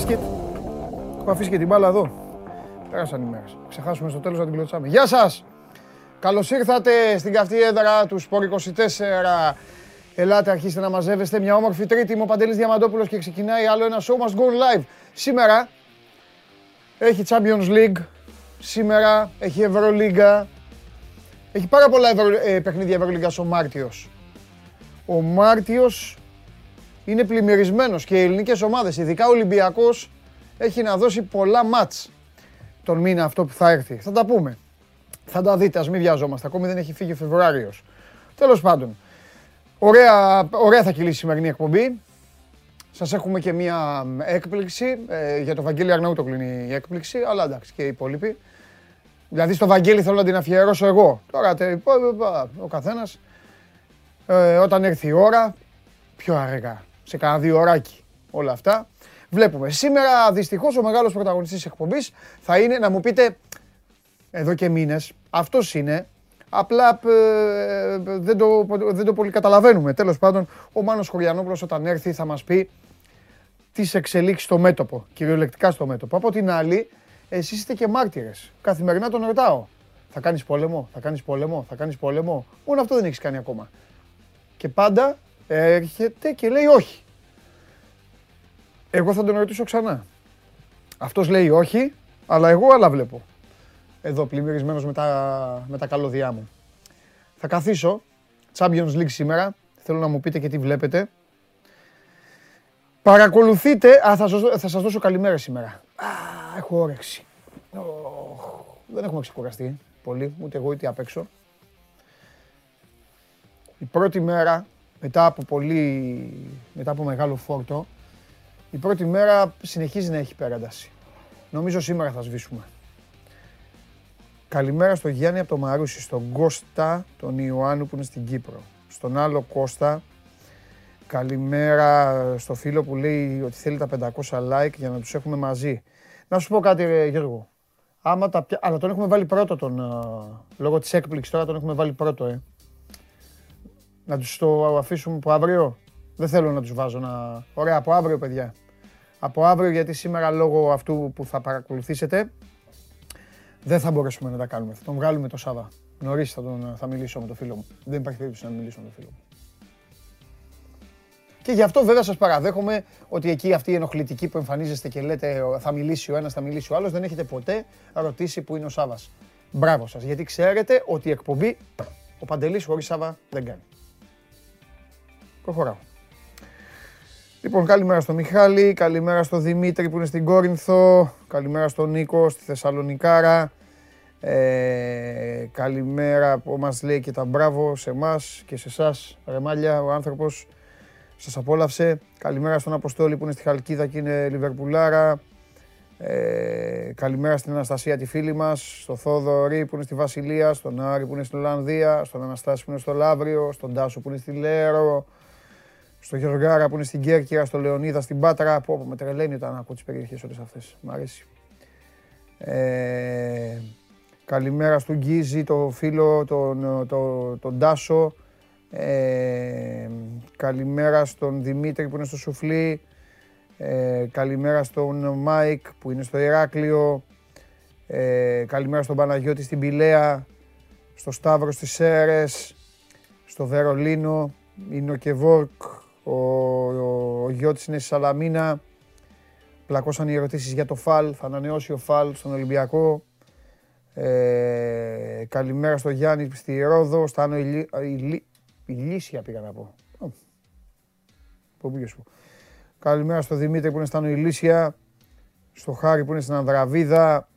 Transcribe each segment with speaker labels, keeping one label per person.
Speaker 1: στα μπάσκετ. Έχω αφήσει και την μπάλα εδώ. Πέρασαν οι μέρες. Ξεχάσουμε στο τέλος να την κλωτσάμε. Γεια σας! Καλώς ήρθατε στην καυτή έδρα του Σπορ 24. Ελάτε, αρχίστε να μαζεύεστε. Μια όμορφη τρίτη. Είμαι ο Παντελής Διαμαντόπουλος και ξεκινάει άλλο ένα show must go live. Σήμερα έχει Champions League. Σήμερα έχει Ευρωλίγκα. Έχει πάρα πολλά ευρω... ε, παιχνίδια Ευρωλίγκας ο Μάρτιος. Ο Μάρτιος είναι πλημμυρισμένος και οι ελληνικές ομάδες, ειδικά ο Ολυμπιακός, έχει να δώσει πολλά μάτς τον μήνα αυτό που θα έρθει. Θα τα πούμε. Θα τα δείτε, ας μην βιαζόμαστε. Ακόμη δεν έχει φύγει ο Φεβρουάριος. Τέλος πάντων, ωραία, ωραία θα κυλήσει η σημερινή εκπομπή. Σας έχουμε και μία έκπληξη. Ε, για το Βαγγέλη Αρναούτο είναι η έκπληξη, αλλά εντάξει και οι υπόλοιποι. Δηλαδή στο Βαγγέλη θέλω να την αφιερώσω εγώ. Τώρα ο καθένας ε, όταν έρθει η ώρα, πιο αργά, σε κανένα δύο ωράκι όλα αυτά. Βλέπουμε. Σήμερα δυστυχώς ο μεγάλος πρωταγωνιστής της εκπομπής θα είναι να μου πείτε εδώ και μήνες, αυτός είναι, Απλά ε, δεν, το, δεν το πολύ καταλαβαίνουμε. Τέλος πάντων, ο Μάνος Χωριανόπουλος όταν έρθει θα μας πει τις εξελίξεις στο μέτωπο, κυριολεκτικά στο μέτωπο. Από την άλλη, εσείς είστε και μάρτυρες. Καθημερινά τον ρωτάω. Θα κάνεις πόλεμο, θα κάνεις πόλεμο, θα κάνεις πόλεμο. Μόνο αυτό δεν έχεις κάνει ακόμα. Και πάντα έρχεται και λέει όχι. Εγώ θα τον ρωτήσω ξανά. Αυτός λέει όχι, αλλά εγώ άλλα βλέπω. Εδώ πλημμυρισμένος με τα, με τα καλώδιά μου. Θα καθίσω. Champions League σήμερα. Θέλω να μου πείτε και τι βλέπετε. Παρακολουθείτε. Α, θα σας, θα σας δώσω καλημέρα σήμερα. Α, έχω όρεξη. δεν έχουμε ξεκουραστεί πολύ, ούτε εγώ ούτε απ' έξω. Η πρώτη μέρα, μετά από πολύ, μετά από μεγάλο φόρτο, η πρώτη μέρα συνεχίζει να έχει πέρανταση. Νομίζω σήμερα θα σβήσουμε. Καλημέρα στο Γιάννη από το Μαρούσι, στον Κώστα, τον Ιωάννου που είναι στην Κύπρο. Στον άλλο Κώστα, καλημέρα στο φίλο που λέει ότι θέλει τα 500 like για να τους έχουμε μαζί. Να σου πω κάτι ρε, Γιώργο. Άμα τα πια... Αλλά τον έχουμε βάλει πρώτο τον... Λόγω της έκπληξης τώρα τον έχουμε βάλει πρώτο, ε. Να τους το αφήσουμε από αύριο; Δεν θέλω να τους βάζω να... Ωραία, από αύριο παιδιά. Από αύριο γιατί σήμερα λόγω αυτού που θα παρακολουθήσετε δεν θα μπορέσουμε να τα κάνουμε. Θα τον βγάλουμε το Σάβα. Νωρίς θα, τον, θα μιλήσω με τον φίλο μου. Δεν υπάρχει περίπτωση να μιλήσω με τον φίλο μου. Και γι' αυτό βέβαια σας παραδέχομαι ότι εκεί αυτή η ενοχλητική που εμφανίζεστε και λέτε θα μιλήσει ο ένας, θα μιλήσει ο άλλος, δεν έχετε ποτέ ρωτήσει που είναι ο Σάβας. Μπράβο σας, γιατί ξέρετε ότι η εκπομπή ο Παντελής χωρίς Σάβα δεν κάνει. Προχωράω. Λοιπόν, καλημέρα στο Μιχάλη, καλημέρα στο Δημήτρη που είναι στην Κόρινθο, καλημέρα στον Νίκο στη Θεσσαλονικάρα, ε, καλημέρα που μας λέει και τα μπράβο σε εμάς και σε εσάς, Ρεμάλια, ο άνθρωπος σας απόλαυσε. Καλημέρα στον Αποστόλη που είναι στη Χαλκίδα και είναι Λιβερπουλάρα. Ε, καλημέρα στην Αναστασία τη φίλη μας, στο Θόδωρη που είναι στη Βασιλεία, στον Άρη που είναι στην Ολλανδία, στον Αναστάση που είναι στο Λαύριο, στον Τάσο που είναι στη Λέρο, στο Γεωργάρα που είναι στην Κέρκυρα, στο Λεωνίδα, στην Πάτρα. Που με τρελαίνει όταν ακούω τις περιοχές όλες αυτές. Μ' αρέσει. Ε, καλημέρα στον Γκίζη, το φίλο, τον, τον, τον Τάσο. Ε, καλημέρα στον Δημήτρη που είναι στο Σουφλί. Ε, καλημέρα στον Μάικ που είναι στο Ηράκλειο. Ε, καλημέρα στον Παναγιώτη στην Πυλαία. Στο Σταύρο στις Σέρρες. Στο Βερολίνο. Είναι ο Κεβόρκ ο, ο, ο Γιώτης είναι στη Σαλαμίνα. Πλακώσαν οι ερωτήσεις για το Φαλ. Θα ανανεώσει ο Φαλ στον Ολυμπιακό. Ε, καλημέρα στο Γιάννη στη Ρόδο. Στάνω η, η, Ηλίσια πήγα να πω. Πού πήγες που. Καλημέρα στο Δημήτρη που είναι Στάνο Ηλίσια. Στο Χάρη που είναι στην Ανδραβίδα.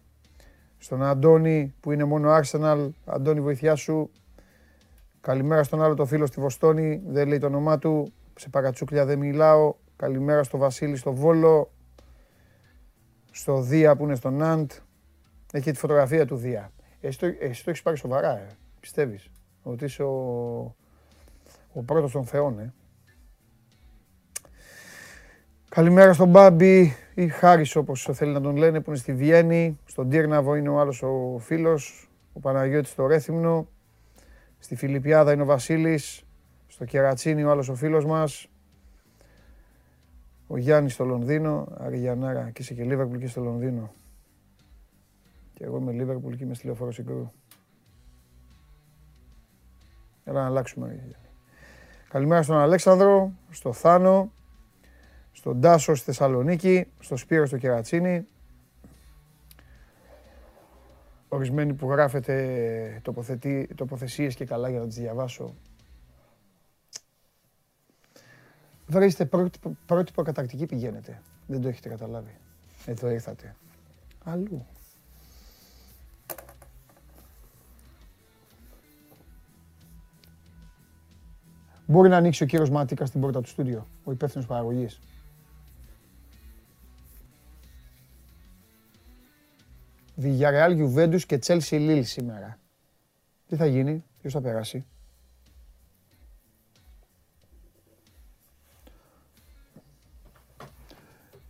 Speaker 1: Στον Αντώνη που είναι μόνο Arsenal. Αντώνη βοηθιά σου. Καλημέρα στον άλλο το φίλο στη Βοστόνη. Δεν λέει το όνομά του σε παρατσούκλια δεν μιλάω. Καλημέρα στο Βασίλη στο Βόλο. Στο Δία που είναι στο Ναντ. Έχει τη φωτογραφία του Δία. Εσύ το, εσύ το έχεις πάρει σοβαρά, ε. πιστεύεις. Ότι είσαι ο, ο πρώτος των θεών, ε; Καλημέρα στον Μπάμπη ή Χάρης όπως θέλει να τον λένε που είναι στη Βιέννη. Στον Τύρναβο είναι ο άλλος ο φίλος, ο Παναγιώτης στο Ρέθυμνο. Στη Φιλιππιάδα είναι ο Βασίλης. Στο Κερατσίνι ο άλλος ο φίλος μας. Ο Γιάννης στο Λονδίνο, Αργιανάρα και είσαι και Λίβερπουλ και στο Λονδίνο. Και εγώ είμαι Λίβερπουλ και είμαι στη λεωφόρο Συγκρού. Έλα να αλλάξουμε. Καλημέρα στον Αλέξανδρο, στο Θάνο, στον Τάσο στη Θεσσαλονίκη, στο Σπύρο στο Κερατσίνη. Ορισμένοι που γράφετε τοποθεσίες και καλά για να τις διαβάσω. Βρέστε πρότυπο, πρότυπο κατακτική πηγαίνετε. Δεν το έχετε καταλάβει. Εδώ ήρθατε. Αλλού. Μπορεί να ανοίξει ο κύριος Ματίκα στην πόρτα του στούντιο, ο υπεύθυνος παραγωγής. Villarreal, Juventus και Chelsea Lille σήμερα. Τι θα γίνει, ποιος θα περάσει;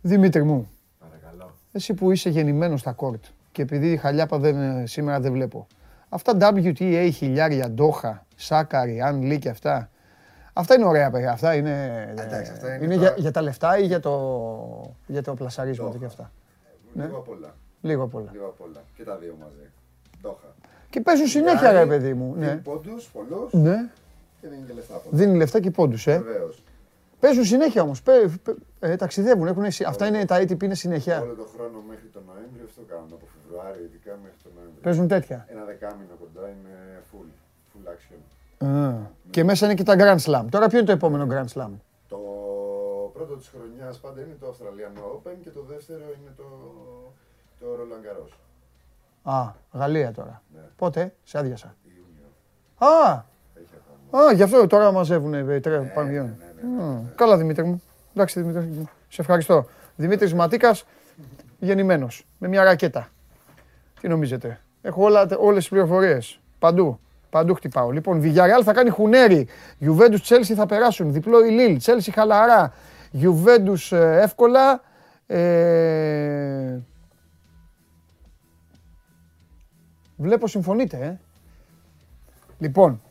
Speaker 1: Δημήτρη μου,
Speaker 2: Παρακαλώ.
Speaker 1: εσύ που είσαι γεννημένος στα κόρτ και επειδή η χαλιάπα δεν, σήμερα δεν βλέπω. Αυτά WTA, χιλιάρια, Ντόχα, Σάκαρη, Αν Λί και αυτά. Αυτά είναι ωραία παιδιά. Αυτά είναι,
Speaker 2: Εντάξει, αυτά είναι
Speaker 1: είναι
Speaker 2: τώρα-
Speaker 1: για, για τα λεφτά ή για το, για το πλασαρίσματα και
Speaker 2: Ντόχα.
Speaker 1: αυτά. Ναι.
Speaker 2: Λίγο απ' όλα.
Speaker 1: Λίγο απ' όλα.
Speaker 2: Λίγο απ' όλα. Και τα δύο μαζί. Ντόχα.
Speaker 1: Και παίζουν συνέχεια ρε παιδί μου. Ναι.
Speaker 2: Δίνει πόντους, πολλούς
Speaker 1: ναι.
Speaker 2: και δίνει και λεφτά πόντους.
Speaker 1: Δίνει λεφτά και πόντους, ε.
Speaker 2: Βεβαίως.
Speaker 1: Παίζουν συνέχεια όμως. Παι, παι- ε, ταξιδεύουν. Έχουν, συ- αυτά είναι τα ATP είναι συνέχεια.
Speaker 2: Όλο τον χρόνο μέχρι τον Νοέμβριο αυτό κάνουν. Από Φεβρουάριο ειδικά μέχρι τον Νοέμβριο.
Speaker 1: Παίζουν τέτοια.
Speaker 2: Ένα δεκάμινο κοντά είναι full. Full action.
Speaker 1: Α. Και μέσα είναι και τα Grand Slam. Τώρα ποιο είναι το επόμενο Grand Slam;
Speaker 2: Το πρώτο της χρονιάς πάντα είναι το Australian Open και το δεύτερο είναι το, το Roland Garros.
Speaker 1: Α, Γαλλία τώρα.
Speaker 2: Ναι.
Speaker 1: Πότε, σε άδειασα.
Speaker 2: Ιούνιο.
Speaker 1: Α,
Speaker 2: Έχει ακόμα.
Speaker 1: α, γι' αυτό τώρα μαζεύουν ε, τρέ,
Speaker 2: Ναι,
Speaker 1: πάνω
Speaker 2: ναι,
Speaker 1: γύρω.
Speaker 2: ναι, ναι,
Speaker 1: Α, Καλά Δημήτρη μου. Εντάξει Δημήτρη, σε ευχαριστώ. Δημήτρης Ματίκας, γεννημένος, με μια ρακέτα. Τι νομίζετε; Έχω όλα, όλες τις πληροφορίες. Παντού. Παντού χτυπάω. Λοιπόν, Villarreal θα κάνει χουνέρι. Juventus Chelsea θα περάσουν. Διπλό η Λίλ. Chelsea χαλαρά. Juventus ε, εύκολα. Ε, Βλέπω συμφωνείτε, ε. Λοιπόν,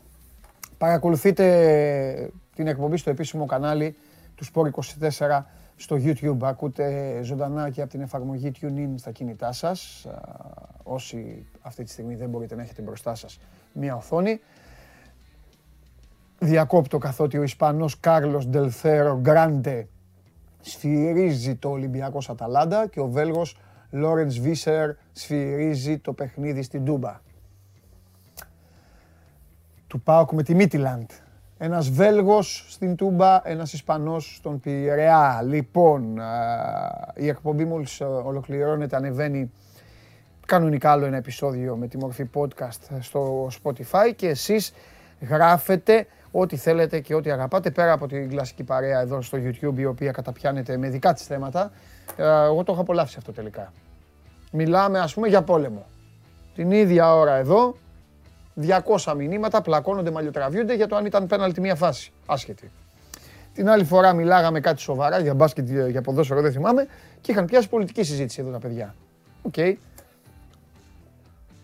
Speaker 1: παρακολουθείτε την εκπομπή στο επίσημο κανάλι του Sport24 στο YouTube. Ακούτε ζωντανά και από την εφαρμογή TuneIn στα κινητά σας. Α, Όσοι αυτή τη στιγμή δεν μπορείτε να έχετε μπροστά σας μία οθόνη. Διακόπτω καθότι ο Ισπανός Κάρλος Ντελθέρο Γκράντε σφυρίζει το Ολυμπιακός Αταλάντα και ο Βέλγος Λόρεντς Βίσερ σφυρίζει το παιχνίδι στην Τούμπα. Του ΠΑΟΚ με τη Μίτιλαντ. Ένας Βέλγος στην Τούμπα, ένας Ισπανός στον Πειραιά. Λοιπόν, α, η εκπομπή μόλις ε, ολοκληρώνεται, ανεβαίνει κανονικά άλλο ένα επεισόδιο με τη μορφή podcast στο Spotify και εσείς γράφετε ό,τι θέλετε και ό,τι αγαπάτε πέρα από την κλασική παρέα εδώ στο YouTube η οποία καταπιάνεται με δικά της θέματα. Ε, Εγώ το έχω απολαύσει αυτό τελικά. Μιλάμε ας πούμε για πόλεμο. Την ίδια ώρα εδώ 200 μηνύματα πλακώνονται, μαλλιοτραβιούνται για το αν ήταν πέναλτι μία φάση. Άσχετη. Την άλλη φορά μιλάγαμε κάτι σοβαρά για μπάσκετ, για ποδόσφαιρο, δεν θυμάμαι, και είχαν πιάσει πολιτική συζήτηση εδώ τα παιδιά. Οκ.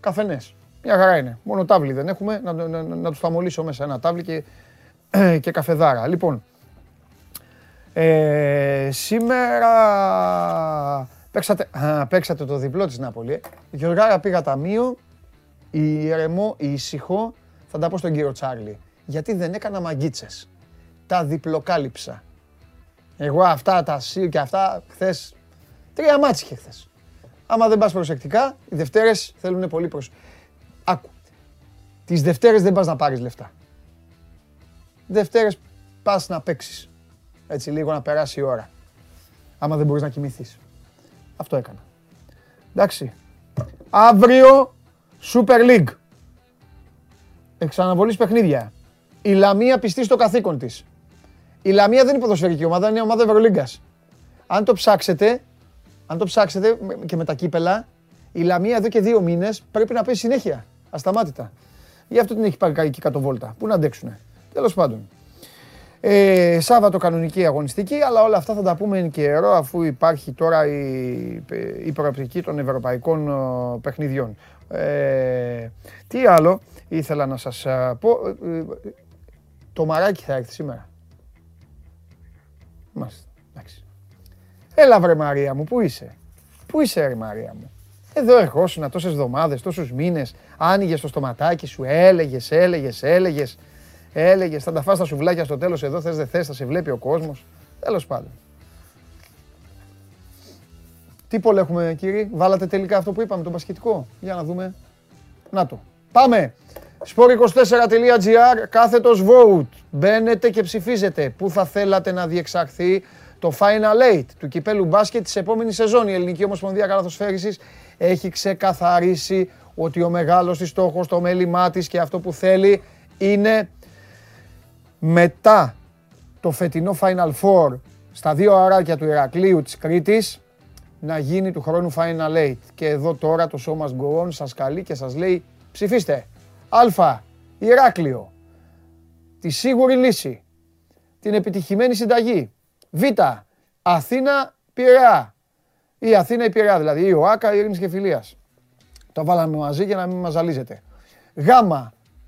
Speaker 1: Καφενές. Μια χαρά είναι. Μόνο τάβλι δεν έχουμε, να, να, να, να τους τα μολύσω μέσα ένα τάβλι και, και καφεδάρα. Λοιπόν, ε, σήμερα παίξατε, α, παίξατε το διπλό της Νάπολη. Ε. Γιωργάρα πήγα ταμείο, ηρεμό, ήσυχο, θα τα πω στον κύριο Τσάρλι. Γιατί δεν έκανα μαγκίτσες. Τα διπλοκάλυψα. Εγώ αυτά τα σύρ και αυτά χθες. Τρία μάτς είχε χθες. Άμα δεν πας προσεκτικά, οι Δευτέρες θέλουν πολύ προσ... Άκου. Τις Δευτέρες δεν πας να πάρεις λεφτά. Δευτέρες πας να παίξεις. Έτσι λίγο να περάσει η ώρα. Άμα δεν μπορείς να κοιμηθείς. Αυτό έκανα. Εντάξει. Αύριο Super League. Εξαναβολής παιχνίδια. Η Λαμία πιστή στο καθήκον της. Η Λαμία δεν είναι ποδοσφαιρική ομάδα, είναι ομάδα Ευρωλίγκας. Αν το ψάξετε, αν το ψάξετε με- και με τα κύπελα, η Λαμία εδώ και δύο μήνες πρέπει να παίζει συνέχεια. Ασταμάτητα. Γι' αυτό την έχει πάρει εκεί κάτω βόλτα. Πού να αντέξουνε. Τέλος πάντων. Ε, Σάββατο κανονική αγωνιστική, αλλά όλα αυτά θα τα πούμε εν καιρό αφού υπάρχει τώρα η, η προοπτική των ευρωπαϊκών ε, παιχνιδιών. Ε, τι άλλο ήθελα να σας ε, πω. ε, ε, το μαράκι θα έρθει σήμερα. Μάλιστα. Εντάξει. Έλα βρε Μαρία μου, πού είσαι; Πού είσαι ρε Μαρία μου; Εδώ ερχόσουν τόσες εβδομάδες, τόσους μήνες. Άνοιγες το στοματάκι σου, έλεγες, έλεγες, έλεγες. Έλεγες, θα τα φας τα σουβλάκια στο τέλος εδώ, θες δεν θες, θα σε βλέπει ο κόσμος. Τέλος πάντων. Τι πόλο έχουμε κύριε, βάλατε τελικά αυτό που είπαμε, το μπασκετικό; Για να δούμε. Να το. Πάμε. sport24.gr, κάθετος vote. Μπαίνετε και ψηφίζετε. Πού θα θέλατε να διεξαχθεί το Final Eight του κυπέλου μπάσκετ της επόμενης σεζόν; Η Ελληνική Ομοσπονδία Καλαθοσφαίρισης έχει ξεκαθαρίσει ότι ο μεγάλος της στόχος, το μέλημά της και αυτό που θέλει είναι μετά το φετινό Final Four στα δύο αράκια του Ηρακλείου της Κρήτης να γίνει του χρόνου Final Eight. Και εδώ τώρα το Show Must Go On σας καλεί και σας λέει ψηφίστε. Α. Ηράκλειο. Τη σίγουρη λύση. Την επιτυχημένη συνταγή. Β. Αθήνα Πειραιά. Ή Αθήνα ή Πειραιά δηλαδή. Ή ο Άκα Ειρήνης και Φιλίας. Το βάλαμε μαζί για να μην μας ζαλίζετε. Γ.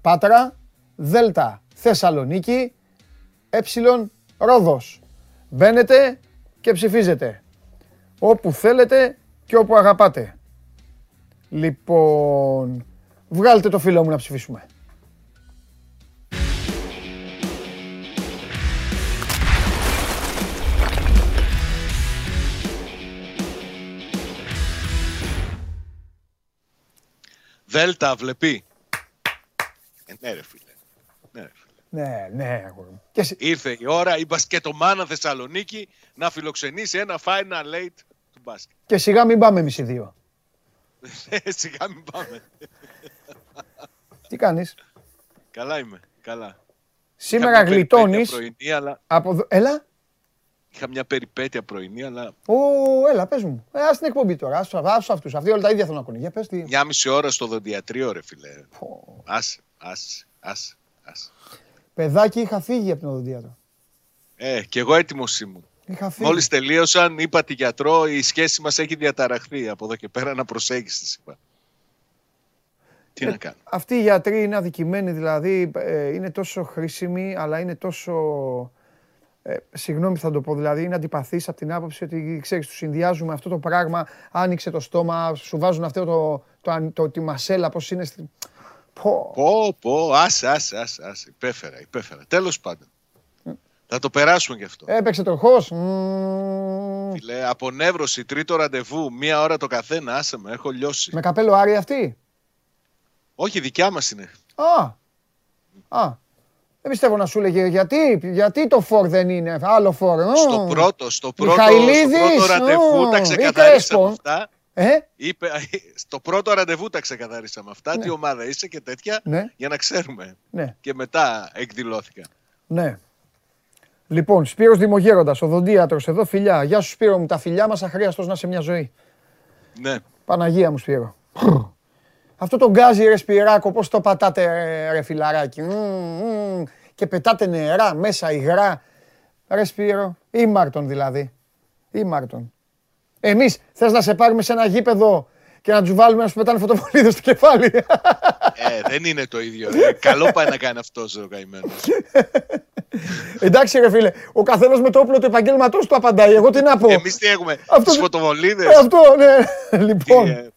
Speaker 1: Πάτρα. Δ. Θεσσαλονίκη. Ε. Ρόδος. Μπαίνετε και ψηφίζετε. Όπου θέλετε και όπου αγαπάτε. Λοιπόν, βγάλτε το φίλο μου να ψηφίσουμε.
Speaker 3: Δέλτα, βλέπει. Ε, ναι, ρε φίλε. Ναι, ρε φίλε.
Speaker 1: Ναι, ναι, αγόρι μου.
Speaker 3: Και Ήρθε η ώρα η μπασκετομάνα Θεσσαλονίκη να φιλοξενήσει ένα final late του μπάσκετ.
Speaker 1: Και σιγά μην πάμε εμείς οι δύο.
Speaker 3: Ε, σιγά μην πάμε.
Speaker 1: Τι κάνεις;
Speaker 3: Καλά είμαι, καλά.
Speaker 1: Σήμερα γλιτώνεις.
Speaker 3: Πρωινή, αλλά...
Speaker 1: Από... Έλα.
Speaker 3: Είχα μια περιπέτεια πρωινή, αλλά.
Speaker 1: Ω, έλα, πες μου. Ε, ας την εκπομπή τώρα. Άσου αυτούς. Αυτοί όλα τα ίδια θέλουν να ακούνε. Για πες τι.
Speaker 3: Μια μισή ώρα στο δοντιατρίο, ρε φιλέ. Α, α, α.
Speaker 1: Παιδάκι είχα φύγει από την οδοντίατρο.
Speaker 3: Ε, κι εγώ έτοιμος ήμουν.
Speaker 1: Είχα φύγει.
Speaker 3: Μόλις τελείωσαν, είπα τη γιατρό, η σχέση μας έχει διαταραχθεί. Από εδώ και πέρα να προσέγγιση, είπα. Τι ε, να κάνω.
Speaker 1: Αυτοί οι γιατροί είναι αδικημένοι, δηλαδή ε, είναι τόσο χρήσιμοι, αλλά είναι τόσο ε, συγγνώμη θα το πω, δηλαδή είναι αντιπαθής από την άποψη ότι ξέρεις, τους συνδυάζουμε αυτό το πράγμα, άνοιξε το στόμα, σου βάζουν αυτό το, το, το, τη μασέλα, πώς είναι... Στη...
Speaker 3: Πω, πω, πω, άσε, άσε, άσε, άσε, υπέφερα, υπέφερα. Τέλος πάντων. Θα το περάσουμε γι' αυτό.
Speaker 1: Έπαιξε τροχός.
Speaker 3: Φίλε, απονεύρωση, τρίτο ραντεβού, μία ώρα το καθένα, άσε με, έχω λιώσει.
Speaker 1: Με καπέλο Άρη αυτή;
Speaker 3: Όχι, δικιά μας είναι.
Speaker 1: Α, α, δεν πιστεύω να σου έλεγε γιατί, γιατί το φόρ δεν είναι άλλο φόρ.
Speaker 3: Στο πρώτο, στο πρώτο, στο πρώτο ραντεβού τα ξεκαθαρίσαμε αυτά. Ε; Είπε, στο πρώτο ραντεβού τα ξεκαθαρίσαμε αυτά, ναι. τι ομάδα είσαι και τέτοια, ναι. για να ξέρουμε.
Speaker 1: Ναι.
Speaker 3: Και μετά εκδηλώθηκα.
Speaker 1: Ναι. Λοιπόν, Σπύρος Δημογέροντας, οδοντίατρος εδώ, φιλιά. Γεια σου Σπύρο μου, τα φιλιά μας αχρίαστος να σε μια ζωή.
Speaker 3: Ναι.
Speaker 1: Παναγία μου Σπύρο. Αυτό το γκάζι ρε Σπυράκο, πώς το πατάτε ρε φιλαράκι. Και πετάτε νερά μέσα υγρά. Ρε Σπύρο, ή Μάρτον δηλαδή. Ή Μάρτον. Εμείς θες να σε πάρουμε σε ένα γήπεδο και να τους βάλουμε να σου πετάνε φωτοβολίδες στο κεφάλι;
Speaker 3: Ε, δεν είναι το ίδιο. Καλό πάει να κάνει αυτός ο καημένος.
Speaker 1: Εντάξει, ρε φίλε, ο καθένας με το όπλο του επαγγέλματός του απαντάει. Εγώ τι να πω.
Speaker 3: Εμείς τι έχουμε, τις φωτοβολίδες;
Speaker 1: Αυτό, ναι. Λοιπόν,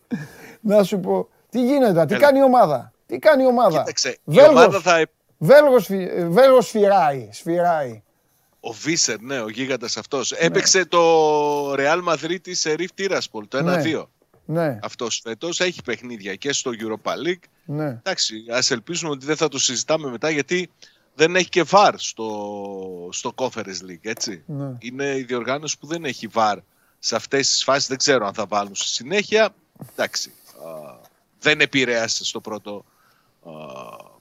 Speaker 1: να σου πω. Τι γίνεται, τι κάνει η ομάδα; Τι κάνει η ομάδα;
Speaker 3: Κοίταξε, Βέλγος, η ομάδα θα...
Speaker 1: Βέλγος, Βέλγος σφυράει, σφυράει.
Speaker 3: Ο Βίσερ, ναι, ο γίγαντας αυτός. Ναι. Έπαιξε το Real Madrid σε Ρίφ Τύρασπολ, το 1-2.
Speaker 1: Ναι. ναι.
Speaker 3: Αυτός φέτος έχει παιχνίδια και στο Europa League.
Speaker 1: Ναι.
Speaker 3: Εντάξει, ας ελπίσουμε ότι δεν θα το συζητάμε μετά γιατί δεν έχει και VAR στο, στο Conference League, έτσι.
Speaker 1: Ναι.
Speaker 3: Είναι η διοργάνωση που δεν έχει VAR σε αυτές τις φάσεις. Δεν ξέρω αν θα βάλουν στη συνέχεια. Εντάξει, δεν επηρέασε στο πρώτο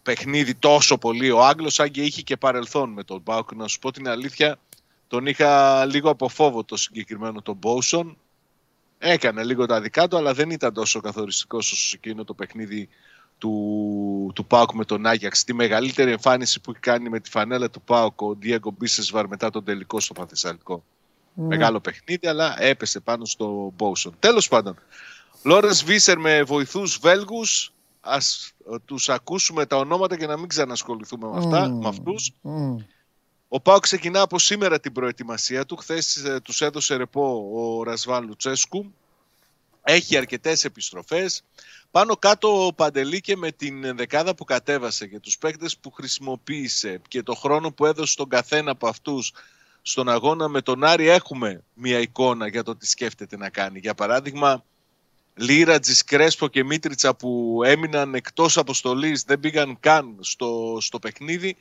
Speaker 3: παιχνίδι τόσο πολύ ο Άγγλος, αν και είχε και παρελθόν με τον Μπάουκ. Να σου πω την αλήθεια, τον είχα λίγο από φόβο το συγκεκριμένο τον Μπόουσον. Έκανε λίγο τα δικά του, αλλά δεν ήταν τόσο καθοριστικός όσο εκείνο το παιχνίδι του, του Πάουκ με τον Άγιαξ. Τη μεγαλύτερη εμφάνιση που έχει κάνει με τη φανέλα του Πάουκ ο Ντίαγκο Μπίσεσβαρ μετά τον τελικό στο Παθησαλικό. Ναι. Μεγάλο παιχνίδι, αλλά έπεσε πάνω στο Μπόουσον. Τέλος πάντων, Λόρες Βίσερ με βοηθούς Βέλγους. Ας ε, τους ακούσουμε τα ονόματα και να μην ξανασχοληθούμε με, αυτά, mm. με αυτούς.
Speaker 1: Mm.
Speaker 3: Ο Πάο ξεκινά από σήμερα την προετοιμασία του. Χθες ε, τους έδωσε ρεπό ο Ρασβάν Λουτσέσκου. Έχει αρκετές επιστροφές. Πάνω κάτω ο Παντελή και με την δεκάδα που κατέβασε και τους παίκτες που χρησιμοποίησε και το χρόνο που έδωσε στον καθένα από αυτούς στον αγώνα με τον Άρη έχουμε μια εικόνα για το τι σκέφτεται να κάνει. Για παράδειγμα, Λίρατζης, Κρέσπο και Μίτριτσα που έμειναν εκτός αποστολής, δεν πήγαν καν στο, στο παιχνίδι,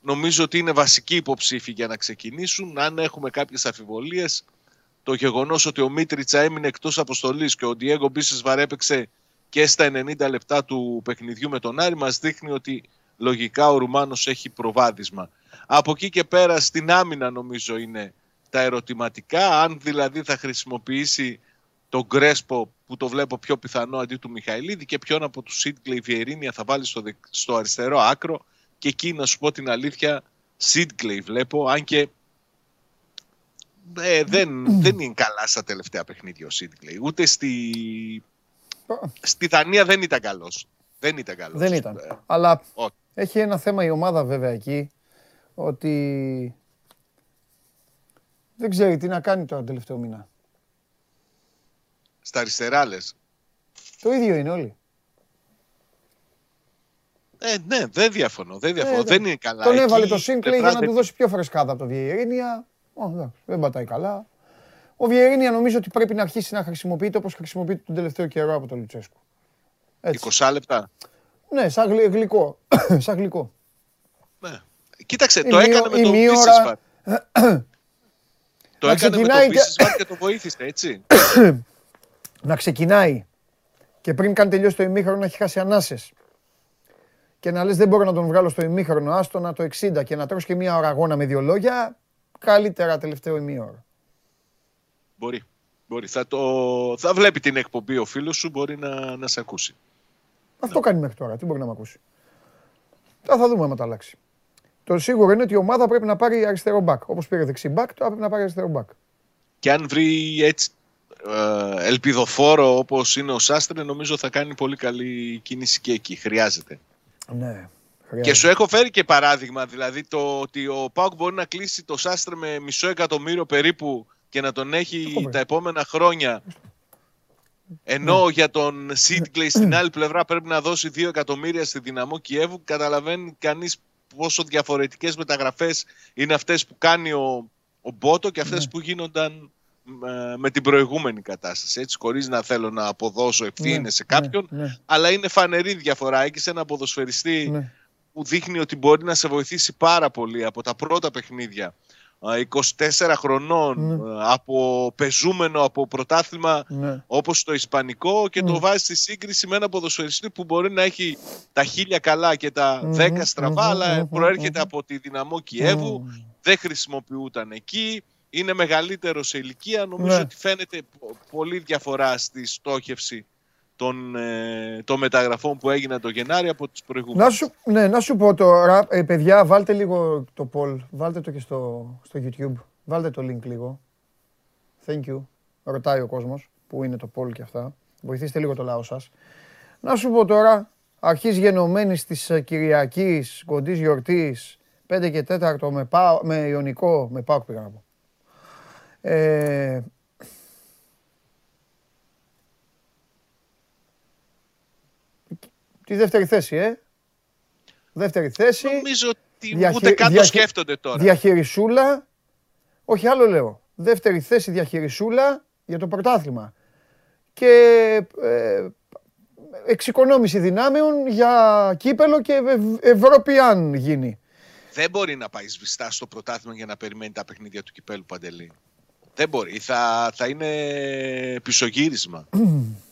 Speaker 3: νομίζω ότι είναι βασική υποψήφοι για να ξεκινήσουν. Αν έχουμε κάποιες αφιβολίες, το γεγονός ότι ο Μίτριτσα έμεινε εκτός αποστολής και ο Ντιέγκο Μπίσες βαρέπαιξε και στα 90 λεπτά του παιχνιδιού με τον Άρη μας δείχνει ότι λογικά ο Ρουμάνος έχει προβάδισμα. Από εκεί και πέρα στην άμυνα νομίζω είναι τα ερωτηματικά, αν δηλαδή θα χρησιμοποιήσει τον Γκρέσπο που το βλέπω πιο πιθανό αντί του Μιχαηλίδη και ποιον από τους Σίτγκλεϊ Βιερίνια θα βάλει στο, στο αριστερό άκρο και εκεί να σου πω την αλήθεια Σίτγκλεϊ βλέπω αν και ε, δεν, δεν είναι καλά στα τελευταία παιχνίδια ο Σίτγκλεϊ ούτε στη, στη Δανία δεν ήταν καλός δεν ήταν καλός
Speaker 1: δεν ήταν, ε, αλλά έχει ένα θέμα η ομάδα βέβαια εκεί ότι δεν ξέρει τι να κάνει τώρα τελευταίο μήνα.
Speaker 3: Στα αριστερά λες.
Speaker 1: Το ίδιο είναι όλοι.
Speaker 3: Ε, ναι, δεν διαφωνώ. Δεν, διαφωνώ. Ε, δεν είναι καλά.
Speaker 1: Τον έβαλε το Σίνκλεϊ για να του δώσει πιο φρεσκάδα από το Βιερίνια. Δεν πατάει καλά. Ο Βιερίνια νομίζω ότι πρέπει να αρχίσει να χρησιμοποιείται όπως χρησιμοποιείται τον τελευταίο καιρό από τον Λουτσέσκου.
Speaker 3: 20 λεπτά.
Speaker 1: Ναι, σαν γλυκό. σαν γλυκό.
Speaker 3: Ναι. Κοίταξε, το έκανε με τον Πίσεσβαρ. Το έκανε με τον Πίσεσβαρ και το βοήθησε, έτσι.
Speaker 1: να ξεκινάει και πριν καν τελειώσει το ημίχρονο να έχει χάσει ανάσες και να λες δεν μπορώ να τον βγάλω στο ημίχρονο, άστο να το 60 και να τρως και μία ώρα αγώνα με δύο λόγια, καλύτερα τελευταίο ημίωρο.
Speaker 3: Μπορεί. Μπορεί. Θα, το... θα βλέπει την εκπομπή ο φίλος σου, μπορεί να, να σε ακούσει.
Speaker 1: Αυτό ναι. κάνει μέχρι τώρα. Τι μπορεί να με ακούσει. Θα, θα δούμε αν τα αλλάξει. Το σίγουρο είναι ότι η ομάδα πρέπει να πάρει αριστερό μπακ. Όπως πήρε δεξί μπακ, τώρα πρέπει να πάρει αριστερό μπακ.
Speaker 3: Και αν βρει έτσι ε, ελπιδοφόρο όπως είναι ο Σάστρε, νομίζω θα κάνει πολύ καλή κίνηση και εκεί. Χρειάζεται.
Speaker 1: Ναι.
Speaker 3: Και σου έχω φέρει και παράδειγμα, δηλαδή το ότι ο Πάουκ μπορεί να κλείσει το Σάστρε με μισό εκατομμύριο περίπου και να τον έχει τα επόμενα χρόνια. Ενώ ναι. για τον Σίτγκλεϊ στην άλλη πλευρά πρέπει να δώσει 2 εκατομμύρια στη δυναμό Κιέβου, καταλαβαίνει κανείς πόσο διαφορετικές μεταγραφές είναι αυτές που κάνει ο, ο Μπότο και αυτές ναι. που γίνονταν ε, με την προηγούμενη κατάσταση. Έτσι, χωρίς να θέλω να αποδώσω ευθύνες ναι, σε κάποιον, αλλά είναι φανερή διαφορά. Έχεις ένα ποδοσφαιριστή που δείχνει ότι μπορεί να σε βοηθήσει πάρα πολύ από τα πρώτα παιχνίδια 24 χρονών ναι. από πεζούμενο από πρωτάθλημα ναι. όπως το Ισπανικό και το ναι. βάζει στη σύγκριση με ένα ποδοσφαιριστή που μπορεί να έχει τα χίλια καλά και τα δέκα στραβά αλλά προέρχεται από τη δυναμό Κιέβου, δεν χρησιμοποιούταν εκεί, είναι μεγαλύτερος σε ηλικία, νομίζω ότι φαίνεται πολύ διαφορά στη στόχευση των, ε, των μεταγραφών που έγιναν το Γενάρη από τις προηγούμενες.
Speaker 1: Να σου, ναι, να σου πω τώρα, ε, παιδιά, βάλτε λίγο το poll, βάλτε το και στο, στο YouTube, βάλτε το link λίγο. Thank you. Ρωτάει ο κόσμος, που είναι το poll και αυτά. Βοηθήστε λίγο το λαό σας. Να σου πω τώρα, αρχής γενομένης της ε, Κυριακής, κοντής γιορτής, 5 και 4 με, πά, με Ιωνικό, με Πάοκ πήγα να πω. Ε, Τη δεύτερη θέση, ε. Δεύτερη θέση.
Speaker 3: Νομίζω ότι διαχει... ούτε καν το σκέφτονται τώρα.
Speaker 1: Διαχειρισούλα. Όχι, άλλο λέω. Δεύτερη θέση διαχειρισούλα για το πρωτάθλημα. Και ε, εξοικονόμηση δυνάμεων για κύπελο και Ευρώπη αν γίνει.
Speaker 3: Δεν μπορεί να πάει σβηστά στο πρωτάθλημα για να περιμένει τα παιχνίδια του κυπέλου Παντελή. Δεν μπορεί. Θα, θα είναι πισωγύρισμα.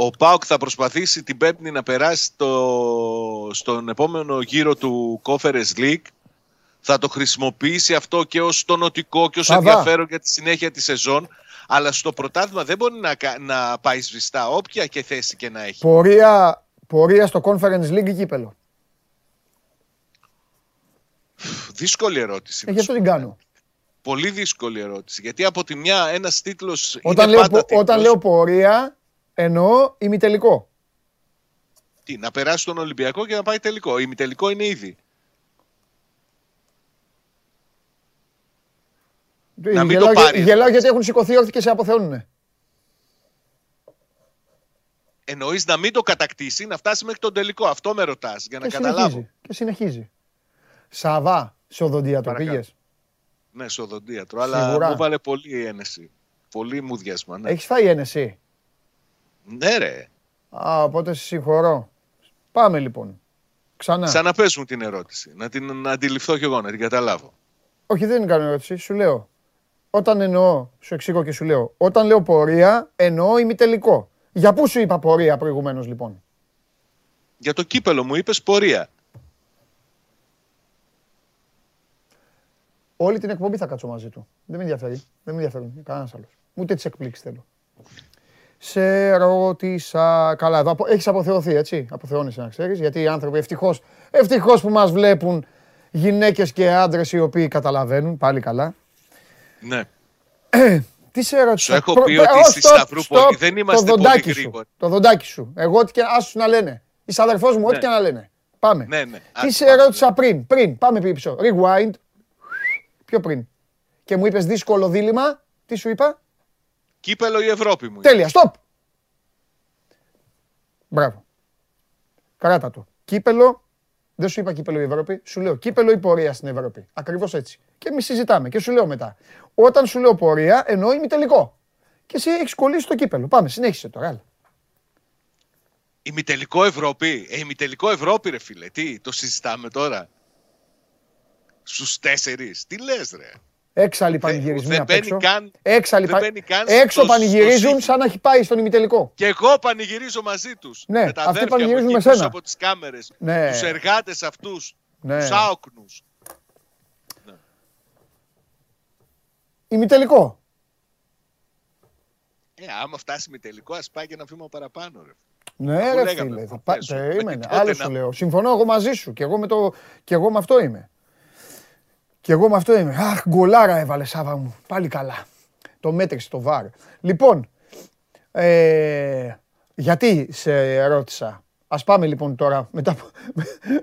Speaker 3: Ο Πάοκ θα προσπαθήσει την Πέμπτη να περάσει στο, στον επόμενο γύρο του Conference League. Θα το χρησιμοποιήσει αυτό και ως τονοτικό και ως ενδιαφέρον για τη συνέχεια της σεζόν. Αλλά στο πρωτάθλημα δεν μπορεί να, να πάει σβηστά όποια και θέση και να έχει.
Speaker 1: Πορεία, πορεία στο Conference League κύπελο.
Speaker 3: Δύσκολη ερώτηση.
Speaker 1: Ε, γι' αυτό την κάνω.
Speaker 3: Πολύ δύσκολη ερώτηση. Γιατί από τη μια ένας τίτλος
Speaker 1: όταν
Speaker 3: είναι λέω, πάντα
Speaker 1: Όταν λέω πορεία, Εννοώ ημιτελικό.
Speaker 3: Τι, να περάσει τον Ολυμπιακό και να πάει τελικό. Ημιτελικό είναι ήδη. Να μην
Speaker 1: γελάω,
Speaker 3: το πάρει.
Speaker 1: Γελάω γιατί έχουν σηκωθεί όρθιοι και σε αποθεώνουνε.
Speaker 3: Εννοείς να μην το κατακτήσει, να φτάσει μέχρι τον τελικό. Αυτό με ρωτάς για να
Speaker 1: Και
Speaker 3: καταλάβω.
Speaker 1: συνεχίζει. Και συνεχίζει. Σαβά, σε οδοντίατρο
Speaker 3: Παρακάτω.
Speaker 1: πήγες;
Speaker 3: Ναι, στο οδοντίατρο. Αλλά
Speaker 1: Σίγουρα.
Speaker 3: μου βάλε πολύ η ένεση. Πολύ μουδιασμα. Ναι.
Speaker 1: Έχεις φάει ένεση;
Speaker 3: Ναι, ρε.
Speaker 1: Α, οπότε σε συγχωρώ. Πάμε λοιπόν. Ξανά.
Speaker 3: Ξαναπες μου την ερώτηση. Να την να αντιληφθώ κι εγώ, να την καταλάβω.
Speaker 1: Όχι, δεν είναι κάνω ερώτηση. Σου λέω. Όταν εννοώ, σου εξηγώ και σου λέω. Όταν λέω πορεία, εννοώ ημιτελικό. Για πού σου είπα πορεία προηγουμένως λοιπόν;
Speaker 3: Για το κύπελο μου είπες πορεία.
Speaker 1: Όλη την εκπομπή θα κάτσω μαζί του. Δεν με ενδιαφέρει. Δεν με ενδιαφέρει κανένας άλλος. Ούτε τις εκπλήξεις θέλω. Σε ρώτησα. Καλά, εδώ έχεις αποθεωθεί, έτσι; Αποθεώνεσαι να ξέρεις. Γιατί οι άνθρωποι ευτυχώ ευτυχώς που μας βλέπουν γυναίκες και άντρες οι οποίοι καταλαβαίνουν πάλι καλά.
Speaker 3: Ναι.
Speaker 1: Τι σε ρώτησα;
Speaker 3: Σου έχω
Speaker 1: Προ-
Speaker 3: πει
Speaker 1: προ-
Speaker 3: ότι
Speaker 1: Ω,
Speaker 3: στη
Speaker 1: stop,
Speaker 3: Σταυρούπολη
Speaker 1: stop.
Speaker 3: δεν είμαστε
Speaker 1: το
Speaker 3: πολύ
Speaker 1: δοντάκι σου,
Speaker 3: γρήγοροι.
Speaker 1: Το δοντάκι σου. Εγώ ό,τι και άσους να λένε. Είσαι αδερφός μου, ό,τι
Speaker 3: Ναι.
Speaker 1: και να λένε. Πάμε.
Speaker 3: Ναι, ναι.
Speaker 1: Τι
Speaker 3: Άντε,
Speaker 1: σε
Speaker 3: πάμε,
Speaker 1: ρώτησα πριν, πριν, πάμε πίσω. Rewind. Πιο πριν. Και μου είπες δύσκολο δίλημα. Τι σου είπα;
Speaker 3: Κύπελο ή Ευρώπη μου.
Speaker 1: Τέλεια, stop. Μπράβο. Κράτα το. Κύπελο, δεν σου είπα κύπελο η Ευρώπη, σου λέω κύπελο ή πορεία στην Ευρώπη. Ακριβώς έτσι. Και εμείς συζητάμε και σου λέω μετά. Όταν σου λέω πορεία, εννοώ ημιτελικό. Και εσύ έχεις κολλήσει το κύπελο. Πάμε, συνέχισε τώρα. Άλλα.
Speaker 3: Ημιτελικό Ευρώπη. Ε, ημιτελικό Ευρώπη, ρε φίλε. Τι, το συζητάμε τώρα; Στους τέσσερις. Τι λες, ρε;
Speaker 1: Έξαλλοι πανηγυρισμοί
Speaker 3: δεν
Speaker 1: απ'
Speaker 3: μπαίνει
Speaker 1: έξω.
Speaker 3: καν-
Speaker 1: Έξαλλοι
Speaker 3: δεν
Speaker 1: πα-
Speaker 3: μπαίνει καν
Speaker 1: Έξω
Speaker 3: στο-
Speaker 1: πανηγυρίζουν
Speaker 3: στο
Speaker 1: σαν να έχει πάει στον ημιτελικό.
Speaker 3: Και εγώ πανηγυρίζω μαζί τους.
Speaker 1: Ναι,
Speaker 3: με τα
Speaker 1: αυτοί
Speaker 3: αδέρφια μου
Speaker 1: πανηγυρίζουν
Speaker 3: εκεί
Speaker 1: με
Speaker 3: πίσω
Speaker 1: σένα.
Speaker 3: από τις κάμερες.
Speaker 1: Ναι.
Speaker 3: Τους εργάτες αυτούς.
Speaker 1: Ναι.
Speaker 3: Τους άοκνους.
Speaker 1: Ημιτελικό.
Speaker 3: Ε, άμα φτάσει ημιτελικό, ας πάει και ένα βήμα παραπάνω, ρε.
Speaker 1: Ναι,
Speaker 3: Αφού
Speaker 1: ρε
Speaker 3: λέγαμε
Speaker 1: φίλε.
Speaker 3: από
Speaker 1: Θα πά...
Speaker 3: χθες,
Speaker 1: Περίμενε.
Speaker 3: μέχρι τότε
Speaker 1: Άλλο
Speaker 3: να-
Speaker 1: σου λέω. Συμφωνώ εγώ μαζί σου. Και εγώ με, το... και εγώ με αυτό είμαι. Και εγώ με αυτό είμαι. Αχ, γκολάρα έβαλε Σάβα μου. Πάλι καλά. Το μέτρησε το βάρ. Λοιπόν, ε, γιατί σε ρώτησα. Ας πάμε λοιπόν τώρα μετά από,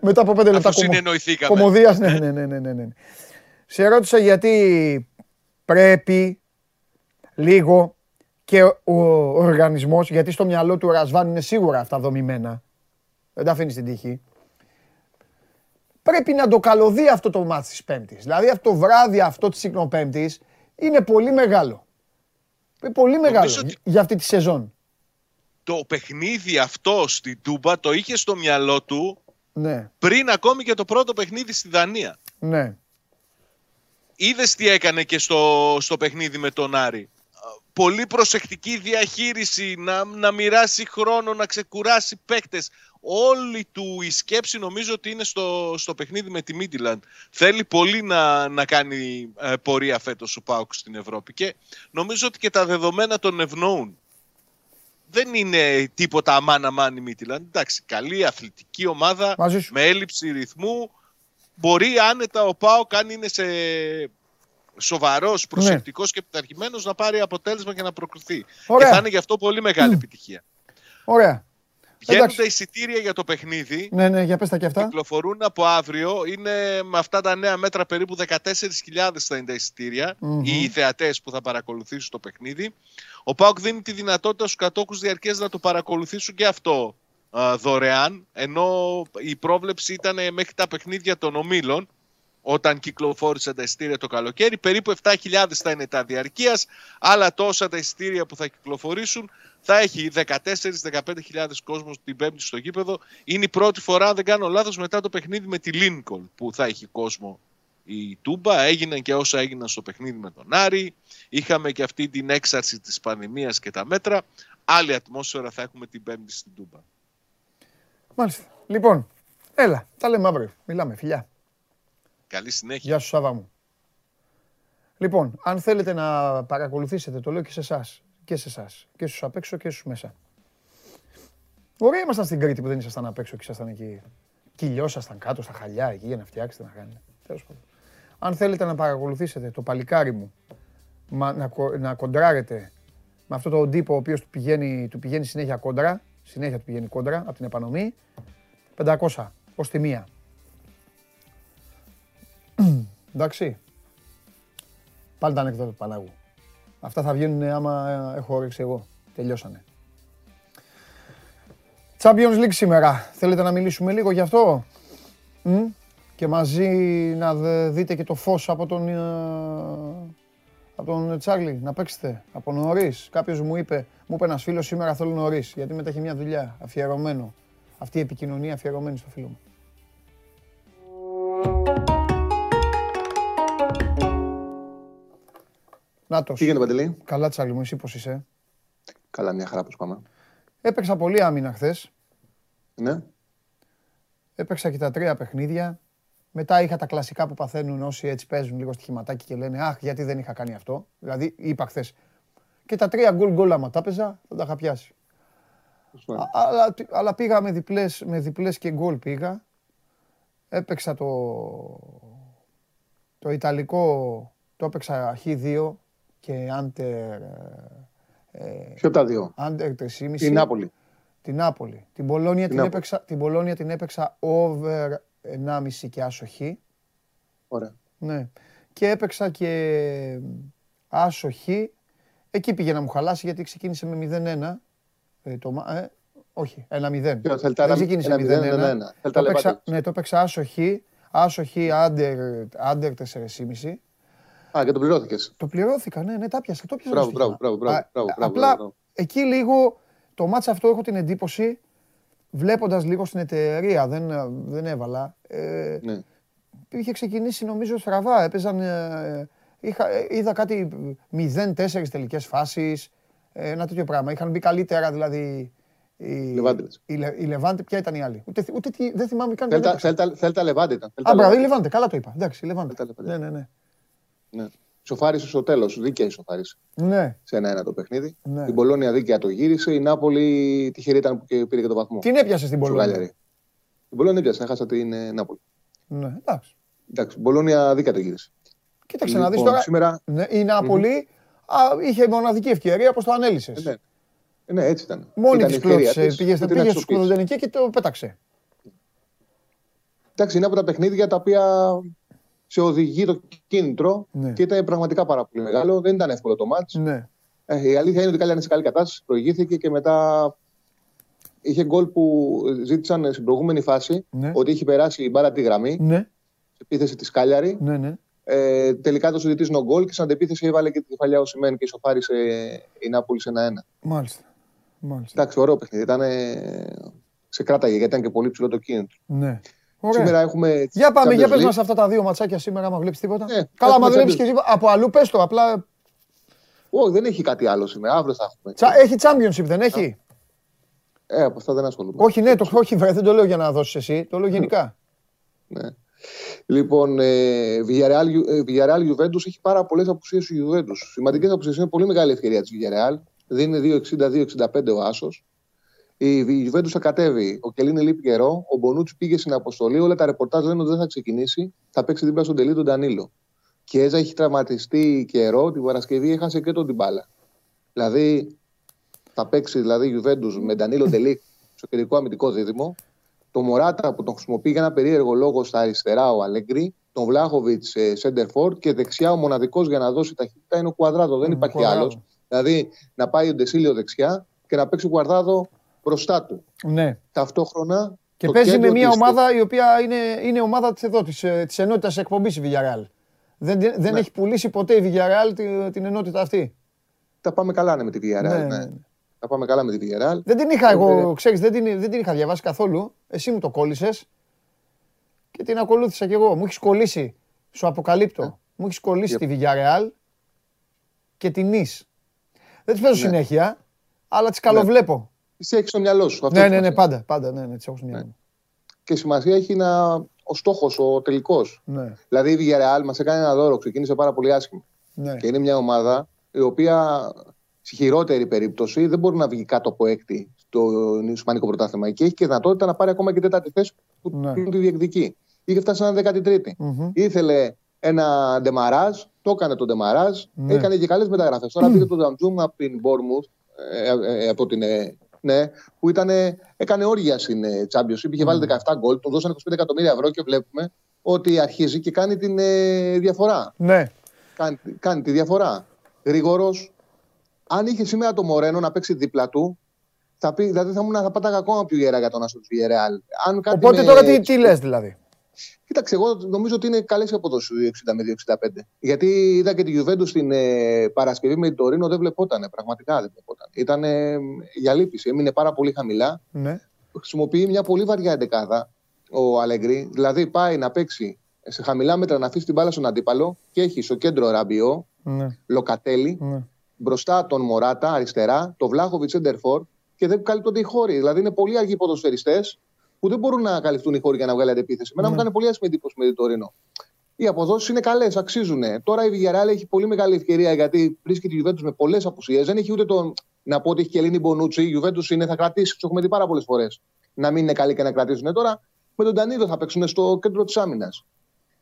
Speaker 1: μετά από πέντε λεπτά
Speaker 3: Αφού συνεννοηθήκαμε.
Speaker 1: κομμωδίας. Ναι, ναι, ναι, ναι, ναι, ναι. Σε ρώτησα γιατί πρέπει λίγο και ο, ο οργανισμός, γιατί στο μυαλό του ο Ρασβάν είναι σίγουρα αυτά δομημένα. Δεν τα αφήνεις στην τύχη. Πρέπει να το καλωδεί αυτό το μάτς της Πέμπτης. Δηλαδή αυτό το βράδυ αυτό της Πέμπτης είναι πολύ μεγάλο. Είναι πολύ μεγάλο
Speaker 3: ότι-
Speaker 1: για αυτή τη σεζόν.
Speaker 3: Το παιχνίδι αυτό στην Τούμπα το είχε στο μυαλό του
Speaker 1: Ναι,
Speaker 3: πριν ακόμη και το πρώτο παιχνίδι στη Δανία.
Speaker 1: ναι.
Speaker 3: Είδες τι έκανε και στο, στο παιχνίδι με τον Άρη. Πολύ προσεκτική διαχείριση, να, να μοιράσει χρόνο, να ξεκουράσει παίκτες. Όλη του η σκέψη νομίζω ότι είναι στο, στο παιχνίδι με τη Μίτιλαντ. Θέλει πολύ να, να κάνει ε, πορεία φέτος ο Πάουκ στην Ευρώπη και νομίζω ότι και τα δεδομένα τον ευνοούν. Δεν είναι τίποτα αμάν αμάν η Μίτιλαντ. Εντάξει, καλή αθλητική ομάδα
Speaker 1: Μαζί σου.
Speaker 3: με έλλειψη ρυθμού. Μπορεί άνετα ο Πάοκ αν είναι σε σοβαρός,
Speaker 1: Ναι.
Speaker 3: προσεκτικός και επιταρχημένο να πάρει αποτέλεσμα και να προκριθεί.
Speaker 1: Ωραία.
Speaker 3: Και θα είναι γι' αυτό πολύ μεγάλη επιτυχία.
Speaker 1: Ωραία.
Speaker 3: Βγαίνουν
Speaker 1: Εντάξει.
Speaker 3: τα εισιτήρια για το παιχνίδι.
Speaker 1: Ναι, ναι, για πες τα και αυτά.
Speaker 3: Κυκλοφορούν από αύριο. Είναι με αυτά τα νέα μέτρα περίπου 14.000 θα είναι τα εισιτήρια.
Speaker 1: Μμμ.
Speaker 3: Οι θεατέ που θα παρακολουθήσουν το παιχνίδι. Ο Πάοκ δίνει τη δυνατότητα στους κατόχους διαρκεία να το παρακολουθήσουν και αυτό α, δωρεάν. Ενώ η πρόβλεψη ήταν μέχρι τα παιχνίδια των ομίλων όταν κυκλοφόρησαν τα εισιτήρια το καλοκαίρι. Περίπου 7.000 θα είναι τα διαρκείας. Άλλα τόσα τα εισιτήρια που θα κυκλοφορήσουν. Θα έχει 14-15.000 κόσμος την Πέμπτη στο γήπεδο. Είναι η πρώτη φορά, αν δεν κάνω λάθος, μετά το παιχνίδι με τη Λίνκολn που θα έχει κόσμο η Τούμπα. Έγιναν και όσα έγιναν στο παιχνίδι με τον Άρη. Είχαμε και αυτή την έξαρση της πανδημίας και τα μέτρα. Άλλη ατμόσφαιρα θα έχουμε την Πέμπτη στην Τούμπα.
Speaker 1: Μάλιστα. Λοιπόν, έλα, τα λέμε αύριο. Μιλάμε, φιλιά.
Speaker 3: Καλή συνέχεια.
Speaker 1: Γεια σου Σάβα μου. Λοιπόν, αν θέλετε να παρακολουθήσετε, το λέω και σε εσάς. Και σε εσάς. Και στους απ' έξω και στους μέσα. Ωραία ήμασταν στην Κρήτη που δεν ήσασταν απ' έξω και ήσασταν εκεί. Κυλιώσασταν κάτω στα χαλιά εκεί για να φτιάξετε να κάνετε. Τέλος πάντων. Αν θέλετε να παρακολουθήσετε το παλικάρι μου, μα, να, κο- να κοντράρετε με αυτό τον τύπο ο οποίος του πηγαίνει, του πηγαίνει συνέχεια κόντρα, συνέχεια του πηγαίνει κόντρα από την επανομή, 500 ως τη μία. Εντάξει. Πάλι τα ανεκδότα του Πανάγου. Αυτά θα βγαίνουν άμα έχω όρεξη εγώ. Τελειώσανε. Champions League σήμερα. Θέλετε να μιλήσουμε λίγο γι' αυτό; Μ; Και μαζί να δείτε και το φως από τον, ε, από τον Τσάρλι, να παίξετε από νωρίς. Κάποιος μου είπε, μου είπε ένας φίλος σήμερα θέλω νωρίς, γιατί μετά έχει μια δουλειά αφιερωμένο. Αυτή η επικοινωνία αφιερωμένη στο φίλο μου. Νάτος.
Speaker 4: Τι γίνεται, Παντελή.
Speaker 1: Καλά, Τσάρλι μου, εσύ πώς είσαι;
Speaker 4: Καλά, μια χαρά πώς πάμε.
Speaker 1: Έπαιξα πολύ άμυνα χθες.
Speaker 4: Ναι.
Speaker 1: Έπαιξα και τα τρία παιχνίδια. Μετά είχα τα κλασικά που παθαίνουν όσοι έτσι παίζουν λίγο στοιχηματάκι και λένε Αχ, γιατί δεν είχα κάνει αυτό. Δηλαδή, είπα χθες. Και τα τρία γκολ γκολ άμα τα έπαιζα, θα τα είχα πιάσει. Α, αλλά, αλλά πήγα με διπλές, με διπλές και γκολ πήγα. Έπαιξα το, το Ιταλικό, το έπαιξα Χ2 και Άντερ...
Speaker 4: Ε, Ποιο τα δύο;
Speaker 1: Άντερ 3,5.
Speaker 4: Η Νάπολη.
Speaker 1: Την Νάπολη. Την Πολόνια την,
Speaker 4: Νάπολη.
Speaker 1: έπαιξα, την Πολόνια την έπαιξα over 1,5 και άσοχη.
Speaker 4: Ωραία.
Speaker 1: Ναι. Και έπαιξα και άσοχη. Εκεί πήγε να μου χαλάσει γιατί ξεκίνησε με 0-1. Ε, το, μα- ε, όχι, 1-0.
Speaker 4: Ποιο, θέλει τα
Speaker 1: Δεν
Speaker 4: ένα-
Speaker 1: ξεκίνησε
Speaker 4: ένα
Speaker 1: 0-1.
Speaker 4: μηδέν, ένα ένα. Θέλει
Speaker 1: Το
Speaker 4: τα
Speaker 1: έπαιξα,
Speaker 4: λεβάντι.
Speaker 1: ναι, το έπαιξα άσοχη. Άσοχη, άντερ, άντερ 4,5.
Speaker 4: Α, και το πληρώθηκες.
Speaker 1: Το πληρώθηκα, ναι, ναι, τα πιάσα. Το πιάσα
Speaker 4: Μπράβο,
Speaker 1: το
Speaker 4: μπράβο,
Speaker 1: στοίχημα.
Speaker 4: μπράβο, μπράβο,
Speaker 1: Α,
Speaker 4: μπράβο, μπράβο,
Speaker 1: Απλά
Speaker 4: μπράβο.
Speaker 1: εκεί λίγο το μάτς αυτό έχω την εντύπωση, βλέποντας λίγο στην εταιρεία, δεν, δεν έβαλα. Ε,
Speaker 4: Ναι.
Speaker 1: είχε ξεκινήσει νομίζω στραβά. Έπαιζαν, ε, είχα, ε, είδα κάτι 0-4 τελικές φάσεις, ε, ένα τέτοιο πράγμα. Είχαν μπει καλύτερα δηλαδή. Η,
Speaker 4: Λεβάντες.
Speaker 1: η, Λε- η Λεβάντε, ποια ήταν η άλλη. Ούτε, θυ- ούτε, τι- δεν θυμάμαι καν.
Speaker 4: Θέλει
Speaker 1: δεν
Speaker 4: τα-
Speaker 1: έπαιξα.
Speaker 4: θέλει τα- Θέλει τα λεβάντι ήταν. Θέλει
Speaker 1: Α,
Speaker 4: τα
Speaker 1: μπράβο, η
Speaker 4: λεβάντι.
Speaker 1: Λεβάντε, καλά το είπα. Εντάξει, η Λεβάντε.
Speaker 4: Θέλει τα
Speaker 1: Ναι,
Speaker 4: Λεβάντε.
Speaker 1: ναι, ναι.
Speaker 4: Ναι. Σοφάρισες στο τέλος. Δίκαια η σοφάρισες
Speaker 1: ναι.
Speaker 4: σε ένα-ένα το παιχνίδι.
Speaker 1: Ναι.
Speaker 4: Η Μπολόνια δίκαια το γύρισε. Η Νάπολη τυχερή ήταν που και πήρε και το βαθμό.
Speaker 1: Την έπιασε στην
Speaker 4: Στο
Speaker 1: Πολωνία.
Speaker 4: Γκάλιαρη. Η Μπολόνια έπιασε, έχασα την ε, Νάπολη.
Speaker 1: Ναι, εντάξει.
Speaker 4: Εντάξει, η Μπολόνια δίκαια το γύρισε.
Speaker 1: Κοίταξε να δεις
Speaker 4: Λοιπόν,
Speaker 1: τώρα.
Speaker 4: Σήμερα.
Speaker 1: Ναι, η ναπολη α, είχε μοναδική ευκαιρία, πώς το ανέλησες.
Speaker 4: Ναι, Ε, ναι, έτσι ήταν.
Speaker 1: Μόνη
Speaker 4: Ήταν
Speaker 1: της
Speaker 4: η ευκαιρία
Speaker 1: κλώτησε,
Speaker 4: της,
Speaker 1: πήγε,
Speaker 4: δεν
Speaker 1: στα-
Speaker 4: την
Speaker 1: πήγες στο
Speaker 4: αξιοποίησε.
Speaker 1: σκουδενική και το πέταξε.
Speaker 4: Εντάξει, είναι από τα παιχνίδια τα οποία σε οδηγεί το κίνητρο
Speaker 1: Ναι.
Speaker 4: και ήταν πραγματικά πάρα πολύ μεγάλο. Δεν ήταν εύκολο το μάτς.
Speaker 1: Ναι.
Speaker 4: Ε, η αλήθεια είναι ότι η Κάλια είναι σε καλή κατάσταση, προηγήθηκε και μετά είχε γκολ που ζήτησαν στην προηγούμενη φάση
Speaker 1: Ναι.
Speaker 4: ότι είχε περάσει η μπάρα τη γραμμή,
Speaker 1: Ναι,
Speaker 4: σε επίθεση της Κάλιαρη.
Speaker 1: ναι, ναι.
Speaker 4: Ε, τελικά το συζητή no γκολ και σαν αντεπίθεση έβαλε και τη κεφαλιά ο Σιμέν και ισοφάρισε η Νάπολη σε 1-1.
Speaker 1: Μάλιστα. Μάλιστα.
Speaker 4: Εντάξει, ωραίο παιχνίδι. Ήταν, σε κράταγε γιατί ήταν και πολύ ψηλό το κίνητρο.
Speaker 1: Ναι. Ωραία.
Speaker 4: Σήμερα έχουμε.
Speaker 1: Για πάμε, για
Speaker 4: Champions
Speaker 1: πες
Speaker 4: League.
Speaker 1: μας αυτά τα δύο ματσάκια σήμερα, άμα βλέπεις τίποτα.
Speaker 4: Ναι,
Speaker 1: Καλά, άμα
Speaker 4: έχουμε
Speaker 1: βλέπεις
Speaker 4: Champions.
Speaker 1: και τίποτα. Από αλλού πες το, απλά.
Speaker 4: Όχι, δεν έχει κάτι άλλο σήμερα. Αύριο θα έχουμε.
Speaker 1: Τσα- Έχει championship, δεν έχει;
Speaker 4: Ε, από αυτά δεν ασχολούμαι.
Speaker 1: Όχι, ναι, το, όχι, βρε, δεν το λέω για να δώσεις εσύ, το λέω γενικά.
Speaker 4: Ναι. Λοιπόν, ε, Villarreal, ε, Villarreal Juventus έχει πάρα πολλές απουσίες του Juventus. Σημαντικές απουσίες. Είναι πολύ μεγάλη ευκαιρία της Villarreal. Δίνει 2,60-2,65 ο άσος. Η Juventus θα κατέβει. Ο Κιελίνι λείπει καιρό. Ο Μπονούτσι πήγε στην αποστολή. Όλα τα ρεπορτάζ λένε ότι δεν θα ξεκινήσει. Θα παίξει δίπλα στον Ντε Λιχτ ο Ντανίλο. Κιέζα έχει τραυματιστεί καιρό. Την Παρασκευή έχασε και τον Ντιμπάλα. Δηλαδή θα παίξει δηλαδή η Juventus με Ντανίλο Ντε Λιχτ στο κεντρικό αμυντικό δίδυμο. Το Μοράτα που τον χρησιμοποιεί για ένα περίεργο λόγο στα αριστερά ο Αλέγκρι. Τον Βλάχοβιτς σέντερ φορ και δεξιά ο μοναδικός για να δώσει ταχύτητα είναι ο Κουαδράδο. Δεν
Speaker 1: Mm,
Speaker 4: υπάρχει
Speaker 1: Κουαδράδο.
Speaker 4: άλλος. Δηλαδή να πάει ο Ντεσίλιο δεξιά και να παίξει ο Κουαδράδο μπροστά του.
Speaker 1: ναι.
Speaker 4: Ταυτόχρονα.
Speaker 1: Και
Speaker 4: το
Speaker 1: παίζει με
Speaker 4: κέντρο
Speaker 1: μια
Speaker 4: της-
Speaker 1: ομάδα η οποία είναι, είναι ομάδα της εδώ, της, ε, της ενότητας εκπομπής η Villarreal. Δεν, δεν
Speaker 4: Ναι.
Speaker 1: έχει πουλήσει ποτέ η Villarreal την, την ενότητα αυτή.
Speaker 4: Τα πάμε καλά ναι, με τη Villarreal.
Speaker 1: Ναι,
Speaker 4: Ναι,
Speaker 1: ναι, ναι.
Speaker 4: Τα πάμε καλά με τη Villarreal.
Speaker 1: Δεν την είχα
Speaker 4: Ε,
Speaker 1: εγώ, ξέρεις, δεν την, δεν την είχα διαβάσει καθόλου. Εσύ μου το κόλλησες και την ακολούθησα κι εγώ. Μου έχεις κολλήσει, σου αποκαλύπτω, μου έχεις κολλήσει τη Villarreal και την Nice. Δεν τις παίζω
Speaker 4: Ναι.
Speaker 1: συνέχεια, αλλά τις καλοβλέπω.
Speaker 4: Τι έχεις στο μυαλό σου. αυτό
Speaker 1: Ναι,
Speaker 4: έχει
Speaker 1: ναι, ναι,
Speaker 4: σημασία.
Speaker 1: πάντα, πάντα, ναι, ναι, τις έχω στο μυαλό μου.
Speaker 4: Και σημασία έχει να... ο στόχος, ο τελικός.
Speaker 1: Ναι,
Speaker 4: Δηλαδή η Villarreal μας έκανε ένα δώρο, ξεκίνησε πάρα πολύ άσχημα.
Speaker 1: ναι.
Speaker 4: Και είναι μια ομάδα η οποία στη χειρότερη περίπτωση δεν μπορεί να βγει κάτω από έκτη στο Ισπανικό πρωτάθλημα. Και έχει και δυνατότητα να πάρει ακόμα και τέταρτη θέση που
Speaker 1: Ναι.
Speaker 4: ναι. τη διεκδικεί. Είχε φτάσει σαν 13η.
Speaker 1: Μμμ.
Speaker 4: Ήθελε ένα ντεμαράζ, το έκανε τον ντεμαράζ,
Speaker 1: Ναι.
Speaker 4: έκανε και καλές μεταγραφές. Τώρα πήρε τον Νταμτζούμ από την Bournemouth, ε, ε, ε, από την. Ε, ναι, που ήταν, έκανε όρια στην ε, Championship, είχε βάλει 17 γκολ, του δώσανε 25 εκατομμύρια ευρώ και βλέπουμε ότι αρχίζει και κάνει την ε, διαφορά.
Speaker 1: Ναι.
Speaker 4: κάνει, κάνει τη διαφορά. Γρήγορο. Αν είχε σήμερα το Μορένο να παίξει δίπλα του, θα, πει, δηλαδή θα, ήμουν, θα πάταγα ακόμα πιο γερά για τον Άσο του Villarreal. Αν κάτι
Speaker 1: Οπότε
Speaker 4: με-
Speaker 1: τώρα τι, τι λες δηλαδή;
Speaker 4: Κοίταξε, εγώ νομίζω ότι είναι καλές οι αποδόσεις του 2,60 με 2,65. Γιατί είδα και τη Juventus στην ε, Παρασκευή με την Τωρίνο, δεν βλεπόταν. Πραγματικά δεν βλεπόταν. Ήταν ε, για λύπηση. Έμεινε πάρα πολύ χαμηλά.
Speaker 1: Ναι.
Speaker 4: Χρησιμοποιεί μια πολύ βαριά εντεκάδα ο Αλεγκρί. Δηλαδή πάει να παίξει σε χαμηλά μέτρα να αφήσει την μπάλα στον αντίπαλο και έχει στο κέντρο Ραμπιό,
Speaker 1: Ναι.
Speaker 4: Λοκατέλη,
Speaker 1: ναι.
Speaker 4: μπροστά τον Μωράτα αριστερά, το Βλάχοβιτς Σέντερφορ και δεν καλύπτονται οι χώροι. Δηλαδή είναι πολύ αργοί ποδοσφαιριστές που δεν μπορούν να καλυφθούν οι χώροι για να βγάλει αντεπίθεση. Εμένα μου
Speaker 1: Ναι.
Speaker 4: κάνει πολύ άσχημη εντύπωση με την Τωρίνο. Οι αποδόσεις είναι καλές, αξίζουν. Τώρα η Villarreal έχει πολύ μεγάλη ευκαιρία γιατί βρίσκει τη Juventus με πολλές απουσίες. Δεν έχει ούτε τον. Να πω ότι έχει και Ελλήνη Μπονούτσι. Η Juventus είναι, θα κρατήσει, το έχουμε δει πάρα πολλές φορές. Να μην είναι καλή και να κρατήσουν. Τώρα με τον Ντανίδο θα παίξουν στο κέντρο της άμυνας.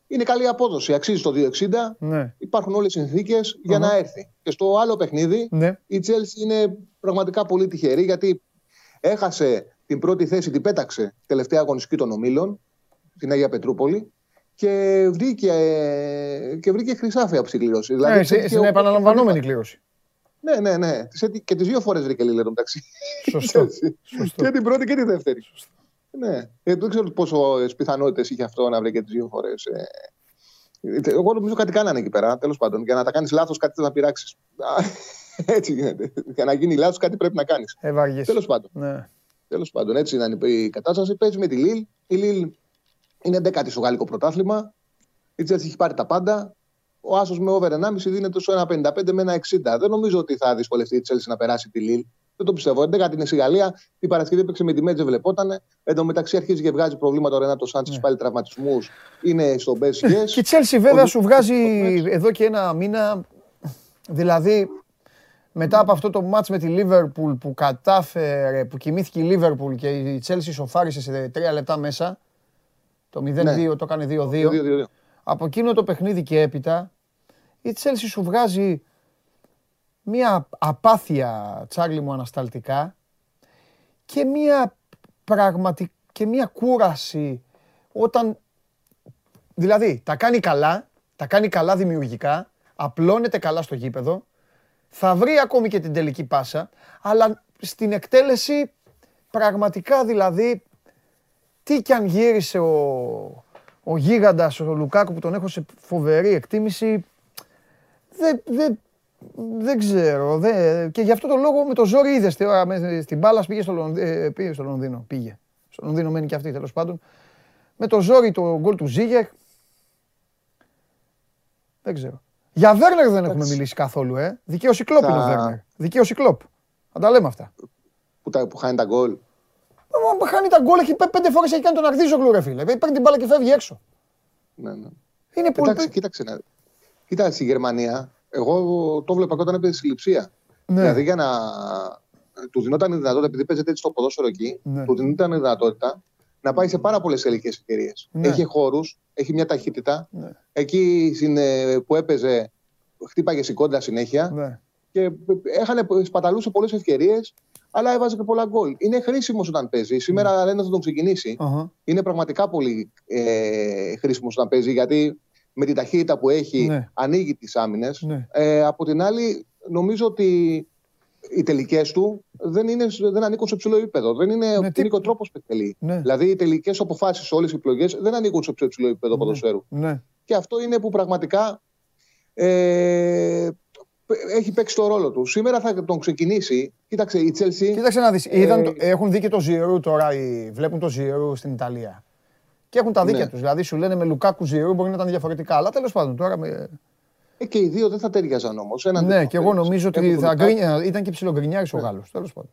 Speaker 4: Είναι καλή απόδοση. Αξίζει το 2,60.
Speaker 1: Ναι.
Speaker 4: Υπάρχουν όλες οι συνθήκες για
Speaker 1: Αχα.
Speaker 4: να έρθει. Και στο άλλο παιχνίδι,
Speaker 1: ναι.
Speaker 4: η Chelsea είναι πραγματικά πολύ τυχερή γιατί έχασε την πρώτη θέση, την πέταξε τελευταία αγωνιστική των ομίλων στην Αγία Πετρούπολη και βρήκε, και βρήκε χρυσάφι από συγκλήρωση.
Speaker 1: ναι
Speaker 4: της
Speaker 1: στην
Speaker 4: έτυχε
Speaker 1: στην
Speaker 4: ο-
Speaker 1: επαναλαμβανόμενη κλήρωση.
Speaker 4: Ναι, ναι, ναι. Της έτυχε- Και τις δύο φορές βρήκε Λίλερ μεταξύ.
Speaker 1: Σωστό.
Speaker 4: Chelsea.
Speaker 1: Σωστό.
Speaker 4: και την πρώτη και τη δεύτερη. Ναι. Ε, δεν ξέρω πόσο πιθανότητες είχε αυτό να βρει και τις δύο φορές. Εγώ νομίζω κάτι κάνανε εκεί πέρα, τέλος πάντων. Για να τα κάνεις λάθος, κάτι θες να πειράξεις. Έτσι γίνεται. Για να γίνει λάθος, κάτι πρέπει να κάνεις.
Speaker 1: Ε, βαριές.
Speaker 4: Τέλος πάντων.
Speaker 1: Ναι.
Speaker 4: Τέλος πάντων, έτσι ήταν η κατάσταση. Παίζει με τη Λίλ. Η Λίλ είναι 10η στο γαλλικό πρωτάθλημα. Η Chelsea έχει πάρει τα πάντα. Ο Άσος με over 1,5 δίνεται στο 1,55 με 1,60. Δεν νομίζω ότι θα δυσκολευτεί η Chelsea να περάσει τη Λίλ. Δεν το πιστεύω. 11η είναι στη Γαλλία. Την Παρασκευή έπαιξε με τη Μέτζε, βλεπότανε. Εν τω μεταξύ αρχίζει και βγάζει προβλήματα ο Ρενάτο Σάντσες,
Speaker 1: Ναι.
Speaker 4: πάλι τραυματισμούς. Είναι στο best yes.
Speaker 1: Και η Chelsea βέβαια
Speaker 4: Ο-
Speaker 1: σου βγάζει εδώ και ένα μήνα, δηλαδή μετά από αυτό το μάτς με τη Liverpool που κατάφερε, που κοιμήθηκε η Liverpool και η Chelsea σοφάρισε σε τρία λεπτά μέσα, το 0-2
Speaker 4: Ναι.
Speaker 1: το έκανε 2-2.
Speaker 4: 2-2-2.
Speaker 1: Από εκείνο το παιχνίδι και έπειτα, η Chelsea σου βγάζει μία απάθεια, Τσάρλι μου, ανασταλτικά και μία πραγματι... και μία κούραση όταν Δηλαδή, τα κάνει καλά, τα κάνει καλά δημιουργικά, απλώνεται καλά στο γήπεδο, θα βρει ακόμη και την τελική πάσα, αλλά στην εκτέλεση πραγματικά δηλαδή, τι κι αν γύρισε ο, ο γίγαντας, ο Λουκάκου που τον έχω σε φοβερή εκτίμηση, δεν, δεν, δεν ξέρω. Δεν, και γι' αυτό το λόγο με το ζόρι είδες τώρα με- στην μπάλα πήγε στο, Λονδ- ε, πήγε στο Λονδίνο. Πήγε. Στο Λονδίνο μένει και αυτή τέλος πάντων. Με το ζόρι το γκολ του Ζίγερ. Δεν ξέρω. Για Βέρνερ δεν έχουμε
Speaker 4: Εντάξει.
Speaker 1: μιλήσει καθόλου, ε. Δικαίωση κλόπ είναι ο
Speaker 4: Θα-
Speaker 1: Βέρνερ. Δικαίωση κλόπ. Θα τα λέμε αυτά.
Speaker 4: Που, τα- που χάνει τα γκολ.
Speaker 1: Μα χάνει τα γκολ, έχει πέ- πέντε φορές έχει κάνει τον Αρτίζογλου, ρε φίλε. Παίρνει την μπάλα και φεύγει έξω.
Speaker 4: Ναι, ναι.
Speaker 1: Είναι πολύ.
Speaker 4: Εντάξει, κοίταξε. να- Κοίτα, στη Γερμανία, εγώ το βλέπα και όταν έπαιζε στη λειψία.
Speaker 1: Ναι.
Speaker 4: Δηλαδή για να. Του δινόταν η δυνατότητα, επειδή παίζεται έτσι το ποδόσφαιρο εκεί,
Speaker 1: Ναι.
Speaker 4: του δινόταν η δυνατότητα να πάει σε πάρα πολλές τελικέ ευκαιρίε.
Speaker 1: Ναι.
Speaker 4: Έχει χώρους, έχει μια ταχύτητα.
Speaker 1: Ναι.
Speaker 4: Εκεί στην, ε, που έπαιζε, χτύπαγε σηκώντα συνέχεια
Speaker 1: Ναι.
Speaker 4: και έχανε, σπαταλούσε πολλές ευκαιρίες, αλλά έβαζε και πολλά γκολ. Είναι χρήσιμος όταν παίζει. Σήμερα λένε θα τον ξεκινήσει.
Speaker 1: Αχα.
Speaker 4: Είναι πραγματικά πολύ ε, χρήσιμος όταν παίζει γιατί με την ταχύτητα που έχει
Speaker 1: Ναι.
Speaker 4: ανοίγει τις άμυνες.
Speaker 1: Ναι.
Speaker 4: Ε, από την άλλη, νομίζω ότι οι τελικές του δεν, είναι, δεν ανήκουν σε ψηλό επίπεδο. Δεν είναι,
Speaker 1: Ναι, τι-
Speaker 4: είναι και ο τρόπος που εκτελεί.
Speaker 1: Ναι.
Speaker 4: Δηλαδή, οι τελικές αποφάσεις, όλες οι επιλογές δεν ανήκουν σε πιο ψηλό επίπεδο ποδοσφαίρου.
Speaker 1: Ναι.
Speaker 4: Και αυτό είναι που πραγματικά ε, έχει παίξει το ρόλο του. Σήμερα θα τον ξεκινήσει. Κοίταξε, η Chelsea.
Speaker 1: Κοίταξε να δεις,
Speaker 4: Ε,
Speaker 1: είδαν το- έχουν δει και το Ζιρού τώρα, οι- βλέπουν το Ζιρού στην Ιταλία. Και έχουν τα δίκαια
Speaker 4: Ναι.
Speaker 1: τους. Δηλαδή σου λένε με Λουκάκου Ζιρού μπορεί να ήταν διαφορετικά. Αλλά τέλος πάντων τώρα. Με...
Speaker 4: Ε, και οι δύο δεν θα ταιριάζαν όμως.
Speaker 1: Ναι, και εγώ νομίζω ότι θα
Speaker 4: γκρίνει.
Speaker 1: γκρίνια, ήταν και ψιλογκρινιάρης ο Γάλλος. Τέλος πάντων.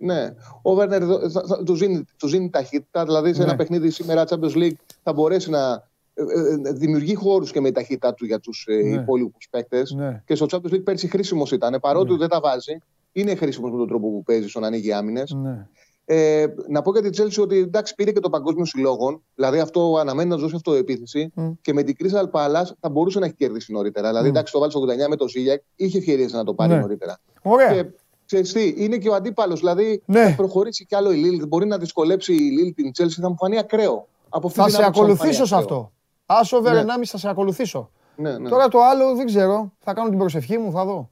Speaker 4: Ναι. Ο Βέρνερ δο- θα- θα- του δίνει, του δίνει ταχύτητα. Δηλαδή σε
Speaker 1: Ναι.
Speaker 4: ένα παιχνίδι σήμερα Champions League θα μπορέσει να ε, ε, δημιουργεί χώρους και με η ταχύτητά του για τους ε,
Speaker 1: Ναι.
Speaker 4: υπόλοιπους παίκτες.
Speaker 1: Ναι.
Speaker 4: Και στο Champions League πέρσι χρήσιμος ήταν. Παρότι δεν τα βάζει, είναι χρήσιμος με τον τρόπο που παίζει στο να ανοίγει άμυνες.
Speaker 1: Ναι.
Speaker 4: Ε, να πω για την Chelsea ότι εντάξει πήρε και το παγκόσμιο συλλόγων. Δηλαδή αυτό αναμένει να του δώσει αυτοεπίθεση.
Speaker 1: Μμ.
Speaker 4: Και με την Crystal Palace θα μπορούσε να έχει κερδίσει νωρίτερα. Δηλαδή
Speaker 1: Μμ.
Speaker 4: εντάξει το βάλει στο 89 με το Ζίγιακ, είχε ευκαιρίες να το πάρει
Speaker 1: Ναι.
Speaker 4: νωρίτερα.
Speaker 1: Ωραία.
Speaker 4: Και ξέρεις τι, είναι και ο αντίπαλος. Δηλαδή
Speaker 1: Ναι.
Speaker 4: θα προχωρήσει κι άλλο η Λίλ. Μπορεί να δυσκολέψει η Λίλ την Chelsea, θα μου φανεί ακραίο. Από αυτή
Speaker 1: Θα
Speaker 4: την
Speaker 1: σε
Speaker 4: άποψη μου
Speaker 1: ακολουθήσω
Speaker 4: φανεί
Speaker 1: σε
Speaker 4: ακραίο.
Speaker 1: αυτό. Άσο over
Speaker 4: Ναι.
Speaker 1: 1,5 θα σε ακολουθήσω.
Speaker 4: Ναι, ναι.
Speaker 1: Τώρα το άλλο δεν ξέρω. Θα κάνω την προσευχή μου, θα δω.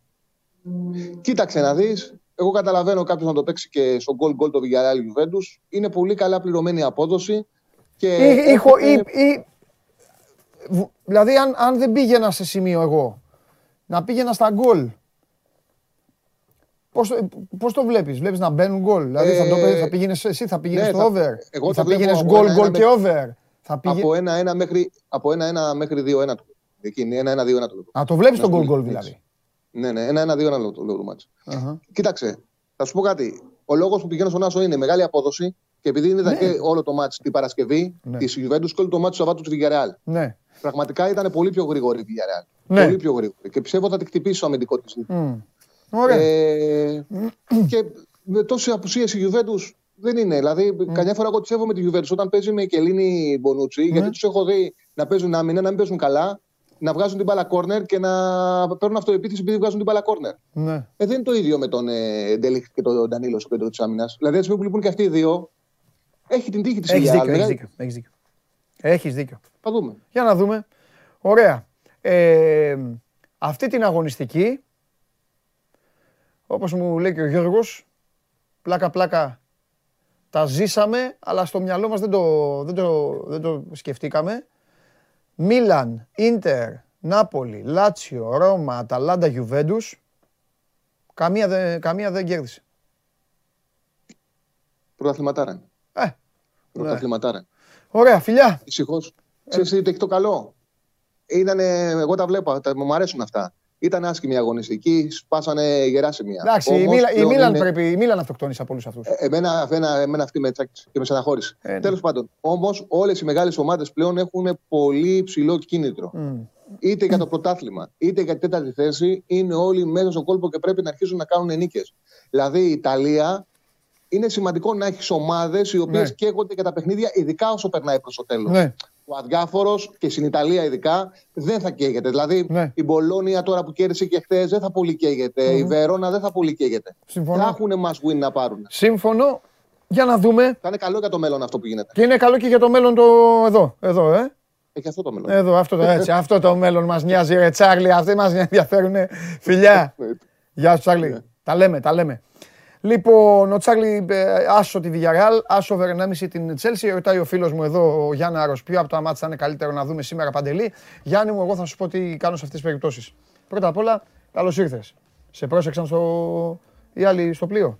Speaker 4: Κοίταξε να δεις. Εγώ καταλαβαίνω κάποιος να το παίξει και στο goal goal το Villarreal Juventus. Είναι πολύ καλά πληρωμένη η απόδοση. Και
Speaker 1: Ή, ή,
Speaker 4: έχουν-
Speaker 1: χω- ή- ή- β- δηλαδή, αν, αν δεν πήγαινα σε σημείο εγώ, να πήγαινα στα γκολ. Πώς, το- πώς το βλέπεις, βλέπεις να μπαίνουν γκολ, δηλαδή θα, το,
Speaker 4: Ε,
Speaker 1: πέ- θα πήγαινες εσύ, θα πήγαινες
Speaker 4: ναι,
Speaker 1: στο
Speaker 4: θα-
Speaker 1: over,
Speaker 4: εγώ
Speaker 1: ή θα
Speaker 4: το βλέπω
Speaker 1: πήγαινες
Speaker 4: από
Speaker 1: γκολ,
Speaker 4: ένα-ένα
Speaker 1: γκολ και
Speaker 4: με-
Speaker 1: over. Θα πήγε...
Speaker 4: από 1-1 μέχρι, από 1-1 μέχρι 2-1 το Εκείνη, 1-1-2-1 το βλέπω.
Speaker 1: Α, το βλέπεις το
Speaker 4: Να
Speaker 1: γκολ
Speaker 4: σου
Speaker 1: γκολ
Speaker 4: πω,
Speaker 1: δηλαδή.
Speaker 4: Ναι, ναι, 1-1-2-1 λέω το λέω το μάτς.
Speaker 1: Αχα.
Speaker 4: Κοίταξε, θα σου πω κάτι. Ο λόγος που πηγαίνω στον Άσο είναι μεγάλη απόδοση και επειδή είδα και όλο το μάτς την Παρασκευή
Speaker 1: Ναι.
Speaker 4: τη Juventus και όλο το μάτς του Σαββάτου τη Villarreal.
Speaker 1: Ναι.
Speaker 4: Πραγματικά ήταν πολύ πιο γρήγορη η Villarreal.
Speaker 1: Ναι.
Speaker 4: Πολύ πιο γρήγορη. Και πιστεύω θα την χτυπήσει το αμυντικός της.
Speaker 1: Μμ. Ωραία.
Speaker 4: Ε, και με τόσε απουσίε η Juventus δεν είναι. Δηλαδή, καμιά φορά εγώ τη σέβομαι τη Juventus όταν παίζει με Κελίνη Μπονούτσι,
Speaker 1: Ναι.
Speaker 4: γιατί τους έχω δει να παίζουν άμυνα, να μην παίζουν καλά, να βγάζουν την μπάλα κόρνερ και να παίρνουν αυτοεπίθεση επειδή βγάζουν την μπάλα κόρνερ.
Speaker 1: ναι.
Speaker 4: Ε, δεν είναι το ίδιο με τον ε, Ντέλιχ και τον Ντανίλο στο κέντρο της άμυνας. Δηλαδή, έτσι που λείπουν και αυτοί οι δύο, έχει την τύχη της
Speaker 1: Έχεις δίκιο, έχεις δίκιο, έχεις δίκιο. Έχεις δίκιο.
Speaker 4: Θα δούμε.
Speaker 1: Για να δούμε. Ωραία. Ε, αυτή την αγωνιστική, όπως μου λέει και ο Γιώργος, πλάκα-πλάκα τα ζήσαμε, αλλά στο μυαλό μας δεν το, δεν το, δεν το σκεφτήκαμε. Μίλαν, Ίντερ, Νάπολη, Λάτσιο, Ρώμα, Αταλάντα, Γιουβέντους. Καμία, δεν- καμία δεν κέρδισε.
Speaker 4: Πρωταθληματάρα. είναι.
Speaker 1: Ε,
Speaker 4: Πρωταθληματάρα. είναι.
Speaker 1: ωραία, φιλιά.
Speaker 4: Δυστυχώ. Ξέρεις τι έχει το καλό; Ήτανε, εγώ τα βλέπω, τα, μου αρέσουν αυτά. Ήταν άσχημη η αγωνιστική, σπάσανε γερά σημεία.
Speaker 1: Εντάξει, η,
Speaker 4: Όμως,
Speaker 1: Μίλα, η
Speaker 4: πλέον
Speaker 1: Μίλαν
Speaker 4: είναι-
Speaker 1: πρέπει, η Μίλαν αυτοκτόνησε από όλους αυτούς.
Speaker 4: Ε, Εμένα, εμένα, εμένα αυτή με τσάκισε και με στεναχώρησε.
Speaker 1: Ε, ναι.
Speaker 4: Τέλος πάντων, όμως όλες οι μεγάλες ομάδες πλέον έχουν πολύ ψηλό κίνητρο.
Speaker 1: Μμ.
Speaker 4: Είτε για το πρωτάθλημα, είτε για την τέταρτη θέση, είναι όλοι μέσα στον κόλπο και πρέπει να αρχίσουν να κάνουν νίκες. Δηλαδή η Ιταλία είναι σημαντικό να έχεις ομάδες οι οποίες
Speaker 1: Ναι.
Speaker 4: καίγονται για τα παιχνίδια, ειδικά όσο περνάει προς το τέλος.
Speaker 1: Ναι.
Speaker 4: Ο αδιάφορος και στην Ιταλία ειδικά δεν θα καίγεται. Δηλαδή
Speaker 1: Ναι.
Speaker 4: η Μπολόνια τώρα που κέρδισε και χθες δεν θα πολύ καίγεται. Η Βερόνα δεν θα πολύ καίγεται.
Speaker 1: Συμφωνώ.
Speaker 4: Θα έχουν must win να πάρουν.
Speaker 1: Σύμφωνο. Για να δούμε.
Speaker 4: Θα είναι καλό για το μέλλον αυτό που γίνεται.
Speaker 1: Και είναι καλό και για το μέλλον το εδώ. Εδώ, ε.
Speaker 4: Έχει αυτό το μέλλον.
Speaker 1: Εδώ, αυτό το, έτσι, αυτό το μέλλον μας νοιάζει, ρε Τσάρλι. Αυτοί μας ενδιαφέρουν. Φιλιά. Γεια σου, Τσάρλι. Τα λέμε, τα λέμε. Λοιπόν, ο Τσάρλι ε, άσο τη Villarreal, άσο over 1,5 την Chelsea. Ρωτάει ο φίλος μου εδώ, ο Γιάννα Άρος, ποιο από τα μάτια θα είναι καλύτερο να δούμε σήμερα παντελή. Γιάννη μου, εγώ θα σου πω τι κάνω σε αυτές τις περιπτώσεις. Πρώτα απ' όλα, καλώς ήρθες. Σε πρόσεξαν στο... οι άλλοι στο πλοίο.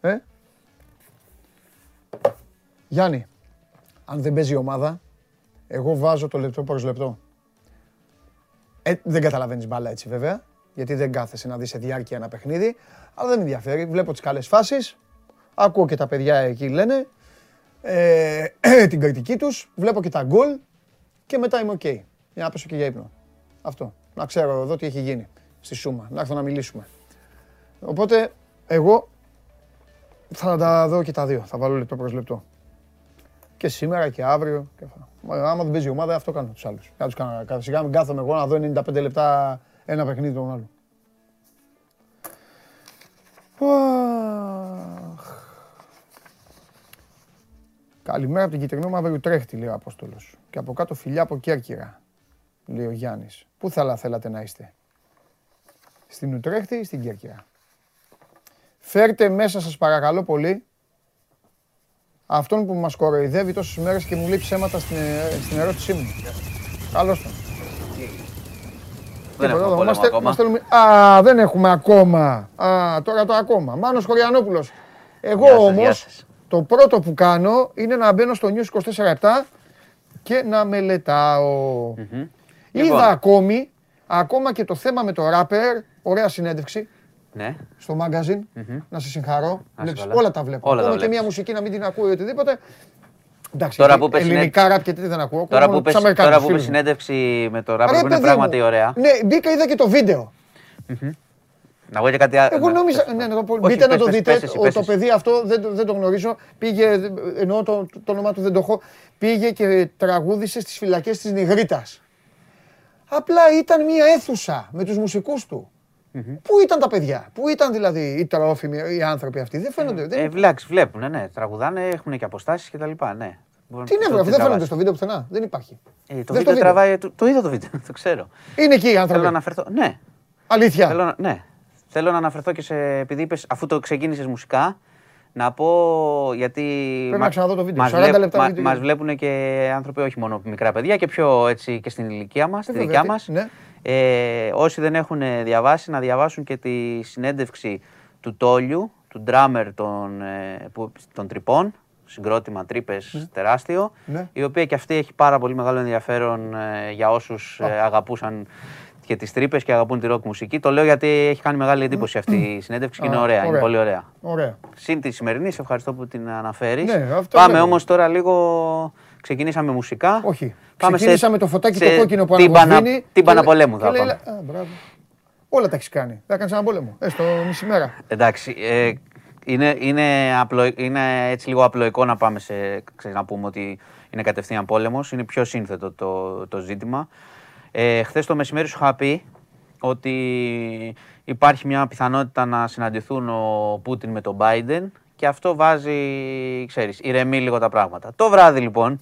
Speaker 1: Ε; Γιάννη, αν δεν παίζει η ομάδα, εγώ βάζω το λεπτό προς λεπτό. Ε, δεν καταλαβαίνεις μπάλα έτσι βέβαια, γιατί δεν κάθεσαι να δεις σε διάρκεια ένα παιχνίδι, αλλά δεν με ενδιαφέρει. Βλέπω τις καλές φάσεις, ακούω και τα παιδιά εκεί λένε, ε, την κριτική τους, βλέπω και τα γκολ και μετά είμαι οκ. Για να πέσω και για ύπνο. Αυτό. Να ξέρω εδώ τι έχει γίνει στη Σούμα, να έρθω να μιλήσουμε. Οπότε, εγώ θα τα δω και τα δύο. Θα βάλω λεπτό προς λεπτό. Και σήμερα και αύριο. Και αυτά. Μα, Άμα δεν παίζει η ομάδα, αυτό κάνω τους άλλους. Να τους κάνω, κα- σιγά μην κάθομαι εγώ να δω 95 λεπτά ένα παιχνίδι τον άλλο. Αχ. Καλημέρα από την Κυτρινό Μαύρη Τρέχτη, λέει ο Απόστολος. Και από κάτω φιλιά από Κέρκυρα, λέει ο Γιάννης. Πού θα θέλατε να είστε, Στην Ουτρέχτη ή στην Κέρκυρα; Φέρτε μέσα σας παρακαλώ πολύ αυτόν που μας κοροϊδεύει τόσες μέρες και μου λέει ψέματα στην, ε, στην ερώτησή μου. Καλώς τον.
Speaker 5: Δεν
Speaker 1: Τίποτα,
Speaker 5: έχουμε
Speaker 1: εδώ,
Speaker 5: πόλεμο
Speaker 1: μας τε-
Speaker 5: ακόμα.
Speaker 1: μας στέλνουν- Α, δεν έχουμε ακόμα. Α, τώρα το ακόμα. Μάνος Χωριανόπουλος. Εγώ
Speaker 5: Γεια σας, γεια
Speaker 1: όμως,
Speaker 5: σας.
Speaker 1: το πρώτο που κάνω είναι να μπαίνω στο News 24-7 και να μελετάω. Είδα
Speaker 5: Λοιπόν.
Speaker 1: ακόμη, ακόμα και το θέμα με το ράπερ, ωραία συνέντευξη
Speaker 5: Ναι.
Speaker 1: στο magazine. Να σε συγχαρώ.
Speaker 5: σε
Speaker 1: Βλέπεις,
Speaker 5: καλά.
Speaker 1: όλα τα βλέπω.
Speaker 5: Όλα τα
Speaker 1: Ακόμα και
Speaker 5: βλέπεις.
Speaker 1: μια μουσική να μην την ακούω ή οτιδήποτε. Εντάξει,
Speaker 5: Τώρα
Speaker 1: γιατί
Speaker 5: που πες
Speaker 1: ελληνικά ραπ και τέτοια δεν ακούω.
Speaker 5: Τώρα
Speaker 1: ακούω
Speaker 5: που
Speaker 1: μόνο τους
Speaker 5: πες,
Speaker 1: Αμερικάνους
Speaker 5: τώρα που
Speaker 1: φίλους
Speaker 5: πες
Speaker 1: μου.
Speaker 5: συνέντευξη με το
Speaker 1: Ρε,
Speaker 5: ράπερ που είναι
Speaker 1: παιδί
Speaker 5: πράγματι
Speaker 1: μου.
Speaker 5: ωραία.
Speaker 1: Ναι, μπήκα, είδα και το βίντεο.
Speaker 5: Να πω και κάτι άλλο.
Speaker 1: Εγώ
Speaker 5: Ναι,
Speaker 1: νόμιζα.
Speaker 5: πες,
Speaker 1: Ναι, να το πω.
Speaker 5: Όχι,
Speaker 1: Μπείτε να
Speaker 5: πες,
Speaker 1: το
Speaker 5: πες,
Speaker 1: δείτε.
Speaker 5: πες εσύ,
Speaker 1: Ο-
Speaker 5: πες
Speaker 1: Το
Speaker 5: εσύ.
Speaker 1: παιδί αυτό δεν, το- δεν το γνωρίζω. Πήγε, εννοώ το, το όνομά του δεν το έχω. Πήγε και τραγούδισε στις φυλακές της Νιγρήτα. Απλά ήταν μια αίθουσα με τους μουσικούς του. Πού ήταν τα παιδιά, πού ήταν δηλαδή οι τρόφιμοι, οι άνθρωποι αυτοί, δεν φαίνονται. δεν-
Speaker 5: Ε, εντάξει, βλέπουν, ναι, τραγουδάνε, έχουν και αποστάσεις και τα λοιπά, ναι.
Speaker 1: Τι είναι, βρε, δεν φαίνεται στο βίντεο πουθενά. Δεν υπάρχει.
Speaker 5: Ε, το
Speaker 1: Δεν στο
Speaker 5: βίντεο
Speaker 1: βίντεο.
Speaker 5: τραβάει. Το, το είδα το βίντεο, το ξέρω.
Speaker 1: Είναι εκεί οι
Speaker 5: Θέλω
Speaker 1: άνθρωποι.
Speaker 5: να αναφερθώ. Ναι,
Speaker 1: Αλήθεια.
Speaker 5: θέλω να, ναι. Θέλω να αναφερθώ και σε. Επειδή είπες, αφού το ξεκίνησες μουσικά, να πω γιατί.
Speaker 1: Πρέπει να ξαναδώ το βίντεο.
Speaker 5: Μας,
Speaker 1: 40 λεπτά βίντεο.
Speaker 5: μας βλέπουν και άνθρωποι, όχι μόνο μικρά παιδιά, και πιο έτσι και στην ηλικία μας,
Speaker 1: Ε,
Speaker 5: στη
Speaker 1: βέβαια,
Speaker 5: δικιά
Speaker 1: τι-
Speaker 5: μας.
Speaker 1: ναι.
Speaker 5: Ε, όσοι δεν έχουν διαβάσει, να διαβάσουν και τη συνέντευξη του Τόλιου, του ντράμερ των, ε, που, των τρυπών, συγκρότημα τρύπες τεράστιο,
Speaker 1: Ναι.
Speaker 5: η οποία και αυτή έχει πάρα πολύ μεγάλο ενδιαφέρον ε, για όσους αγαπούσαν και τις τρύπες και αγαπούν τη ροκ μουσική. Το λέω γιατί έχει κάνει μεγάλη εντύπωση αυτή η συνέντευξη και είναι
Speaker 1: Α,
Speaker 5: ωραία, είναι
Speaker 1: ωραία.
Speaker 5: πολύ ωραία.
Speaker 1: Ωραία.
Speaker 5: Συν τη σημερινή, σε ευχαριστώ που την αναφέρεις.
Speaker 1: Ναι, αυτό
Speaker 5: Πάμε
Speaker 1: βλέπω.
Speaker 5: όμως τώρα λίγο. Ξεκινήσαμε μουσικά.
Speaker 1: Όχι.
Speaker 5: Πάμε
Speaker 1: Ξεκίνησα
Speaker 5: σε-
Speaker 1: με το φωτάκι
Speaker 5: σε
Speaker 1: το κόκκινο που
Speaker 5: τύμπανα-
Speaker 1: αναβοσβήνει.
Speaker 5: Τύμπανα
Speaker 1: και λέ-
Speaker 5: πολέμου
Speaker 1: και
Speaker 5: θα
Speaker 1: λέει,
Speaker 5: πάμε.
Speaker 1: Α, μπράβο. Όλα τα έχεις κάνει. Θα κάνεις ένα πόλεμο. Έστω μισή μέρα.
Speaker 5: Εντάξει, ε, είναι, είναι, απλο, είναι έτσι λίγο απλοϊκό να πάμε σε, ξέρεις, να πούμε ότι είναι κατευθείαν πόλεμος, είναι πιο σύνθετο το, το ζήτημα. Ε, Χθες το μεσημέρι σου είχα πει ότι υπάρχει μια πιθανότητα να συναντηθούν ο Πούτιν με τον Biden και αυτό βάζει, ξέρεις, ηρεμεί λίγο τα πράγματα. Το βράδυ λοιπόν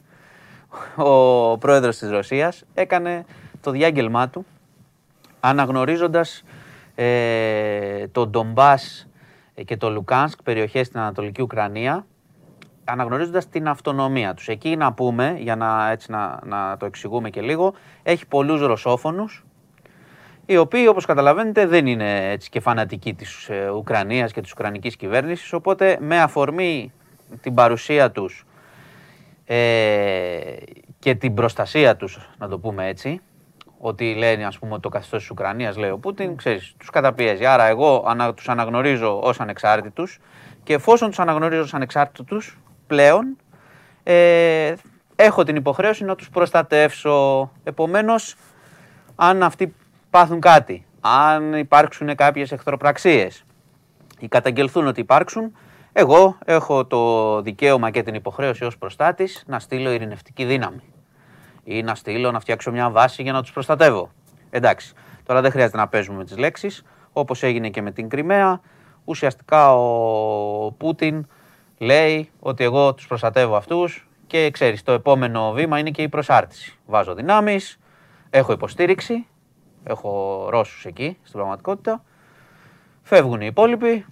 Speaker 5: ο πρόεδρος της Ρωσίας έκανε το διάγγελμά του αναγνωρίζοντας ε, το Ντομπάς και το Λουκάνσκ, περιοχές στην Ανατολική Ουκρανία, αναγνωρίζοντας την αυτονομία τους. Εκεί να πούμε, για να, έτσι να, να το εξηγούμε και λίγο, έχει πολλούς ρωσόφωνους, οι οποίοι όπως καταλαβαίνετε δεν είναι έτσι και φανατικοί της ε, Ουκρανίας και της Ουκρανικής κυβέρνησης, οπότε με αφορμή την παρουσία τους ε, και την προστασία τους, να το πούμε έτσι, ότι λένε ας πούμε ότι το καθεστώς της Ουκρανίας λέει ο Πούτιν, ξέρεις, τους καταπιέζει. Άρα εγώ ανα, τους αναγνωρίζω ως ανεξάρτητους και εφόσον τους αναγνωρίζω ως ανεξάρτητους πλέον ε, έχω την υποχρέωση να τους προστατεύσω. Επομένως, αν αυτοί πάθουν κάτι, αν υπάρξουν κάποιες εχθροπραξίες ή καταγγελθούν ότι υπάρξουν, εγώ έχω το δικαίωμα και την υποχρέωση ως προστάτης να στείλω ειρηνευτική δύναμη ή να στείλω να φτιάξω μια βάση για να τους προστατεύω. Εντάξει, τώρα δεν χρειάζεται να παίζουμε με τις λέξεις, όπως έγινε και με την Κρυμαία, ουσιαστικά ο Πούτιν λέει ότι εγώ τους προστατεύω αυτούς και ξέρεις το επόμενο βήμα είναι και η προσάρτηση. Βάζω δυνάμεις, έχω υποστήριξη, έχω Ρώσους εκεί στην πραγματικότητα, φεύγουν οι υπόλοιποι,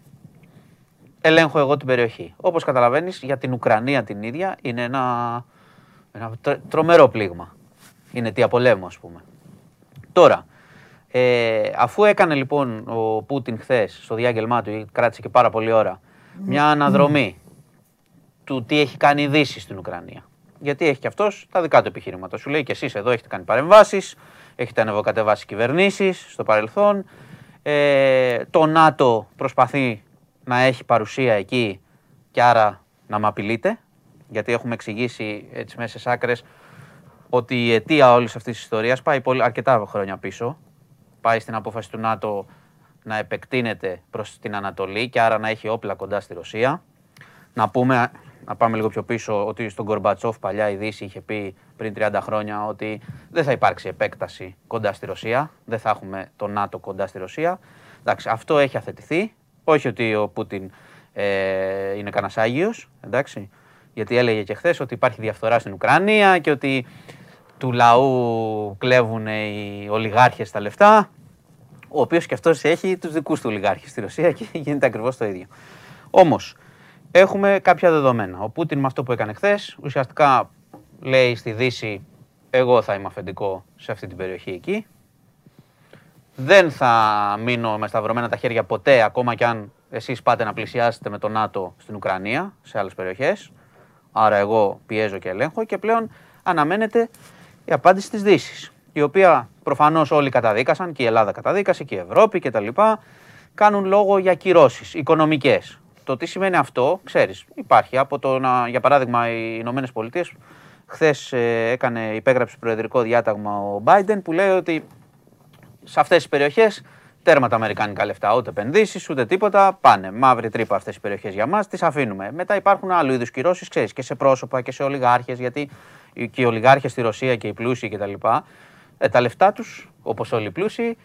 Speaker 5: ελέγχω εγώ την περιοχή. Όπως καταλαβαίνεις για την Ουκρανία την ίδια είναι ένα, ένα τρ- τρομερό πλήγμα. Είναι αιτία πολέμου ας πούμε. Τώρα, ε, αφού έκανε λοιπόν ο Πούτιν χθες στο διάγγελμά του, κράτησε και πάρα πολλή ώρα, μια αναδρομή του τι έχει κάνει η Δύση στην Ουκρανία. Γιατί έχει και αυτός τα δικά του επιχειρήματα. Σου λέει και εσείς εδώ έχετε κάνει παρεμβάσεις, έχετε ανεβοκατεβάσει κυβερνήσεις στο παρελθόν. Ε, το ΝΑΤΟ προσπαθεί να έχει παρουσία εκεί και άρα να με απειλείτε. Γιατί έχουμε εξηγήσει έτσι μέσα στις άκρες ότι η αιτία όλης αυτής της ιστορίας πάει πολύ, αρκετά χρόνια πίσω. Πάει στην απόφαση του ΝΑΤΟ να επεκτείνεται προς την Ανατολή και άρα να έχει όπλα κοντά στη Ρωσία. Να πούμε, να πάμε λίγο πιο πίσω, ότι στον Κορμπατσόφ παλιά η Δύση είχε πει πριν 30 χρόνια ότι δεν θα υπάρξει επέκταση κοντά στη Ρωσία, δεν θα έχουμε το ΝΑΤΟ κοντά στη Ρωσία. Εντάξει, αυτό έχει αθετηθεί. Όχι ότι ο Πούτιν ε, είναι κανένας Άγιος, εντάξει. Γιατί έλεγε και χθες ότι υπάρχει διαφθορά στην Ουκρανία και ότι του λαού κλέβουν οι ολιγάρχες τα λεφτά. Ο οποίος και αυτός έχει τους δικούς του ολιγάρχες στη Ρωσία και γίνεται ακριβώς το ίδιο. Όμως, έχουμε κάποια δεδομένα. Ο Πούτιν με αυτό που έκανε χθες ουσιαστικά λέει στη Δύση: Εγώ θα είμαι αφεντικό σε αυτή την περιοχή εκεί. Δεν θα μείνω με σταυρωμένα τα χέρια ποτέ, ακόμα κι αν εσείς πάτε να πλησιάσετε με το ΝΑΤΟ στην Ουκρανία, σε άλλες περιοχές. Άρα εγώ πιέζω και ελέγχω και πλέον αναμένεται η απάντηση της Δύσης, η οποία προφανώς όλοι καταδίκασαν, και η Ελλάδα καταδίκασε και η Ευρώπη και τα λοιπά, κάνουν λόγο για κυρώσεις οικονομικές. Το τι σημαίνει αυτό, ξέρεις, υπάρχει από το να, για παράδειγμα, οι Ηνωμένες Πολιτείες χθες έκανε, υπέγραψε προεδρικό διάταγμα ο Biden που λέει ότι σε αυτές τις περιοχές τέρμα τα αμερικάνικα λεφτά. Ούτε επενδύσεις, ούτε τίποτα. Πάνε. Μαύρη τρύπα αυτές οι περιοχές για μας. Τις αφήνουμε. Μετά υπάρχουν άλλου είδους κυρώσεις, ξέρεις, και σε πρόσωπα και σε ολιγάρχες. Γιατί και οι ολιγάρχες στη Ρωσία και οι πλούσιοι κτλ. Ε, τα λεφτά τους, όπως όλοι οι πλούσιοι,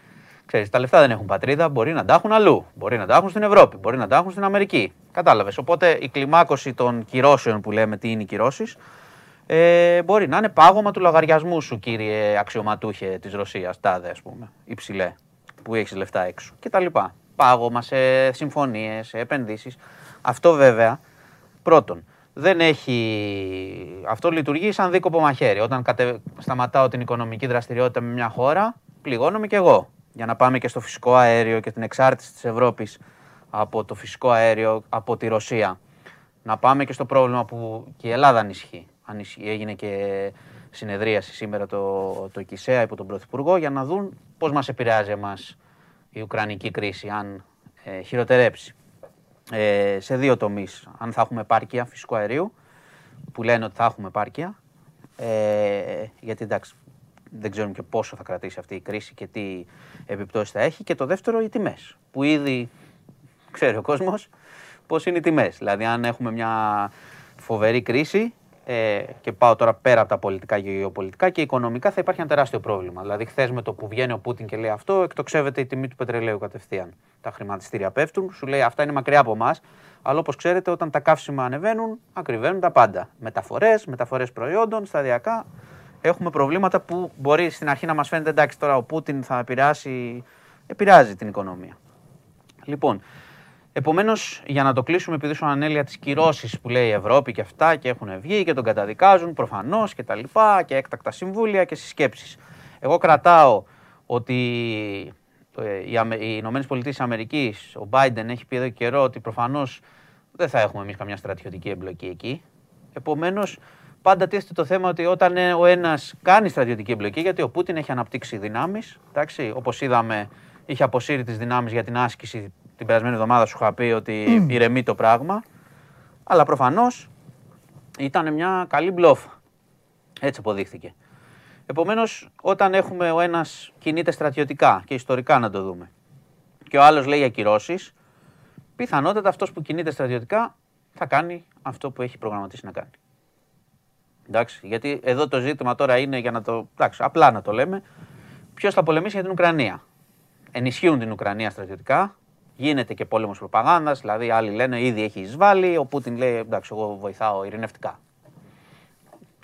Speaker 5: ξέρεις, τα λεφτά δεν έχουν πατρίδα. Μπορεί να τα έχουν αλλού. Μπορεί να τα έχουν στην Ευρώπη. Μπορεί να τα έχουν στην Αμερική. Κατάλαβες. Οπότε η κλιμάκωση των κυρώσεων που λέμε τι είναι οι κυρώσεις Ε, μπορεί να είναι πάγωμα του λογαριασμού σου, κύριε αξιωματούχε της Ρωσίας, τάδε ας πούμε, υψηλέ, που έχεις λεφτά έξω κτλ. Πάγωμα σε συμφωνίες, σε επενδύσεις. Αυτό βέβαια, πρώτον, δεν έχει. Αυτό λειτουργεί σαν δίκοπο μαχαίρι. Όταν κατε... σταματάω την οικονομική δραστηριότητα με μια χώρα, πληγώνομαι κι εγώ. Για να πάμε και στο φυσικό αέριο και την εξάρτηση της Ευρώπης από το φυσικό αέριο από τη Ρωσία. Να πάμε και στο πρόβλημα που και η Ελλάδα ανισχύει. ανισχύει. Έγινε και συνεδρίαση σήμερα το, το ΚΙΣΕΑ υπό τον Πρωθυπουργό για να δουν πώς μας επηρεάζει εμάς η Ουκρανική κρίση, αν ε, χειροτερέψει. Ε, σε δύο τομείς, αν θα έχουμε επάρκεια φυσικού αερίου, που λένε ότι θα έχουμε επάρκεια, ε, γιατί εντάξει, δεν ξέρουμε και πόσο θα κρατήσει αυτή η κρίση και τι επιπτώσεις θα έχει. Και το δεύτερο, οι τιμές, που ήδη ξέρει ο κόσμος πώς είναι οι τιμές. Δηλαδή, αν έχουμε μια φοβερή κρίση, ε, και πάω τώρα πέρα από τα πολιτικά και γεωπολιτικά και οικονομικά θα υπάρχει ένα τεράστιο πρόβλημα. Δηλαδή, χθες με το που βγαίνει ο Πούτιν και λέει αυτό, εκτοξεύεται η τιμή του πετρελαίου κατευθείαν. Τα χρηματιστήρια πέφτουν, σου λέει αυτά είναι μακριά από εμάς. Αλλά όπως ξέρετε, όταν τα καύσιμα ανεβαίνουν, ακριβένουν τα πάντα. Μεταφορές, μεταφορές προϊόντων, σταδιακά. Έχουμε προβλήματα που μπορεί στην αρχή να μας φαίνεται εντάξει, τώρα ο Πούτιν θα επηρεάσει. Επηρεάζει την οικονομία. Λοιπόν, Επομένως, για να το κλείσουμε, επειδή σου ανέλεια τις κυρώσεις που λέει η Ευρώπη και αυτά και έχουν βγει και τον καταδικάζουν προφανώς και τα λοιπά και έκτακτα συμβούλια και συσκέψεις. Εγώ κρατάω ότι ε, οι Ηνωμένες Πολιτείες Αμερικής, ο Biden έχει πει εδώ και καιρό ότι προφανώς δεν θα έχουμε εμείς καμιά στρατιωτική εμπλοκή εκεί. Επομένως, πάντα τίθεται το θέμα ότι όταν ο ένας κάνει στρατιωτική εμπλοκή, γιατί ο Πούτιν έχει αναπτύξει δυνάμεις, όπως είδαμε, είχε αποσύρει τις δυνάμεις για την άσκηση την περασμένη εβδομάδα σου είχα πει ότι ηρεμεί το πράγμα. Αλλά προφανώς ήταν μια καλή μπλόφα. Έτσι αποδείχθηκε. Επομένως, όταν έχουμε ο ένας κινείται στρατιωτικά και ιστορικά να το δούμε, και ο άλλος λέει ακυρώσει, πιθανότατα αυτός που κινείται στρατιωτικά θα κάνει αυτό που έχει προγραμματίσει να κάνει. Εντάξει, γιατί εδώ το ζήτημα τώρα είναι για να το. Εντάξει, απλά να το λέμε. Ποιος θα πολεμήσει για την Ουκρανία. Ενισχύουν την Ουκρανία στρατιωτικά, Γίνεται και πόλεμος προπαγάνδας, δηλαδή άλλοι λένε ήδη έχει εισβάλει. Ο Πούτιν λέει εντάξει, εγώ βοηθάω ειρηνευτικά.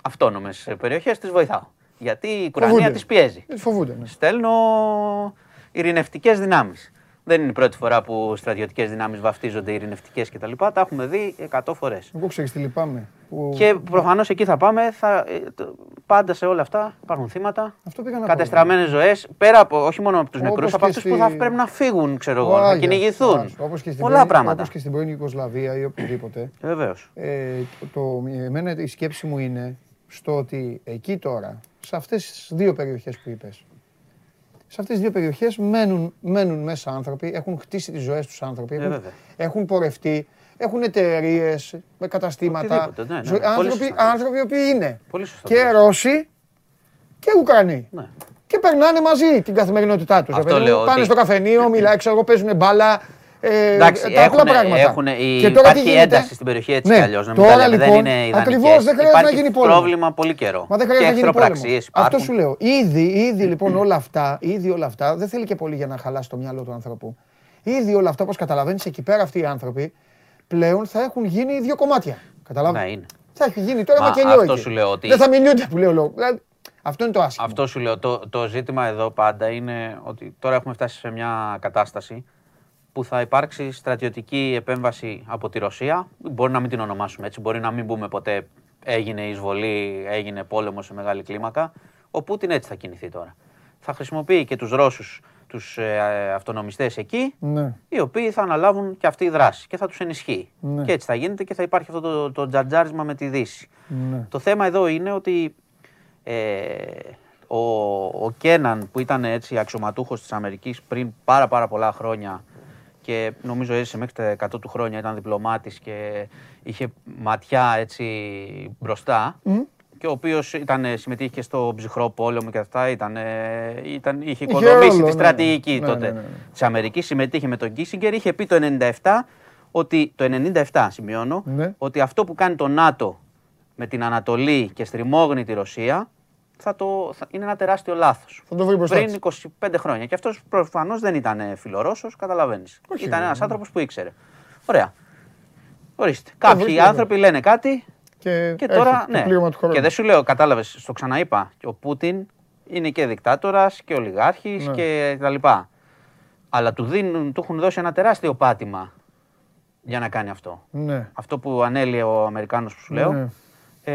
Speaker 5: Αυτόνομες περιοχές τις βοηθάω. Γιατί η Ουκρανία τις πιέζει.
Speaker 1: Φοβούνται. Ναι.
Speaker 5: Στέλνω ειρηνευτικές δυνάμεις. Δεν είναι η πρώτη φορά που στρατιωτικές δυνάμεις βαφτίζονται ειρηνευτικές κτλ. Τα, τα έχουμε δει 100 φορές.
Speaker 1: Εγώ ξέρεις τι λυπάμαι.
Speaker 5: Που... Και προφανώς εκεί θα πάμε. Θα... Ε, πάντα σε όλα αυτά υπάρχουν θύματα. Κατεστραμμένες ζωές. Πέρα από όχι μόνο από τους νεκρούς, από αυτούς στη... που θα πρέπει να φύγουν, ξέρω εγώ, να κυνηγηθούν. Πολλά πράγματα.
Speaker 1: Όπως και στην πρώην Ιουγκοσλαβία ή οπουδήποτε.
Speaker 5: Βεβαίως.
Speaker 1: Ε, το, εμένα η σκέψη μου είναι στο ότι εκεί τώρα, σε αυτές τις δύο περιοχές που είπες, σε αυτές τις δύο περιοχές μένουν, μένουν μέσα άνθρωποι, έχουν χτίσει τις ζωές τους άνθρωποι, έχουν, ε, έχουν πορευτεί, έχουν εταιρείες, με καταστήματα. Ναι, ναι, ναι, άνθρωποι, άνθρωποι οι οποίοι είναι και Ρώσοι και Ουκρανοί. Ναι. Και περνάνε μαζί την καθημερινότητά τους. Πάνε στο καφενείο, μιλάει, ξέρω εγώ, παίζουν μπάλα,
Speaker 5: ε, Εντάξει, τα απλά πράγματα. Έχουν, η, και τώρα υπάρχει ένταση στην περιοχή έτσι ναι, κι αλλιώς.
Speaker 1: Τώρα λοιπόν, δεν είναι ακριβώς δεν χρειάζεται να γίνει πόλεμο.
Speaker 5: πρόβλημα πολύ καιρό.
Speaker 1: Μα δεν χρειάζεται να γίνει πόλεμο. Αυτό σου λέω. Ήδη, ήδη λοιπόν όλα αυτά, ήδη όλα αυτά, δεν θέλει και πολύ για να χαλάσει το μυαλό του ανθρώπου. Ήδη όλα αυτά, όπως καταλαβαίνεις, εκεί πέρα αυτοί οι άνθρωποι πλέον θα έχουν γίνει δύο κομμάτια. Καταλάβει.
Speaker 5: Ναι, είναι.
Speaker 1: Θα έχει γίνει τώρα μακελιό
Speaker 5: Αυτό σου λέω ότι...
Speaker 1: Δεν θα μιλούνται που λέω λόγο. Δηλαδή, αυτό είναι το άσχημο.
Speaker 5: Αυτό σου λέω. Το, το ζήτημα εδώ πάντα είναι ότι τώρα έχουμε φτάσει σε μια κατάσταση που θα υπάρξει στρατιωτική επέμβαση από τη Ρωσία. Μπορεί να μην την ονομάσουμε έτσι, μπορεί να μην πούμε ποτέ έγινε εισβολή, έγινε πόλεμο σε μεγάλη κλίμακα. Ο Πούτιν έτσι θα κινηθεί τώρα. Θα χρησιμοποιεί και τους Ρώσους τους ε, αυτονομιστές εκεί, ναι. οι οποίοι θα αναλάβουν και αυτή η δράση και θα τους ενισχύει. Ναι. Και έτσι θα γίνεται και θα υπάρχει αυτό το, το τζατζάρισμα με τη Δύση. Ναι. Το θέμα εδώ είναι ότι ε, ο, ο Κέναν που ήταν έτσι αξιωματούχος της Αμερικής πριν πάρα πάρα πολλά χρόνια και νομίζω έζησε μέχρι τα 100 του χρόνια, ήταν διπλωμάτης και είχε ματιά έτσι μπροστά και ο οποίος συμμετείχε και στο ψυχρό πόλεμο και αυτά, ήταν, ήταν, είχε οικονομήσει τη ναι. στρατηγική ναι, τότε ναι, της Αμερικής. Συμμετείχε με τον Κίσιγκερ. Είχε πει το 97 ότι το 97 σημειώνω, ότι αυτό που κάνει το ΝΑΤΟ με την Ανατολή και στριμώγνει τη Ρωσία θα το, θα, είναι ένα τεράστιο λάθος.
Speaker 1: Θα το βρει μπροστά.
Speaker 5: Πριν 25 χρόνια. Και αυτός προφανώς δεν ήταν φιλορώσος, καταλαβαίνεις. Ήταν ένας άνθρωπος που ήξερε. Ωραία. Ορίστε. Κάποιοι άνθρωποι λένε κάτι
Speaker 1: Και,
Speaker 5: Και τώρα,
Speaker 1: έχει το
Speaker 5: ναι.
Speaker 1: πλήρωμα του χρόνου.
Speaker 5: Και δεν σου λέω, κατάλαβες, το ξαναείπα. Ο Πούτιν είναι και δικτάτορας και ολιγάρχης
Speaker 1: Ναι.
Speaker 5: και τα λοιπά. Αλλά του, δίνουν, του έχουν δώσει ένα τεράστιο πάτημα για να κάνει αυτό.
Speaker 1: Ναι.
Speaker 5: Αυτό που ανέλυε ο Αμερικάνος που σου λέω
Speaker 1: Ναι.
Speaker 5: Ε,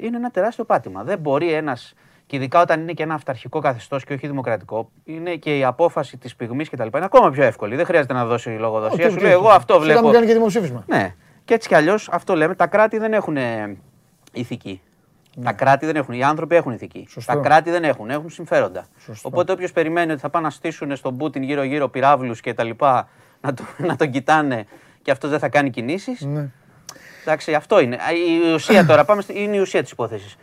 Speaker 5: είναι ένα τεράστιο πάτημα. Δεν μπορεί ένας, και ειδικά όταν είναι και ένα αυταρχικό καθεστώς και όχι δημοκρατικό, είναι και η απόφαση της πυγμής κτλ. Είναι ακόμα πιο εύκολη. Δεν χρειάζεται να δώσει λογοδοσία.
Speaker 1: Ό,τι-
Speaker 5: Σου λέει, εγώ αυτό;
Speaker 1: Σιγά
Speaker 5: βλέπω.
Speaker 1: μην κάνει και δημοψήφισμα.
Speaker 5: Ναι. Και έτσι κι αλλιώς αυτό λέμε. Τα κράτη δεν έχουν ε, ηθική. Τα κράτη δεν έχουν. Οι άνθρωποι έχουν ηθική.
Speaker 1: Ναι. Σωστό.
Speaker 5: Τα κράτη δεν έχουν. Έχουν συμφέροντα.
Speaker 1: Σωστό.
Speaker 5: Οπότε όποιος περιμένει ότι θα πάνε να στήσουν στον Πούτιν γύρω-γύρω πυράβλους και τα λοιπά, να, το, να τον κοιτάνε και αυτός δεν θα κάνει κινήσεις.
Speaker 1: Ναι.
Speaker 5: Εντάξει, αυτό είναι. Α, Η ουσία τώρα, πάμε στη, είναι η ουσία της υπόθεσης.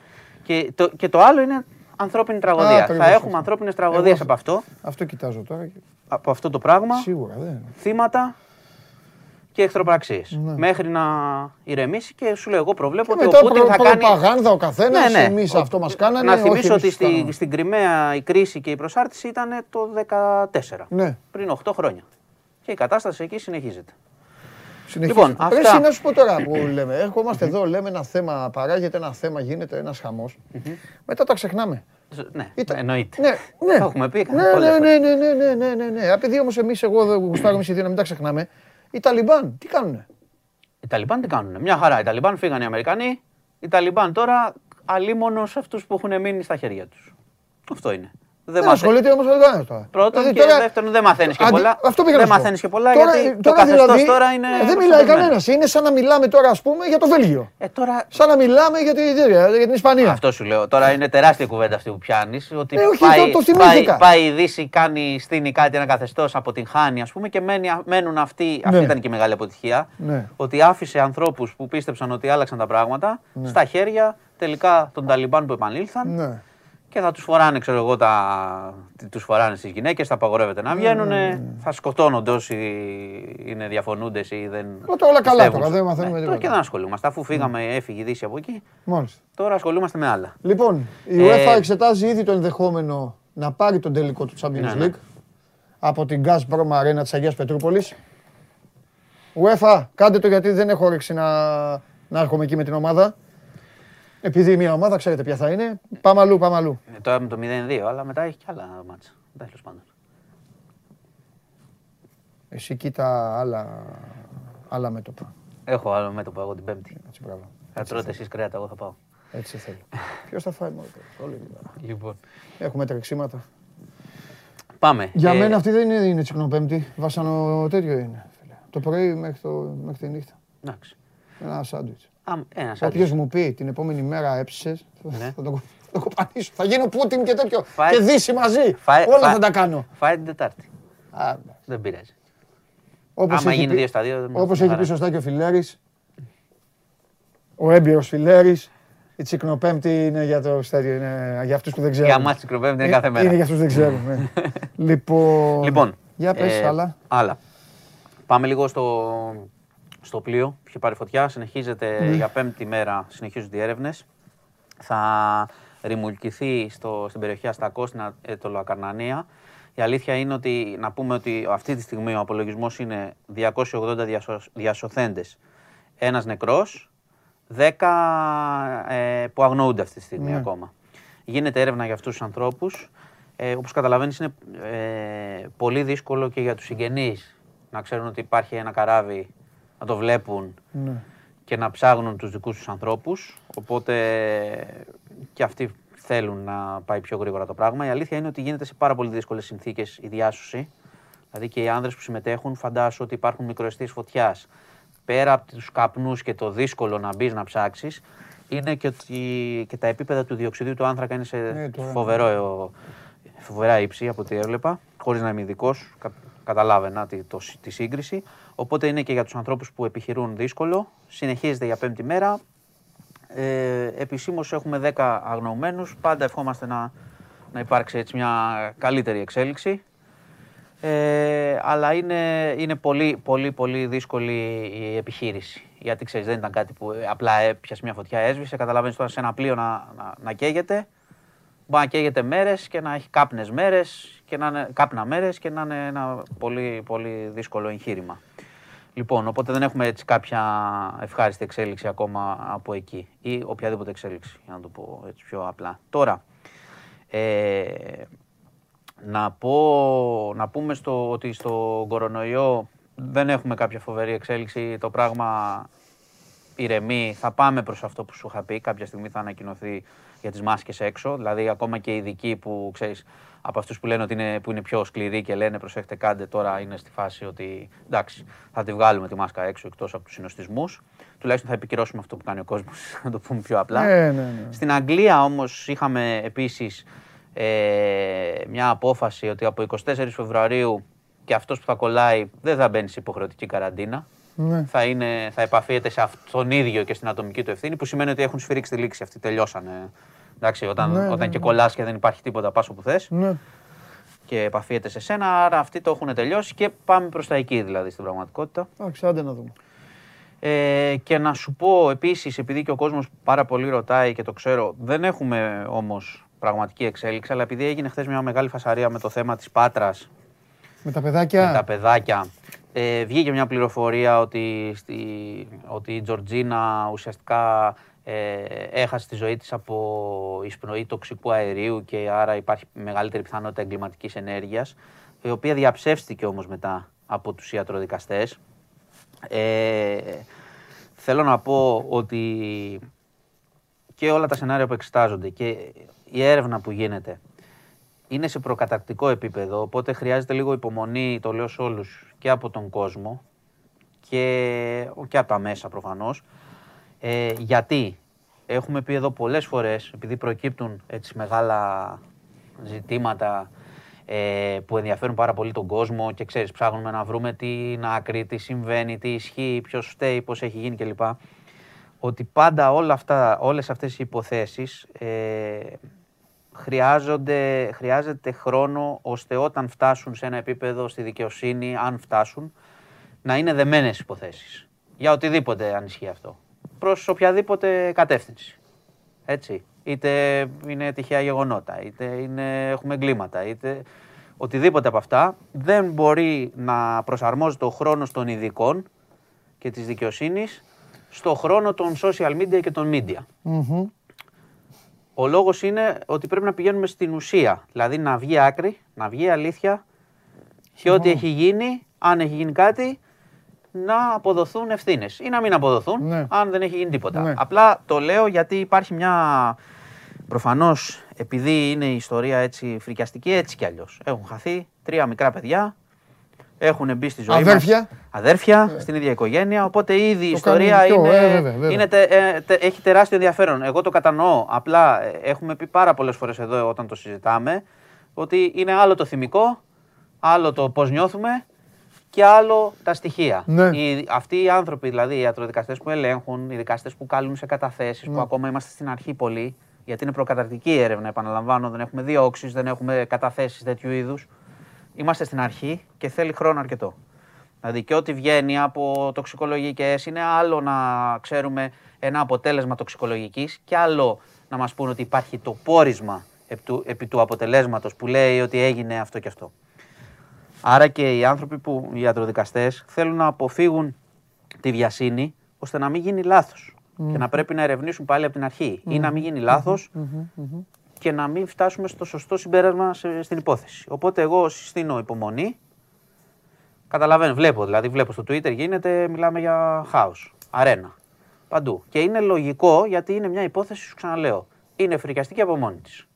Speaker 5: Και το, και το άλλο είναι ανθρώπινη τραγωδία.
Speaker 1: ακριβώς
Speaker 5: θα
Speaker 1: αυτό.
Speaker 5: έχουμε ανθρώπινες τραγωδίες
Speaker 1: Εγώ-
Speaker 5: από αυτό,
Speaker 1: Αυτό κοιτάζω τώρα. και
Speaker 5: από αυτό το πράγμα.
Speaker 1: Σίγουρα δεν.
Speaker 5: θύματα και εχθροπραξίες.
Speaker 1: Ναι.
Speaker 5: Μέχρι να ηρεμήσει και σου λέω: Εγώ προβλέπω
Speaker 1: Και
Speaker 5: ότι
Speaker 1: μετά
Speaker 5: ο Πούτιν
Speaker 1: προ,
Speaker 5: θα κάνει.
Speaker 1: προπαγάνδα ο καθένας.
Speaker 5: Ναι, ναι.
Speaker 1: Εμείς
Speaker 5: Ο-
Speaker 1: αυτό μας κάνανε.
Speaker 5: Να
Speaker 1: όχι
Speaker 5: θυμίσω
Speaker 1: εμείς
Speaker 5: ότι στη,
Speaker 1: κάναμε.
Speaker 5: στην Κρυμαία η κρίση και η προσάρτηση ήταν το 2014.
Speaker 1: Ναι.
Speaker 5: Πριν 8 χρόνια. Και η κατάσταση εκεί συνεχίζεται.
Speaker 1: Συνεχίζεται.
Speaker 5: Λοιπόν,
Speaker 1: Ρε,
Speaker 5: αυτά.
Speaker 1: εσύ να σου πω τώρα που λέμε. Έρχομαστε εδώ, λέμε ένα θέμα, παράγεται ένα θέμα, γίνεται ένας χαμός. Μετά τα ξεχνάμε.
Speaker 5: Ναι,
Speaker 1: Ήταν-
Speaker 5: εννοείται.
Speaker 1: Ναι, ναι.
Speaker 5: Το έχουμε πει
Speaker 1: Ναι,
Speaker 5: πολλές
Speaker 1: ναι,
Speaker 5: φορές.
Speaker 1: ναι, ναι, ναι, ναι, ναι, ναι. Επειδή όμως εμείς, εγώ δεν γουστάρω εμεί οι δύο να μην τα ξεχνάμε, οι Ταλιμπάν τι κάνουνε;
Speaker 5: Οι Ταλιμπάν τι κάνουν. Μια χαρά. Οι Ταλιμπάν φύγανε οι Αμερικανοί. Οι Ταλιμπάν τώρα αλίμονο σε αυτούς που έχουν μείνει στα χέρια τους. Αυτό είναι. Δεν
Speaker 1: Δεν
Speaker 5: μάθε-
Speaker 1: ασχολείται όμως ο τώρα.
Speaker 5: Πρώτον
Speaker 1: Δηλαδή
Speaker 5: και
Speaker 1: τώρα-
Speaker 5: δεύτερον δεν μαθαίνεις και
Speaker 1: Αντι-
Speaker 5: πολλά.
Speaker 1: Αυτό πήγα
Speaker 5: Δεν
Speaker 1: να σου πω.
Speaker 5: μαθαίνεις και πολλά,
Speaker 1: Τώρα-
Speaker 5: γιατί το
Speaker 1: τώρα
Speaker 5: καθεστώς
Speaker 1: δηλαδή,
Speaker 5: τώρα είναι
Speaker 1: ε, Δεν μιλάει
Speaker 5: προστατευμένο.
Speaker 1: κανένας. Είναι σαν να μιλάμε τώρα, ας πούμε, για το Βέλγιο.
Speaker 5: Ε, τώρα
Speaker 1: Σαν να μιλάμε για, τη, για την Ισπανία.
Speaker 5: Αυτό σου λέω. Τώρα είναι τεράστια κουβέντα αυτή που πιάνεις. Ότι
Speaker 1: Ε, όχι,
Speaker 5: πάει,
Speaker 1: το- το θυμήθηκα.
Speaker 5: πάει, πάει η Δύση, κάνει, στείνει κάτι, ένα καθεστώς από την χάνει, ας πούμε, και μένει, μένουν αυτοί. Αυτή
Speaker 1: Ναι.
Speaker 5: ήταν και η μεγάλη αποτυχία.
Speaker 1: Ναι.
Speaker 5: Ότι άφησε ανθρώπους που πίστεψαν ότι άλλαξαν τα πράγματα στα χέρια τελικά των Ταλιμπάν που επανήλθαν.
Speaker 1: Ναι.
Speaker 5: Και θα τους φοράνε, ξέρω εγώ, τα... τους φοράνε στις γυναίκες, θα απαγορεύεται
Speaker 1: Ναι,
Speaker 5: να βγαίνουν, θα σκοτώνονται όσοι είναι διαφωνούντες ή δεν.
Speaker 1: Αλλά τώρα όλα καλά
Speaker 5: πιστεύουν.
Speaker 1: τώρα, δεν μαθαίνουμε
Speaker 5: Ναι,
Speaker 1: τίποτα.
Speaker 5: Τώρα και δεν ασχολούμαστε. Αφού φύγαμε, έφυγε η Δύση από εκεί,
Speaker 1: Μάλιστα.
Speaker 5: τώρα ασχολούμαστε με άλλα.
Speaker 1: Λοιπόν, η
Speaker 5: Ε,
Speaker 1: UEFA εξετάζει ήδη το ενδεχόμενο να πάρει τον τελικό του Champions
Speaker 5: Ναι, ναι.
Speaker 1: League από την Gazprom Arena της Αγίας Πετρούπολης. UEFA, κάντε το γιατί δεν έχω όρεξη να, να έρχομαι εκεί με την ομάδα. Επειδή μια ομάδα ξέρετε ποια θα είναι. Πάμε αλλού, πάμε αλλού.
Speaker 5: Ε, Τώρα με το 0-2, αλλά μετά έχει κι άλλα μάτσα. Τέλος πάντων.
Speaker 1: Εσύ κοίτα άλλα, άλλα μέτωπα.
Speaker 5: Έχω άλλο μέτωπο εγώ την Πέμπτη.
Speaker 1: Έτσι, μπράβο.
Speaker 5: Θα τρώτε εσείς κρέατα, εγώ θα πάω.
Speaker 1: Έτσι θέλω. Ποιος θα φάει μόνο τώρα, όλοι μιλάμε.
Speaker 5: Λοιπόν.
Speaker 1: Έχουμε τρεξίματα.
Speaker 5: Πάμε.
Speaker 1: Για
Speaker 5: Ε,
Speaker 1: μένα αυτή δεν είναι, είναι τσικνοπέμπτη. Βάσανο τέτοιο είναι. φίλε. Το πρωί μέχρι, το, μέχρι τη νύχτα.
Speaker 5: Εντάξει.
Speaker 1: Ένα σάντουιτς.
Speaker 5: Α, Ένας
Speaker 1: Όποιο
Speaker 5: άλλο.
Speaker 1: μου πει την επόμενη μέρα έψησες,
Speaker 5: Ναι.
Speaker 1: θα, το, θα το κοπανίσω. Θα γίνω Πούτιν και τέτοιο.
Speaker 5: Φάει-
Speaker 1: Και Δύση μαζί.
Speaker 5: Φάει-
Speaker 1: Όλα
Speaker 5: φάει-
Speaker 1: θα τα κάνω.
Speaker 5: Φάει την Τετάρτη.
Speaker 1: Α, εντάξει.
Speaker 5: Δεν πειράζει.
Speaker 1: Όπως
Speaker 5: Άμα
Speaker 1: έχει
Speaker 5: γίνει
Speaker 1: πει-
Speaker 5: δύο στα δύο, δεν
Speaker 1: Όπως
Speaker 5: μια
Speaker 1: έχει πει
Speaker 5: χαρά.
Speaker 1: σωστά και ο Φιλέρης, ο έμπειρος Φιλέρης, η τσικνοπέμπτη είναι για το στέριο, είναι για αυτούς που δεν ξέρουν.
Speaker 5: Για μάτς Πέμπτη είναι κάθε
Speaker 1: Είναι
Speaker 5: μέρα.
Speaker 1: για αυτούς που δεν ξέρουν. ναι. λοιπόν,
Speaker 5: Λοιπόν.
Speaker 1: για πες
Speaker 5: ε,
Speaker 1: άλλα.
Speaker 5: Άλλα. Πάμε λίγο στο, στο πλοίο που είχε πάρει φωτιά. Συνεχίζεται
Speaker 1: Ναι.
Speaker 5: για πέμπτη μέρα, συνεχίζονται οι έρευνες. Θα ρημουλκηθεί στο, στην περιοχή Αστακό, στην Α- ε, το Λοακαρνανία. Η αλήθεια είναι ότι να πούμε ότι αυτή τη στιγμή ο απολογισμός είναι 280 διασω, διασωθέντες, ένας νεκρός, 10 ε, που αγνοούνται αυτή τη στιγμή
Speaker 1: Ναι.
Speaker 5: ακόμα. Γίνεται έρευνα για αυτούς τους ανθρώπους. Ε, όπως καταλαβαίνεις είναι ε, πολύ δύσκολο και για τους συγγενείς να ξέρουν ότι υπάρχει ένα καράβι, να το βλέπουν
Speaker 1: Ναι.
Speaker 5: και να ψάχνουν τους δικούς τους ανθρώπους. Οπότε και αυτοί θέλουν να πάει πιο γρήγορα το πράγμα. Η αλήθεια είναι ότι γίνεται σε πάρα πολύ δύσκολες συνθήκες η διάσωση. Δηλαδή και οι άνδρες που συμμετέχουν φαντάσου ότι υπάρχουν μικροαιστείες φωτιάς. Πέρα από τους καπνούς και το δύσκολο να μπεις να ψάξεις, είναι και ότι και τα επίπεδα του διοξιδίου του άνθρακα είναι σε
Speaker 1: Ναι, τώρα.
Speaker 5: φοβερό, φοβερά ύψη από ό,τι έβλεπα, χωρίς να είμαι ειδικός, καταλάβαινα τη, το, τη σύγκριση. Οπότε είναι και για τους ανθρώπους που επιχειρούν δύσκολο. Συνεχίζεται για πέμπτη μέρα. Ε, επισήμως έχουμε 10 αγνοωμένους. Πάντα ευχόμαστε να, να υπάρξει έτσι μια καλύτερη εξέλιξη. Ε, αλλά είναι, είναι πολύ, πολύ, πολύ δύσκολη η επιχείρηση. Γιατί ξέρεις, δεν ήταν κάτι που ε, απλά έπιασες μια φωτιά, έσβησε. Καταλαβαίνεις τώρα σε ένα πλοίο να, να, να καίγεται. Μπορεί να καίγεται μέρες και να έχει κάπνες μέρες και να είναι, κάπνα μέρες και να είναι ένα πολύ, πολύ δύσκολο εγχείρημα. Λοιπόν, οπότε δεν έχουμε έτσι κάποια ευχάριστη εξέλιξη ακόμα από εκεί ή οποιαδήποτε εξέλιξη, για να το πω έτσι πιο απλά. Τώρα, ε, να, πω, να πούμε στο, ότι στο κορονοϊό δεν έχουμε κάποια φοβερή εξέλιξη. Το πράγμα ηρεμεί. Θα πάμε προς αυτό που σου είχα πει. Κάποια στιγμή θα ανακοινωθεί για τις μάσκες έξω. Δηλαδή ακόμα και οι ειδικοί που ξέρεις από αυτούς που λένε ότι είναι, που είναι πιο σκληροί και λένε προσέχετε κάντε τώρα είναι στη φάση ότι εντάξει θα τη βγάλουμε τη μάσκα έξω εκτός από τους συνοστισμούς. Τουλάχιστον θα επικυρώσουμε αυτό που κάνει ο κόσμος, να το πούμε πιο απλά.
Speaker 1: Ναι, ναι, ναι.
Speaker 5: Στην Αγγλία όμως είχαμε επίσης ε, μια απόφαση ότι από 24 Φεβρουαρίου και αυτός που θα κολλάει δεν θα μπαίνει σε υποχρεωτική καραντίνα.
Speaker 1: Ναι.
Speaker 5: Θα, είναι, θα επαφίεται σε αυτόν ίδιο και στην ατομική του ευθύνη, που σημαίνει ότι έχουν σφυρίξει τη λήξη. Αυτοί τελειώσανε. Εντάξει, όταν,
Speaker 1: Ναι,
Speaker 5: όταν
Speaker 1: ναι,
Speaker 5: και
Speaker 1: ναι.
Speaker 5: κολλάς και δεν υπάρχει τίποτα, πας όπου θες
Speaker 1: Ναι.
Speaker 5: και επαφίεται σε σένα. Άρα αυτοί το έχουν τελειώσει και πάμε προς τα εκεί δηλαδή στην πραγματικότητα.
Speaker 1: Εντάξει, άντε να δούμε.
Speaker 5: Ε, και να σου πω επίσης, επειδή και ο κόσμος πάρα πολύ ρωτάει και το ξέρω, δεν έχουμε όμως πραγματική εξέλιξη, αλλά επειδή έγινε χθες μια μεγάλη φασαρία με το θέμα της Πάτρας,
Speaker 1: Με τα παιδάκια.
Speaker 5: με τα παιδάκια, ε, βγήκε μια πληροφορία ότι, στη, ότι η Τζορτζίνα ουσιαστικά ε, έχασε τη ζωή της από εισπνοή τοξικού αερίου και άρα υπάρχει μεγαλύτερη πιθανότητα εγκληματικής ενέργειας, η οποία διαψεύστηκε όμως μετά από τους ιατροδικαστές. Ε, θέλω να πω ότι και όλα τα σενάρια που εξετάζονται και η έρευνα που γίνεται είναι σε προκατακτικό επίπεδο, οπότε χρειάζεται λίγο υπομονή, το λέω σε όλους, και από τον κόσμο και, και από τα μέσα προφανώς. Ε, γιατί; Έχουμε πει εδώ πολλές φορές, επειδή προκύπτουν έτσι μεγάλα ζητήματα ε, που ενδιαφέρουν πάρα πολύ τον κόσμο και ξέρεις ψάχνουμε να βρούμε την άκρη, τι συμβαίνει, τι ισχύει, ποιος φταίει, πώς έχει γίνει κλπ. Ότι πάντα όλα αυτά, όλες αυτές οι υποθέσεις ε, χρειάζονται, χρειάζεται χρόνο ώστε όταν φτάσουν σε ένα επίπεδο στη δικαιοσύνη, αν φτάσουν, να είναι δεμένες υποθέσεις. Για οτιδήποτε αν ισχύει αυτό. Προς οποιαδήποτε κατεύθυνση. Έτσι. Είτε είναι τυχαία γεγονότα, είτε είναι, έχουμε εγκλήματα, είτε οτιδήποτε από αυτά δεν μπορεί να προσαρμόζεται ο χρόνος των ειδικών και της δικαιοσύνης στο χρόνο των social media και των media.
Speaker 1: Μμμ.
Speaker 5: Ο λόγος είναι ότι πρέπει να πηγαίνουμε στην ουσία. Δηλαδή να βγει άκρη, να βγει αλήθεια και ό,τι έχει γίνει, αν έχει γίνει κάτι, να αποδοθούν ευθύνες ή να μην αποδοθούν,
Speaker 1: Ναι.
Speaker 5: αν δεν έχει γίνει τίποτα.
Speaker 1: Ναι.
Speaker 5: Απλά το λέω γιατί υπάρχει μια. Προφανώς, επειδή είναι η ιστορία έτσι φρικιαστική, έτσι κι αλλιώς. Έχουν χαθεί τρία μικρά παιδιά, έχουν μπει στη ζωή μας.
Speaker 1: Αδέρφια.
Speaker 5: Αδέρφια, στην ίδια οικογένεια. Οπότε ήδη η
Speaker 1: Το
Speaker 5: ιστορία
Speaker 1: κάνει πιο,
Speaker 5: είναι,
Speaker 1: ε, βέβαια, βέβαια.
Speaker 5: είναι τε- ε, τε- έχει τεράστιο ενδιαφέρον. Εγώ το κατανοώ. Απλά ε, έχουμε πει πάρα πολλές φορές εδώ όταν το συζητάμε ότι είναι άλλο το θυμικό, άλλο το πώς νιώθουμε και άλλο τα στοιχεία.
Speaker 1: Ναι.
Speaker 5: Οι, αυτοί οι άνθρωποι, δηλαδή οι ιατροδικαστές που ελέγχουν, οι δικαστές που καλούν σε καταθέσεις,
Speaker 1: Ναι.
Speaker 5: που ακόμα είμαστε στην αρχή πολύ, γιατί είναι προκαταρκτική η έρευνα, επαναλαμβάνω, δεν έχουμε διώξεις, δεν έχουμε καταθέσεις τέτοιου είδους. Είμαστε στην αρχή και θέλει χρόνο αρκετό. Δηλαδή και ό,τι βγαίνει από τοξικολογικές είναι άλλο να ξέρουμε ένα αποτέλεσμα τοξικολογικής και άλλο να μας πούνε ότι υπάρχει το πόρισμα επί του, επί του αποτελέσματος που λέει ότι έγινε αυτό και αυτό. Άρα και οι άνθρωποι που, οι ιατροδικαστές, θέλουν να αποφύγουν τη βιασύνη ώστε να μην γίνει λάθος και να πρέπει να ερευνήσουν πάλι από την αρχή ή να μην γίνει λάθος και να μην φτάσουμε στο σωστό συμπέρασμα σε- στην υπόθεση. Οπότε εγώ συστήνω υπομονή. Καταλαβαίνω, βλέπω, δηλαδή βλέπω στο Twitter γίνεται, μιλάμε για χάος, αρένα, παντού. Και είναι λογικό γιατί είναι μια υπόθεση, σου ξαναλέω, είναι φρικιαστική από μόνη της.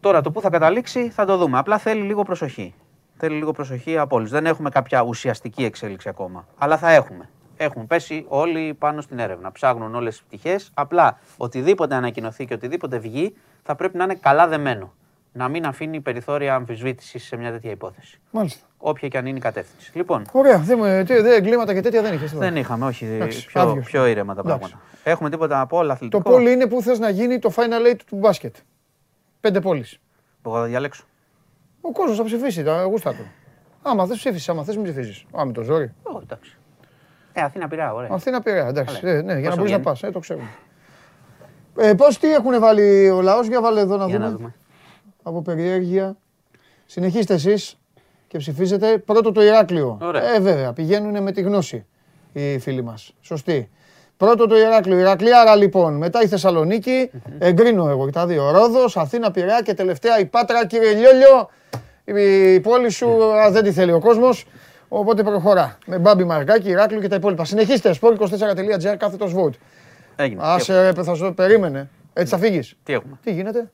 Speaker 5: Τώρα το που θα καταλήξει θα το δούμε. Απλά θέλει λίγο προσοχή. Θέλει λίγο προσοχή από όλους. Δεν έχουμε κάποια ουσιαστική εξέλιξη ακόμα. Αλλά θα έχουμε. Έχουν πέσει όλοι πάνω στην έρευνα. Ψάχνουν όλες τις πτυχές. Απλά οτιδήποτε ανακοινωθεί και οτιδήποτε βγει θα πρέπει να είναι καλά δεμένο. Να μην αφήνει περιθώρια αμφισβήτησης σε μια τέτοια υπόθεση.
Speaker 1: Μάλιστα.
Speaker 5: Όποια και αν είναι η κατεύθυνση. Λοιπόν,
Speaker 1: Ωραία. Δεν, μου- τι- δεν εγκλήματα και τέτοια δεν είχες.
Speaker 5: δεν είχαμε, όχι,
Speaker 1: Εντάξει,
Speaker 5: πιο,
Speaker 1: άδειος.
Speaker 5: πιο ήρεμα τα
Speaker 1: Εντάξει.
Speaker 5: πράγματα. Έχουμε τίποτα από όλα
Speaker 1: Το
Speaker 5: αθλητικό.
Speaker 1: πόλι είναι που θες να γίνει το final eight του μπάσκετ. Πέντε πόλεις.
Speaker 5: Που θα διαλέξω.
Speaker 1: Ο κόσμος θα ψηφίσει, τα γούστα του. Άμα δεν ψήφισε, άμα θες, μην ψηφίσει. Α, με το ζόρι.
Speaker 5: Ω, εντάξει. Ε, Αθήνα πειρά, ωραία.
Speaker 1: Αθήνα πειραία, εντάξει.
Speaker 5: Καλά.
Speaker 1: Ε, ναι, για να
Speaker 5: Πόσο
Speaker 1: μπορεί να
Speaker 5: βγαίνει;
Speaker 1: πας, ε, το ξέρουμε. Ε, Πώς τι έχουν βάλει ο λαός, για βάλε εδώ να
Speaker 5: Για
Speaker 1: δούμε.
Speaker 5: να δούμε.
Speaker 1: Από περιέργεια. Συνεχίστε εσείς και και ψηφίζετε. Πρώτο το Ηράκλειο.
Speaker 5: Ωραία.
Speaker 1: Ε, βέβαια, πηγαίνουν με τη γνώση οι φίλοι μας. Σωστή. Πρώτο το Ηράκλειο. Ηρακλιάρα λοιπόν. Μετά η θεσσαλονικη Εγκρίνω εγώ και τα δύο. Ρόδος, Αθήνα, Πειραιά και τελευταία η Πάτρα. Κύριε Λιόλιο, η πόλη σου α, δεν τη θέλει ο κόσμος. Οπότε προχωρά. Με μπάμπι Μαρκάκη, Ηράκλειο και τα υπόλοιπα. Συνεχίστε. Sport24.gr κάθετος vote.
Speaker 5: Έγινε. Τι
Speaker 1: Άσε ρε, θα σου περίμενε. Έτσι θα φύγεις;
Speaker 5: Τι έχουμε;
Speaker 1: Τι γίνεται;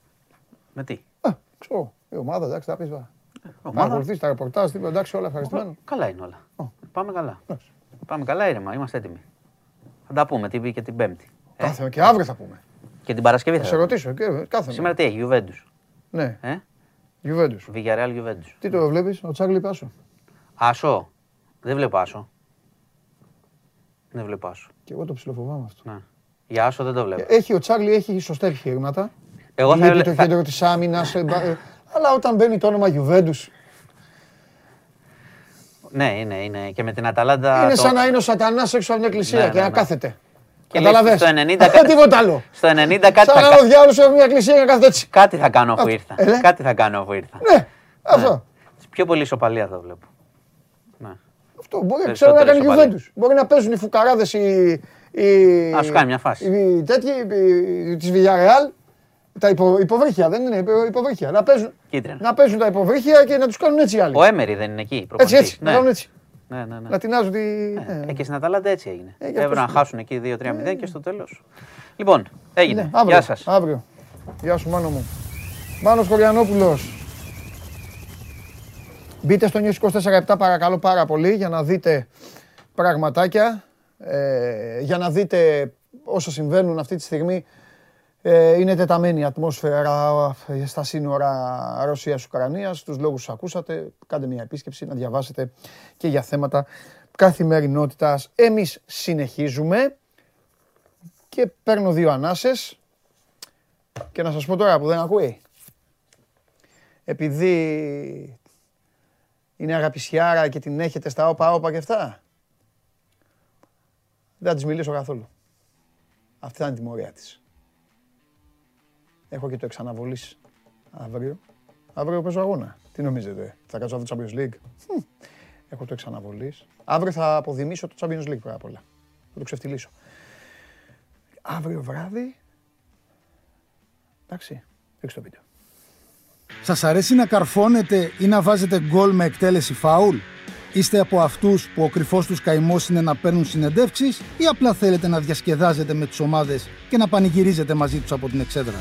Speaker 5: Με τι;
Speaker 1: Α, ξέρω. Η ομάδα, εντάξει, τα πεις.
Speaker 5: Ομάδα.
Speaker 1: Παρακολουθεί τα ρεπορτάζ, τίποτα, εντάξει, όλα ευχαριστημένο.
Speaker 5: Καλά είναι όλα.
Speaker 1: Ω.
Speaker 5: Πάμε καλά.
Speaker 1: Εντάξει.
Speaker 5: Πάμε καλά ήρεμα. Είμαστε έτοιμοι. Θα τα πούμε την και την Πέμπτη. Ε,
Speaker 1: Κάθε και αύριο θα πούμε.
Speaker 5: Και την Παρασκευή
Speaker 1: Θα
Speaker 5: θα
Speaker 1: σε
Speaker 5: τα πούμε.
Speaker 1: ρωτήσω. και Κάθε
Speaker 5: Σήμερα τι έχει, Γιουβέντους.
Speaker 1: Ναι,
Speaker 5: Ε;
Speaker 1: Juventus.
Speaker 5: Villarreal Juventus.
Speaker 1: Τι το βλέπεις, ο Τσάρλι Πάσο;
Speaker 5: Άσο. Δεν βλέπω άσο. Δεν βλέπω άσο.
Speaker 1: Και εγώ το ψιλοφοβάμαι αυτό.
Speaker 5: Ναι. Για άσο δεν το βλέπω.
Speaker 1: Έχει ο Τσάρλι, έχει σωστά επιχειρήματα.
Speaker 5: Εγώ θα
Speaker 1: Λείπει
Speaker 5: έβλε-
Speaker 1: το
Speaker 5: θα-
Speaker 1: κέντρο της άμυνας. Αλλά όταν μπαίνει το όνομα Juventus,
Speaker 5: Ναι, είναι, είναι. Και με την Αταλάντα.
Speaker 1: είναι
Speaker 5: το-
Speaker 1: σαν να είναι ο Σατανάς έξω από την εκκλησία
Speaker 5: Ναι,
Speaker 1: και
Speaker 5: ναι,
Speaker 1: να
Speaker 5: ναι.
Speaker 1: κάθεται.
Speaker 5: Και λέει
Speaker 1: Καταλαβες;
Speaker 5: στο 90 κα-
Speaker 1: Τίποτα άλλο.
Speaker 5: Στο 90 κάτι
Speaker 1: Σαν
Speaker 5: θα,
Speaker 1: να
Speaker 5: κα-
Speaker 1: είναι ο διάολος σε μια εκκλησία και να κάθεται έτσι.
Speaker 5: κάτι θα κάνω αφού
Speaker 1: Αυτό.
Speaker 5: ήρθα.
Speaker 1: Ε, ναι.
Speaker 5: Κάτι θα κάνω αφού ήρθα.
Speaker 1: Ναι, αυτό.
Speaker 5: Πιο πολύ ισοπαλία θα βλέπω. Ναι.
Speaker 1: Αυτό μπορεί
Speaker 5: Περισσότερες
Speaker 1: ξέρω να κάνει
Speaker 5: ισοπαλίες.
Speaker 1: Juventus. Μπορεί να παίζουν οι φουκαράδες οι. οι-
Speaker 5: Να σου κάνει μια φάση.
Speaker 1: Οι τέτοιοι τη Villarreal. Τα υπο, υποβρύχια, δεν είναι υπο- υποβρύχια. Να παίζουν,
Speaker 5: Κίτρινα.
Speaker 1: να παίζουν τα υποβρύχια και να τους κάνουν έτσι οι άλλοι.
Speaker 5: Ο Έμερι δεν είναι εκεί.
Speaker 1: έτσι,
Speaker 5: προπονητής.
Speaker 1: έτσι. Να κάνουν έτσι.
Speaker 5: Ναι, ναι, ναι.
Speaker 1: Να τεινάζουν τη.
Speaker 5: Ε,
Speaker 1: ναι.
Speaker 5: και στην Αταλάντα έτσι έγινε.
Speaker 1: Ε, γι' αυτό
Speaker 5: Έπρεπε να
Speaker 1: σου
Speaker 5: χάσουν εκεί 2-3-0 και στο τέλος. Λοιπόν, έγινε.
Speaker 1: Ναι, αύριο,
Speaker 5: Γεια σας.
Speaker 1: Αύριο. Γεια σου, Μάνο μου. Μάνος Χωριανόπουλος. Μπείτε στο News 24-7 παρακαλώ πάρα πολύ για να δείτε πραγματάκια, ε, για να δείτε όσα συμβαίνουν αυτή τη στιγμή. Ε, είναι τεταμένη η ατμόσφαιρα ε, στα σύνορα Ρωσίας-Ουκρανίας. Τους λόγους που ακούσατε, κάντε μια επίσκεψη να διαβάσετε και για θέματα καθημερινότητας. Εμείς συνεχίζουμε και παίρνω δύο ανάσες και να σας πω τώρα που δεν ακούει. Επειδή είναι αγαπησιάρα και την έχετε στα όπα όπα και αυτά, δεν θα της μιλήσω καθόλου. Αυτή θα είναι η τιμωρία της. Έχω και το εξαναβολής αύριο. Αύριο παίζω αγώνα. Τι νομίζετε, θα κάτσω αυτό το Champions League; Χμ. Έχω το εξαναβολής. Αύριο θα αποδημήσω το Champions League πρώτα απ' όλα. Θα το ξεφτυλίσω. Αύριο βράδυ. Εντάξει, ρίξτε το βίντεο.
Speaker 6: Σας αρέσει να καρφώνετε ή να βάζετε γκολ με εκτέλεση φάουλ; Είστε από αυτούς που ο κρυφός τους καημός είναι να παίρνουν συνεντεύξεις ή απλά θέλετε να διασκεδάζετε με τις ομάδες και να πανηγυρίζετε μαζί τους από την εξέδρα;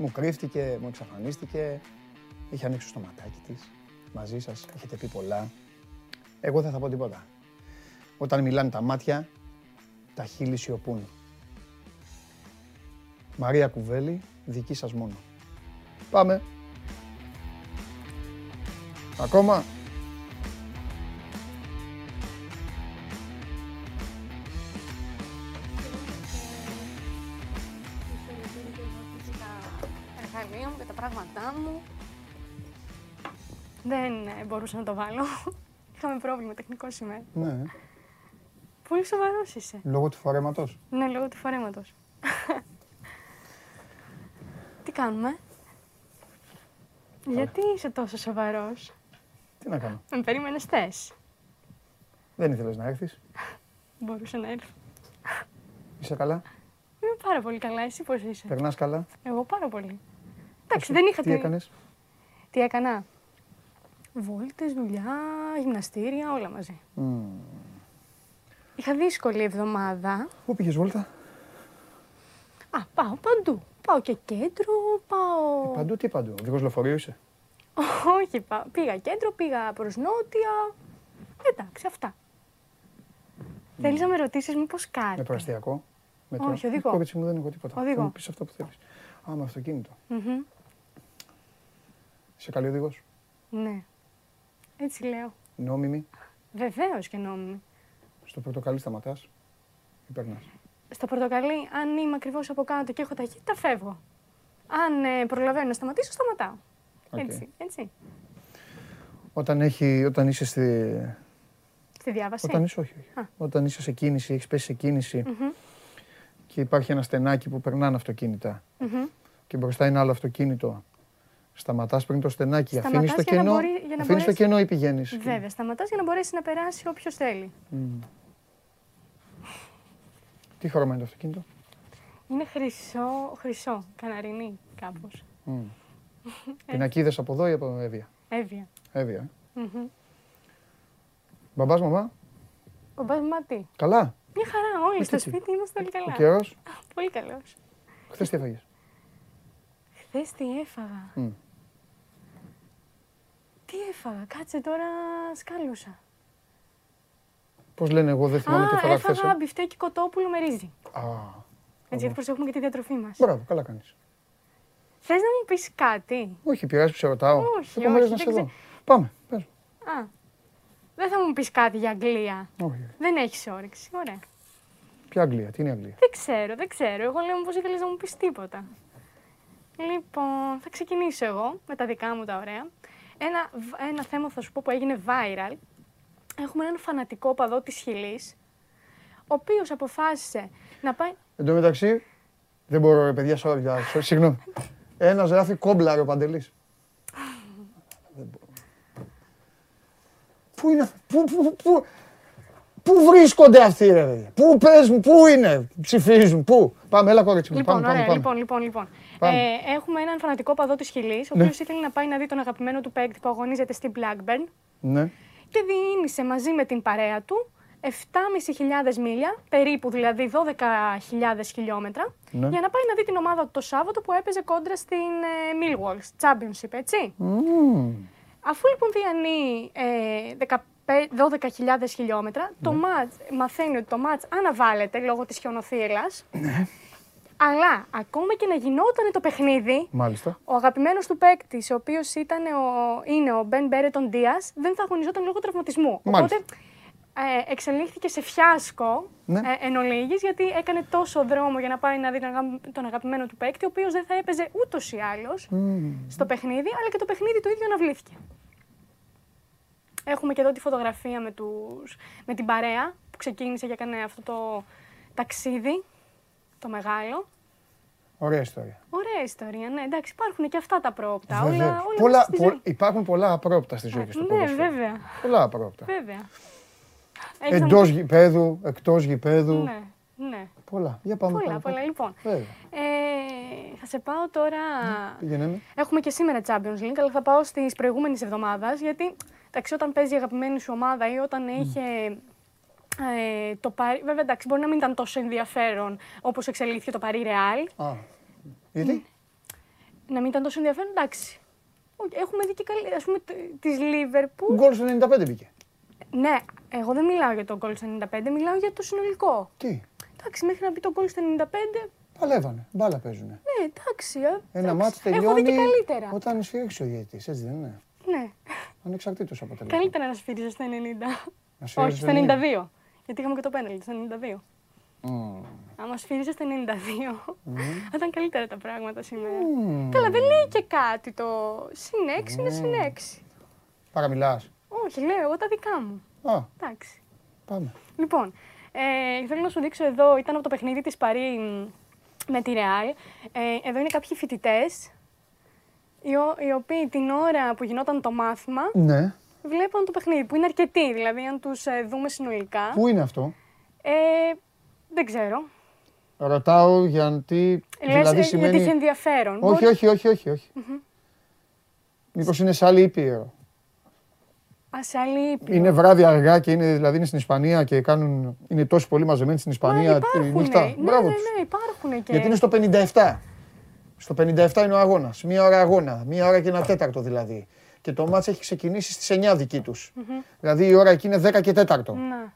Speaker 1: Μου κρύφτηκε, μου εξαφανίστηκε. Είχε ανοίξει το στοματάκι της. Μαζί σας έχετε πει πολλά. Εγώ δεν θα πω τίποτα. Όταν μιλάνε τα μάτια, τα χείλη σιωπούν. Μαρία Κουβέλη, δική σας μόνο. Πάμε. Ακόμα.
Speaker 7: Πράγματά μου. Δεν ε, μπορούσα να το βάλω. Είχαμε πρόβλημα τεχνικό σήμερα.
Speaker 1: Ναι,
Speaker 7: Πολύ σοβαρός είσαι.
Speaker 1: λόγω του φορέματος;
Speaker 7: Ναι, λόγω του φορέματος. Τι κάνουμε; Γιατί είσαι τόσο σοβαρός;
Speaker 1: Τι να κάνω;
Speaker 7: Με περίμενες θες;
Speaker 1: Δεν ήθελες να έρθεις;
Speaker 7: Μπορούσα να έρθω.
Speaker 1: Είσαι καλά;
Speaker 7: Είμαι πάρα πολύ καλά. Εσύ πώς είσαι;
Speaker 1: Περνάς καλά;
Speaker 7: Εγώ πάρα πολύ. Εντάξει, δεν είχα
Speaker 1: Τι
Speaker 7: την-
Speaker 1: έκανες;
Speaker 7: Τι έκανα; Βόλτες, δουλειά, γυμναστήρια, όλα μαζί.
Speaker 1: Μμμ.
Speaker 7: Είχα δύσκολη εβδομάδα.
Speaker 1: Πού πήγες βόλτα;
Speaker 7: Α, πάω παντού. Πάω και κέντρο, πάω...
Speaker 1: Παντού τι παντού. Οδηγός λεωφορείου είσαι;
Speaker 7: Όχι, πάω. πήγα κέντρο, πήγα προς νότια. Εντάξει, αυτά. Θέλεις να με ρωτήσεις μήπως κάτι;
Speaker 1: Με προαστιακό. Μετρό.
Speaker 7: Όχι, οδηγό.
Speaker 1: Κόβετσι μου δεν έχω τίποτα.
Speaker 7: Οδηγό.
Speaker 1: Θα μου πεις αυτό που θέλεις. Α, με αυτοκίνητο.
Speaker 7: Μμμ.
Speaker 1: Είσαι καλή οδηγός;
Speaker 7: Ναι. Έτσι λέω.
Speaker 1: Νόμιμη;
Speaker 7: Βεβαίως και νόμιμη.
Speaker 1: Στο πορτοκαλί σταματάς. Ή περνάς;
Speaker 7: Στο πορτοκαλί, αν είμαι ακριβώς από κάτω και έχω ταχύτητα, φεύγω. Αν ε, προλαβαίνω να σταματήσω, σταματάω.
Speaker 1: Οκ.
Speaker 7: Έτσι, έτσι.
Speaker 1: Όταν, έχει, όταν είσαι στη.
Speaker 7: Στη διάβαση.
Speaker 1: Όταν είσαι, όχι. όχι.
Speaker 7: Α.
Speaker 1: Όταν είσαι σε κίνηση, έχεις πέσει σε κίνηση και υπάρχει ένα στενάκι που περνάνε αυτοκίνητα
Speaker 7: Μμμ.
Speaker 1: και μπροστά είναι άλλο αυτοκίνητο. Σταματάς πριν το στενάκι,
Speaker 7: Σταματάς
Speaker 1: αφήνεις το
Speaker 7: για να
Speaker 1: κενό.
Speaker 7: μπορεί- για να
Speaker 1: Αφήνεις το
Speaker 7: μπορέσει-
Speaker 1: κενό ή πηγαίνεις.
Speaker 7: Βέβαια, σταματάς για να μπορέσει να περάσει όποιος θέλει.
Speaker 1: Τι χρώμα είναι το αυτοκίνητο;
Speaker 7: Είναι χρυσό, χρυσό, καναρινή κάπως.
Speaker 1: Πινακίδε από εδώ ή από Εύβοια.
Speaker 7: Εύβοια.
Speaker 1: Εύβοια. ε. Μπαμπάς, μαμά,
Speaker 7: Ο μπας μου τι;
Speaker 1: καλά.
Speaker 7: Μια χαρά, όλοι στο
Speaker 1: τι.
Speaker 7: σπίτι είμαστε όλοι
Speaker 1: Ο
Speaker 7: καλά.
Speaker 1: καιρός;
Speaker 7: Πολύ καλός.
Speaker 1: Χθες τι έφαγες;
Speaker 7: Χθε τι έφαγα.
Speaker 1: Μμ.
Speaker 7: Τι έφαγα, κάτσε τώρα σκάλωσα.
Speaker 1: Πώς λένε, εγώ δεν θυμάμαι τι
Speaker 7: Α,
Speaker 1: έφαγα χθες.
Speaker 7: έφαγα μπιφτέκι κοτόπουλο με ρύζι.
Speaker 1: Α,
Speaker 7: Έτσι, γιατί προσέχουμε και τη διατροφή μας.
Speaker 1: μπράβο, καλά κάνεις.
Speaker 7: Θες να μου πεις κάτι;
Speaker 1: Όχι, πειράζει που σε ρωτάω.
Speaker 7: Όχι,
Speaker 1: Έχω μέρες
Speaker 7: όχι,
Speaker 1: να σε
Speaker 7: δεν
Speaker 1: δω. Πάμε, πες.
Speaker 7: Α, δεν θα μου πεις κάτι για Αγγλία.
Speaker 1: Όχι.
Speaker 7: Δεν έχεις όρεξη. Ωραία.
Speaker 1: Ποια Αγγλία, τι είναι η Αγγλία;
Speaker 7: Δεν ξέρω, δεν ξέρω. Εγώ λέω πως ήθελες να μου πεις τίποτα. Λοιπόν, θα ξεκινήσω εγώ με τα δικά μου τα ωραία. Ένα, β- ένα θέμα θα σου πω που έγινε viral. Έχουμε έναν φανατικό παδό της Χιλής, ο οποίος αποφάσισε να πάει...
Speaker 1: Εν τω μεταξύ, δεν μπορώ, ρε παιδιά, sorry, για- sorry, συγγνώμη. Ένας γράφει κόμπλαρε ο Παντελής. Πού είναι, αυτοί, πού, πού, πού, πού βρίσκονται αυτοί, ρε παιδιά; Πού πες μου, πού είναι, ψηφίζουν, πού; Πάμε, έλα κορίτσι μου,
Speaker 7: Λοιπόν,
Speaker 1: πάμε,
Speaker 7: ωραία,
Speaker 1: πάμε,
Speaker 7: λοιπόν,
Speaker 1: πάμε.
Speaker 7: λοιπόν, λοιπόν.
Speaker 1: Πάμε.
Speaker 7: Ε, έχουμε έναν φανατικό παδό της Χιλής, ο
Speaker 1: Ναι.
Speaker 7: οποίος ήθελε να πάει να δει τον αγαπημένο του παίκτη που αγωνίζεται στην Blackburn
Speaker 1: Ναι,
Speaker 7: και διήνυσε μαζί με την παρέα του 7.500 μίλια, περίπου δηλαδή 12.000 χιλιόμετρα,
Speaker 1: Ναι.
Speaker 7: για να πάει να δει την ομάδα του το Σάββατο που έπαιζε κόντρα στην ε, Millwall, Championship, έτσι.
Speaker 1: Μμμ.
Speaker 7: Αφού λοιπόν διανύει ε, 15 12.000 χιλιόμετρα, το μάτς, μαθαίνει ότι το μάτς αναβάλλεται λόγω της χιονοθύελας, αλλά ακόμα και να γινόταν το παιχνίδι,
Speaker 1: μάλιστα.
Speaker 7: ο αγαπημένος του παίκτη, ο οποίος ήταν ο, είναι ο Μπεν Μπέρετον Δίας, δεν θα αγωνιζόταν λόγω τραυματισμού.
Speaker 1: Μάλιστα.
Speaker 7: Οπότε ε, εξελίχθηκε σε φιάσκο
Speaker 1: Ναι.
Speaker 7: ε, εν ολίγης, γιατί έκανε τόσο δρόμο για να πάει να δει τον, αγα- τον αγαπημένο του παίκτη, ο οποίος δεν θα έπαιζε ούτως ή άλλως στο παιχνίδι, αλλά και το παιχνίδι το ίδιο αναβλήθηκε. Έχουμε και εδώ τη φωτογραφία με, τους, με την παρέα που ξεκίνησε και έκανε αυτό το ταξίδι, το μεγάλο.
Speaker 1: Ωραία ιστορία.
Speaker 7: Ωραία ιστορία, ναι. Εντάξει, υπάρχουν και αυτά τα πρόοπτα.
Speaker 1: Βεβαίως.
Speaker 7: Όλα, όλα
Speaker 1: Πολλά-
Speaker 7: μέσα στη
Speaker 1: πο-
Speaker 7: ζωή.
Speaker 1: υπάρχουν πολλά απρόπτα στη ζωή και στο
Speaker 7: Ναι,
Speaker 1: ποδόσφαιρο.
Speaker 7: βέβαια.
Speaker 1: Πολλά απρόπτα.
Speaker 7: Βέβαια. Έχεις να μου
Speaker 1: Εντός
Speaker 7: πεις-
Speaker 1: γηπέδου, εκτός γηπέδου.
Speaker 7: Ναι, ναι.
Speaker 1: Πολλά. Για πάμε.
Speaker 7: Πολλά,
Speaker 1: πάμε,
Speaker 7: πολλά.
Speaker 1: πάμε.
Speaker 7: Λοιπόν,
Speaker 1: Βέβαια.
Speaker 7: ε, θα σε πάω τώρα...
Speaker 1: Πήγαινε με.
Speaker 7: Έχουμε και σήμερα Champions League, αλλά θα πάω στις προηγούμενες εβδομάδες, γιατί εντάξει, όταν παίζει η αγαπημένη σου ομάδα ή όταν είχε ε, το Παρί... Βέβαια, εντάξει, μπορεί να μην ήταν τόσο ενδιαφέρον όπως εξελίχθηκε το Παρί Real.
Speaker 1: Α, γιατί.
Speaker 7: Να μην ήταν τόσο ενδιαφέρον, εντάξει. Όχι, Έχουμε δει και καλή, ας πούμε, τ- της Liverpool.
Speaker 1: Γκολ στο 95 μπήκε.
Speaker 7: Ναι, εγώ δεν μιλάω για τον γκολ στο 95, μιλάω για το συνολικό.
Speaker 1: Τι;
Speaker 7: Εντάξει, μέχρι να μπει τον γκολ στο 95,
Speaker 1: Παλεύανε. Μπάλα παίζουνε.
Speaker 7: ναι, εντάξει. ε,
Speaker 1: Ένα
Speaker 7: εντάξει.
Speaker 1: μάτς
Speaker 7: Έχω δει
Speaker 1: τελειώνει
Speaker 7: και καλύτερα.
Speaker 1: όταν σφίριξει ο διαιτητής, έτσι δεν είναι;
Speaker 7: Ναι,
Speaker 1: Ανεξαρτήτως αποτελέσμα.
Speaker 7: καλύτερα να σφύριζε στο 90.
Speaker 1: Να σφύριζε
Speaker 7: Όχι,
Speaker 1: στο
Speaker 7: στο
Speaker 1: 90.
Speaker 7: 92. Γιατί είχαμε και το πέναλτι, στο 92.
Speaker 1: Μμμ.
Speaker 7: Άμα σφύριζε στο 92, θα ήταν καλύτερα τα πράγματα σήμερα.
Speaker 1: Μμμ.
Speaker 7: Καλά, δεν λέει και κάτι το συν 6 είναι συν 6.
Speaker 1: Παραμιλάς.
Speaker 7: Όχι, λέω εγώ τα δικά μου.
Speaker 1: Α,
Speaker 7: Εντάξει.
Speaker 1: πάμε.
Speaker 7: Λοιπόν, ε, θέλω να σου δείξω εδώ, ήταν από το παιχνίδι της Παρή μ, με τη Ρεάλ. Ε, εδώ είναι κάποιοι φοιτητές, οι, ο- οι οποίοι την ώρα που γινόταν το μάθημα
Speaker 1: Ναι.
Speaker 7: Βλέπαν το παιχνίδι, που είναι αρκετοί, δηλαδή αν τους ε, δούμε συνολικά.
Speaker 1: Πού είναι αυτό;
Speaker 7: Ε, δεν ξέρω.
Speaker 1: Ρωτάω γιατί.
Speaker 7: Λες,
Speaker 1: δηλαδή
Speaker 7: ε,
Speaker 1: σημαίνει.
Speaker 7: γιατί έχει ενδιαφέρον.
Speaker 1: Όχι,
Speaker 7: Μπορεί-
Speaker 1: όχι, όχι, όχι. όχι. Μήπως είναι σε άλλη ήπειρο.
Speaker 7: Α, σε άλλη ήπειρο.
Speaker 1: Είναι βράδυ αργά και είναι, δηλαδή είναι στην Ισπανία και κάνουν, είναι τόσοι πολύ μαζεμένοι στην
Speaker 7: Μα
Speaker 1: Ισπανία τη
Speaker 7: υπάρχουνε.
Speaker 1: νύχτα.
Speaker 7: Ναι,
Speaker 1: Μπράβο
Speaker 7: ναι,
Speaker 1: τους.
Speaker 7: ναι, υπάρχουν και.
Speaker 1: Γιατί είναι στο 57. Στο 57 είναι ο αγώνας. Μία ώρα αγώνα. Μία ώρα και ένα τέταρτο δηλαδή. Και το μάτς έχει ξεκινήσει στις 9 δική τους. Δηλαδή η ώρα εκεί είναι 10 και τέταρτο.
Speaker 7: Να,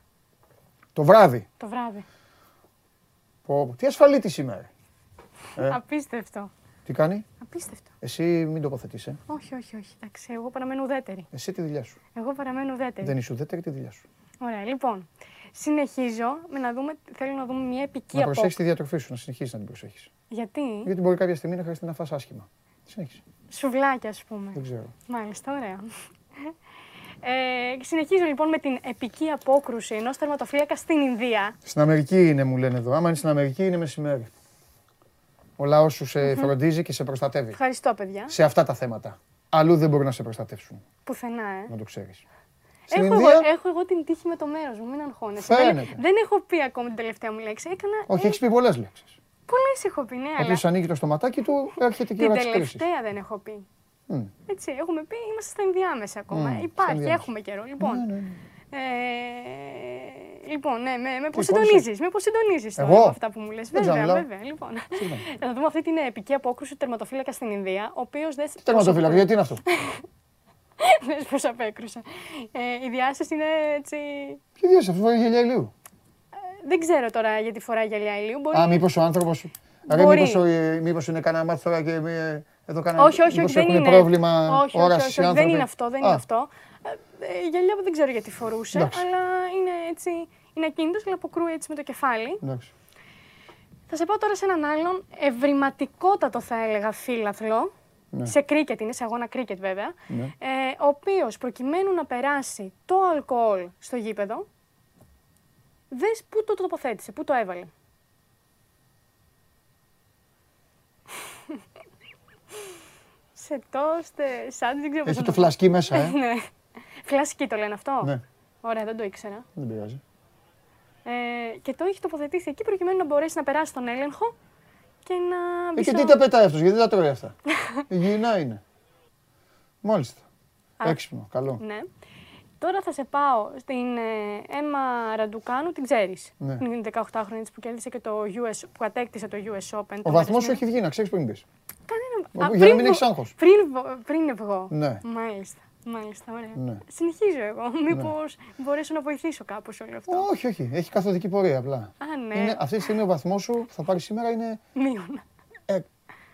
Speaker 1: Το βράδυ.
Speaker 7: το βράδυ.
Speaker 1: Πω, πω. Τι ασφαλίτη σήμερα. Ε.
Speaker 7: Απίστευτο.
Speaker 1: Τι κάνει,
Speaker 7: Απίστευτο.
Speaker 1: εσύ μην τοποθετήσει. Ε.
Speaker 7: Όχι, όχι, όχι. Εντάξει, εγώ παραμένω ουδέτερη.
Speaker 1: Εσύ τη δουλειά σου.
Speaker 7: Εγώ παραμένω ουδέτερη.
Speaker 1: Δεν είσαι ουδέτερη τη δουλειά σου.
Speaker 7: Ωραία, λοιπόν. Συνεχίζω με να δούμε, θέλω να δούμε μια επική
Speaker 1: Να προσέχεις
Speaker 7: απόκριση.
Speaker 1: τη διατροφή σου, να συνεχίσεις να την προσέχεις.
Speaker 7: Γιατί;
Speaker 1: Γιατί μπορεί κάποια στιγμή να χρειαστεί να φας άσχημα. Συνέχισε.
Speaker 7: Σουβλάκια, ας πούμε.
Speaker 1: Δεν ξέρω.
Speaker 7: Μάλιστα, ωραία. Ε, συνεχίζω λοιπόν με την επική απόκρουση ενός τερματοφύλακα στην Ινδία.
Speaker 1: Στην Αμερική είναι, μου λένε εδώ. Άμα είναι στην Αμερική, είναι μεσημέρι. Ο λαός σου σε φροντίζει και σε προστατεύει.
Speaker 7: Ευχαριστώ, παιδιά.
Speaker 1: Σε αυτά τα θέματα. Αλλού δεν μπορούν να σε προστατεύσουν.
Speaker 7: Πουθενά, ε.
Speaker 1: Να το ξέρεις. Στην
Speaker 7: Έχω εγώ,
Speaker 1: Ινδία.
Speaker 7: έχω εγώ την τύχη με το μέρος μου, μην αγχώνεσαι.
Speaker 1: Φαίνεται.
Speaker 7: Δεν, δεν έχω πει ακόμα την τελευταία μου λέξη. Έκανα.
Speaker 1: Όχι, έχεις πει πολλές λέξεις.
Speaker 7: Πολλέ έχω πει, ναι, αλλά
Speaker 1: Όποιο ανοίγει το στοματάκι του, έρχεται και η
Speaker 7: την
Speaker 1: ώρα τη κρίση.
Speaker 7: τελευταία δεν έχω πει. Έτσι, έχουμε πει, είμαστε στα ενδιάμεσα ακόμα.
Speaker 1: Μμ, στα
Speaker 7: Υπάρχει,
Speaker 1: ενδιάμεσα.
Speaker 7: έχουμε καιρό. Λοιπόν,
Speaker 1: Ναι, ναι, ναι.
Speaker 7: Ε, λοιπόν, ναι, με, με πώς
Speaker 1: Λοιπόν,
Speaker 7: συντονίζεις, με πώς συντονίζεις τώρα
Speaker 1: Εγώ;
Speaker 7: με αυτά που μου λες.
Speaker 1: Δεν
Speaker 7: Βέβαια,
Speaker 1: ξέρω,
Speaker 7: βέβαια, λοιπόν. Θα δούμε αυτή την επική απόκρουση του τερματοφύλακα στην Ινδία, ο οποίος δεν...
Speaker 1: Τερματοφύλακα, γιατί είναι αυτό;
Speaker 7: Δες πώς απέκρουσε. Ε, η διάσταση είναι έτσι...
Speaker 1: Ποιο διάσταση, αυτό φοράει γυαλιά ηλίου.
Speaker 7: Δεν ξέρω τώρα γιατί φοράει γυαλιά ηλίου. Μπορεί...
Speaker 1: Α, μήπως ο άνθρωπο. Ρε,
Speaker 7: Μπορεί.
Speaker 1: μήπως, ο- ε, μήπως είναι κανένα μάθημα τώρα και ε, εδώ κανένα.
Speaker 7: όχι, όχι, όχι,
Speaker 1: μήπως
Speaker 7: δεν
Speaker 1: έχουν
Speaker 7: είναι.
Speaker 1: πρόβλημα
Speaker 7: όχι, όχι,
Speaker 1: όρασης
Speaker 7: όχι,
Speaker 1: οι
Speaker 7: όχι, δεν
Speaker 1: άνθρωποι;
Speaker 7: είναι αυτό, δεν
Speaker 1: Α,
Speaker 7: είναι αυτό. Ε, ε, γυαλιά που δεν ξέρω γιατί φορούσε,
Speaker 1: Εντάξει.
Speaker 7: αλλά είναι έτσι... Είναι ακίνητος, αλλά αποκρούει έτσι με το κεφάλι.
Speaker 1: Εντάξει.
Speaker 7: Θα σε πάω τώρα σε έναν άλλον ευρηματικότατο θα έλεγα φύλαθλο. Σε κρίκετ είναι, σε αγώνα κρίκετ βέβαια.
Speaker 1: Ναι.
Speaker 7: Ε, ο οποίος προκειμένου να περάσει το αλκοόλ στο γήπεδο, δες πού το τοποθέτησε, πού το έβαλε. σε τόστε, σαν δεν ξέρω πώς
Speaker 1: Έχει
Speaker 7: να
Speaker 1: το
Speaker 7: πω.
Speaker 1: φλασκί μέσα, ε.
Speaker 7: ναι. Φλασκί το λένε αυτό.
Speaker 1: Ναι.
Speaker 7: Ωραία, δεν το ήξερα.
Speaker 1: Δεν πειράζει.
Speaker 7: Ε, και το έχει τοποθετήσει εκεί προκειμένου να μπορέσει να περάσει τον έλεγχο και να μπει
Speaker 1: Ε, και
Speaker 7: στο-
Speaker 1: τι τα πετάει αυτός, γιατί δεν τα τρώει αυτά. Υγιεινά είναι. Μάλιστα. Έξυπνο, καλό.
Speaker 7: Ναι. Τώρα θα σε πάω στην ε, Έμα Ραντουκάνου, την ξέρεις.
Speaker 1: Ναι.
Speaker 7: Είναι 18χρονη της που κέρδισε και το US, που κατέκτησε το US Open.
Speaker 1: Ο βαθμός σου έχει βγει, να ξέρεις πριν μπεις.
Speaker 7: Κανένα...
Speaker 1: για να μην έχεις άγχος.
Speaker 7: Πριν, βο- πριν βγω.
Speaker 1: Ναι.
Speaker 7: Μάλιστα. Μάλιστα, ωραία.
Speaker 1: Ναι.
Speaker 7: Συνεχίζω εγώ. Μήπως μπορέσω να βοηθήσω κάπως όλο αυτό.
Speaker 1: Όχι, όχι. Έχει καθοδική πορεία απλά.
Speaker 7: Α, ναι.
Speaker 1: Είναι, αυτή τη στιγμή ο βαθμός σου που θα πάρεις σήμερα είναι.
Speaker 7: Μείον.
Speaker 1: Ε,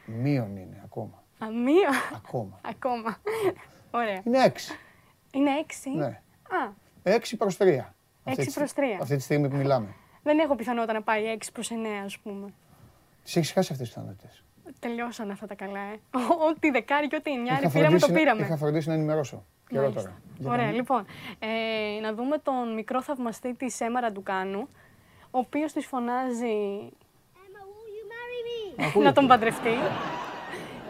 Speaker 1: μείον είναι ακόμα.
Speaker 7: Α, μείον.
Speaker 1: Ακόμα.
Speaker 7: Ακόμα. Ωραία.
Speaker 1: Είναι έξι.
Speaker 7: Είναι έξι;
Speaker 1: Ναι.
Speaker 7: Α,
Speaker 1: Έξι προς τρία. Αυτή
Speaker 7: Έξι
Speaker 1: τη-
Speaker 7: προς τρία.
Speaker 1: Αυτή τη στιγμή που μιλάμε.
Speaker 7: δεν έχω πιθανότητα να πάει έξι προς εννέα, ας πούμε.
Speaker 1: Τις έχεις χάσει αυτές τις πιθανότητες.
Speaker 7: Τελειώσαν αυτά τα καλά, ε. Ό,τι δεκάρι και ό,τι εννιάρι πήραμε, το πήραμε.
Speaker 1: είχα φροντίσει να ενημερώσω. Καιρό
Speaker 7: Μάλιστα.
Speaker 1: τώρα. Για
Speaker 7: Ωραία,
Speaker 1: να-
Speaker 7: λοιπόν. Ε, να δούμε τον μικρό θαυμαστή της Έμα Ραντουκάνου, ο οποίος της φωνάζει να τον παντρευτεί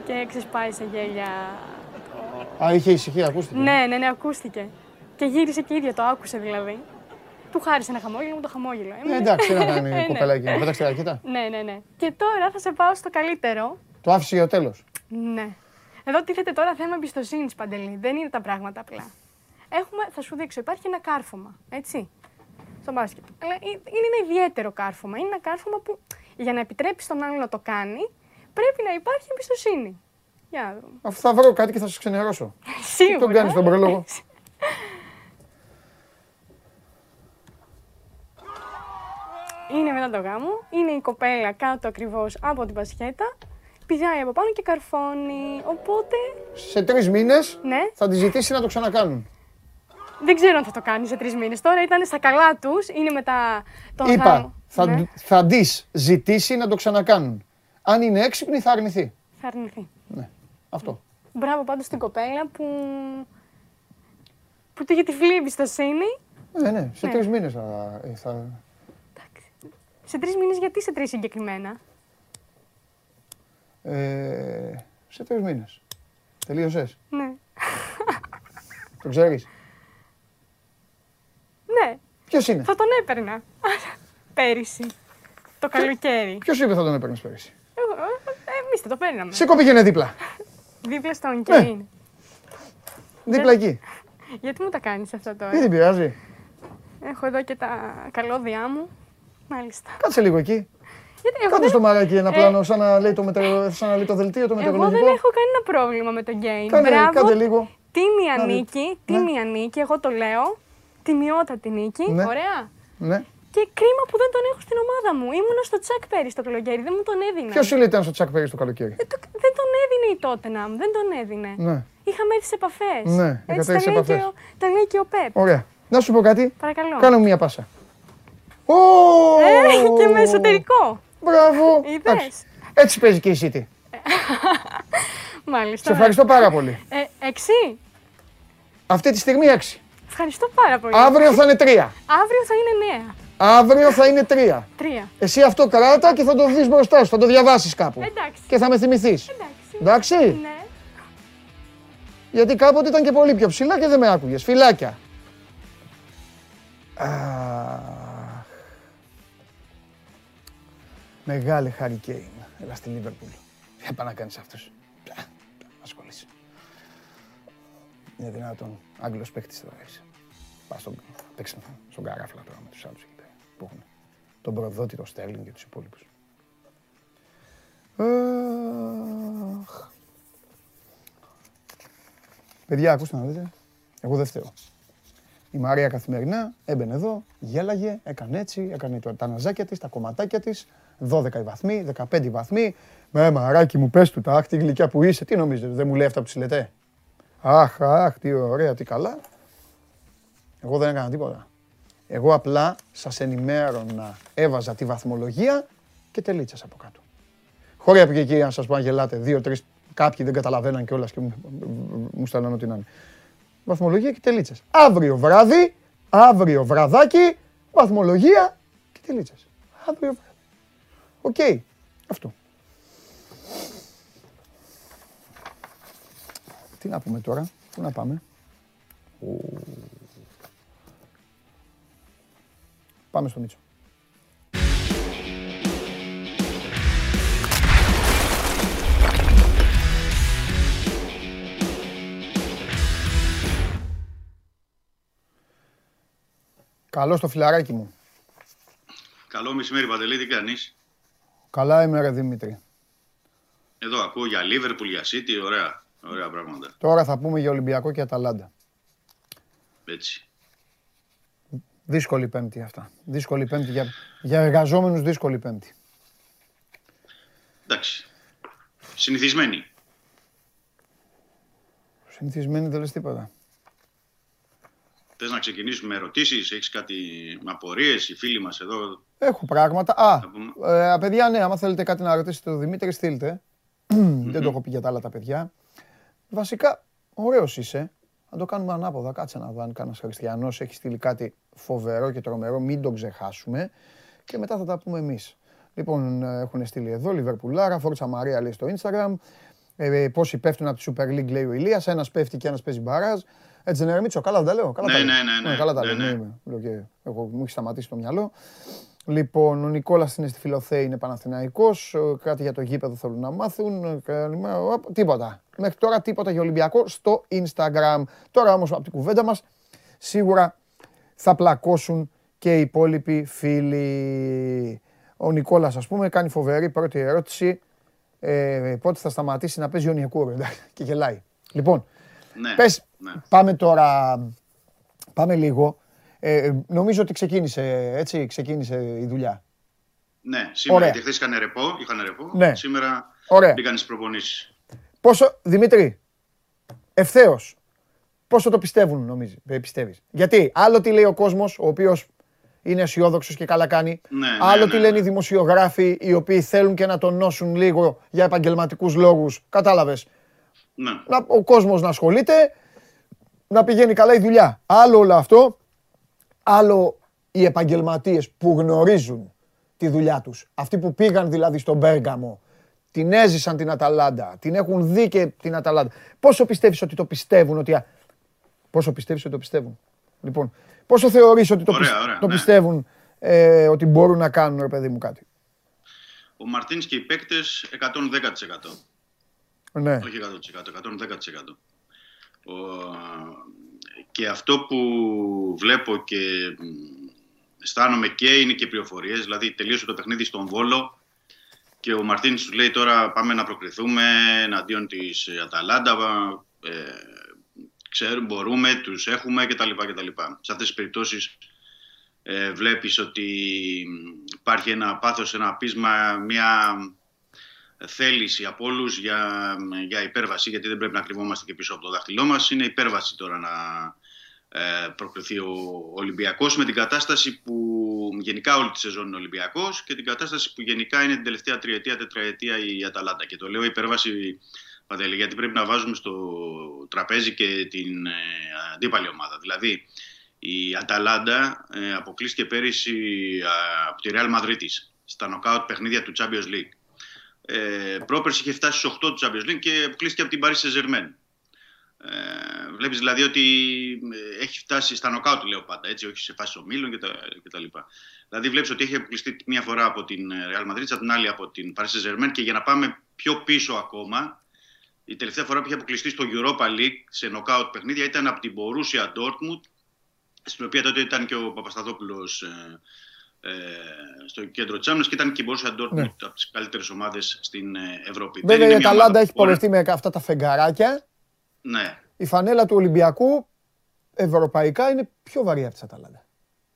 Speaker 7: και ξεσπάει σε γέλια.
Speaker 1: Α, είχε ησυχία, ακούστηκε.
Speaker 7: Ναι, ναι, ναι, ακούστηκε. Και γύρισε και η ίδια, το άκουσε δηλαδή. Του χάρισε ένα χαμόγελο, μου το χαμόγελο.
Speaker 1: Ε, εντάξει, τι να κάνει
Speaker 7: Ε,
Speaker 1: η
Speaker 7: ναι.
Speaker 1: κοπέλα εκεί. Πέταξε τα ρακέτα.
Speaker 7: Ναι, ναι, ναι. Και τώρα θα σε πάω στο καλύτερο.
Speaker 1: Το άφησε για το τέλος.
Speaker 7: Ναι. Εδώ τίθεται τώρα θέμα εμπιστοσύνης, Παντελή. Δεν είναι τα πράγματα απλά. Έχουμε, θα σου δείξω, υπάρχει ένα κάρφωμα. Έτσι. Στο μπάσκετ. Αλλά ε- είναι ένα ιδιαίτερο κάρφωμα. Είναι ένα κάρφωμα που για να επιτρέψει τον άλλον να το κάνει, πρέπει να υπάρχει εμπιστοσύνη. Για να δούμε.
Speaker 1: Αφού θα βρω κάτι και θα σας ξενερώσω.
Speaker 7: Σίγουρα.
Speaker 1: Τι τον κάνεις τον πρόλογο.
Speaker 7: Είναι μετά το γάμο. Είναι η κοπέλα κάτω ακριβώς από την πασχέτα. Πηδάει από πάνω και καρφώνει. Οπότε,
Speaker 1: Σε τρεις μήνες
Speaker 7: ναι,
Speaker 1: θα τη ζητήσει να το ξανακάνουν.
Speaker 7: δεν ξέρω αν θα το κάνει σε τρεις μήνες. Τώρα ήταν στα καλά τους, είναι μετά τον
Speaker 1: Είπα,
Speaker 7: γάμο.
Speaker 1: θα,
Speaker 7: Ναι,
Speaker 1: θα της ζητήσει να το ξανακάνουν. Αν είναι έξυπνη, θα αρνηθεί.
Speaker 7: θα αρνηθεί.
Speaker 1: Ναι. Αυτό.
Speaker 7: Μπράβο πάντως στην κοπέλα που, που του είχε τυφλή εμπιστοσύνη.
Speaker 1: Ναι, ναι, σε
Speaker 7: Ναι.
Speaker 1: τρεις μήνες θα, ε, θα.
Speaker 7: Εντάξει. Σε τρεις μήνες, γιατί σε τρεις συγκεκριμένα;
Speaker 1: Ε, σε τρεις μήνες. Τελείωσες.
Speaker 7: Ναι.
Speaker 1: Το ξέρεις.
Speaker 7: Ναι,
Speaker 1: Ποιος είναι;
Speaker 7: θα τον έπαιρνα. Πέρυσι. Το καλοκαίρι.
Speaker 1: Ποιος είπε θα τον έπαιρνες πέρυσι;
Speaker 7: Εγώ, ε, εμείς θα το παίρναμε.
Speaker 1: Σε πήγαινε δίπλα.
Speaker 7: Δίπλα στον
Speaker 1: Ναι.
Speaker 7: Κέιν.
Speaker 1: Δίπλα εκεί.
Speaker 7: Γιατί μου τα κάνεις αυτά τώρα;
Speaker 1: Δεν την πειράζει.
Speaker 7: Έχω εδώ και τα καλώδια μου. Μάλιστα.
Speaker 1: Κάτσε λίγο εκεί.
Speaker 7: Γιατί εγώ
Speaker 1: Κάτσε
Speaker 7: δεν,
Speaker 1: στο μαράκι ένα
Speaker 7: Ε,
Speaker 1: πλάνο σαν να λέει το, μετεω... σαν να λέει το δελτίο το
Speaker 7: εγώ δεν
Speaker 1: μετεωρολογικό.
Speaker 7: έχω κανένα πρόβλημα με τον Γκέιν.
Speaker 1: Κάνε,
Speaker 7: Μπράβο.
Speaker 1: κάντε λίγο.
Speaker 7: Τίμια
Speaker 1: Να δει.
Speaker 7: νίκη,
Speaker 1: Ναι.
Speaker 7: τίμια νίκη, εγώ το λέω. Τιμιότατη νίκη.
Speaker 1: Ναι.
Speaker 7: Ωραία.
Speaker 1: Ναι.
Speaker 7: Και κρίμα που δεν τον έχω στην ομάδα μου. Ήμουνα στο Τσακ πέρυσι το καλοκαίρι, δεν μου τον έδινε.
Speaker 1: Ποιος σου λέει ήταν στο τσακ πέρυσι το καλοκαίρι;
Speaker 7: Δεν, το- δεν τον έδινε η Τότεναμ, δεν τον έδινε.
Speaker 1: Ναι.
Speaker 7: Είχαμε έρθει σε επαφές.
Speaker 1: Ναι, είχατε
Speaker 7: Έτσι τα
Speaker 1: έρθει σε
Speaker 7: λέει, και
Speaker 1: επαφές.
Speaker 7: ο, τα λέει και ο Πεπ.
Speaker 1: Ωραία. Να σου πω κάτι.
Speaker 7: Παρακαλώ.
Speaker 1: Κάνε μου μια πάσα. Ω!
Speaker 7: Ε, και με εσωτερικό.
Speaker 1: Μπράβο.
Speaker 7: Είδες;
Speaker 1: Εντάξει. Έτσι παίζει και η City.
Speaker 7: Μάλιστα.
Speaker 1: Σε ευχαριστώ πάρα πολύ.
Speaker 7: Ε, εξή.
Speaker 1: Αυτή τη στιγμή έξι.
Speaker 7: Ευχαριστώ πάρα πολύ.
Speaker 1: Αύριο θα είναι τρία.
Speaker 7: Αύριο θα είναι νέα.
Speaker 1: Αύριο θα είναι τρία.
Speaker 7: Τρία.
Speaker 1: Εσύ αυτό κράτα και θα το δεις μπροστά σου, θα το διαβάσεις κάπου.
Speaker 7: Εντάξει.
Speaker 1: Και θα με θυμηθείς.
Speaker 7: Εντάξει.
Speaker 1: Εντάξει.
Speaker 7: Ναι.
Speaker 1: Γιατί κάποτε ήταν και πολύ πιο ψηλά και δεν με άκουγες. Φιλάκια. Αχ. Μεγάλη Χάρη Κέιν. Έλα στη Λίβερπουλ. Τι πάει να κάνεις αυτός. Πια, πια, μ' ασχολείσαι. Είναι δυνατόν. Άγγλος παίκτης τώρα είσαι. Πας στον, παίξε στον καράφλα τώρα με τους άλλους εκεί πέρα. Που έχουν τον προδότη, τον Στέρλινγκ και τους υπόλοιπους. Αχ. Παιδιά, ακούστε να δείτε. Εγώ δεν φταίω. Η Μαρία καθημερινά έμπαινε εδώ, γέλαγε, έκανε έτσι, έκανε το- τα ναζάκια της, τα κομματάκια της, 12 οι βαθμοί, 15 οι βαθμοί. Με μαράκι μου, πες του τα αχ, τι γλυκιά που είσαι, τι νομίζετε, δεν μου λέει αυτά που συλλετέ. Αχ, αχ, τι ωραία, τι καλά. Εγώ δεν έκανα τίποτα. Εγώ απλά σας ενημέρωνα, έβαζα τη βαθμολογία και τελίτσες από κάτω. Χωρία πήγε εκεί, να σας πω, αν γελάτε, δύο-τρεις, κάποιοι δεν καταλαβαίναν κιόλα και μου, μου στέλναν ό,τι να είναι. Βαθμολογία και τελίτσες. Αύριο βράδυ, αύριο βραδάκι, βαθμολογία και τελίτσες. Αύριο βράδυ. Οκ. Αυτό. Τι να πούμε τώρα, πού να πάμε. Ου. Πάμε στο Μίτσο. Καλό στο φιλαράκι μου.
Speaker 8: Καλό μεσημέρι, Παντελή, τι κάνεις;
Speaker 1: Καλά είμαι ρε Δημήτρη.
Speaker 8: Εδώ ακούω για Λίβερπουλ, για City, ωραία, ωραία πράγματα.
Speaker 1: Τώρα θα πούμε για Ολυμπιακό και Αταλάντα.
Speaker 8: Έτσι.
Speaker 1: Δύσκολη πέμπτη αυτά. Δύσκολη πέμπτη για, για εργαζόμενους δύσκολη πέμπτη.
Speaker 8: Εντάξει. Συνηθισμένοι.
Speaker 1: Συνηθισμένοι δεν λες τίποτα.
Speaker 8: Θες να ξεκινήσουμε με ερωτήσεις, έχεις κάτι με απορίες, οι φίλοι μας εδώ;
Speaker 1: Έχω πράγματα. Α,
Speaker 8: Να πούμε.
Speaker 1: ε, παιδιά, ναι, άμα θέλετε κάτι να ρωτήσετε τον Δημήτρη, στείλτε. Δεν το έχω πει για τα άλλα τα παιδιά. Βασικά, ωραίος είσαι. Να το κάνουμε ανάποδα. Κάτσε να δω αν κανένας χριστιανός έχει στείλει κάτι φοβερό και τρομερό. Μην το ξεχάσουμε. Και μετά θα τα πούμε εμείς. Λοιπόν, ε, έχουν στείλει εδώ Λιβερπουλάρα, Φόρτσα Μαρία λέει στο Instagram. Ε, Πόσοι πέφτουν από τη Super League λέει ο Ηλίας. Ένας πέφτει και ένας παίζει μπαράζ. Έτσι δεν είναι Ρεμίτσο, καλά δεν τα λέω. Καλά
Speaker 8: Ναι,
Speaker 1: τα λέω.
Speaker 8: ναι, ναι, ναι.
Speaker 1: καλά τα
Speaker 8: Ναι,
Speaker 1: λέω.
Speaker 8: ναι.
Speaker 1: ναι, είμαι. Λέω και εγώ, μου έχει σταματήσει το μυαλό. Λοιπόν, ο Νικόλας είναι στη Φιλοθέη, είναι Παναθηναϊκός. Ε, Κάτι για το γήπεδο θέλουν να μάθουν. Ε, καλημέρα. Οπ, Τίποτα. Μέχρι τώρα τίποτα για Ολυμπιακό στο Instagram. Τώρα όμως από την κουβέντα μας σίγουρα θα πλακώσουν και οι υπόλοιποι φίλοι. Ο Νικόλας, ας πούμε, κάνει φοβερή πρώτη ερώτηση. Ε, πότε θα σταματήσει να παίζει ο Νιεκούρ. και γελάει. Λοιπόν,
Speaker 8: Ναι,
Speaker 1: πες,
Speaker 8: ναι.
Speaker 1: πάμε τώρα, πάμε λίγο. Ε, νομίζω ότι ξεκίνησε, έτσι, ξεκίνησε η δουλειά.
Speaker 8: Ναι, σήμερα,
Speaker 1: Ωραία.
Speaker 8: γιατί χθες είχαν ρεπό, είχαν ρεπό.
Speaker 1: Ναι.
Speaker 8: Σήμερα
Speaker 1: Ωραία.
Speaker 8: μπήκαν στις προπονήσεις.
Speaker 1: Πόσο, Δημήτρη, ευθέως, πόσο το πιστεύουν, νομίζεις, ε, πιστεύεις; Γιατί άλλο τι λέει ο κόσμος, ο οποίος είναι αισιόδοξος και καλά κάνει.
Speaker 8: Ναι, ναι,
Speaker 1: άλλο
Speaker 8: ναι,
Speaker 1: τι
Speaker 8: ναι.
Speaker 1: λένε οι δημοσιογράφοι, οι οποίοι θέλουν και να τονώσουν λίγο για επαγγελματικούς λόγους. Κατάλαβες;
Speaker 8: Ναι.
Speaker 1: να, ο κόσμος να ασχολείται, να πηγαίνει καλά η δουλειά. Άλλο όλο αυτό, άλλο οι επαγγελματίες που γνωρίζουν τη δουλειά τους. Αυτοί που πήγαν δηλαδή στον Πέργαμο, την έζησαν την Αταλάντα, την έχουν δει και την Αταλάντα. Πόσο πιστεύεις ότι το πιστεύουν, ότι... α- Πόσο πιστεύεις ότι το πιστεύουν; Λοιπόν, πόσο θεωρείς ότι το,
Speaker 8: Ωραία,
Speaker 1: πισ-
Speaker 8: ωραία,
Speaker 1: το
Speaker 8: ναι.
Speaker 1: πιστεύουν ε, ότι μπορούν να κάνουν, ρε παιδί μου, κάτι;
Speaker 8: Ο Μαρτίνς και οι παίκτες 110%.
Speaker 1: Ναι.
Speaker 8: Όχι 100%, 110%. Ο, και αυτό που βλέπω και μ, αισθάνομαι και είναι και πληροφορίες. Δηλαδή, τελείωσε το παιχνίδι στον Βόλο και ο Μαρτίν τους λέει τώρα πάμε να προκριθούμε εναντίον της Αταλάντα. Ε, ξέρουμε, μπορούμε, τους έχουμε κτλ. κτλ. Σε αυτές τις περιπτώσεις ε, βλέπεις ότι υπάρχει ένα πάθος, ένα πείσμα, μια θέληση από όλους για, για υπέρβαση, γιατί δεν πρέπει να κρυβόμαστε και πίσω από το δάχτυλό μας. Είναι υπέρβαση τώρα να ε, προκριθεί ο Ολυμπιακός με την κατάσταση που γενικά όλη τη σεζόν είναι Ολυμπιακός και την κατάσταση που γενικά είναι την τελευταία τριετία, τετραετία η Αταλάντα. Και το λέω υπέρβαση, Παντελή, γιατί πρέπει να βάζουμε στο τραπέζι και την ε, αντίπαλη ομάδα. Δηλαδή, η Αταλάντα ε, αποκλείστηκε πέρυσι ε, από τη Real Madrid στα νοκάουτ παιχνίδια του Champions League. Ε, πρόπερση είχε φτάσει στους 8 του Champions League και αποκλείστηκε από την Paris Saint-Germain. Ε, βλέπεις δηλαδή ότι ε, έχει φτάσει στα νοκάουτ, λέω πάντα, έτσι, όχι σε φάση ομίλων κτλ. Δηλαδή βλέπεις ότι έχει αποκλειστεί μία φορά από την ε, Real Madrid, την άλλη από την Paris Saint-Germain και για να πάμε πιο πίσω ακόμα, η τελευταία φορά που είχε αποκλειστεί στο Europa League σε νοκάουτ παιχνίδια ήταν από την Borussia Dortmund στην οποία τότε ήταν και ο Παπασταθόπουλος ε, ε, στο κέντρο της άμυνας και ήταν και η Borussia Dortmund ναι. από τις καλύτερες ομάδες στην ε, Ευρώπη.
Speaker 1: Βέβαια η Αταλάντα έχει πορευτεί με αυτά τα φεγγαράκια.
Speaker 8: Ναι.
Speaker 1: Η φανέλα του Ολυμπιακού ευρωπαϊκά είναι πιο βαρύ από τη Αταλάντα.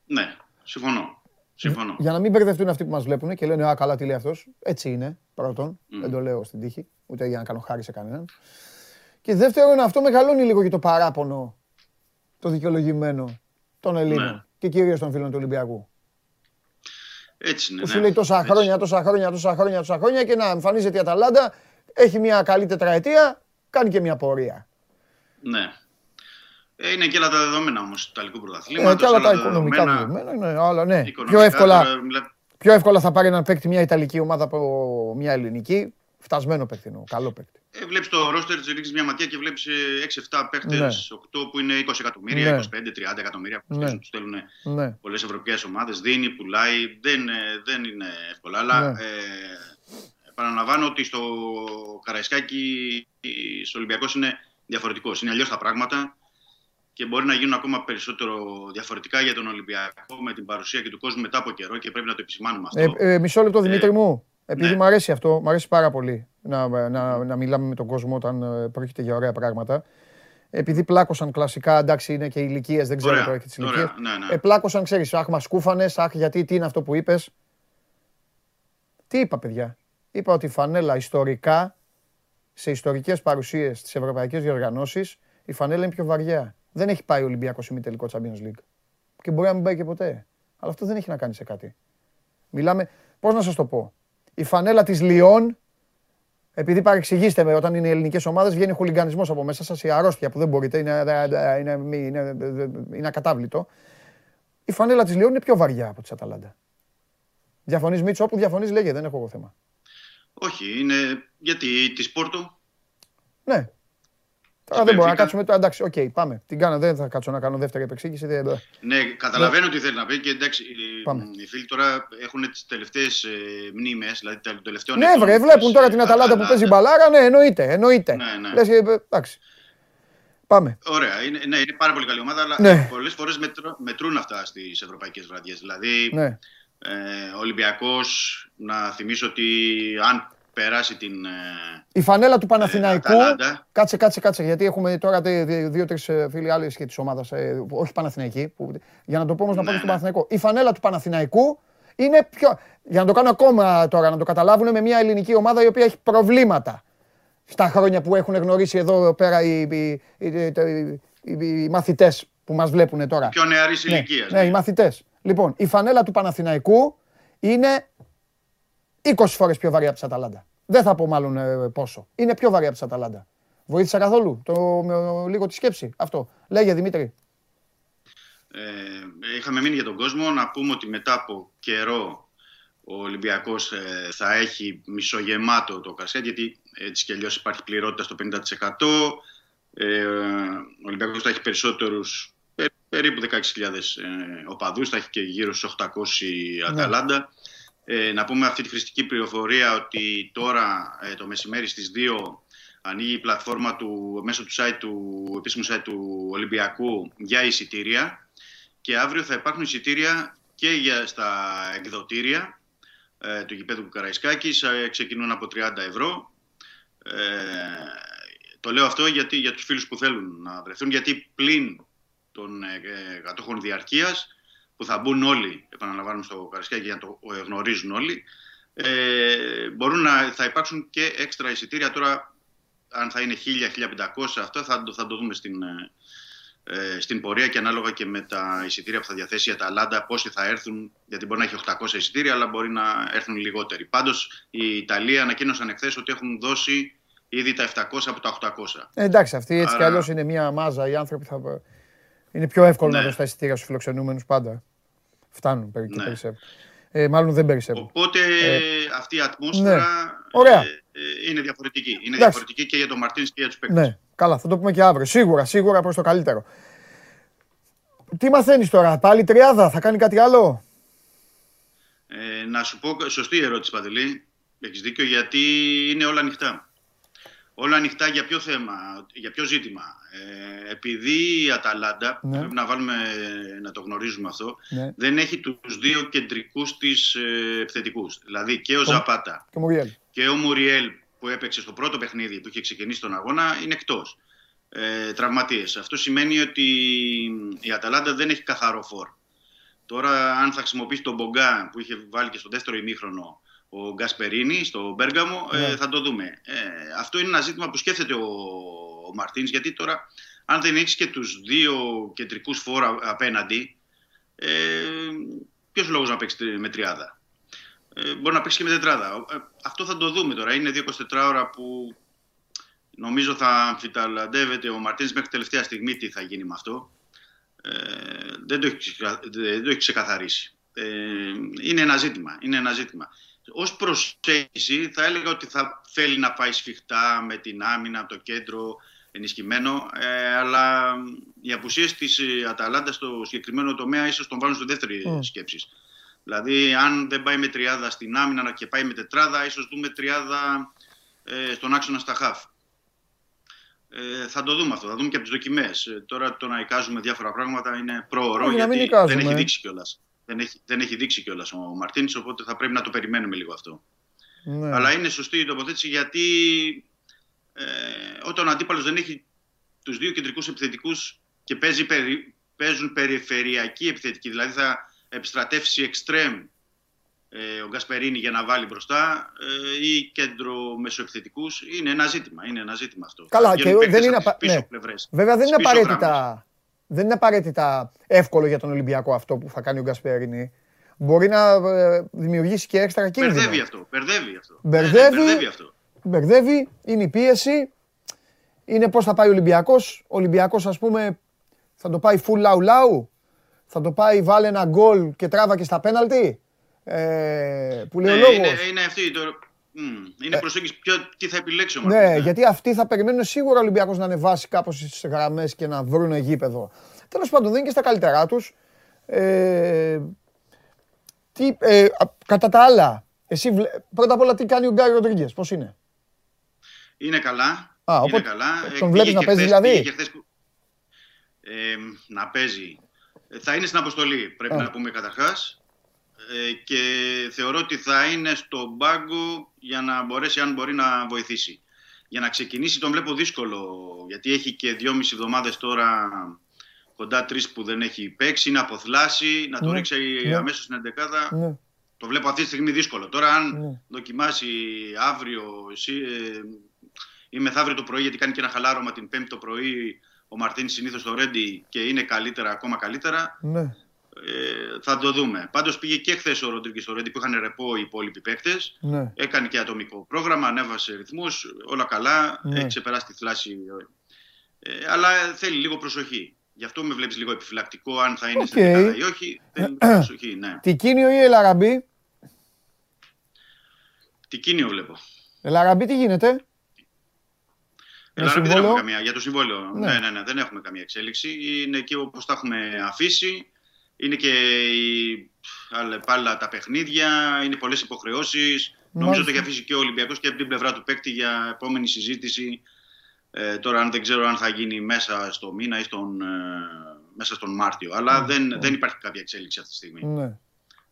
Speaker 8: Ναι, συμφωνώ. Συμφωνώ.
Speaker 1: Για να μην μπερδευτούν αυτοί που μας βλέπουν και λένε Α, καλά, τι λέει αυτός. Έτσι είναι. Πρώτον, mm. δεν το λέω στην τύχη, ούτε για να κάνω χάρη σε κανέναν. Και δεύτερον, αυτό μεγαλώνει λίγο και το παράπονο, το δικαιολογημένο των Ελλήνων ναι. και κυρίως των φίλων του Ολυμπιακού.
Speaker 8: Έτσι είναι.
Speaker 1: Που σου λέει τόσα χρόνια, τόσα χρόνια, τόσα χρόνια, τόσα χρόνια και να εμφανίζεται η Αταλάντα, έχει μια καλή τετραετία, κάνει και μια πορεία.
Speaker 8: Ναι. Ε, είναι και άλλα τα δεδομένα όμως του Ιταλικού πρωταθλήματος.
Speaker 1: Ε, και άλλα τα οικονομικά δεδομένα. Είναι, άλλα, ναι. Πιο εύκολα, πιο εύκολα θα πάρει να παίκτη μια Ιταλική ομάδα από μια ελληνική. Φτασμένο παίκτη καλό παίκτη.
Speaker 8: Ε, βλέπεις το ρόστερ, ρίχνει μια ματιά και βλέπεις 6-7 παίχτε, ναι. 8 που είναι 20 εκατομμύρια, ναι. 25-30 εκατομμύρια που ναι. τους στέλνουν ναι. πολλές ευρωπαϊκές ομάδες. Δίνει, πουλάει. Δεν, ε, δεν είναι εύκολα. Αλλά ναι. ε, επαναλαμβάνω ότι στο Καραϊσκάκι στο Ολυμπιακός είναι διαφορετικός. Είναι αλλιώς τα πράγματα και μπορεί να γίνουν ακόμα περισσότερο διαφορετικά για τον Ολυμπιακό με την παρουσία και του κόσμου μετά από καιρό και πρέπει να το επισημάνουμε αυτό.
Speaker 1: Ε, ε, μισό λεπτό, Δημήτρη μου. Επειδή ναι. μου αρέσει αυτό, μου αρέσει πάρα πολύ να, να, να μιλάμε με τον κόσμο όταν ε, πρόκειται για ωραία πράγματα. Επειδή πλάκωσαν κλασικά, εντάξει είναι και ηλικίες, δεν ξέρω τώρα και τις ηλικίες. Ναι, ναι. Ε, πλάκωσαν, ξέρεις, αχ, μας σκούφανες, αχ, γιατί τι είναι αυτό που είπες. Τι είπα, παιδιά. Είπα ότι η φανέλα ιστορικά, σε ιστορικές παρουσίες στι ευρωπαϊκέ διοργανώσεις, η φανέλα είναι πιο βαριά. Δεν έχει πάει ο Ολυμπιακός ημιτελικό Champions League. Και μπορεί να μην πάει και ποτέ. Αλλά αυτό δεν έχει να κάνει σε κάτι. Μιλάμε, πώς να σας το πω η φανέλα της Λιόν, επειδή παρεξηγήστε με, όταν είναι οι ελληνικές ομάδες, βγαίνει χουλιγκανισμό από μέσα σας, η αρρώστια που δεν μπορείτε, είναι, είναι, είναι, είναι ακατάβλητο. Η φανέλα της Λιόν είναι πιο βαριά από τη Αταλάντα. Διαφωνείς Μίτσο, όπου διαφωνείς, λέγε, δεν έχω εγώ θέμα.
Speaker 8: Όχι, είναι γιατί της Πόρτο.
Speaker 1: Ναι, Τώρα δεν μπορώ να κάτσουμε. Εντάξει, OK, okay, πάμε. Την κάνω, δεν θα κάτσω να κάνω δεύτερη επεξήγηση. Δεν...
Speaker 8: Ναι, καταλαβαίνω τι θέλει να πει και εντάξει, πάμε. οι φίλοι τώρα έχουν τις τελευταίες ε, μνήμες, δηλαδή το τελευταίο
Speaker 1: Ναι, βρε, βλέπουν τώρα την Αταλάντα που παίζει μπαλάρα, ναι, εννοείται. εννοείται. Ναι, ναι. Λες, εντάξει. Πάμε.
Speaker 8: Ωραία, είναι, ναι, είναι πάρα πολύ καλή ομάδα, αλλά ναι. πολλές φορές μετρούν αυτά στις ευρωπαϊκές βραδιές. Δηλαδή, ναι. Ε, ο Ολυμπιακός, να θυμίσω ότι αν περάσει την. Ε,
Speaker 1: η φανέλα του Παναθηναϊκού. Ε, κάτσε, κάτσε, κάτσε. Γιατί έχουμε τώρα δύο-τρεις ε, φίλοι άλλοι και της ομάδας. όχι Παναθηναϊκοί. Που, για να το πω όμως να πάμε ναι, στον ναι. Παναθηναϊκό. Η φανέλα του Παναθηναϊκού είναι πιο. Για να το κάνω ακόμα τώρα, να το καταλάβουν με μια ελληνική ομάδα η οποία έχει προβλήματα. Στα χρόνια που έχουν γνωρίσει εδώ πέρα οι, οι, οι, οι μαθητές που μας βλέπουν τώρα.
Speaker 8: Πιο νεαρής ναι, ηλικίας.
Speaker 1: Ναι, οι μαθητές. Λοιπόν, η φανέλα του Παναθηναϊκού είναι 20 φορές πιο βαρύ από της Αταλάντα. Δεν θα πω μάλλον ε, πόσο. Είναι πιο βαρύ από της Αταλάντα. Βοήθησα καθόλου το, με, λίγο τη σκέψη. Αυτό. Λέγε Δημήτρη.
Speaker 8: Ε, είχαμε μείνει για τον κόσμο να πούμε ότι μετά από καιρό ο Ολυμπιακός ε, θα έχει μισογεμάτο το κασέτ γιατί έτσι κι αλλιώς υπάρχει πληρότητα στο 50%. Ε, ο Ολυμπιακός θα έχει περισσότερους περίπου 16.000 ε, οπαδούς, θα έχει και γύρω στους 800 ναι. Αταλάντα. Ε, να πούμε αυτή τη χρηστική πληροφορία ότι τώρα ε, το μεσημέρι στις 2 ανοίγει η πλατφόρμα του, μέσω του, site, του επίσημου site του Ολυμπιακού για εισιτήρια και αύριο θα υπάρχουν εισιτήρια και για, στα εκδοτήρια ε, του γηπέδου Καραϊσκάκης ε, ξεκινούν από 30 ευρώ ε, το λέω αυτό γιατί, για τους φίλους που θέλουν να βρεθούν γιατί πλην των ε, κατόχων διαρκείας που θα μπουν όλοι, επαναλαμβάνουμε στο Καρασκάκι για να το ε, γνωρίζουν όλοι, ε, μπορούν να, θα υπάρξουν και έξτρα εισιτήρια. Τώρα, αν θα είναι 1000-1500, αυτό θα, το- θα το δούμε στην, ε, ε, στην πορεία και ανάλογα και με τα εισιτήρια που θα διαθέσει η Αταλάντα, πόσοι θα έρθουν, γιατί μπορεί να έχει 800 εισιτήρια, αλλά μπορεί να έρθουν λιγότεροι. Πάντως, η Ιταλία ανακοίνωσαν εχθές ότι έχουν δώσει ήδη τα 700 από τα 800.
Speaker 1: Ε, εντάξει, αυτή έτσι κι
Speaker 8: Άρα-
Speaker 1: αλλιώς είναι μια μάζα. Οι άνθρωποι θα. Είναι πιο εύκολο να
Speaker 8: Ναι.
Speaker 1: δώσει τα εισιτήρια στους φιλοξενούμενους πάντα. Φτάνουν περι- και
Speaker 8: Ναι.
Speaker 1: περισσεύουν. Ε, μάλλον δεν περισσεύουν.
Speaker 8: Οπότε
Speaker 1: Ε,
Speaker 8: αυτή η ατμόσφαιρα
Speaker 1: ναι. Ωραία.
Speaker 8: ε, ε, είναι διαφορετική. Είναι
Speaker 1: Εντάξει.
Speaker 8: διαφορετική και για τον Μαρτίνς και για τους παίκτες.
Speaker 1: Ναι, καλά, θα το πούμε και αύριο. Σίγουρα, σίγουρα προς το καλύτερο. Τι μαθαίνεις τώρα, πάλι τριάδα, θα κάνει κάτι άλλο;
Speaker 8: Ε, να σου πω, σωστή ερώτηση Παντελή, έχεις δίκιο, γιατί είναι όλα ανοιχτά. Όλα ανοιχτά για ποιο θέμα, για ποιο ζήτημα. Ε, επειδή η Αταλάντα,
Speaker 1: Ναι.
Speaker 8: πρέπει να βάλουμε, να το γνωρίζουμε αυτό,
Speaker 1: Ναι.
Speaker 8: δεν έχει τους δύο κεντρικούς της ε, επιθετικούς. Δηλαδή και ο Ζαπάτα
Speaker 1: Και Μουριέλ.
Speaker 8: και ο Μουριέλ που έπαιξε στο πρώτο παιχνίδι που είχε ξεκινήσει τον αγώνα είναι εκτός. Ε, τραυματίες. Αυτό σημαίνει ότι η Αταλάντα δεν έχει καθαρό φόρ. Τώρα αν θα χρησιμοποιήσει τον Μπογκά που είχε βάλει και στο δεύτερο ημίχρονο ο Γκασπερίνη στο Μπέργαμο,
Speaker 1: Ναι.
Speaker 8: ε, θα το δούμε. Ε, αυτό είναι ένα ζήτημα που σκέφτεται ο, ο Μαρτίνς, γιατί τώρα αν δεν έχεις και τους δύο κεντρικούς φόρα απέναντι, ε, ποιος λόγος να παίξει με τριάδα; Ε, μπορεί να παίξεις και με τετράδα. Ε, αυτό θα το δούμε τώρα. Είναι 24 ώρα που νομίζω θα αμφιταλαντεύεται ο Μαρτίνς μέχρι τελευταία στιγμή τι θα γίνει με αυτό. Ε, δεν, το έχει, ξεκα- δεν το έχει ξεκαθαρίσει. Ε, είναι ένα ζήτημα. Είναι ένα ζήτημα. Ως προσέγγιση θα έλεγα ότι θα θέλει να πάει σφιχτά με την άμυνα από το κέντρο ενισχυμένο, ε, αλλά οι απουσίες της ε, Αταλάντας στο συγκεκριμένο τομέα ίσως τον βάλουν στο δεύτερη
Speaker 1: Mm.
Speaker 8: σκέψη. Δηλαδή, αν δεν πάει με τριάδα στην άμυνα και πάει με τετράδα, ίσως δούμε τριάδα ε, στον άξονα στα χαφ. Ε, θα το δούμε αυτό, θα δούμε και από τις δοκιμές. τώρα το να εικάζουμε διάφορα πράγματα είναι πρόωρο
Speaker 1: Όχι, να μην
Speaker 8: γιατί
Speaker 1: εικάζουμε.
Speaker 8: δεν έχει δείξει κιόλας. Δεν έχει, δεν έχει δείξει κιόλας ο Μαρτίνης, οπότε θα πρέπει να το περιμένουμε λίγο αυτό.
Speaker 1: Ναι.
Speaker 8: Αλλά είναι σωστή η τοποθέτηση γιατί ε, όταν ο αντίπαλος δεν έχει τους δύο κεντρικούς επιθετικούς και παίζει, περι- παίζουν περιφερειακή επιθετική, δηλαδή θα επιστρατεύσει εξτρέμ ε, ο Γκασπερίνη για να βάλει μπροστά ε, ή κέντρο μεσοεπιθετικούς είναι ένα ζήτημα, είναι ένα ζήτημα αυτό.
Speaker 1: Καλά,
Speaker 8: Θα
Speaker 1: και
Speaker 8: βγαίνουν
Speaker 1: δεν
Speaker 8: παίκτες
Speaker 1: είναι
Speaker 8: από τις
Speaker 1: απα-
Speaker 8: πίσω
Speaker 1: ναι.
Speaker 8: πλευρές.
Speaker 1: Βέβαια δεν είναι,
Speaker 8: Στις πίσω γραμμές.
Speaker 1: απαραίτητα, δεν είναι απαραίτητα εύκολο για τον Ολυμπιακό αυτό που θα κάνει ο Γκασπέρινη. Μπορεί να ε, δημιουργήσει και έξτρα κίνδυνο.
Speaker 8: Μπερδεύει αυτό, μπερδεύει αυτό.
Speaker 1: Μπερδεύει.
Speaker 8: Ναι, ναι, μπερδεύει αυτό.
Speaker 1: Μπερδεύει, είναι η πίεση. Είναι πώς θα πάει ο Ολυμπιακός. Ο Ολυμπιακός, ας πούμε, θα το πάει full λαου λαου. Θα το πάει βάλε ένα γκολ και τράβα και στα πέναλτι. Ε, που λέει ο
Speaker 8: Ναι,
Speaker 1: λόγος.
Speaker 8: είναι, είναι αυτή το... Μμ, είναι προσέγγιση ποιο, τι θα επιλέξει ο
Speaker 1: Ναι,
Speaker 8: Μαρτίνς,
Speaker 1: γιατί αυτοί θα περιμένουν σίγουρα ο Ολυμπιακός να ανεβάσει κάπως τις γραμμές και να βρουν γήπεδο. Τέλος πάντων, δεν είναι και στα καλύτερά τους. Ε, τι, ε, α, κατά τα άλλα, εσύ, βλέ- πρώτα απ' όλα τι κάνει ο Γκάρι Ροντρίγκες, πώς είναι;
Speaker 8: Είναι καλά.
Speaker 1: Α,
Speaker 8: είναι
Speaker 1: οπότε
Speaker 8: καλά. Ε,
Speaker 1: τον βλέπεις
Speaker 8: πήγε
Speaker 1: να
Speaker 8: και
Speaker 1: παίζει
Speaker 8: χθες-
Speaker 1: δηλαδή;
Speaker 8: πήγε και χθες που- Ε, να παίζει. Ε, Θα είναι στην αποστολή, πρέπει
Speaker 1: Α.
Speaker 8: να πούμε καταρχάς. Ε, και θεωρώ ότι θα είναι στον πάγκο για να μπορέσει, αν μπορεί, να βοηθήσει. Για να ξεκινήσει τον βλέπω δύσκολο, γιατί έχει και δυόμιση εβδομάδες τώρα κοντά τρεις που δεν έχει παίξει, να αποθλάσει, να το
Speaker 1: Ναι,
Speaker 8: ρίξει
Speaker 1: ναι.
Speaker 8: αμέσως στην 11
Speaker 1: Ναι,
Speaker 8: το βλέπω αυτή τη στιγμή δύσκολο. Τώρα, αν
Speaker 1: Ναι.
Speaker 8: δοκιμάσει αύριο εσύ, ε, ή μεθαύριο το πρωί, γιατί κάνει και ένα χαλάρωμα την Πέμπτη το πρωί, ο Μαρτίνης συνήθως στο Ρέντι και είναι καλύτερα, ακόμα καλύτερα,
Speaker 1: ναι.
Speaker 8: Ε, θα το δούμε. Πάντως πήγε και χθες ο Ροντρίγκη στο Ρέντι που είχαν ρεπό οι υπόλοιποι παίκτες.
Speaker 1: ναι.
Speaker 8: Έκανε και ατομικό πρόγραμμα, ανέβασε ρυθμούς, όλα καλά.
Speaker 1: Ναι.
Speaker 8: Έχει ξεπεράσει τη θλάση. Ε, αλλά θέλει λίγο προσοχή. Γι' αυτό με βλέπεις λίγο επιφυλακτικό, αν θα είναι
Speaker 1: Οκ.
Speaker 8: στην δεκάδα ή όχι. Θέλει λίγο προσοχή, ναι.
Speaker 1: Τικίνιο ή Ελ
Speaker 8: Αραμπί. Τικίνιο βλέπω.
Speaker 1: Ελ Αραμπί τι γίνεται; Με
Speaker 8: Ελλάδα δεν
Speaker 1: συμβόλαιο;
Speaker 8: έχουμε καμία, για το συμβόλαιο.
Speaker 1: Ναι.
Speaker 8: Ναι. ναι, ναι, δεν έχουμε καμία εξέλιξη. Είναι εκεί όπως τα έχουμε αφήσει. Είναι και οι, άλλα- πάλι τα παιχνίδια, είναι πολλές υποχρεώσεις. Νομίζω ότι έχει αφήσει και ο Ολυμπιακός και από την πλευρά του παίκτη για επόμενη συζήτηση. Ε, τώρα, αν δεν ξέρω αν θα γίνει μέσα στο μήνα ή στον, ε, μέσα στον Μάρτιο. Αλλά
Speaker 1: Ναι,
Speaker 8: δεν,
Speaker 1: ναι.
Speaker 8: δεν υπάρχει κάποια εξέλιξη αυτή τη στιγμή.
Speaker 1: Ναι.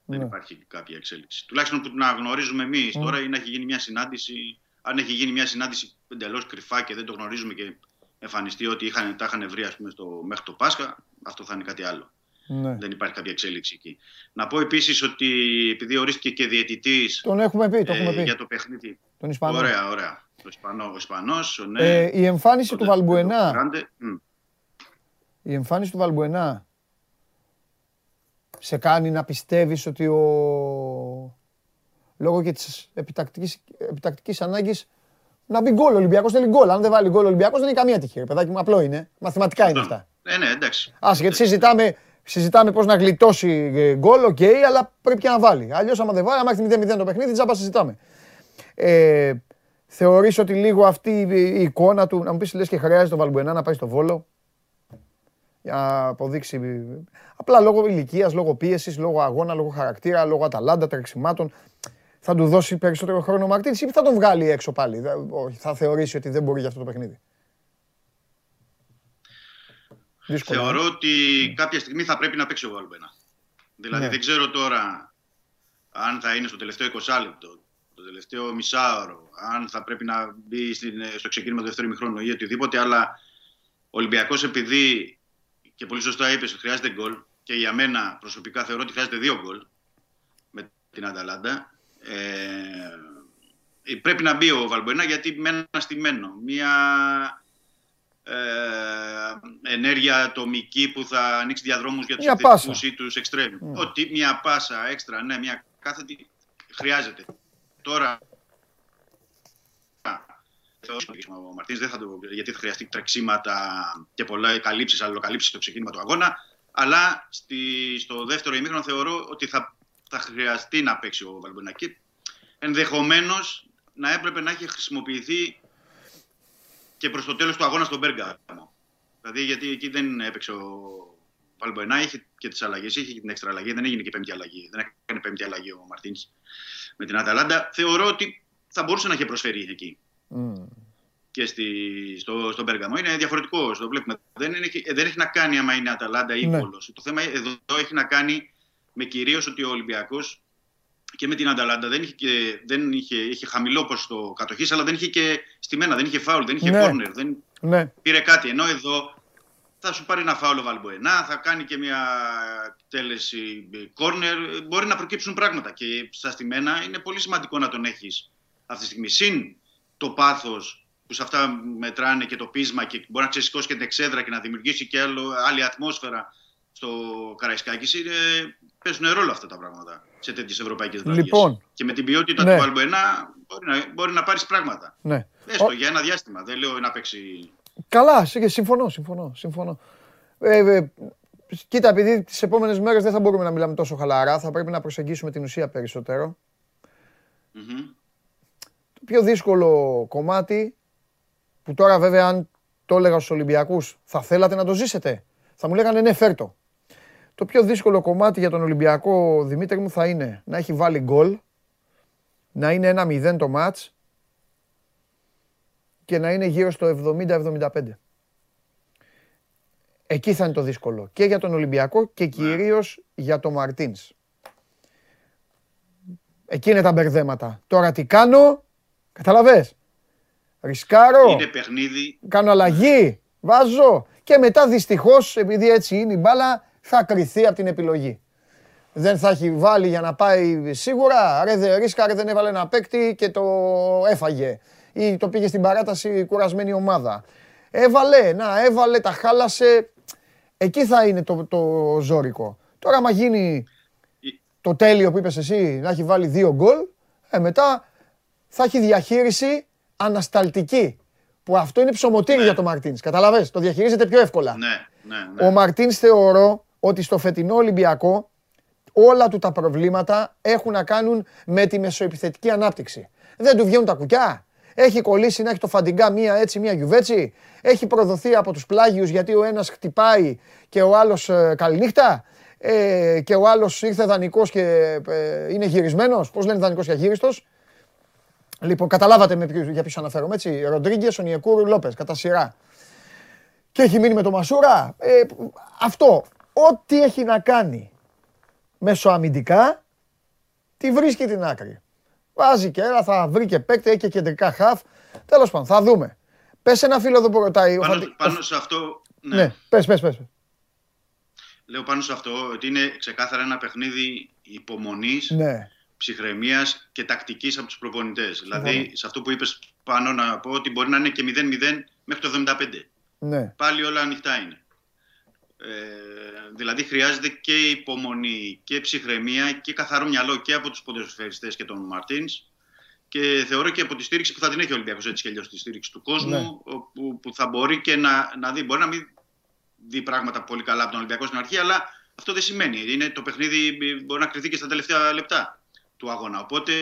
Speaker 8: Δεν
Speaker 1: Ναι.
Speaker 8: υπάρχει κάποια εξέλιξη. Τουλάχιστον που να γνωρίζουμε εμείς
Speaker 1: Mm.
Speaker 8: τώρα ή να έχει γίνει μια συνάντηση. Αν έχει γίνει μια συνάντηση εντελώς κρυφά και δεν το γνωρίζουμε και εμφανιστεί ότι είχαν, τα είχαν βρει ας πούμε, στο, μέχρι το Πάσχα, αυτό θα είναι κάτι άλλο.
Speaker 1: Ναι.
Speaker 8: Δεν υπάρχει κάποια εξέλιξη εκεί. Να πω επίσης ότι επειδή ορίστηκε και διαιτητής
Speaker 1: Τον έχουμε πει, το έχουμε πει.
Speaker 8: για το παιχνίδι.
Speaker 1: Τον Ισπανό.
Speaker 8: Ωραία, ωραία. Ο Ισπανό, ο Ισπανός, ο ναι.
Speaker 1: Ε, η εμφάνιση
Speaker 8: ο
Speaker 1: του
Speaker 8: Ντε-
Speaker 1: Βαλμπουενά,
Speaker 8: ο Γκράντε, μ.
Speaker 1: η εμφάνιση του Βαλμπουενά σε κάνει να πιστεύεις ότι ο... λόγω και της επιτακτικής, επιτακτικής ανάγκης να μπει γκολ ο Ολυμπιακός θέλει γκολ. Αν δεν βάλει γκολ ο Ολυμπιακός δεν είναι καμία τύχη. ρε Παιδάκι μου, απλό είναι. Μαθηματικά είναι αυτά.
Speaker 8: Ναι, ναι, εντάξει.
Speaker 1: Ας, γιατί συζητάμε, συζητάμε πώς να γλιτώσει ε, γκολ, οκ, αλλά πρέπει και να βάλει. Αλλιώς άμα δεν βάλει, άμα έχει 0-0 το παιχνίδι, τζάμπα συζητάμε. Ε, θεωρείς ότι λίγο αυτή η η εικόνα του, να μου πεις λες και χρειάζεται το Βαλμπουενά να πάει στο Βόλο, για να αποδείξει, απλά λόγω ηλικίας, λόγω πίεσης, λόγω αγώνα, λόγω χαρακτήρα, λόγω αταλάντα, τρεξιμάτων, θα του δώσει περισσότερο χρόνο ο Μαρτίνης ή θα τον βγάλει έξω πάλι, θα, όχι, θα θεωρήσει ότι δεν μπορεί για αυτό το παιχνίδι. Δύσκολο. ε.
Speaker 8: Θεωρώ ότι κάποια στιγμή θα πρέπει να παίξει ο Βαλμπένα. Δηλαδή
Speaker 1: Ναι.
Speaker 8: δεν ξέρω τώρα αν θα είναι στο τελευταίο 20 λεπτό, το τελευταίο μισάωρο, αν θα πρέπει να μπει στην, στο ξεκίνημα του δεύτερου ημιχρόνου ή οτιδήποτε, αλλά ο Ολυμπιακός επειδή και πολύ σωστά είπες ότι χρειάζεται γκολ και για μένα προσωπικά θεωρώ ότι χρειάζεται δύο γκολ με την Αταλάντα. Ε, πρέπει να μπει ο Βαλμποενά γιατί με ένα στημένο. Μια ε, ενέργεια ατομική που θα ανοίξει διαδρόμους για τους
Speaker 1: Μια
Speaker 8: επιθετικούς
Speaker 1: πάσα.
Speaker 8: ή τους εξτρέμ. Ότι μια πάσα έξτρα, ναι, μια κάθετη χρειάζεται. Τώρα ο Μαρτίνς δεν θα το, γιατί θα χρειαστεί τρεξίματα και πολλά καλύψεις, αλληλοκαλύψεις στο ξεκίνημα του αγώνα. Αλλά στη, στο δεύτερο ημίχρονο θεωρώ ότι θα, θα χρειαστεί να παίξει ο Βαλμπουενά. Και ενδεχομένως να έπρεπε να έχει χρησιμοποιηθεί και προς το τέλος του αγώνα στον Μπέργαμο. Δηλαδή γιατί εκεί δεν έπαιξε ο Βαλμπουενά, είχε και τις αλλαγές, είχε και την έξτρα αλλαγή, δεν έγινε και πέμπτη αλλαγή. Δεν έκανε πέμπτη αλλαγή ο Μαρτίνς με την Αταλάντα. Θεωρώ ότι θα μπορούσε να έχει προσφέρει εκεί
Speaker 1: Μμ.
Speaker 8: και στη, στο, στον Πέργαμο. Είναι διαφορετικό, το βλέπουμε. Δεν, είναι, δεν έχει να κάνει άμα είναι Αταλάντα ή
Speaker 1: Ναι.
Speaker 8: Βόλος. Το θέμα εδώ έχει να κάνει με κυρίως ότι ο Ολυμπιακός και με την Αταλάντα δεν είχε, και, δεν είχε, είχε χαμηλό ποσοστό κατοχής, αλλά δεν είχε και στημένα, δεν είχε φάουλ, δεν είχε
Speaker 1: Ναι.
Speaker 8: κόρνερ, δεν
Speaker 1: Ναι,
Speaker 8: πήρε κάτι. Ενώ εδώ θα σου πάρει ένα φάουλ ο Βαλμποενά, θα κάνει και μια τέλεση κόρνερ. Μπορεί να προκύψουν πράγματα και στα στημένα είναι πολύ σημαντικό να τον έχεις αυτή τη στιγμή. Συν το πάθος που σε αυτά μετράνε και το πείσμα και μπορεί να ξεσηκώσει και την εξέδρα και να δημιουργήσει και άλλο, άλλη ατμόσφαιρα στο Καραϊσκάκης. Είναι, παίζουν ρόλο αυτά τα πράγματα σε τέτοιες ευρωπαϊκές βραδιές.
Speaker 1: Λοιπόν.
Speaker 8: Και με την ποιότητα
Speaker 1: Ναι.
Speaker 8: του Βαλμποενά μπορεί να, μπορεί να πάρεις πράγματα.
Speaker 1: ναι.
Speaker 8: Έστο
Speaker 1: Ο-
Speaker 8: για ένα διάστημα. Δεν λέω να παίξει
Speaker 1: Καλά, σι- συμφωνώ, συμφωνώ, συμφωνώ. Ε, ε, κοίτα, επειδή τις επόμενες μέρες δεν θα μπορούμε να μιλάμε τόσο χαλαρά, θα πρέπει να προσεγγίσουμε την ουσία περισσότερο.
Speaker 8: Μμμ.
Speaker 1: Το πιο δύσκολο κομμάτι, που τώρα βέβαια αν το έλεγα στους Ολυμπιακούς, θα θέλατε να το ζήσετε. Θα μου λέγανε ναι, φέρτο. Το πιο δύσκολο κομμάτι για τον Ολυμπιακό, Δημήτρη μου, θα είναι να έχει βάλει γκολ, να είναι ένα 0 το μάτς και να είναι γύρω στο 70-75. Εκεί θα είναι το δύσκολο. Και για τον Ολυμπιακό και κυρίως για τον Μαρτίνς. Εκεί είναι τα μπερδέματα. Τώρα τι κάνω, καταλαβες; Ρισκάρω,
Speaker 8: Είναι παιχνίδι.
Speaker 1: κάνω αλλαγή, βάζω και μετά δυστυχώς, επειδή έτσι είναι η μπάλα, θα κρυθεί από την επιλογή. Δεν θα έχει βάλει για να πάει σίγουρα. Ρε δε ρίσκαρε, δεν έβαλε ένα παίκτη και το έφαγε. Ή το πήγε στην παράταση κουρασμένη ομάδα. Έβαλε, να έβαλε, τα χάλασε. Εκεί θα είναι το, το ζώρικο. Τώρα άμα γίνει το τέλειο που είπες εσύ, να έχει βάλει δύο γκολ, ε, μετά θα έχει διαχείριση ανασταλτική. Που αυτό είναι ψωμοτήρι για τον Μαρτίνς. Καταλαβες, το διαχειρίζεται πιο εύκολα.
Speaker 8: Ναι, ναι, ναι.
Speaker 1: Ο Μαρτίνς θεωρώ ότι στο φετινό Ολυμπιακό όλα του τα προβλήματα έχουν να κάνουν με τη μεσοεπιθετική ανάπτυξη. Δεν του βγαίνουν τα κουκιά. Έχει κολλήσει να έχει το φαντιγκά μία έτσι, μία γιουβέτσι. Έχει προδοθεί από τους πλάγιους γιατί ο ένας χτυπάει και ο άλλος ε, καληνύχτα. Ε, και ο άλλος ήρθε δανεικός και ε, είναι γυρισμένος. Πώς λένε δανεικός και αγύριστος. Λοιπόν, καταλάβατε με ποιους, για ποιους αναφέρομαι, έτσι. Ροντρίγκες, Ονιεκούρου, Λόπες, κατά σειρά. Και έχει μείνει με το Μασούρα. Ε, αυτό, ό,τι έχει να κάνει μεσοαμυντικά, τη βρίσκει την άκρη. Βάζει και ένα, θα βρει και παίκτη, έχει και κεντρικά χαφ. Τέλος πάντων, θα δούμε. Πες ένα φίλο εδώ που ρωτάει. ο
Speaker 8: Πάνω,
Speaker 1: Φαντι-
Speaker 8: πάνω σε αυτό. Ναι.
Speaker 1: Ναι, πες, πες, πες.
Speaker 8: Λέω πάνω σε αυτό ότι είναι ξεκάθαρα ένα παιχνίδι υπομονής,
Speaker 1: Ναι.
Speaker 8: ψυχραιμίας και τακτικής από τους προπονητές. Δηλαδή, σε αυτό που είπες πάνω να πω ότι μπορεί να είναι και 0-0 μέχρι το 75.
Speaker 1: Ναι.
Speaker 8: Πάλι όλα ανοιχτά είναι. Ε, δηλαδή χρειάζεται και υπομονή και ψυχραιμία και καθαρό μυαλό και από τους ποδοσφαιριστές και τον Μαρτίνς και θεωρώ και από τη στήριξη που θα την έχει ο Ολυμπιακός έτσι και αλλιώς τη στήριξη του κόσμου
Speaker 1: Ναι.
Speaker 8: που, που θα μπορεί και να, να δει, μπορεί να μην δει πράγματα πολύ καλά από τον Ολυμπιακό στην αρχή αλλά αυτό δεν σημαίνει, είναι, το παιχνίδι μπορεί να κρυθεί και στα τελευταία λεπτά του αγώνα οπότε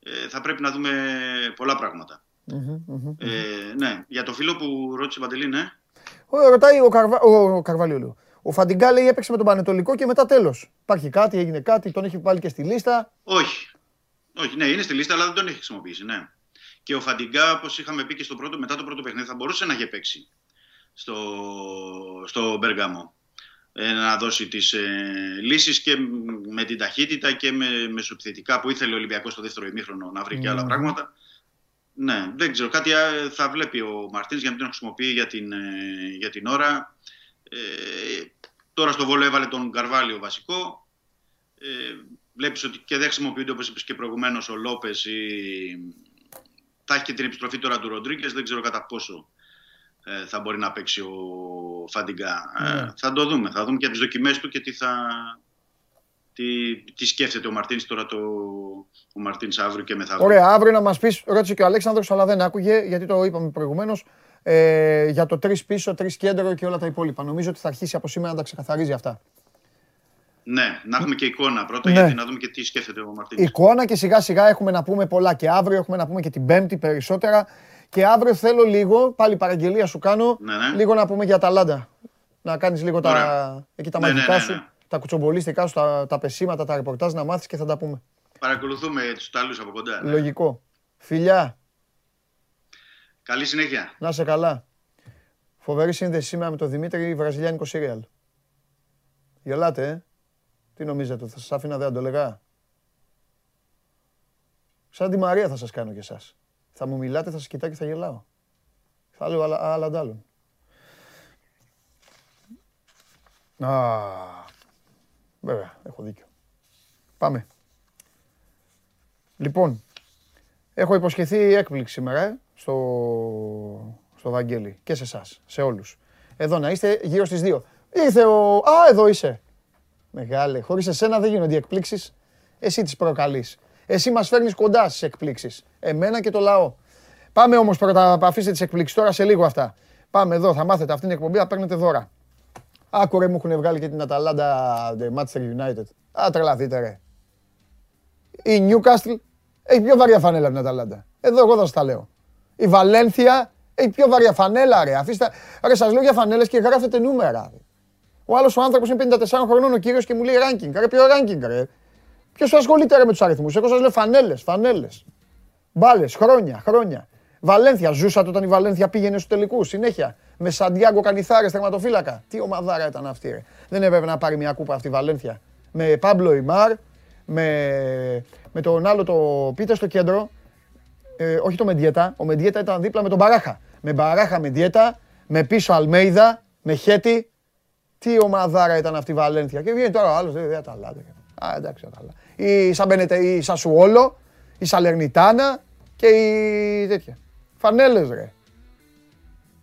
Speaker 8: ε, θα πρέπει να δούμε πολλά πράγματα.
Speaker 1: Μμμ, μμμ.
Speaker 8: Ε, ναι, για το φίλο που ρώτησε Παντελή, ναι.
Speaker 1: Ο, ρωτάει ο, Καρβα... ο, ο Καρβαλίου. λέω. Ο Φαντιγκά λέει έπαιξε με τον Πανετολικό και μετά τέλος. Υπάρχει κάτι, έγινε κάτι, τον έχει βάλει και στη λίστα.
Speaker 8: Όχι. Όχι, ναι, είναι στη λίστα, αλλά δεν τον έχει χρησιμοποιήσει. Ναι. Και ο Φαντιγκά, όπως είχαμε πει και στο πρώτο, μετά το πρώτο παιχνίδι, θα μπορούσε να έχει παίξει στο, στο Μπέργαμο. Ε, να δώσει τις ε, λύσεις και με την ταχύτητα και με μεσοπιθετικά που ήθελε ο Ολυμπιακός στο δεύτερο ημίχρονο να βρει και άλλα
Speaker 1: Μμμ.
Speaker 8: πράγματα. Ναι, δεν ξέρω. Κάτι α, θα βλέπει ο Μαρτίνς για να μην τον χρησιμοποιεί για την, ε, για την ώρα. Ε, τώρα στο Βόλο έβαλε τον Καρβάλιο βασικό. Ε, βλέπεις ότι και δεν χρησιμοποιούνται όπως είπες και προηγουμένως ο Λόπες ή... θα έχει και την επιστροφή τώρα του Ροντρίγκες δεν ξέρω κατά πόσο ε, θα μπορεί να παίξει ο Φαντιγκά
Speaker 1: Ναι.
Speaker 8: ε, θα το δούμε, θα δούμε και τις δοκιμές του και τι θα τι, τι σκέφτεται ο Μαρτίνς τώρα το, ο Μαρτίνς αύριο και μεθαύριο;
Speaker 1: Ωραία, αύριο να μας πεις, ρώτησε και ο Αλέξανδρος, αλλά δεν άκουγε γιατί το είπαμε προηγουμένως. Ε, για το τρεις πίσω, τρεις κέντρο και όλα τα υπόλοιπα. Νομίζω ότι θα αρχίσει από σήμερα να τα ξεκαθαρίζει αυτά.
Speaker 8: Ναι, να έχουμε και εικόνα πρώτα
Speaker 1: Ναι.
Speaker 8: γιατί να δούμε και τι σκέφτεται ο Μαρτίνς
Speaker 1: Εικόνα και σιγά σιγά έχουμε να πούμε πολλά και αύριο, έχουμε να πούμε και την Πέμπτη περισσότερα. Και αύριο θέλω λίγο, πάλι παραγγελία σου κάνω,
Speaker 8: Ναι, ναι.
Speaker 1: λίγο να πούμε για Αταλάντα. Να κάνεις λίγο τα,
Speaker 8: Ωραία.
Speaker 1: εκεί τα
Speaker 8: Ναι, ναι,
Speaker 1: μαγικά
Speaker 8: ναι,
Speaker 1: σου,
Speaker 8: ναι.
Speaker 1: Τα κουτσομπολίστικά σου, τα, τα πεσήματα, τα ρεπορτάζ να μάθεις και θα τα πούμε.
Speaker 8: Παρακολουθούμε τους τάλους από κοντά ναι.
Speaker 1: Λογικό. Φιλιά,
Speaker 8: Καλή συνέχεια
Speaker 1: να σε καλά. Φοβερή σύνδεση σήμερα με τον Δημήτρη Βραζιλιάνικο Σύριαλ. Γελάτε, ε. Τι νομίζετε, θα σας άφηνα δεν το λέγα. Σαν τη Μαρία θα σας κάνω κι εσάς. Θα μου μιλάτε, θα σας κοιτάω και θα γελάω. Θα λέω άλλα, άλλα αντ' άλλων. Α, βέβαια, έχω δίκιο. Πάμε. Λοιπόν, έχω υποσχεθεί έκπληξη σήμερα ε, στο, στο Βαγγέλη και σε εσάς, σε όλους. Εδώ να είστε γύρω στις 2. Ήρθε ο... Α, εδώ είσαι. Μεγάλε, χωρίς εσένα δεν γίνονται οι εκπλήξεις. Εσύ τις προκαλείς. Εσύ μας φέρνεις κοντά στις εκπλήξεις. Εμένα και το λαό. Πάμε όμως πρώτα, αφήστε τις εκπλήξεις τώρα σε λίγο αυτά. Πάμε εδώ, θα μάθετε αυτήν την εκπομπή, θα παίρνετε δώρα. Άκου ρε, μου έχουν βγάλει και την Αταλάντα The Manchester United. Α, τρελαθείτε ρε. Η Newcastle έχει πιο βαριά φανέλα από την Αταλάντα. Εδώ εγώ θα σας τα λέω. Η Βαλένθια έχει πιο βαριά φανέλα ρε. Αφήστε, ρε σας λέω για φανέλες και γράφετε νούμερα. Ρε. Ο άλλος ο άνθρωπος είναι 54 χρονών ο κύριος και μου λέει ranking. Ρε ποιο ranking ρε. Ποιος ασχολείται ρε με τους αριθμούς; Εγώ σας λέω φανέλες, φανέλες. Μπάλες, χρόνια, χρόνια. Βαλένθια, ζούσατε όταν η Βαλένθια πήγαινε στους τελικούς. Συνέχεια. Με Σαντιάγκο Κανιθάρες, τερματοφύλακα. Τι ομαδάρα ήταν αυτή, ρε. Δεν έπρεπε να πάρει μια κούπα αυτή η Βαλένθια. Με Πάμπλο Ιμάρ, με, με τον άλλο το πείτε στο κέντρο. Ε, όχι το Μεντιέτα. Ο Μεντιέτα ήταν δίπλα με τον Μπαράχα. Με Μπαράχα Μεντιέτα, με πίσω Αλμέιδα, με Χέτι. Τι ομαδάρα ήταν αυτή η Βαλένθια. Και βγαίνει τώρα ο άλλος. Δεν Αταλάντα. Α, εντάξει, Αταλάντα. Η Σαμπενετε, η Σασουόλο, η Σαλερνιτάνα και η τέτοια. Φανέλες ρε.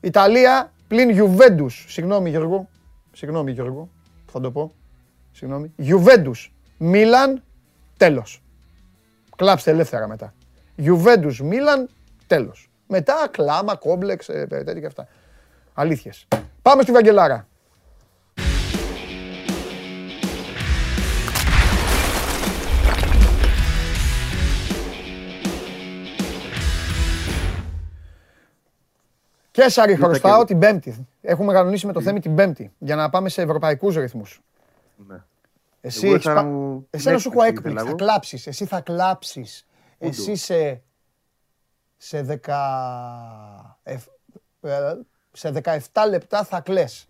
Speaker 1: Ιταλία πλην Γιουβέντους. Συγγνώμη Γιώργο. Συγγνώμη Γιώργο. που Θα το πω. Συγγνώμη. Γιουβέντους. Μίλαν. Τέλος. Κλάψτε ελεύθερα μετά. Γιουβέντους. Μίλαν. Τέλος. Μετά κλάμα, κόμπλεξ, ε, τέτοια και αυτά. Αλήθειες. Πάμε στη Βαγγελάρα. Κέσσαρη χρωστάω την Πέμπτη. Έχουμε κανονίσει με το Θέμη την Πέμπτη για να πάμε σε ευρωπαϊκούς ρυθμούς.
Speaker 9: Ναι.
Speaker 1: Εσύ
Speaker 9: Εγώ
Speaker 1: έχεις
Speaker 9: ήθελα
Speaker 1: πα-
Speaker 9: να μου-
Speaker 1: Εσένα
Speaker 9: την
Speaker 1: σου έχω
Speaker 9: έκπληξη
Speaker 1: έκπληξη. Θα
Speaker 9: ήθελα εγώ.
Speaker 1: κλάψεις. Εσύ θα κλάψεις. Εσύ σε, σε, δεκα... εφ- ε, σε 17 λεπτά θα κλαις.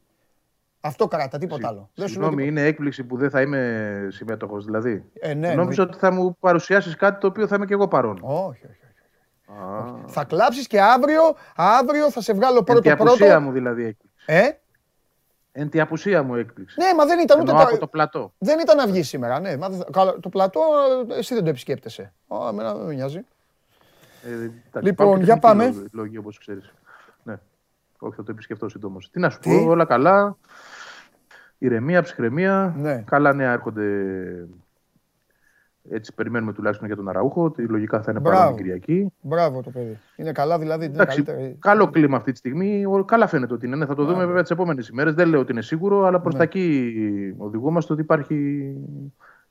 Speaker 1: Αυτό κράτα, τίποτα άλλο. Δεν σου λέω
Speaker 9: Συγγνώμη,
Speaker 1: τίποτα.
Speaker 9: είναι έκπληξη που δεν θα είμαι συμμέτοχος δηλαδή.
Speaker 1: Ε, ναι,
Speaker 9: Νόμιζα ότι θα μου παρουσιάσεις κάτι το οποίο θα είμαι και εγώ παρόν.
Speaker 1: Όχι, όχι. Όχι.
Speaker 9: Α,
Speaker 1: Θα κλάψεις και αύριο, αύριο θα σε βγάλω
Speaker 9: εν τη
Speaker 1: πρώτο
Speaker 9: απουσία
Speaker 1: πρώτο.
Speaker 9: μου δηλαδή έκπληξη.
Speaker 1: Ε,
Speaker 9: Εν τη απουσία μου έκπληξη.
Speaker 1: Ναι, μα δεν ήταν ούτε
Speaker 9: Εννοώ
Speaker 1: τα-
Speaker 9: από το πλατό.
Speaker 1: Δεν ήταν να βγει σήμερα, ναι. Μα δεν- καλά, το πλατό, ε, εσύ δεν το επισκέπτεσαι. Α, εμένα δεν με νοιάζει.
Speaker 9: Ε, εντάξει,
Speaker 1: Λοιπόν,
Speaker 9: υπάρχουν και
Speaker 1: για
Speaker 9: τεχνικοί
Speaker 1: πάμε.
Speaker 9: λόγοι- Λόγοι, όπως ξέρεις. Ναι. Όχι, θα το επισκεφτώ συντόμως. Τι να σου
Speaker 1: Τι;
Speaker 9: πω, όλα καλά. Ηρεμία, ψυχραιμία.
Speaker 1: Ναι.
Speaker 9: Καλά νέα έρχονται. Έτσι περιμένουμε τουλάχιστον για τον Αραούχο. ότι Λογικά θα είναι
Speaker 1: Μπράβο.
Speaker 9: παρόν την Κυριακή.
Speaker 1: Μπράβο το παιδί. Είναι καλά δηλαδή, είναι
Speaker 9: Εντάξει,
Speaker 1: καλύτερη.
Speaker 9: καλό κλίμα αυτή τη στιγμή. Ο- Καλά φαίνεται ότι είναι. Ναι, Θα το δούμε
Speaker 1: Μπράβο.
Speaker 9: βέβαια τις επόμενες ημέρες. Δεν λέω ότι είναι σίγουρο, αλλά προς
Speaker 1: Ναι.
Speaker 9: τα εκεί οδηγούμαστε ότι υπάρχει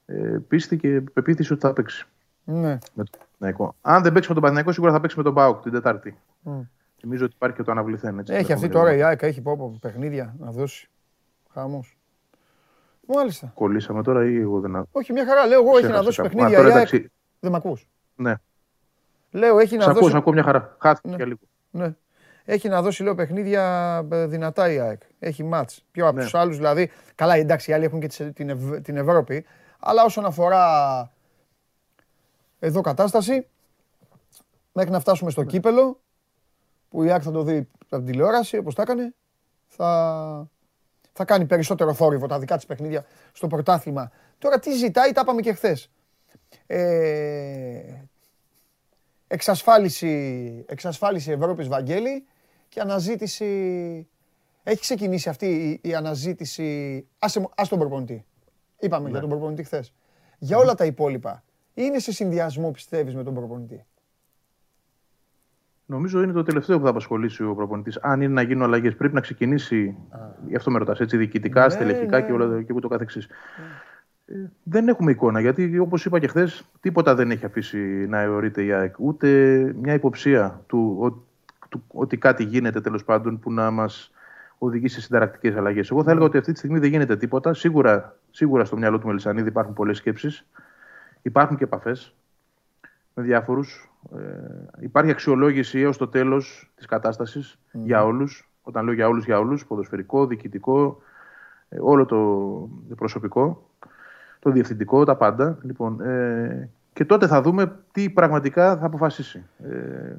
Speaker 9: ε, πίστη και πεποίθηση ότι θα παίξει.
Speaker 1: Ναι.
Speaker 9: Με τον Παναθηναϊκό. Αν δεν παίξει με τον Παναθηναϊκό, σίγουρα θα παίξει με τον Μπάουκ την Τετάρτη.
Speaker 1: Μμ.
Speaker 9: Νομίζω ότι υπάρχει και το αναβληθέν. Έτσι,
Speaker 1: Έχει
Speaker 9: την
Speaker 1: αυτή
Speaker 9: επόμενη
Speaker 1: τώρα η
Speaker 9: εβδομάδα.
Speaker 1: ΑΕΚ, έχει πω, πω, παιχνίδια να δώσει. Χαμός. Μάλιστα.
Speaker 9: Κολλήσαμε τώρα ή εγώ δεν.
Speaker 1: Όχι, μια χαρά. Λέω εγώ έχει να
Speaker 9: Ξέχασα
Speaker 1: δώσει
Speaker 9: κάπου.
Speaker 1: παιχνίδια.
Speaker 9: Α, τώρα
Speaker 1: η ΑΕΚ.
Speaker 9: εντάξει.
Speaker 1: Δεν με ακούς;
Speaker 9: Ναι.
Speaker 1: Λέω έχει να
Speaker 9: Σ' ακούω,
Speaker 1: δώσει.
Speaker 9: σ' ακούω μια χαρά. Χάθηκε
Speaker 1: Ναι.
Speaker 9: για λίγο.
Speaker 1: Ναι. Έχει να δώσει λέω παιχνίδια ε, δυνατά η ΑΕΚ. Έχει μάτς. Πιο από
Speaker 9: Ναι.
Speaker 1: τους άλλους δηλαδή. Καλά εντάξει οι άλλοι έχουν και τις- την, Ευ- την Ευρώπη. Αλλά όσον αφορά εδώ κατάσταση μέχρι να φτάσουμε
Speaker 9: Ναι.
Speaker 1: στο κύπελο που η ΑΕΚ θα το δει από την τηλεόραση όπως τα έκανε θα, θα κάνει περισσότερο θόρυβο τα δικά της παιχνίδια στο πρωτάθλημα. Τώρα τι ζητάει, τα είπαμε και χθες. Ε, εξασφάλιση, εξασφάλιση Ευρώπης Βαγγέλη και αναζήτηση... Έχει ξεκινήσει αυτή η, η αναζήτηση... Άσε, μου- ας τον προπονητή. Είπαμε για τον προπονητή χθες. Για όλα τα υπόλοιπα. Είναι σε συνδυασμό πιστεύεις με τον προπονητή;
Speaker 9: Νομίζω είναι το τελευταίο που θα απασχολήσει ο προπονητής. Αν είναι να γίνουν αλλαγές, πρέπει να ξεκινήσει. Γι' αυτό με ρωτάς έτσι, διοικητικά,
Speaker 1: Ναι,
Speaker 9: στελεχικά
Speaker 1: ναι.
Speaker 9: και, όλα, και ούτω καθεξής. Ε, δεν έχουμε εικόνα γιατί, όπως είπα και χθες, τίποτα δεν έχει αφήσει να αιωρείται η ΑΕΚ. Ούτε μια υποψία του, ο- του ότι κάτι γίνεται τέλος πάντων που να μας οδηγεί σε συνταρακτικές αλλαγές. Εγώ θα έλεγα ότι αυτή τη στιγμή δεν γίνεται τίποτα. Σίγουρα, σίγουρα στο μυαλό του Μελισανίδη υπάρχουν πολλές σκέψεις. Υπάρχουν και επαφές με διάφορους. Ε, υπάρχει αξιολόγηση έως το τέλος της κατάστασης για όλους. Όταν λέω για όλους, για όλους, ποδοσφαιρικό, διοικητικό, ε, όλο το προσωπικό, το διευθυντικό, τα πάντα. Λοιπόν, ε, και τότε θα δούμε τι πραγματικά θα αποφασίσει. Ε,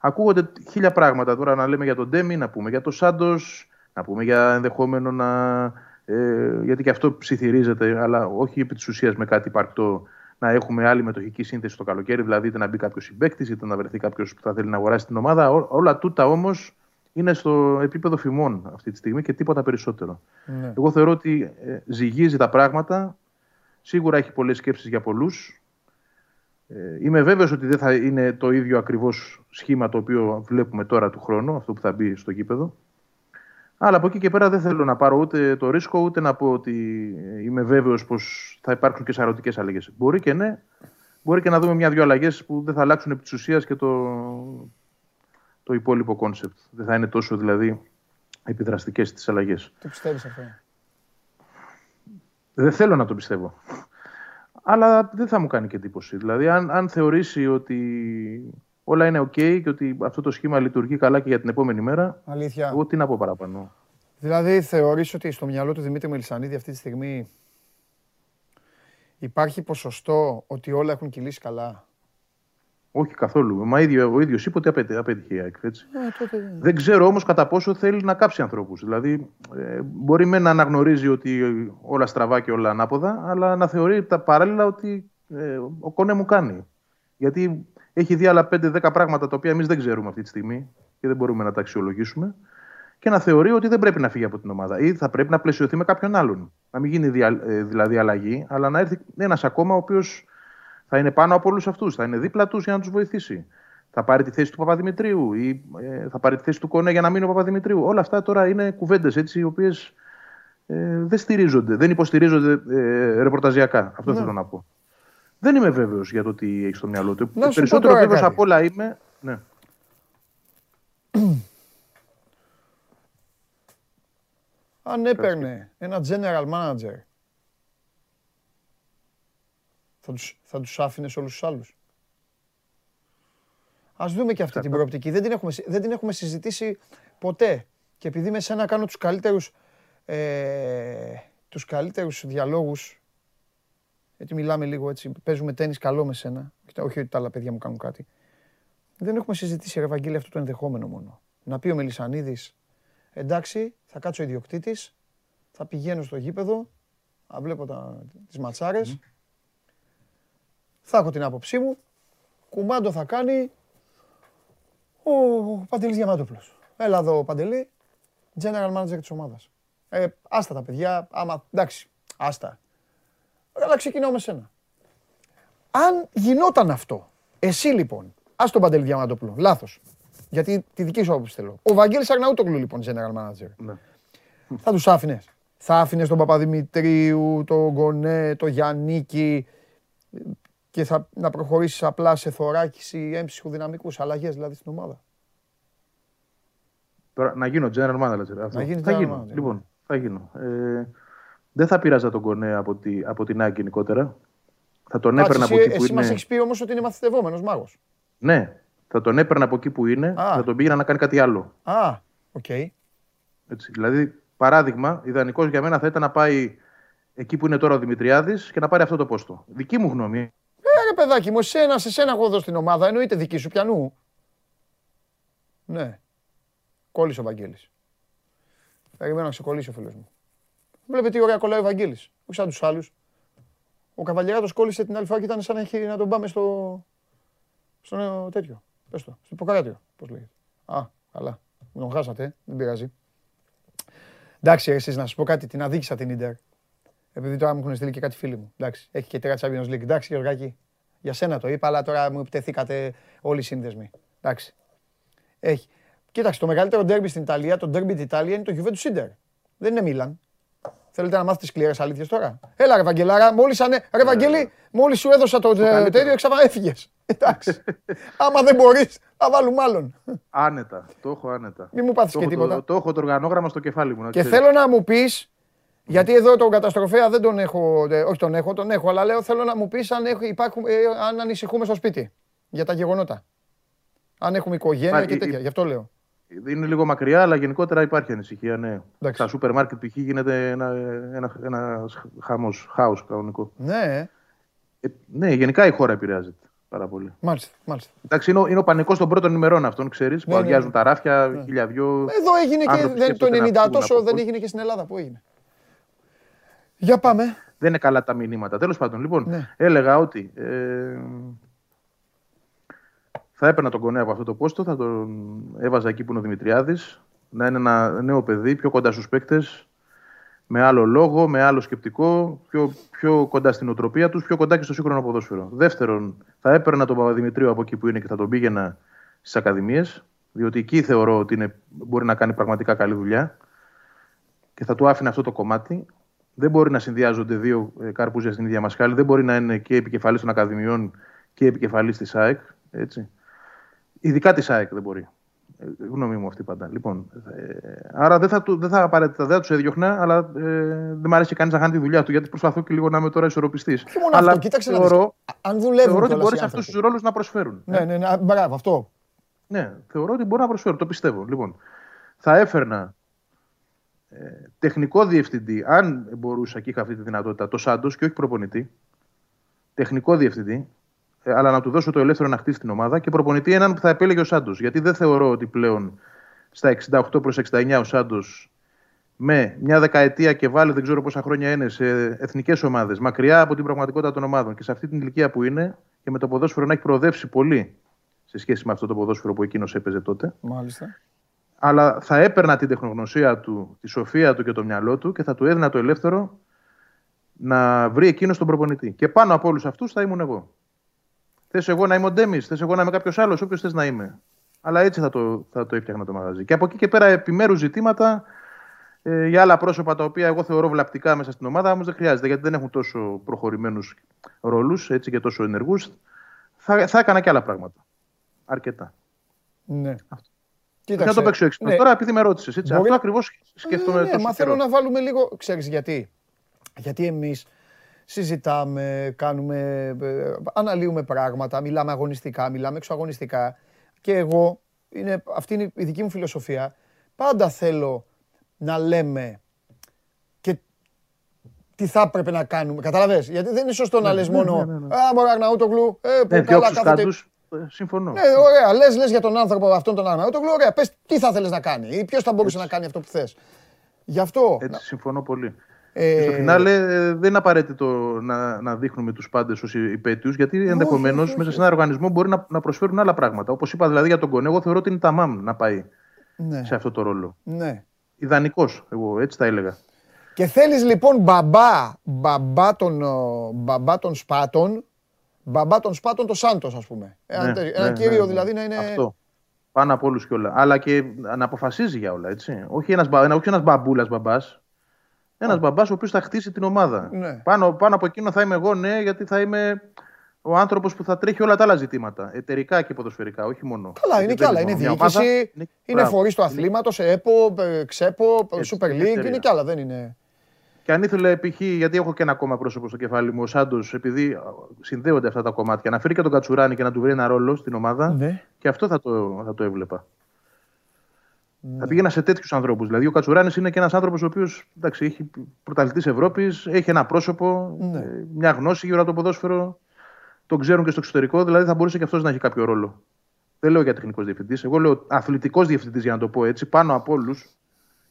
Speaker 9: ακούγονται χίλια πράγματα τώρα να λέμε για τον Ντέμι, να πούμε για τον Σάντος, να πούμε για ενδεχόμενο να. Ε, γιατί και αυτό ψιθυρίζεται, αλλά όχι επί της ουσίας με κάτι υπαρκτό να έχουμε άλλη μετοχική σύνθεση το καλοκαίρι, δηλαδή είτε να μπει κάποιος συμπέκτη, είτε να βρεθεί κάποιος που θα θέλει να αγοράσει την ομάδα. Ό, όλα τούτα όμως είναι στο επίπεδο φημών αυτή τη στιγμή και τίποτα περισσότερο.
Speaker 1: Ναι.
Speaker 9: Εγώ θεωρώ ότι ε, ζυγίζει τα πράγματα. Σίγουρα έχει πολλές σκέψεις για πολλούς. Ε, είμαι βέβαιος ότι δεν θα είναι το ίδιο ακριβώς σχήμα το οποίο βλέπουμε τώρα του χρόνου, αυτό που θα μπει στο γήπεδο. Αλλά από εκεί και πέρα δεν θέλω να πάρω ούτε το ρίσκο, ούτε να πω ότι ε, είμαι βέβαιος πως θα υπάρξουν και σαρωτικές αλλαγές. Μπορεί και ναι, μπορεί και να δούμε μια-δυο αλλαγές που δεν θα αλλάξουν επί της ουσίας και το, το υπόλοιπο concept. Δεν θα είναι τόσο δηλαδή επιδραστικές τις αλλαγές.
Speaker 1: Τι πιστεύεις αυτό;
Speaker 9: Δεν θέλω να το πιστεύω. Αλλά δεν θα μου κάνει και εντύπωση. Δηλαδή, αν, αν θεωρήσει ότι όλα είναι OK και ότι αυτό το σχήμα λειτουργεί καλά και για την επόμενη μέρα,
Speaker 1: Αλήθεια.
Speaker 9: εγώ τι να πω παραπάνω.
Speaker 1: Δηλαδή θεωρείς ότι στο μυαλό του Δημήτρη Μελισανίδη αυτή τη στιγμή υπάρχει ποσοστό ότι όλα έχουν κυλήσει καλά;
Speaker 9: Όχι καθόλου. Μα ίδιο, ο ίδιος είπε ότι απέτυχε, απέτυχε η ΑΕΚ. Έτσι.
Speaker 1: Ε, τότε...
Speaker 9: Δεν ξέρω όμως κατά πόσο θέλει να κάψει ανθρώπους. Δηλαδή, ε, μπορεί με να αναγνωρίζει ότι όλα στραβά και όλα ανάποδα, αλλά να θεωρεί τα παράλληλα ότι ε, ο Κονέ μου κάνει. Γιατί έχει δει άλλα 5-10 πράγματα τα οποία εμείς δεν ξέρουμε αυτή τη στιγμή και δεν μπορούμε να τα αξιολογήσουμε. Και να θεωρεί ότι δεν πρέπει να φύγει από την ομάδα ή θα πρέπει να πλαισιωθεί με κάποιον άλλον. Να μην γίνει δια, ε, δηλαδή αλλαγή, αλλά να έρθει ένας ακόμα ο οποίος θα είναι πάνω από όλους αυτούς, θα είναι δίπλα τους για να τους βοηθήσει. Θα πάρει τη θέση του Παπαδημητρίου ή ε, θα πάρει τη θέση του Κονέ για να μείνει ο Παπαδημητρίου. Όλα αυτά τώρα είναι κουβέντες έτσι, οι οποίες ε, δεν στηρίζονται, δεν υποστηρίζονται ε, ρεπορταζιακά. Αυτό
Speaker 1: Ναι.
Speaker 9: θέλω να πω. Δεν είμαι βέβαιος για το τι έχεις στο μυαλό του.
Speaker 1: Να σου πω
Speaker 9: Περισσότερο
Speaker 1: τώρα
Speaker 9: βέβαιος
Speaker 1: κάτι.
Speaker 9: απ' όλα είμαι. Ναι.
Speaker 1: Αν έπαιρνε ένα general manager, θα τους, θα τους άφηνες σε όλους τους άλλους; Ας δούμε και αυτή την προοπτική. Δεν την, έχουμε, συ- δεν την έχουμε συζητήσει ποτέ. Και επειδή με σένα κάνω τους καλύτερους, ε, τους καλύτερους διαλόγους, γιατί μιλάμε λίγο έτσι, παίζουμε τέννις καλό με σένα, όχι ότι τα άλλα παιδιά μου κάνουν κάτι. Δεν έχουμε συζητήσει, ρε Βαγγέλη, αυτό το ενδεχόμενο μόνο. Να πει ο Μελισανίδης, εντάξει, θα κάτσει ο ιδιοκτήτης, θα πηγαίνω στο γήπεδο, θα βλέπω τα, τις ματσάρες, θα έχω την άποψή μου, κουμάντο θα κάνει ο Παντελής Διαμαντούπλος. Έλα εδώ Παντελή, general manager της ομάδας. Ε, άστα τα παιδιά, άμα, εντάξει, άστα. Αλλά ξεκινάω με σένα. Αν γινόταν αυτό, εσύ λοιπόν, ας τον Παντελή Διαμαντούπλο, λάθος, γιατί τη δική σου άποψη θέλω. Ο Βαγγέλης Αγναούτογλου λοιπόν, general manager.
Speaker 9: Ναι.
Speaker 1: Θα τους άφηνες. Θα άφηνες τον Παπαδημητρίου, τον Γκονέ, τον Γιαννίκη και θα, να προχωρήσεις απλά σε θωράκιση έμψυχου δυναμικούς, αλλαγές δηλαδή στην ομάδα.
Speaker 9: Τώρα, να γίνω general manager. Αυτό.
Speaker 1: Να γίνεις
Speaker 9: θα
Speaker 1: general
Speaker 9: γίνω.
Speaker 1: manager.
Speaker 9: Λοιπόν, θα γίνω. Ε, δεν θα πειράζα τον Κονέ από, τη, από την άκρη γενικότερα. Θα τον
Speaker 1: Κάτσε,
Speaker 9: έπαιρνα από
Speaker 1: εσύ,
Speaker 9: εκεί που
Speaker 1: εσύ μας
Speaker 9: είναι.
Speaker 1: έχεις πει όμως ότι είναι μαθητευόμενος μάγος.
Speaker 9: Ναι, θα τον έπαιρνα από εκεί που είναι
Speaker 1: Α.
Speaker 9: και θα τον πήγαινα να κάνει κάτι άλλο.
Speaker 1: Α, οκ.
Speaker 9: Έτσι. Δηλαδή, παράδειγμα, ιδανικός για μένα θα ήταν να πάει εκεί που είναι τώρα ο Δημητριάδης και να πάρει αυτό το πόστο. Δική μου γνώμη.
Speaker 1: Ε, ρε παιδάκι μου, εσένα, σε σένα εγώ εδώ στην ομάδα, εννοείται δική σου πιανού. Ναι. Κόλλησε ο Βαγγέλης. Περιμένω να ξεκολλήσει ο φίλος μου. Βλέπετε τι ωραία κολλάει ο Βαγγέλης. Όχι σαν τους άλλους. Ο Καβαλιεράτος κόλλησε την άλλη φορά και ήταν σαν να, έχει, να τον πάμε στο, στο νέο τέτοιο. Πες το, στο υποκράτιο, πώς λέγεται. Α, καλά. Τον χάσατε, ε. δεν πειράζει. Εντάξει, ρε, εσείς να σας πω κάτι, την αδίκησα την Ίντερ. Επειδή τώρα μου έχουν στείλει και κάτι φίλοι μου. Εντάξει, έχει και τρία Champions League. Εντάξει, Γεωργάκη. Για σένα το είπα, αλλά τώρα μου επιτεθήκατε όλοι οι σύνδεσμοι. Εντάξει. Έχει. Κοίταξε, το μεγαλύτερο ντέρμπι στην Ιταλία, το ντέρμπι της Ιταλίας είναι το Juventus Inter. Δεν είναι Μίλαν. Θέλετε να μάθετε σκληρές αλήθειες τώρα; Έλα ρε Βαγγελάρα, μόλις ανε... Ρε Βαγγέλη, μόλις σου έδωσα το ε, τέτοιο, εξαφανά έφυγες. Εντάξει. Άμα δεν μπορείς, θα βάλουμε άλλον.
Speaker 9: Άνετα. Το έχω άνετα.
Speaker 1: Μη μου πάθεις
Speaker 9: το,
Speaker 1: και
Speaker 9: έχω,
Speaker 1: τίποτα.
Speaker 9: το, το έχω το οργανόγραμμα στο κεφάλι μου. Να
Speaker 1: Και
Speaker 9: ξέρεις.
Speaker 1: θέλω να μου πεις, γιατί εδώ τον καταστροφέα δεν τον έχω, ε, όχι τον έχω, τον έχω, αλλά λέω θέλω να μου πεις αν, έχω, υπάρχουν, ε, αν ανησυχούμε στο σπίτι για τα γεγονότα. Αν έχουμε οικογένεια
Speaker 9: Μα,
Speaker 1: και
Speaker 9: η-
Speaker 1: τέτοια, γι' αυτό λέω.
Speaker 9: Είναι λίγο μακριά, αλλά γενικότερα υπάρχει ανησυχία. Ναι.
Speaker 1: Εντάξει.
Speaker 9: Στα σούπερ μάρκετ π.χ. γίνεται ένα, ένα, ένας χαμός, χάος κανονικό.
Speaker 1: Ναι,
Speaker 9: Ε, ναι, γενικά η χώρα επηρεάζεται πάρα πολύ.
Speaker 1: μάλιστα, μάλιστα.
Speaker 9: Εντάξει, είναι ο, είναι ο πανικός των πρώτων ημερών αυτών, ξέρεις, που
Speaker 1: Ναι, ναι,
Speaker 9: αδειάζουν
Speaker 1: ναι.
Speaker 9: τα ράφια, χίλια δυο.
Speaker 1: Εδώ έγινε και
Speaker 9: άνθρωποι
Speaker 1: δεν, το
Speaker 9: σκέφτονται να
Speaker 1: 90
Speaker 9: φύγουν
Speaker 1: τόσο
Speaker 9: από
Speaker 1: δεν
Speaker 9: αυτό.
Speaker 1: έγινε και στην Ελλάδα που έγινε. Για πάμε.
Speaker 9: Δεν είναι καλά τα μηνύματα. Τέλος πάντων, λοιπόν,
Speaker 1: Ναι.
Speaker 9: έλεγα ότι ε, θα έπαιρνα τον Κονέ από αυτό το πόστο, θα τον έβαζα εκεί που είναι ο Δημητριάδης, να είναι ένα νέο παιδί, πιο κοντά στους παίκτες, με άλλο λόγο, με άλλο σκεπτικό, πιο, πιο κοντά στην οτροπία τους, πιο κοντά και στο σύγχρονο ποδόσφαιρο. Δεύτερον, θα έπαιρνα τον Παπαδημητρίου από εκεί που είναι και θα τον πήγαινα στις ακαδημίες, διότι εκεί θεωρώ ότι είναι, μπορεί να κάνει πραγματικά καλή δουλειά και θα του άφηνα αυτό το κομμάτι. Δεν μπορεί να συνδυάζονται δύο ε, κάρπουζια στην ίδια μασχάλη. Δεν μπορεί να είναι και επικεφαλής των Ακαδημιών και επικεφαλής της ΑΕΚ. Έτσι. Ειδικά της ΑΕΚ δεν μπορεί. Ε, γνώμη μου αυτή πάντα. Λοιπόν, ε, άρα δεν θα, του- δεν θα απαραίτητα δεν θα τους έδιωχνα, αλλά ε, δεν μου αρέσει κανείς να κάνει τη δουλειά του, γιατί προσπαθώ και λίγο να είμαι τώρα ισορροπιστής.
Speaker 1: Όχι μόνο
Speaker 9: Αλλά
Speaker 1: αυτό, κοίταξε να δεις.
Speaker 9: θεωρώ,
Speaker 1: Αν δουλεύουν
Speaker 9: θεωρώ ότι
Speaker 1: κιόλας
Speaker 9: μπορεί
Speaker 1: οι
Speaker 9: σε αυτούς
Speaker 1: άνθρωποι.
Speaker 9: τους ρόλους να προσφέρουν.
Speaker 1: Ναι, ναι, ναι, μπράβο, αυτό.
Speaker 9: Ναι, θεωρώ ότι μπορεί να προσφέρω, το πιστεύω. Λοιπόν, θα έφερνα ε, τεχνικό διευθυντή, αν μπορούσα και είχα αυτή τη δυνατότητα, το Σάντος και όχι προπονητή. Τεχνικό διευθυντή, ε, αλλά να του δώσω το ελεύθερο να χτίσει την ομάδα και προπονητή έναν που θα επέλεγε ο Σάντος. Γιατί δεν θεωρώ ότι πλέον στα 68 προς 69 ο Σάντος με μια δεκαετία και βάλει δεν ξέρω πόσα χρόνια είναι σε εθνικές ομάδες, μακριά από την πραγματικότητα των ομάδων και σε αυτή την ηλικία που είναι και με το ποδόσφαιρο να έχει προοδεύσει πολύ σε σχέση με αυτό το ποδόσφαιρο που εκείνος έπαιζε τότε.
Speaker 1: Μάλιστα.
Speaker 9: Αλλά θα έπαιρνα την τεχνογνωσία του, τη σοφία του και το μυαλό του και θα του έδινα το ελεύθερο να βρει εκείνος τον προπονητή. Και πάνω από όλους αυτούς θα ήμουν εγώ. Θες εγώ να είμαι ο Ντέμις, θες εγώ να είμαι κάποιος άλλος, όποιος θες να είμαι. Αλλά έτσι θα το, θα το έφτιαχνα το μαγαζί. Και από εκεί και πέρα επιμέρους ζητήματα ε, για άλλα πρόσωπα τα οποία εγώ θεωρώ βλαπτικά μέσα στην ομάδα, όμως δεν χρειάζεται γιατί δεν έχουν τόσο προχωρημένους ρόλους και τόσο ενεργούς. Θα, θα έκανα και άλλα πράγματα. Αρκετά.
Speaker 1: Ναι.
Speaker 9: Κοίταξε, να το παίξω έξυπνος.
Speaker 1: ναι.
Speaker 9: Τώρα, επειδή με ρώτησες, έτσι.
Speaker 1: Μπορεί
Speaker 9: Αυτό
Speaker 1: να-
Speaker 9: ακριβώς σκέφτομαι.
Speaker 1: Ναι, ναι,
Speaker 9: τόσο
Speaker 1: μα θέλω
Speaker 9: καιρό.
Speaker 1: να βάλουμε λίγο. Ξέρεις γιατί. Γιατί εμείς συζητάμε, κάνουμε, ε, αναλύουμε πράγματα, μιλάμε αγωνιστικά, μιλάμε εξωαγωνιστικά. Και εγώ, είναι, αυτή είναι η δική μου φιλοσοφία, πάντα θέλω να λέμε και τι θα έπρεπε να κάνουμε. Καταλαβες, γιατί δεν είναι σωστό να λες μόνο
Speaker 9: ναι, ναι, ναι.
Speaker 1: «Α, μωρέ Αγναούτογλου, ε, που
Speaker 9: Ναι,
Speaker 1: καλά
Speaker 9: διώξεις
Speaker 1: κάθεται».
Speaker 9: κάτους, ε, συμφωνώ.
Speaker 1: Ναι, ωραία. Λες λες για τον άνθρωπο αυτόν τον Αγναούτογλου, ωραία. Πες τι θα θέλεις να κάνει ή ποιος θα μπορούσε να κάνει αυτό που θες. Γι' αυτό.
Speaker 9: Έτσι, συμφωνώ πολύ.
Speaker 1: Ε,
Speaker 9: Και στο φινάλε ε, δεν είναι απαραίτητο να, να δείχνουμε τους πάντες ω υπέτειους, γιατί ενδεχομένως
Speaker 1: όχι, όχι.
Speaker 9: μέσα σε ένα οργανισμό μπορεί να, να προσφέρουν άλλα πράγματα. Όπως είπα δηλαδή για τον Κονέ, εγώ θεωρώ ότι είναι τα μάμ να πάει
Speaker 1: Ναι,
Speaker 9: σε αυτό το ρόλο.
Speaker 1: ναι.
Speaker 9: Ιδανικός, εγώ έτσι τα έλεγα.
Speaker 1: Και θέλεις λοιπόν μπαμπά, μπαμπά των, ο, μπαμπά των σπάτων, μπαμπά των σπάτων το Σάντος ας πούμε. Ένα,
Speaker 9: Ναι,
Speaker 1: τέτοιο- ένα
Speaker 9: ναι,
Speaker 1: κύριο
Speaker 9: ναι, ναι.
Speaker 1: δηλαδή να είναι...
Speaker 9: Αυτό. Πάνω από όλους και όλα. Αλλά και να αποφασίζει για όλα, έτσι. Όχι ένας ένας, όχι ένας μπαμπούλας μπαμπάς. Ένας μπαμπάς ο οποίος θα χτίσει την ομάδα.
Speaker 1: Ναι.
Speaker 9: Πάνω, πάνω από εκείνο θα είμαι εγώ, ναι, γιατί θα είμαι ο άνθρωπος που θα τρέχει όλα τα άλλα ζητήματα. Εταιρικά και ποδοσφαιρικά, όχι μόνο.
Speaker 1: Καλά, είναι
Speaker 9: Γιατί
Speaker 1: και άλλα.
Speaker 9: δεν
Speaker 1: Είναι
Speaker 9: μόνο μια ομάδα,
Speaker 1: διοίκηση, είναι
Speaker 9: μπράβο.
Speaker 1: φορείς του
Speaker 9: Είναι-
Speaker 1: αθλήματος, ΕΠΟ, ε, ΞΕΠΟ,
Speaker 9: Έτσι,
Speaker 1: Super
Speaker 9: είναι
Speaker 1: League,
Speaker 9: εταιρεία.
Speaker 1: είναι και άλλα, δεν είναι...
Speaker 9: Και αν ήθελε π.χ. γιατί έχω και ένα ακόμα πρόσωπο στο κεφάλι μου, ο Σάντος, επειδή συνδέονται αυτά τα κομμάτια, να φέρει και τον Κατσουράνη και να του βρει ένα ρόλο στην ομάδα,
Speaker 1: Ναι.
Speaker 9: και αυτό θα το, θα το έβλεπα. Θα πήγαινα σε τέτοιους ανθρώπους. Δηλαδή, ο Κατσουράνης είναι και ένας άνθρωπος ο οποίος έχει πρωταθλητής Ευρώπης, έχει ένα πρόσωπο,
Speaker 1: Ναι.
Speaker 9: ε, μια γνώση γύρω από το ποδόσφαιρο. Τον ξέρουν και στο εξωτερικό, δηλαδή θα μπορούσε και αυτός να έχει κάποιο ρόλο. Δεν λέω για τεχνικός διευθυντής. Εγώ λέω αθλητικός διευθυντής, για να το πω έτσι, πάνω από όλους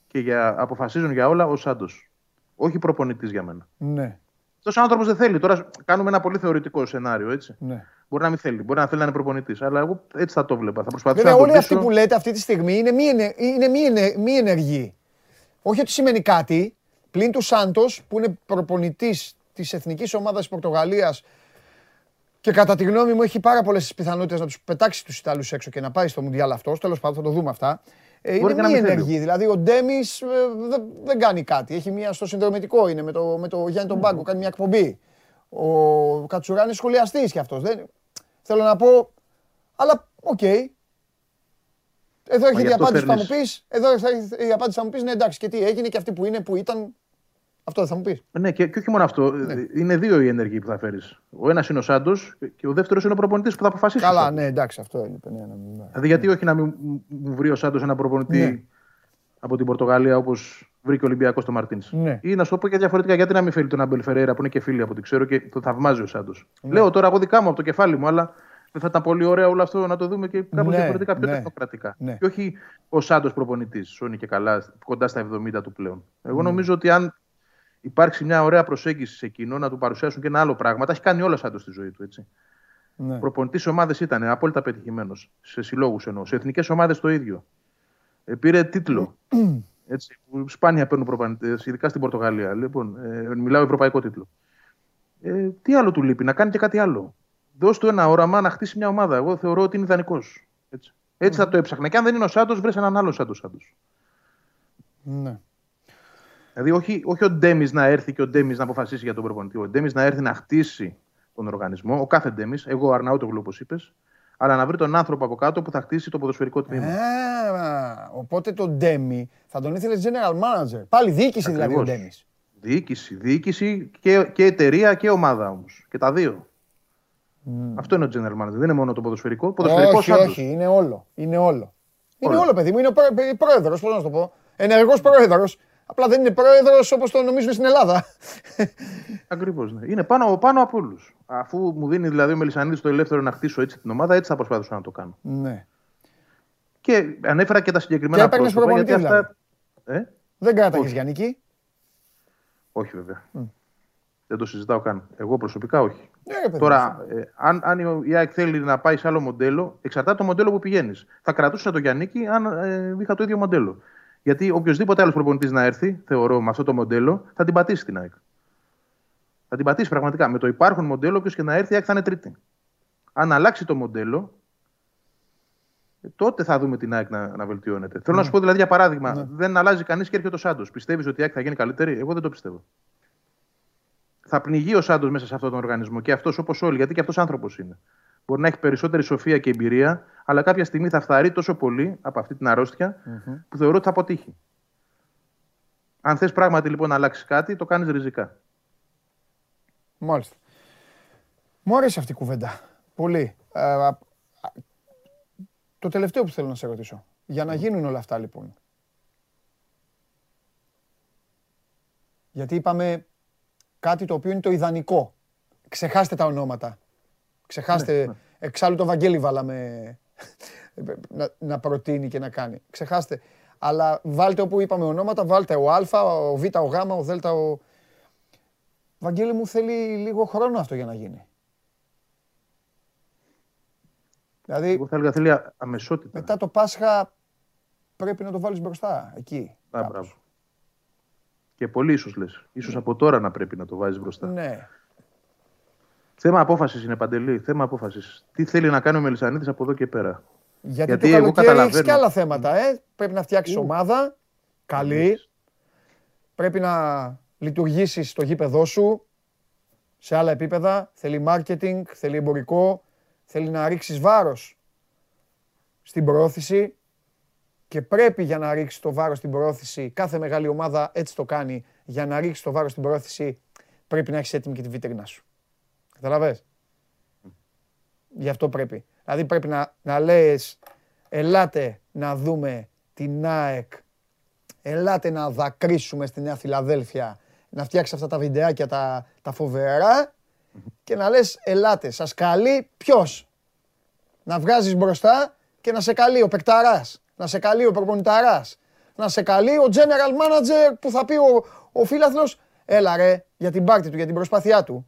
Speaker 9: και για, αποφασίζουν για όλα ο Σάντο. Όχι προπονητής για μένα.
Speaker 1: Ναι,
Speaker 9: Αυτός ο άνθρωπος δεν θέλει. Τώρα κάνουμε ένα πολύ θεωρητικό σενάριο, έτσι.
Speaker 1: ναι.
Speaker 9: Μπορεί να μην θέλει, μπορεί να θέλει να είναι προπονητής. Αλλά εγώ έτσι θα το βλέπα. Θα προσπαθήσω
Speaker 1: Βέβαια
Speaker 9: να το
Speaker 1: όλοι αυτοί
Speaker 9: πείσω.
Speaker 1: που λέτε αυτή τη στιγμή είναι μη, ενε- είναι μη, ενε- μη ενεργοί. Όχι ότι σημαίνει κάτι, πλην του Σάντος που είναι προπονητής της εθνικής ομάδας της Πορτογαλίας και κατά τη γνώμη μου έχει πάρα πολλές πιθανότητες να τους πετάξει τους Ιταλούς έξω και να πάει στο Μουντιάλ αυτός, τέλος πάντων θα το δούμε αυτά. Ε,
Speaker 9: Μπορεί
Speaker 1: είναι
Speaker 9: και να
Speaker 1: μη
Speaker 9: μην θέλει.
Speaker 1: ενεργή. Δηλαδή ο Ντέμις ε, δεν, δεν κάνει κάτι. Έχει μία στο συνδρομητικό είναι με το, με το Γιάννη τον Πάγκο, κάνει μια εκπομπή. Ο Κατσουράνης σχολιαστής κι αυτός. Δεν, θέλω να πω, αλλά οκ. Εδώ έρχεται
Speaker 9: γι'
Speaker 1: η
Speaker 9: αυτό
Speaker 1: απάντηση που θα μου
Speaker 9: φέρνεις-
Speaker 1: πεις. Εδώ έρχεται η απάντηση θα μου πεις. Ναι, εντάξει, και τι έγινε και αυτή που είναι, που ήταν. Αυτό δεν θα μου πεις.
Speaker 9: Ναι, και, και όχι μόνο αυτό.
Speaker 1: Ναι.
Speaker 9: Είναι δύο οι ενεργοί που θα φέρεις. Ο ένας είναι ο Σάντος και ο δεύτερος είναι ο προπονητής που θα αποφασίσει.
Speaker 1: Καλά,
Speaker 9: αυτό.
Speaker 1: ναι, εντάξει, αυτό έλειπε. Ναι, ναι, ναι.
Speaker 9: Δηλαδή, γιατί όχι να μην μου βρει ο Σάντος ένα προπονητή
Speaker 1: Ναι.
Speaker 9: από την Πορτογαλία όπως βρήκε ο Ολυμπιακός στο Μαρτίνς.
Speaker 1: Ναι.
Speaker 9: Ή να σου το πω και διαφορετικά, γιατί να μην φέρει τον Αμπελ Φεραίρα που είναι και φίλοι από ό,τι ξέρω και το θαυμάζει ο Σάντος. Λέω τώρα εγώ δικά μου από το κεφάλι μου, αλλά δεν θα ήταν πολύ ωραίο όλο αυτό να το δούμε και κάπως
Speaker 1: Ναι,
Speaker 9: διαφορετικά, πιο
Speaker 1: ναι,
Speaker 9: τεχνοκρατικά.
Speaker 1: ναι.
Speaker 9: Και όχι ο Σάντος προπονητής, σώνει και καλά, κοντά στα 70 του πλέον. Εγώ
Speaker 1: Ναι.
Speaker 9: νομίζω ότι αν υπάρξει μια ωραία προσέγγιση σε εκείνο, να του παρουσιάσουν και ένα άλλο πράγμα. Τα έχει κάνει όλα Σάντος στη ζωή του, έτσι.
Speaker 1: ναι.
Speaker 9: Προπονητής σε ομάδες ήταν απόλυτα πετυχημένος. Σε συλλόγους εννοώ. Σε εθνικές ομάδες το ίδιο. Ε, πήρε τίτλο. έτσι, που σπάνια παίρνουν προπονητές, ειδικά στην Πορτογαλία. Λοιπόν, ε, μιλάω ευρωπαϊκό τίτλο. Ε, τι άλλο του λείπει, να κάνει και κάτι άλλο. Δώσ' του ένα όραμα να χτίσει μια ομάδα. Εγώ θεωρώ ότι είναι ιδανικός. Έτσι, έτσι θα το έψαχνα. Και αν δεν είναι ο Σάντος, βρει έναν άλλο Σάντος. Σάντος.
Speaker 1: ναι.
Speaker 9: Δηλαδή, όχι, όχι ο Ντέμις να έρθει και ο Ντέμις να αποφασίσει για τον προπονητή. Ο Ντέμις να έρθει να χτίσει τον οργανισμό, ο κάθε Ντέμις, εγώ ο Αρναούτογλου όπως είπες, αλλά να βρει τον άνθρωπο από κάτω που θα χτίσει το ποδοσφαιρικό τμήμα.
Speaker 1: Α, οπότε τον Ντέμι θα τον ήθελες general manager. Πάλι διοίκηση δηλαδή ο
Speaker 9: Ακριβώς.
Speaker 1: Ντέμις.
Speaker 9: Διοίκηση, διοίκηση και, και εταιρεία και ομάδα όμως. Και τα δύο. Αυτό είναι ο general manager. Δεν είναι μόνο το ποδοσφαιρικό. Ποδοσφαιρικός
Speaker 1: Όχι,
Speaker 9: Σάντος.
Speaker 1: όχι, είναι όλο. Είναι όλο. Είναι
Speaker 9: Όλο.
Speaker 1: όλο, παιδί μου. Είναι ο πρόεδρος, πώς να σου το πω. Ενεργός πρόεδρος. Απλά δεν είναι πρόεδρος όπως το νομίζουν στην Ελλάδα.
Speaker 9: Ακριβώς. Ναι. Είναι πάνω, πάνω από όλους. Αφού μου δίνει δηλαδή ο Μελισανίδης το ελεύθερο να χτίσω έτσι την ομάδα, έτσι θα προσπαθήσω να το κάνω.
Speaker 1: ναι.
Speaker 9: Και ανέφερα και τα συγκεκριμένα
Speaker 1: Και έπαιρνες
Speaker 9: πρόσωπα.
Speaker 1: προπονητή,
Speaker 9: Γιατί αυτά. Ε;
Speaker 1: Δεν κράταγες
Speaker 9: Όχι.
Speaker 1: για νική.
Speaker 9: Όχι βέβαια. Δεν το συζητάω καν. Εγώ προσωπικά όχι.
Speaker 1: Ναι, ρε παιδί μου.
Speaker 9: Τώρα, ε, αν, αν η ΑΕΚ θέλει να πάει σε άλλο μοντέλο, εξαρτάται το μοντέλο που πηγαίνεις. Θα κρατούσα τον Γιάννικη αν ε, είχα το ίδιο μοντέλο. Γιατί οποιοδήποτε άλλος προπονητής να έρθει, θεωρώ, με αυτό το μοντέλο, θα την πατήσει την ΑΕΚ. Θα την πατήσει πραγματικά. Με το υπάρχον μοντέλο, όποιος και να έρθει, η ΑΕΚ θα είναι τρίτη. Αν αλλάξει το μοντέλο, ε, τότε θα δούμε την ΑΕΚ να, να βελτιώνεται. Θέλω να σου πω δηλαδή για παράδειγμα, δεν αλλάζει κανείς και έρχεται ο Σάντος. Πιστεύεις ότι η ΑΕΚ θα γίνει καλύτερη, εγώ δεν το πιστεύω. Θα πνιγεί ο Σάντος μέσα σε αυτόν τον οργανισμό και αυτός όπως όλοι, γιατί και αυτός άνθρωπος είναι. Μπορεί να έχει περισσότερη σοφία και εμπειρία, αλλά κάποια στιγμή θα φθαρεί τόσο πολύ από αυτή την αρρώστια που θεωρώ ότι θα αποτύχει. Αν θες πράγματι λοιπόν να αλλάξεις κάτι, το κάνεις ριζικά.
Speaker 1: Μάλιστα. Μου άρεσε αυτή η κουβέντα. Πολύ. Ε, α, α, το τελευταίο που θέλω να σε ρωτήσω. Για να γίνουν όλα αυτά λοιπόν. Γιατί είπαμε κάτι το οποίο είναι το ιδανικό. Ξεχάστε τα ονόματα. Ξεχάστε. Εξάλλου το Βαγγέλη βάλαμε να, να προτείνει και να κάνει. Ξεχάστε. Αλλά βάλτε όπου είπαμε ονόματα, βάλτε ο Α, ο Β, ο Γ, ο Δ, ο. Βαγγέλη μου θέλει λίγο χρόνο αυτό για να γίνει. Δηλαδή,
Speaker 9: Εγώ θα έλεγα θέλει α- αμεσότητα.
Speaker 1: μετά το Πάσχα πρέπει να το βάλεις μπροστά, εκεί.
Speaker 9: Α,
Speaker 1: κάπως.
Speaker 9: μπράβο. Και πολύ ίσως λες. σω από τώρα να πρέπει να το βάζεις μπροστά.
Speaker 1: Ναι.
Speaker 9: Θέμα απόφασης είναι παντελή. Θέμα απόφασης. Τι θέλει να κάνει ο Μελισανίδης από εδώ και πέρα.
Speaker 1: Γιατί,
Speaker 9: Γιατί
Speaker 1: το
Speaker 9: εγώ
Speaker 1: καλοκαίρι έχεις
Speaker 9: καταλαβαίνω.
Speaker 1: και άλλα θέματα, ε. Πρέπει να φτιάξεις ομάδα, καλή. Πρέπει να λειτουργήσεις το γήπεδό σου σε άλλα επίπεδα. Θέλει marketing, θέλει εμπορικό, θέλει να ρίξεις βάρος στην προώθηση και πρέπει για να ρίξεις το βάρος στην προώθηση, κάθε μεγάλη ομάδα έτσι το κάνει, για να ρίξεις το βάρος στην προώθηση πρέπει να έχεις έτοιμη και τη βιτρίνα σου. Καταλαβες; Γι' αυτό πρέπει. Δηλαδή πρέπει να, να λες, ελάτε να δούμε την ΑΕΚ, ελάτε να δακρύσουμε στη Νέα Φιλαδέλφια, να φτιάξεις αυτά τα βιντεάκια τα, τα φοβερά και να λες, ελάτε, σας καλεί ποιος; Να βγάζεις μπροστά και να σε καλεί ο παικταράς, να σε καλεί ο προπονηταράς, να σε καλεί ο general manager που θα πει ο, ο φίλαθλος, έλα ρε, για την πάρτη του, για την προσπάθειά του.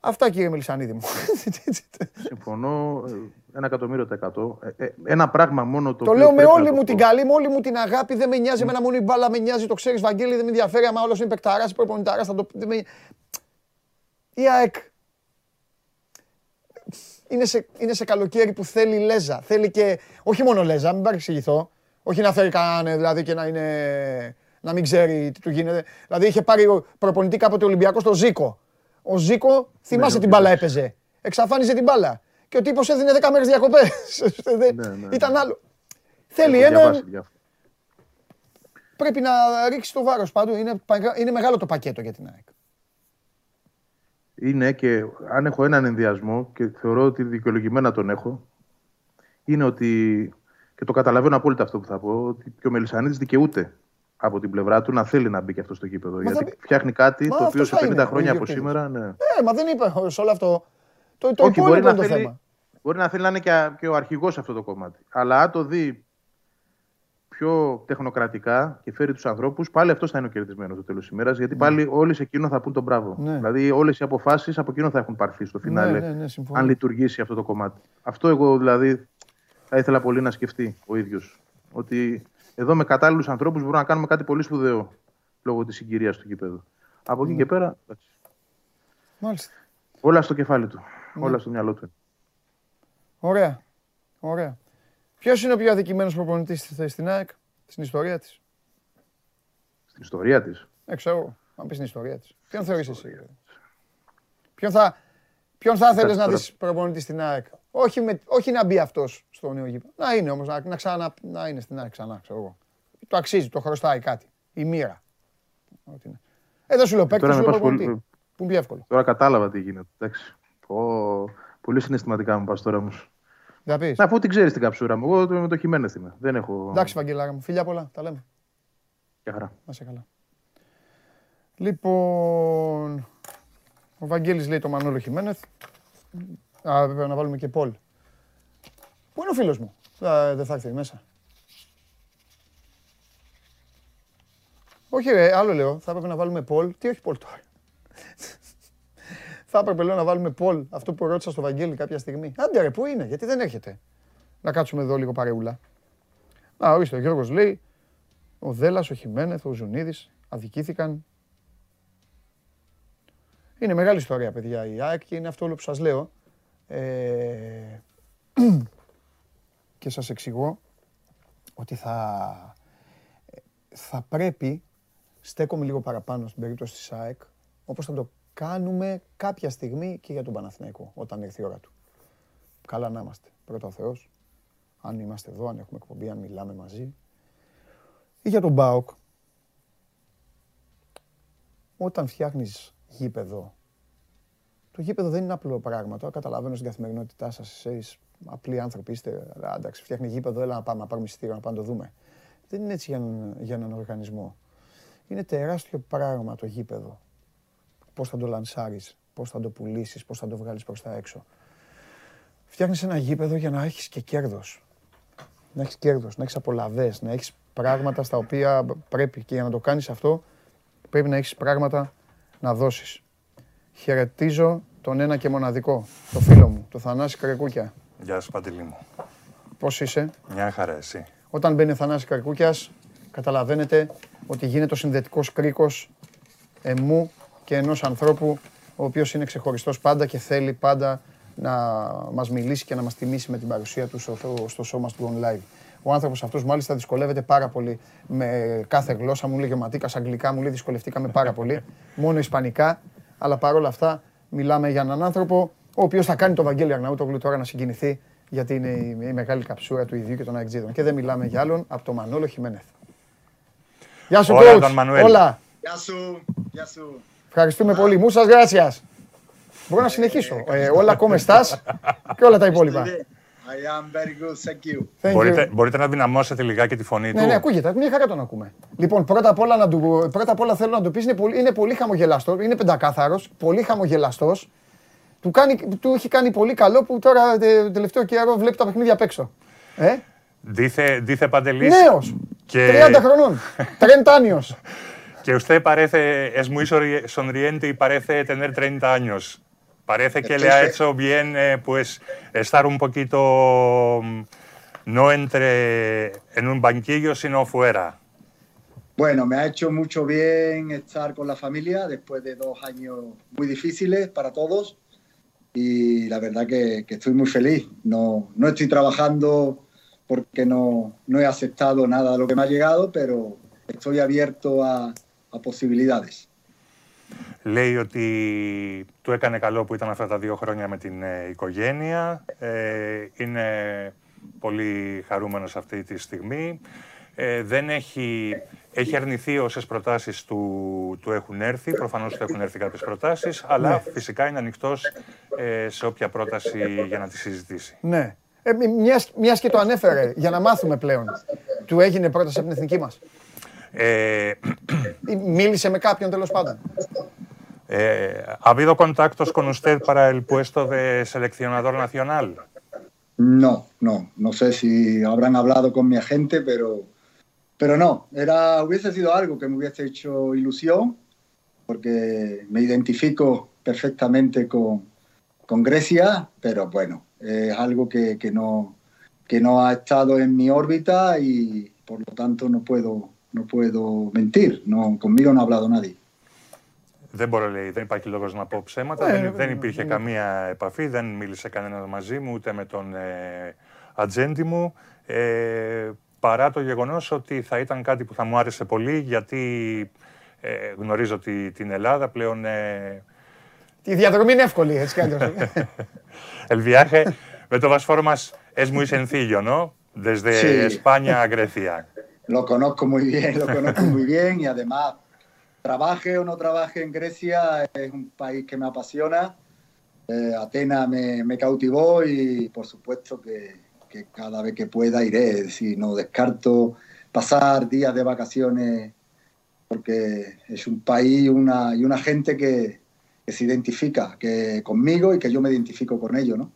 Speaker 1: Αυτά κύριε Μελισανίδη μου.
Speaker 9: Συμφωνώ ε, ένα εκατομμύριο τα εκατό. Ε, ε, ένα πράγμα μόνο το.
Speaker 1: Το
Speaker 9: οποίο
Speaker 1: λέω με
Speaker 9: πρέπει
Speaker 1: όλη
Speaker 9: να το
Speaker 1: μου
Speaker 9: πω.
Speaker 1: την καλή, με όλη μου την αγάπη. Δεν με νοιάζει εμένα μόνο η μπάλα, με νοιάζει. Το ξέρεις, Βαγγέλη, δεν με ενδιαφέρει. Άμα όλος είναι παικταράς, προπονηταράς, θα το. Δεν με... Η ΑΕΚ είναι σε, είναι σε καλοκαίρι που θέλει λέζα. Θέλει και. Όχι μόνο λέζα, μην παρεξηγηθώ. Όχι να φέρει κανέναν δηλαδή και να είναι. να μην ξέρει τι του γίνεται. Δηλαδή είχε πάρει ο προπονητή κάποτε Ολυμπιακός στο Ζήκο. Ο Ζήκο, θυμάσαι
Speaker 9: Ναι,
Speaker 1: την μπάλα
Speaker 9: εντάξει.
Speaker 1: έπαιζε. Εξαφάνιζε την μπάλα. Και ο τύπος έδινε 10 μέρες διακοπές.
Speaker 9: Ναι, ναι,
Speaker 1: Ήταν
Speaker 9: ναι.
Speaker 1: άλλο. Θέλει
Speaker 9: Έχω
Speaker 1: έναν.
Speaker 9: διαβάσει διάφορα.
Speaker 1: Πρέπει να ρίξει το βάρος παντού. Είναι, παγα- είναι μεγάλο το πακέτο για την ΑΕΚ.
Speaker 9: Είναι και αν έχω έναν ενδιασμό και θεωρώ ότι δικαιολογημένα τον έχω, είναι ότι. και το καταλαβαίνω απόλυτα αυτό που θα πω, ότι και ο Μελισανίδης δικαιούται από την πλευρά του να θέλει να μπει και αυτό στο γήπεδο.
Speaker 1: θα
Speaker 9: γιατί
Speaker 1: μπει.
Speaker 9: φτιάχνει κάτι
Speaker 1: Μα
Speaker 9: το οποίο
Speaker 1: αυτός
Speaker 9: σε
Speaker 1: θα
Speaker 9: 50
Speaker 1: είναι, ο
Speaker 9: χρόνια από
Speaker 1: ιδιοκτήτης.
Speaker 9: σήμερα. Ναι.
Speaker 1: Ε, μα δεν είπε σε όλο αυτό. Το, το
Speaker 9: Όχι, μπορεί
Speaker 1: υπόλοιπο
Speaker 9: να,
Speaker 1: είναι το
Speaker 9: θέλει,
Speaker 1: θέμα.
Speaker 9: μπορεί να θέλει να είναι και, και ο αρχηγός σε αυτό το κομμάτι. Αλλά αν το δει πιο τεχνοκρατικά και φέρει τους ανθρώπους, πάλι αυτό θα είναι ο κερδισμένος στο τέλος της ημέρας. Γιατί πάλι όλοι σε εκείνο θα πούν τον μπράβο.
Speaker 1: Ναι.
Speaker 9: Δηλαδή, όλες οι αποφάσεις από εκείνο θα έχουν πάρθει στο φινάλε.
Speaker 1: ναι, ναι, συμφωνώ.
Speaker 9: αν λειτουργήσει αυτό το κομμάτι. Αυτό εγώ δηλαδή θα ήθελα πολύ να σκεφτεί ο ίδιος. Ότι εδώ με κατάλληλους ανθρώπους μπορούμε να κάνουμε κάτι πολύ σπουδαίο λόγω της συγκυρίας του γηπέδου. Από
Speaker 1: Ναι.
Speaker 9: εκεί και πέρα, εντάξει,
Speaker 1: Μάλιστα.
Speaker 9: όλα στο κεφάλι του.
Speaker 1: Ναι.
Speaker 9: Όλα στο μυαλό του.
Speaker 1: Ωραία. Ωραία. Ποιος είναι ο πιο αδικημένος προπονητής στην ΑΕΚ, στην ιστορία της;
Speaker 9: Στην ιστορία της.
Speaker 1: Ε, ξέρω εγώ. Αν πεις στην ιστορία της. Ποιον θεωρείς εσύ; Ποιον θα, ποιον θα ήθελε να
Speaker 9: τώρα-
Speaker 1: δεις προπονητή στην ΑΕΚ; Όχι, με, όχι να μπει αυτός στο νέο γήπεδο. Να είναι όμως, να, να, ξανα, να είναι στην ΑΕΚ ξανά, ξέρω εγώ. Το αξίζει, το χρωστάει κάτι. Η μοίρα. Ό,τι είναι. Ε, δεν σου λέω παίκτη,
Speaker 9: τώρα
Speaker 1: σου
Speaker 9: με
Speaker 1: λέω
Speaker 9: πας πολύ-
Speaker 1: προπονητή. Που είναι πιο εύκολο.
Speaker 9: Τώρα κατάλαβα τι γίνεται. Εντάξει. Πω, πολύ συναισθηματικά μου πας τώρα όμως.
Speaker 1: Θα πεις.
Speaker 9: Αφού την ξέρεις την καψούρα μου, εγώ με το χειμένε είμαι. Δεν έχω.
Speaker 1: Εντάξει, Βαγγελάρα μου. Φιλιά πολλά. Τα λέμε.
Speaker 9: Μια χαρά.
Speaker 1: Να σε καλά. Λοιπόν, ο Βαγγέλης λέει το Μανώλο Χιμένεθ. Α, βέβαια να βάλουμε και Πολ. Πού είναι ο φίλος μου; Α, δεν θα έρθει μέσα. Όχι ρε, άλλο λέω. Θα έπρεπε να βάλουμε Πολ. Τι όχι Πολ τώρα. θα έπρεπε λέω να βάλουμε Πολ. Αυτό που ρώτησα στο Βαγγέλη κάποια στιγμή. Άντε ρε, πού είναι, γιατί δεν έρχεται. Να κάτσουμε εδώ λίγο παρεούλα. Α, ορίστε, ο Γιώργος λέει ο Δέλλας, ο Χιμένεθ, ο Ζουνίδης αδικήθηκαν. Είναι μεγάλη ιστορία, παιδιά, η ΑΕΚ και είναι αυτό όλο που σας λέω. Ε, και σας εξηγώ ότι θα, θα πρέπει, στέκομαι λίγο παραπάνω στην περίπτωση της ΑΕΚ, όπως θα το κάνουμε κάποια στιγμή και για τον Παναθηναϊκό, όταν έρθει η ώρα του. Καλά να είμαστε. Πρώτα ο Θεός. Αν είμαστε εδώ, αν έχουμε εκπομπή, αν μιλάμε μαζί, ή για τον ΠΑΟΚ. Όταν φτιάχνεις γήπεδο, το γήπεδο δεν είναι απλό πράγμα. Τώρα καταλαβαίνω στην καθημερινότητά σας, εσείς απλοί άνθρωποι είστε, αλλά εντάξει, φτιάχνει γήπεδο, έλα να πάμε, να πάρουμε εισιτήριο, να πάμε να το δούμε. Δεν είναι έτσι για, έναν- για έναν οργανισμό. Είναι τεράστιο πράγμα το γήπεδο. Πώς θα το λανσάρεις, πώς θα το πουλήσεις, πώς θα το βγάλεις προς τα έξω. Φτιάχνεις ένα γήπεδο για να έχεις και κέρδος. να έχεις κέρδος, να έχεις απολαυές, να έχεις πράγματα στα οποία πρέπει και για να το κάνεις αυτό πρέπει να έχεις πράγματα να δώσεις. Χαιρετίζω τον ένα και μοναδικό, το φίλο μου, το Θανάση Κρεκούκια.
Speaker 10: Γεια σου Παντελή μου.
Speaker 1: Πώς είσαι;
Speaker 10: Μια χαρά εσύ.
Speaker 1: Όταν μπαίνει ο Θανάσης Καρκούκιας, καταλαβαίνετε ότι γίνεται ο συνδετικός κρίκος εμού και ενός ανθρώπου ο οποίος είναι ξεχωριστός πάντα και θέλει πάντα να μας μιλήσει και να μας τιμήσει με την παρουσία του στο, στο σώμα του online. Ο άνθρωπος αυτός μάλιστα δυσκολεύεται πάρα πολύ με κάθε γλώσσα. Μου λέει ο Ματίκα αγγλικά, μου λέει δυσκολευτήκαμε πάρα πολύ. Μόνο ισπανικά. Αλλά παρόλα αυτά μιλάμε για έναν άνθρωπο ο οποίος θα κάνει το Βαγγέλη Αρναούτογλου τώρα να συγκινηθεί γιατί είναι η, η μεγάλη καψούρα του ιδίου και των Αεκτζίδων. Και δεν μιλάμε για άλλον από το Μανόλο Χιμένεθ. Γεια σου,
Speaker 10: Όλα,
Speaker 1: coach.
Speaker 10: τον Μανουέλ.
Speaker 1: Όλα.
Speaker 11: Γεια σου, γεια σου.
Speaker 1: Ευχαριστούμε πολύ. Μούσας gracias. Μπορώ να συνεχίσω. Ε, όλα ακόμα στάς και όλα τα υπόλοιπα.
Speaker 11: I am very good, thank you.
Speaker 1: Thank you.
Speaker 10: Μπορείτε, μπορείτε να δυναμώσετε λιγάκι τη φωνή
Speaker 1: Ναι,
Speaker 10: του.
Speaker 1: ναι, ακούγεται. Μια χαρά τον ακούμε. Λοιπόν, πρώτα απ' όλα, να του, πρώτα απ όλα θέλω να του πεις είναι πολύ, είναι πολύ χαμογελαστός, είναι πεντακάθαρος, πολύ χαμογελαστός. Του, κάνει, του έχει κάνει πολύ καλό που τώρα τε, τελευταίο καιρό βλέπει τα παιχνίδια απ' έξω. Ε,
Speaker 10: Dice, dice Panteliz
Speaker 1: νέος,
Speaker 10: que,
Speaker 1: 30 χρονών, τρεντάνιος.
Speaker 10: que usted parece, es muy sonri- sonriente y parece tener 30 años. Parece que le ha hecho bien eh, pues estar un poquito mm, no entre en un banquillo sino fuera.
Speaker 11: Bueno, me ha hecho mucho bien estar con la familia después de dos años muy difíciles para todos y la verdad que, que estoy muy feliz. No, no estoy trabajando porque no, no he aceptado nada de lo que me ha llegado, pero estoy abierto a, a posibilidades.
Speaker 10: Λέει ότι του έκανε καλό που ήταν αυτά τα δύο χρόνια με την ε, οικογένεια. Ε, είναι πολύ χαρούμενος αυτή τη στιγμή. Ε, δεν έχει, έχει αρνηθεί όσες προτάσεις του, του έχουν έρθει. Προφανώς του έχουν έρθει κάποιες προτάσεις, αλλά φυσικά είναι ανοιχτός ε, σε όποια πρόταση για να τη συζητήσει.
Speaker 1: ναι. Ε, μι- μιας, μιας και το ανέφερε, για να μάθουμε πλέον. Του έγινε πρόταση από την εθνική μας.
Speaker 10: Ε,
Speaker 1: Ή μίλησε με κάποιον τέλος πάντων.
Speaker 10: eh, ¿Ha habido contactos con usted para el puesto de seleccionador nacional?
Speaker 11: No, no, no sé si habrán hablado con mi agente, pero, pero no, era, hubiese sido algo que me hubiese hecho ilusión, porque me identifico perfectamente con, con Grecia, pero bueno, es algo que, que no, que no ha estado en mi órbita y por lo tanto no puedo, no puedo mentir, no, conmigo no ha hablado nadie.
Speaker 10: Δεν μπορώ, λέει, δεν υπάρχει λόγος να πω ψέματα.
Speaker 1: Ε,
Speaker 10: δεν,
Speaker 1: ε,
Speaker 10: δεν
Speaker 1: ε,
Speaker 10: υπήρχε
Speaker 1: ε,
Speaker 10: καμία επαφή, δεν μίλησε κανένας μαζί μου, ούτε με τον ε, ατζέντη μου. Ε, παρά το γεγονός ότι θα ήταν κάτι που θα μου άρεσε πολύ, γιατί ε, γνωρίζω τη, την Ελλάδα πλέον... Ε,
Speaker 1: Η διαδρομή είναι εύκολη, έτσι κι αλλιώς.
Speaker 10: el viaje, de todas formas, es muy sencillo, ¿no? Desde
Speaker 11: Sí.
Speaker 10: España a Grecia.
Speaker 11: Lo conozco muy bien, lo conozco muy bien y además, trabaje o no trabaje en Grecia, es un país que me apasiona. Eh, Atenas me, me cautivó y por supuesto que, que cada vez que pueda iré. Es decir, no descarto pasar días de vacaciones porque es un país y una, y una gente que, que se identifica que conmigo y que yo me identifico con ellos, ¿no?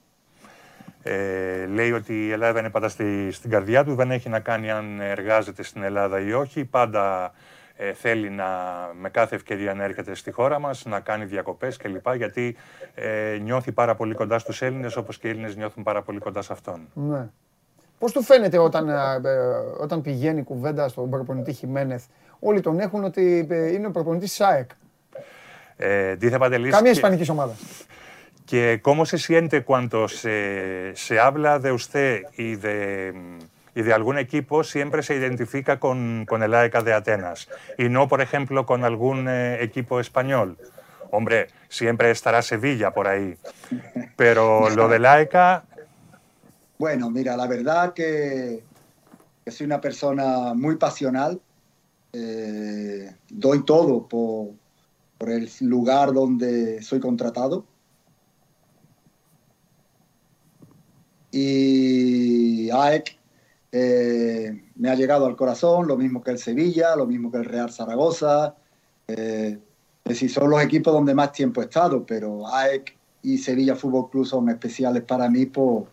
Speaker 10: Ε, λέει ότι η Ελλάδα είναι πάντα στη, στην καρδιά του, δεν έχει να κάνει αν εργάζεται στην Ελλάδα ή όχι. Πάντα ε, θέλει να, με κάθε ευκαιρία να έρχεται στη χώρα μας, να κάνει διακοπές κλπ. Γιατί ε, νιώθει πάρα πολύ κοντά στους Έλληνες, όπως και οι Έλληνες νιώθουν πάρα πολύ κοντά σε αυτόν.
Speaker 1: Ναι. Πώς του φαίνεται όταν, ε, ε, όταν πηγαίνει η κουβέντα στον προπονητή Χιμένεθ, όλοι τον έχουν ότι ε, είναι ο προπονητής ΣΑΕΚ.
Speaker 10: Ε, dice Panteliz
Speaker 1: Καμία
Speaker 10: que-
Speaker 1: ισπανικής ομάδας.
Speaker 10: que cómo se siente cuando se, se habla de usted y de, y de algún equipo, siempre se identifica con, con el AECA de Atenas y no, por ejemplo, con algún eh, equipo español. Hombre, siempre estará Sevilla por ahí. Pero lo del AECA,
Speaker 11: Bueno, mira, la verdad que, que soy una persona muy pasional. Eh, doy todo por, por el lugar donde soy contratado. Y AEC eh, me ha llegado al corazón, lo mismo que el Sevilla, lo mismo que el Real Zaragoza. Eh, es decir, son los equipos donde más tiempo he estado, pero AEC y Sevilla Fútbol Club son especiales para mí por,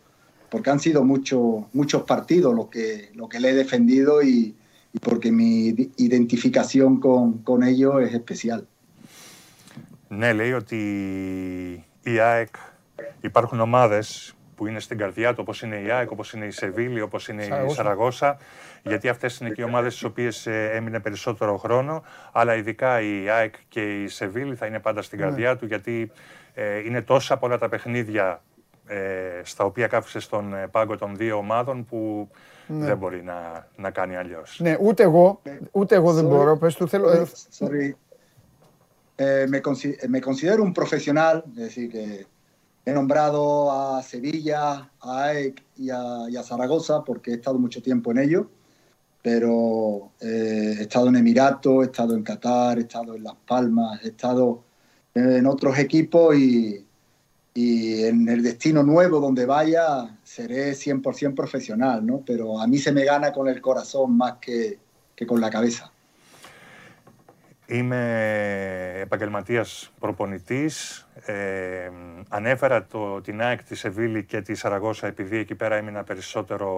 Speaker 11: porque han sido muchos muchos partidos los que, lo que le he defendido y, y porque mi identificación con, con ellos es especial.
Speaker 10: Ναι, λέει ότι η ΑΕΚ υπάρχουν ομάδες που είναι στην καρδιά του, όπως είναι η ΑΕΚ, όπως είναι η Σεβίλη, όπως είναι η Σαραγώσα, γιατί αυτές είναι και οι ομάδες στις οποίες ε, έμεινε περισσότερο χρόνο, αλλά ειδικά η ΑΕΚ και η Σεβίλη θα είναι πάντα στην καρδιά του, γιατί ε, είναι τόσα πολλά τα παιχνίδια ε, στα οποία κάθισε στον ε, πάγκο των δύο ομάδων που
Speaker 1: Ναι.
Speaker 10: δεν μπορεί να, να κάνει αλλιώς.
Speaker 1: Ναι, ούτε εγώ, ούτε εγώ δεν μπορώ. Πες του, θέλω... ε,
Speaker 11: Sorry. Eh, me, consi- me considero un profesional, es decir, que he nombrado a Sevilla, a AEC y a, Zaragoza porque he estado mucho tiempo en ello, pero eh, he estado en Emiratos, he estado en Qatar, he estado en Las Palmas, he estado en otros equipos y, en el destino nuevo donde vaya seré 100% profesional, ¿no? Pero a mí se me gana con el corazón más que con la cabeza.
Speaker 10: Είμαι επαγγελματίας προπονητής. Ε, ανέφερα το, την ΑΕΚ, τη Σεβίλη και τη Σαραγώσα επειδή εκεί πέρα έμεινα περισσότερο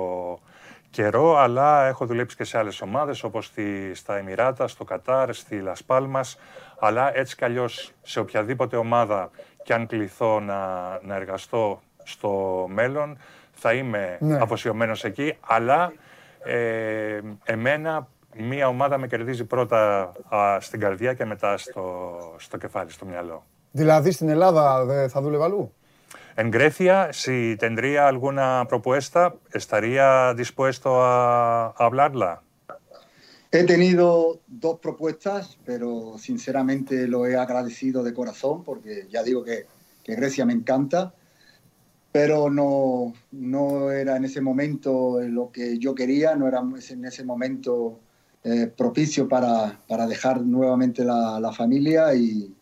Speaker 10: καιρό, αλλά έχω δουλέψει και σε άλλες ομάδες όπως στη, στα Εμμυράτα, στο Κατάρ, στη Λας Πάλμας, αλλά έτσι κι αλλιώς σε οποιαδήποτε ομάδα και αν κληθώ να, να εργαστώ στο μέλλον, θα είμαι
Speaker 1: Ναι.
Speaker 10: αφοσιωμένος εκεί, αλλά ε, εμένα μία ομάδα με κερδίζει πρώτα α, στην καρδιά και μετά στο, στο κεφάλι, στο μυαλό.
Speaker 1: Δηλαδή στην Ελλάδα δεν θα δούλευα αλλού.
Speaker 10: En Grecia, si tendría alguna propuesta, ¿estaría dispuesto a, a hablarla?
Speaker 11: He tenido dos propuestas, pero sinceramente lo he agradecido de corazón porque ya digo que, que Grecia me encanta, pero no, no era en ese momento lo que yo quería, no era en ese momento eh, propicio para, para dejar nuevamente la, la familia y,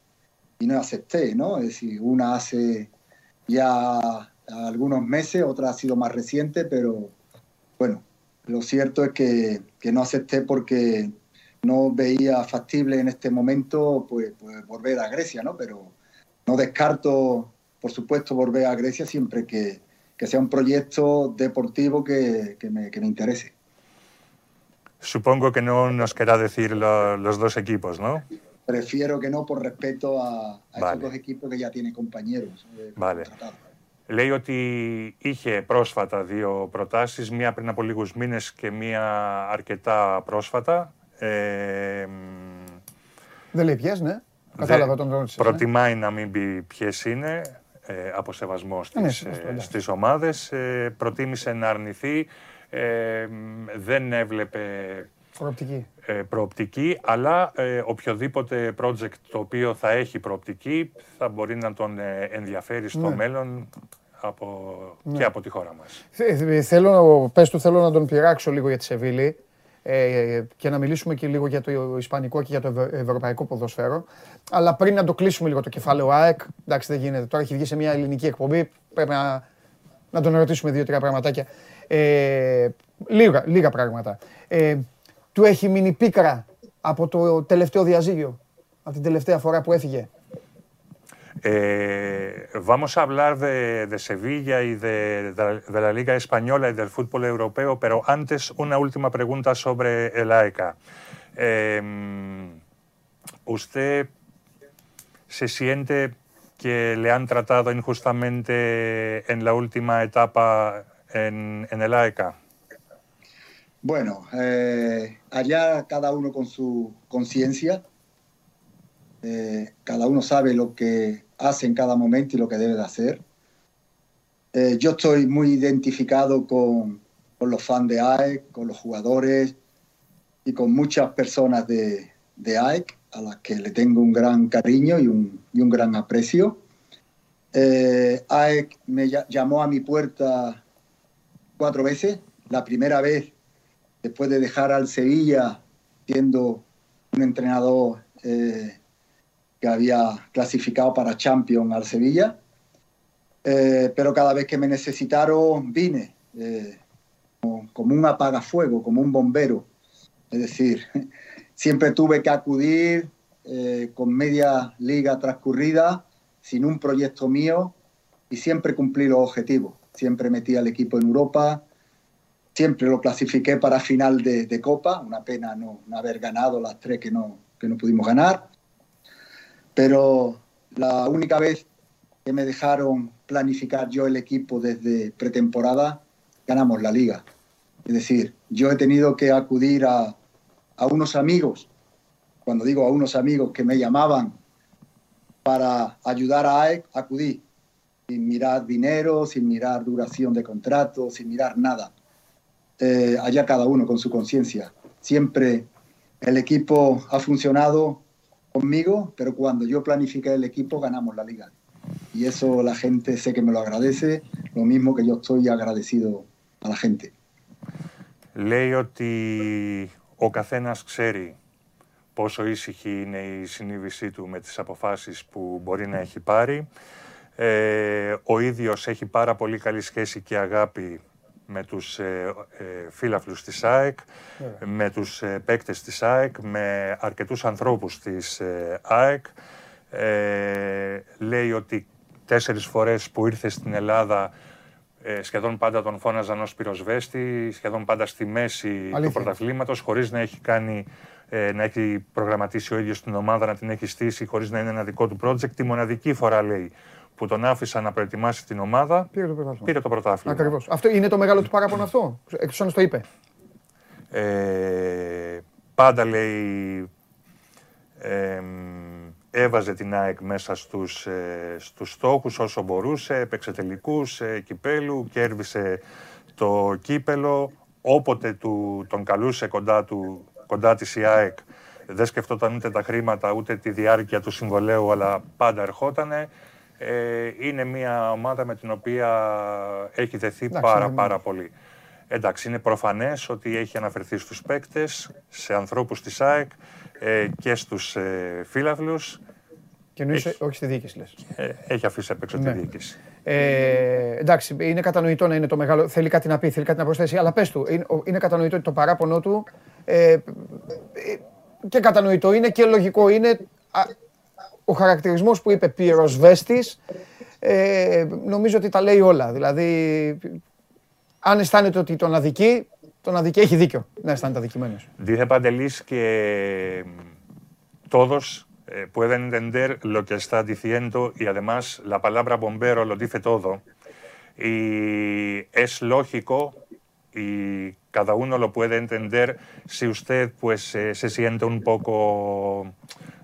Speaker 11: y no acepté, ¿no? Es decir, una hace ya algunos meses, otra ha sido más reciente, pero bueno, lo cierto es que, que no acepté porque no veía factible en este momento pues, pues volver a Grecia, ¿no? Pero no descarto, por supuesto, volver a Grecia siempre que, que sea un proyecto deportivo que, que me, que me interese.
Speaker 10: Supongo que no nos querrá decir lo- los dos equipos, ¿no?
Speaker 11: Prefiero que no por respeto a, a
Speaker 10: Vale.
Speaker 11: estos dos equipos que ya tienen compañeros. eh,
Speaker 10: Vale.
Speaker 11: contratados.
Speaker 10: Λέει ότι είχε πρόσφατα δύο προτάσεις, μία πριν από λίγους μήνες και μία αρκετά πρόσφατα. Ε, μ,
Speaker 1: Δεν λέει ποιες, ναι. Κατάλαβα τον ρώτησες. ναι.
Speaker 10: Προτιμάει να μην πει ποιες είναι, ε, από σεβασμό
Speaker 1: ναι,
Speaker 10: στις,
Speaker 1: σεβαστό,
Speaker 10: ε,
Speaker 1: εντάξει.
Speaker 10: στις ομάδες. Ε, προτίμησε να αρνηθεί, ε, μ, δεν έβλεπε
Speaker 1: Προοπτική.
Speaker 10: ε, προοπτική, αλλά ε, οποιοδήποτε project το οποίο θα έχει προοπτική θα μπορεί να τον ε, ενδιαφέρει στο
Speaker 1: Ναι.
Speaker 10: μέλλον από,
Speaker 1: Ναι.
Speaker 10: και από τη χώρα μας.
Speaker 1: Θε- θε- Θέλω, πες του, θέλω να τον πειράξω λίγο για τη Σεβίλη ε, και να μιλήσουμε και λίγο για το Ισπανικό και για το ευρω- Ευρωπαϊκό ποδοσφαίρο. Αλλά πριν να το κλείσουμε λίγο το κεφάλαιο ΑΕΚ, εντάξει δεν γίνεται, τώρα έχει βγει σε μια ελληνική εκπομπή, πρέπει να, να τον ρωτήσουμε δύο-τρία πραγματάκια. Ε, λίγα, λίγα πράγματα. Ε, του έχει μείνει πίκρα από το τελευταίο διαζύγιο, από την τελευταία φορά που έφυγε.
Speaker 10: Eh, vamos a hablar de, de Sevilla y de, de- de la Liga Española y del fútbol europeo, pero antes una última pregunta sobre el AECA. Eh, ¿Usted se siente que le han tratado injustamente en la última etapa en, en el AECA?
Speaker 11: Bueno, eh, allá cada uno con su conciencia, eh, cada uno sabe lo que hace en cada momento y lo que debe de hacer. Eh, yo estoy muy identificado con, con los fans de AEC, con los jugadores y con muchas personas de, de AEC a las que le tengo un gran cariño y un, y un gran aprecio. AEC me lla- llamó a mi puerta cuatro veces. La primera vez después de dejar al Sevilla siendo un entrenador eh, que había clasificado para Champions al Sevilla. Eh, pero cada vez que me necesitaron vine eh, como, un apagafuego, como un bombero. Es decir, siempre tuve que acudir eh, con media liga transcurrida, sin un proyecto mío y siempre cumplí los objetivos. Siempre metí al equipo en Europa, siempre lo clasifiqué para final de, Copa, una pena no, no haber ganado las tres que no, que no pudimos ganar, pero la única vez que me dejaron planificar yo el equipo desde pretemporada, ganamos la liga. Es decir, yo he tenido que acudir a, a unos amigos, cuando digo a unos amigos que me llamaban para ayudar a AEC, acudí, sin mirar dinero, sin mirar duración de contrato, sin mirar nada. Eh, allá cada uno con su conciencia. Siempre el equipo ha funcionado conmigo, pero cuando yo planifiqué el equipo ganamos la liga. Y eso la gente sé que me lo agradece, lo mismo que yo estoy agradecido a la gente.
Speaker 10: Λέει ότι ο καθένας ξέρει πόσο ήσυχη είναι η συνείδησή του με τις αποφάσεις που μπορεί να έχει πάρει. Ε, ο ίδιος έχει πάρα πολύ καλή σχέση και αγάπη με τους ε, ε, φύλαφλους της ΑΕΚ, με τους ε, παίκτες της ΑΕΚ, με αρκετούς ανθρώπους της ε, ΑΕΚ. Ε, λέει ότι τέσσερις φορές που ήρθε στην Ελλάδα ε, σχεδόν πάντα τον φώναζαν ως πυροσβέστη, σχεδόν πάντα στη μέση του
Speaker 1: Αλήθεια.
Speaker 10: πρωταθλήματος, χωρίς να έχει κάνει ε, να έχει προγραμματίσει ο ίδιος την ομάδα, να την έχει στήσει, χωρίς να είναι ένα δικό του project. Τη μοναδική φορά, λέει, που τον άφησαν να προετοιμάσει την ομάδα,
Speaker 1: Πήρε το πρωτάθλημα.
Speaker 10: πήρε το πρωτάθλημα.
Speaker 1: Ακριβώς. Αυτό είναι το μεγάλο του παράπονο αυτό; Εκτός αν το είπε.
Speaker 10: Ε, πάντα λέει ε, έβαζε την ΑΕΚ μέσα στους, ε, στους στόχους όσο μπορούσε, έπαιξε τελικούς, ε, κυπέλου, κέρδισε το κύπελο, όποτε του, τον καλούσε κοντά, του, κοντά της η ΑΕΚ δεν σκεφτόταν ούτε τα χρήματα ούτε τη διάρκεια του συμβολέου αλλά πάντα ερχότανε. Ε, είναι μια ομάδα με την οποία έχει δεθεί
Speaker 1: Εντάξει,
Speaker 10: πάρα
Speaker 1: είναι-
Speaker 10: πάρα πολύ. Εντάξει, είναι προφανές ότι έχει αναφερθεί στους παίκτες, σε ανθρώπους της ΑΕΚ ε, και στους ε, φύλαυλους.
Speaker 1: Και εννοείς,
Speaker 10: Έχει.
Speaker 1: όχι στη διοίκηση λες.
Speaker 10: Ε, έχει αφήσει απ' έξω
Speaker 1: Ναι.
Speaker 10: τη διοίκηση.
Speaker 1: Ε, εντάξει, είναι κατανοητό να είναι το μεγάλο. Θέλει κάτι να πει, θέλει κάτι να προσθέσει. Αλλά πες του, είναι, ο- είναι κατανοητό ότι το παράπονο του. Ε, ε, και κατανοητό είναι και λογικό είναι. α, ο χαρακτηρισμός που είπε πυροσβέστη ε, νομίζω ότι τα λέει όλα. Δηλαδή, αν αισθάνεται ότι τον αδικεί, τον αδικεί έχει δίκιο να αισθάνεται αδικημένος.
Speaker 10: Δice Pantelis que mm, todos eh, pueden entender lo que está diciendo, y además, la palabra bombero lo dice todo. Και είναι λογικό, y cada uno lo puede entender, si usted eh, se siente un poco.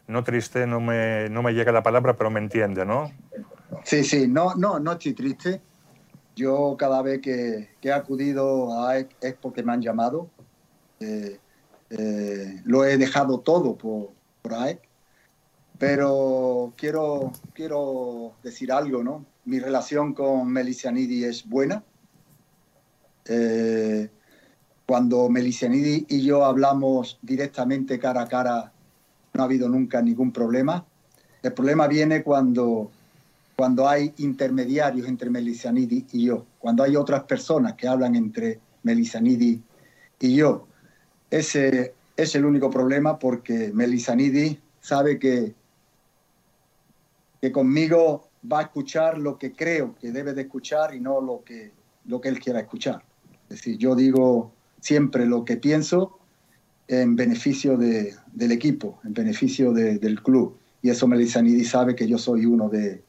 Speaker 10: No triste, no me, no me llega la palabra, pero me entiende, ¿no?
Speaker 11: Sí, sí, no, no, no estoy triste. Yo cada vez que, he acudido a AEC es porque me han llamado. Eh, eh, lo he dejado todo por, por AEC. Pero quiero, quiero decir algo, ¿no? Mi relación con Melisianidi es buena. Eh, cuando Melisianidi y yo hablamos directamente cara a cara, no ha habido nunca ningún problema. El problema viene cuando cuando hay intermediarios entre Melisanidi y yo, cuando hay otras personas que hablan entre Melisanidi y yo. Ese es el único problema porque Melisanidi sabe que, que conmigo va a escuchar lo que creo que debe de escuchar y no lo que, lo que él quiera escuchar. Es decir, yo digo siempre lo que pienso en beneficio de- del equipo, en beneficio de- del club. Y eso Melisanidi sabe que yo soy uno de,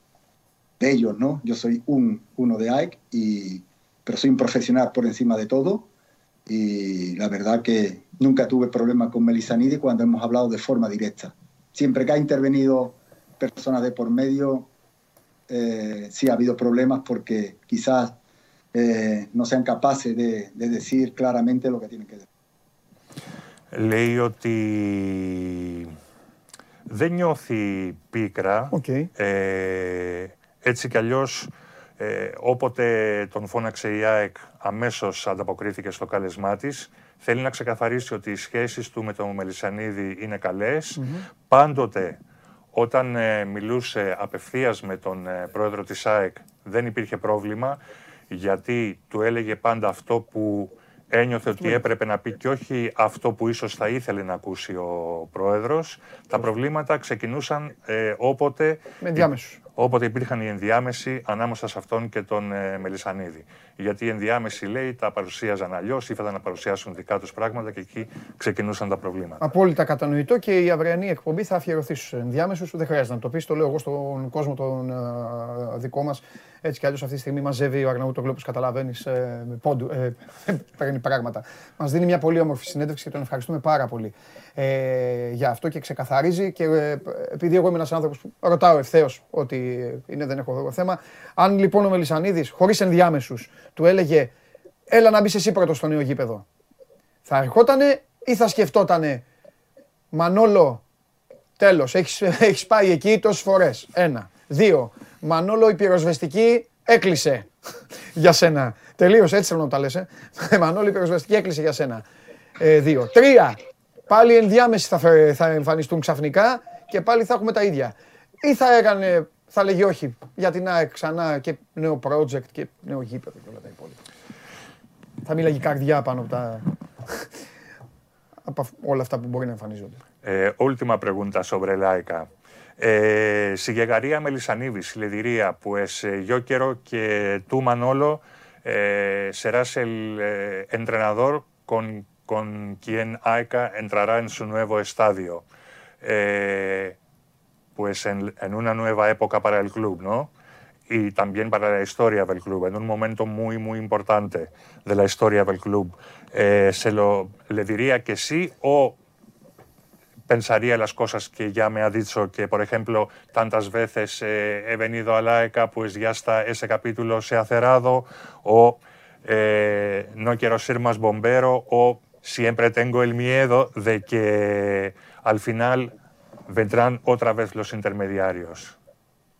Speaker 11: ellos, ¿no? Yo soy un, uno de AEC, y, pero soy un profesional por encima de todo. Y la verdad que nunca tuve problemas con Melisanidi cuando hemos hablado de forma directa. Siempre que ha intervenido personas de por medio, eh, sí ha habido problemas porque quizás eh, no sean capaces de, de decir claramente lo que tienen que decir.
Speaker 10: Λέει ότι δεν νιώθει πίκρα. Ε, έτσι κι αλλιώς, ε, όποτε τον φώναξε η ΑΕΚ, αμέσως ανταποκρίθηκε στο κάλεσμά της. Θέλει να ξεκαθαρίσει ότι οι σχέσεις του με τον Μελισανίδη είναι καλές. Πάντοτε, όταν ε, μιλούσε απευθείας με τον ε, πρόεδρο της ΑΕΚ, δεν υπήρχε πρόβλημα, γιατί του έλεγε πάντα αυτό που ένιωθε ότι έπρεπε να πει και όχι αυτό που ίσως θα ήθελε να ακούσει ο πρόεδρος. Τα προβλήματα ξεκινούσαν ε, όποτε,
Speaker 1: Με ενδιάμεσους.
Speaker 10: όποτε υπήρχαν οι ενδιάμεσοι ανάμεσα σε αυτόν και τον ε, Μελισανίδη. Γιατί οι ενδιάμεσοι, λέει, τα παρουσίαζαν αλλιώς, ήθελαν να παρουσιάσουν δικά τους πράγματα και εκεί ξεκινούσαν τα προβλήματα.
Speaker 1: Απόλυτα κατανοητό και η αυριανή εκπομπή θα αφιερωθεί στους ενδιάμεσους. Δεν χρειάζεται να το πεις, το λέω εγώ στον κόσμο τον ε, δικό μας. Έτσι κι αλλιώς αυτή τη στιγμή μαζεύει ο Αρναούτογλου, όπως καταλαβαίνεις, ε, με πόντου. Ε, παίρνει πράγματα. Μας δίνει μια πολύ όμορφη συνέντευξη και τον ευχαριστούμε πάρα πολύ ε, για αυτό και ξεκαθαρίζει. Και ε, επειδή εγώ είμαι ένας άνθρωπος που ρωτάω ευθέως ότι είναι, δεν έχω θέμα. Αν λοιπόν ο Μελισανίδης, χωρίς ενδιάμεσους, του έλεγε Έλα να μπεις εσύ πρώτος στο νέο γήπεδο. Θα ερχότανε ή θα σκεφτότανε Μανόλο, τέλος, έχεις, έχεις πάει εκεί τόσες φορές. Ένα. Δύο. Μανόλο, η πυροσβεστική έκλεισε για σένα. Τελείωσε, έτσι θέλω να τα λες, ε. Μανόλο, η πυροσβεστική έκλεισε για σένα. Ε, δύο. Τρία. Πάλι ενδιάμεση θα, φε- θα εμφανιστούν ξαφνικά και πάλι θα έχουμε τα ίδια. Ή θα έκανε, θα λέγει όχι, για την ΑΕΚ ξανά και νέο project και νέο γήπεδο και όλα τα υπόλοιπα. Θα μίλαγε η καρδιά πάνω από τα... από αυ- όλα αυτά που μπορεί να εμφανίζονται.
Speaker 10: Eh, última pregunta sobre Laica. Eh, si llegaría Melisanidis, le diría, pues eh, yo quiero que tú, Manolo, eh, serás el entrenador con, con quien AECA entrará en su nuevo estadio. Pues en, en una nueva época para el club, ¿no? Y también para la historia del club, en un momento muy, muy importante de la historia del club. Se lo, le diría que sí o pensaría las cosas que ya me ha dicho, que por ejemplo tantas veces eh, he venido a la ECA, pues ya está, ese capítulo se ha cerrado, o eh, no quiero ser más bombero, o siempre tengo el miedo de que al final vendrán otra vez los intermediarios.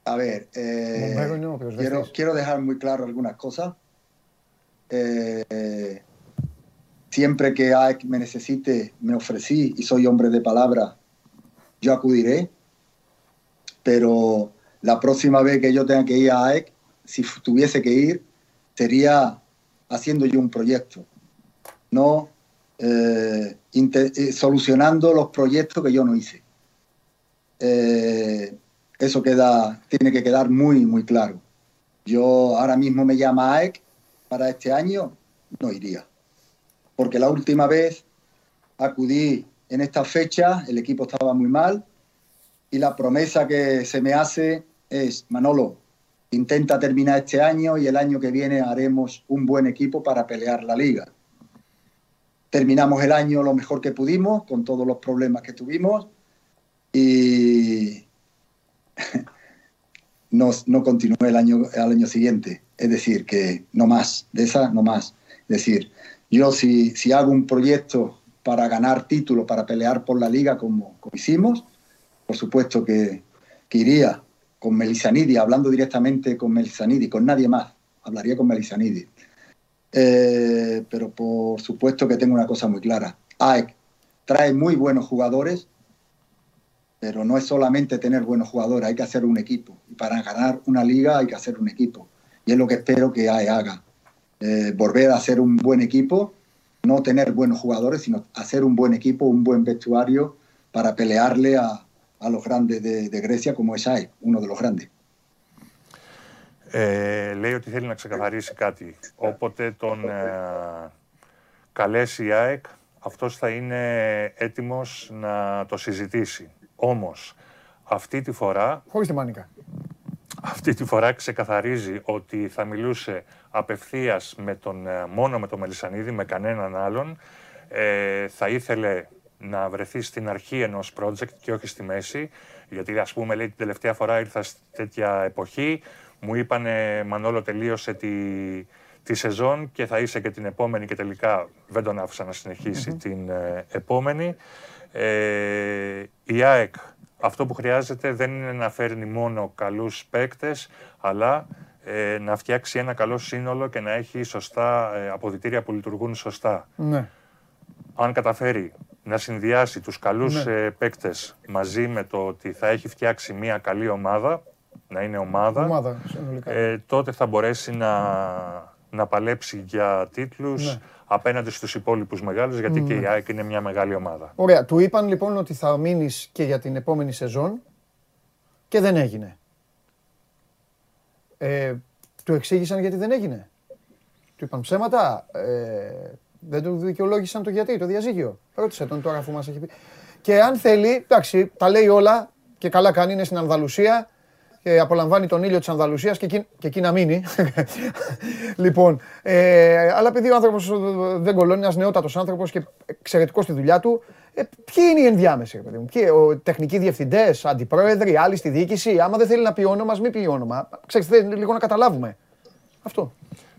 Speaker 11: A ver, eh,
Speaker 1: no,
Speaker 11: quiero, dejar muy claro algunas cosas. Eh, siempre que AEC me necesite, me ofrecí y soy hombre de palabra, yo acudiré. Pero la próxima vez que yo tenga que ir a AEC, si tuviese que ir, sería haciendo yo un proyecto, no eh, eh, solucionando los proyectos que yo no hice. Eh, eso queda, tiene que quedar muy, muy claro. Yo ahora mismo me llama AEC para este año, no iría. Porque la última vez acudí en esta fecha, el equipo estaba muy mal y la promesa que se me hace es, Manolo, intenta terminar este año y el año que viene haremos un buen equipo para pelear la liga. Terminamos el año lo mejor que pudimos, con todos los problemas que tuvimos, y no, no continué el año, al año siguiente. Es decir, que no más, de esa no más. Es decir, yo si, si hago un proyecto para ganar títulos, para pelear por la liga como, como hicimos, por supuesto que, iría con Melisanidi, hablando directamente con Melisanidi, con nadie más. Hablaría con Melisanidi. Eh, pero por supuesto que tengo una cosa muy clara. AEC trae muy buenos jugadores, pero no es solamente tener buenos jugadores, hay que hacer un equipo. Y para ganar una liga hay que hacer un equipo. Y es lo que espero que AE haga. Eh, volver a hacer un buen equipo, no tener buenos jugadores, sino hacer un buen equipo, un buen vestuario para pelearle a, a los grandes de, de Grecia como es AE, uno de los grandes.
Speaker 10: Ε, λέει ότι θέλει να ξεκαθαρίσει κάτι. Όποτε τον ε, καλέσει η ΑΕΚ, αυτός θα είναι έτοιμος να το συζητήσει. Όμως, αυτή τη φορά,
Speaker 1: Χωρίς τη μάνικα.
Speaker 10: αυτή τη φορά ξεκαθαρίζει ότι θα μιλούσε απευθείας με τον, ε, μόνο με τον Μελισανίδη, με κανέναν άλλον. Ε, θα ήθελε να βρεθεί στην αρχή ενός project και όχι στη μέση, γιατί ας πούμε λέει την τελευταία φορά ήρθα σε τέτοια εποχή, μου είπανε Μανόλο τελείωσε τη, τη σεζόν και θα είσαι και την επόμενη και τελικά δεν τον άφησα να συνεχισει την ε, επόμενη. Ε, η ΑΕΚ αυτό που χρειάζεται δεν είναι να φέρνει μόνο καλούς παίκτες, αλλά ε, να φτιάξει ένα καλό σύνολο και να έχει σωστά ε, αποδητήρια που λειτουργούν σωστά.
Speaker 1: Ναι.
Speaker 10: Αν καταφέρει να συνδυάσει τους καλούς
Speaker 1: Ναι.
Speaker 10: ε, παίκτες μαζί με το ότι θα έχει φτιάξει μια καλή ομάδα, να είναι ομάδα,
Speaker 1: Ομάδα συνολικά.
Speaker 10: ε, τότε θα μπορέσει να, να παλέψει για τίτλους
Speaker 1: Ναι.
Speaker 10: απέναντι στους υπόλοιπους μεγάλους, γιατί και η ΑΕΚ είναι μια μεγάλη ομάδα.
Speaker 1: Ωραία. Του είπαν λοιπόν ότι θα μείνεις και για την επόμενη σεζόν και δεν έγινε. Ε, του εξήγησαν γιατί δεν έγινε. Του είπαν ψέματα. Ε, δεν του δικαιολόγησαν το γιατί, το διαζύγιο. Ρώτησε τον τώρα αφού μας έχει πει. Και αν θέλει, εντάξει, τα λέει όλα και καλά κάνει, είναι στην Ανδαλουσία και απολαμβάνει τον ήλιο της Ανδαλουσίας και εκεί, και εκεί να μείνει. λοιπόν, ε, αλλά επειδή ο άνθρωπος δεν κολώνει, ένας νεότατος άνθρωπος και εξαιρετικός στη δουλειά του, ε, ποιοι είναι οι ενδιάμεσοι, ρε παιδί μου; Ποιοι, ο, τεχνικοί διευθυντές, αντιπρόεδροι, άλλοι στη διοίκηση. Άμα δεν θέλει να πει όνομα, μην πει όνομα. Ξέρετε, θέλει λίγο να καταλάβουμε. Αυτό.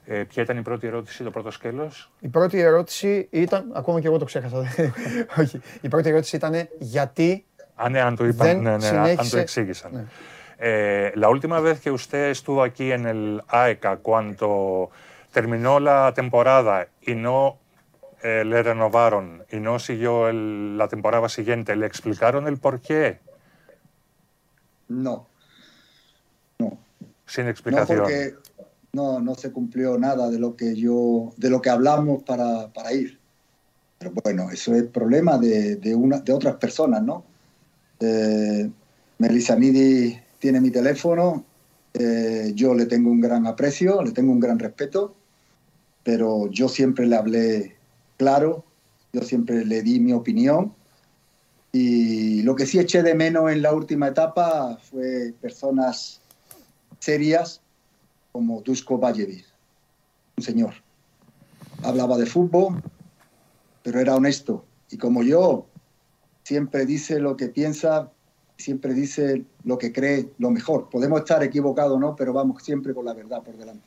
Speaker 10: Ε, ποια ήταν η πρώτη ερώτηση, το πρώτο σκέλος;
Speaker 1: Η πρώτη ερώτηση ήταν. Ακόμα και εγώ το ξέχασα. Όχι. Η πρώτη ερώτηση ήταν γιατί.
Speaker 10: Ah, ναι, αν το είπαν,
Speaker 1: Δεν
Speaker 10: ναι, ναι,
Speaker 1: συνέχισε-
Speaker 10: αν το εξήγησαν.
Speaker 1: Ναι.
Speaker 10: Eh, la última vez que usted estuvo aquí en el AECA, cuando terminó la temporada y no eh, le renovaron y no siguió el- la temporada siguiente, ¿le explicaron el por qué?
Speaker 11: No,
Speaker 10: Sin
Speaker 11: no
Speaker 10: explicación.
Speaker 11: porque no, no se cumplió nada de lo que yo, de lo que hablamos para, para ir. Pero bueno, eso es problema de, de, una, de otras personas, ¿no? Eh, Melissa Nidi tiene mi teléfono, eh, yo le tengo un gran aprecio, le tengo un gran respeto, pero yo siempre le hablé claro, yo siempre le di mi opinión y lo que sí eché de menos en la última etapa fue personas serias como Dusko Vallevis, un señor. Hablaba de fútbol, pero era honesto. Y como yo, siempre dice lo que piensa, siempre dice lo que cree lo mejor. Podemos estar equivocados, ¿no? Pero vamos siempre con la verdad por delante.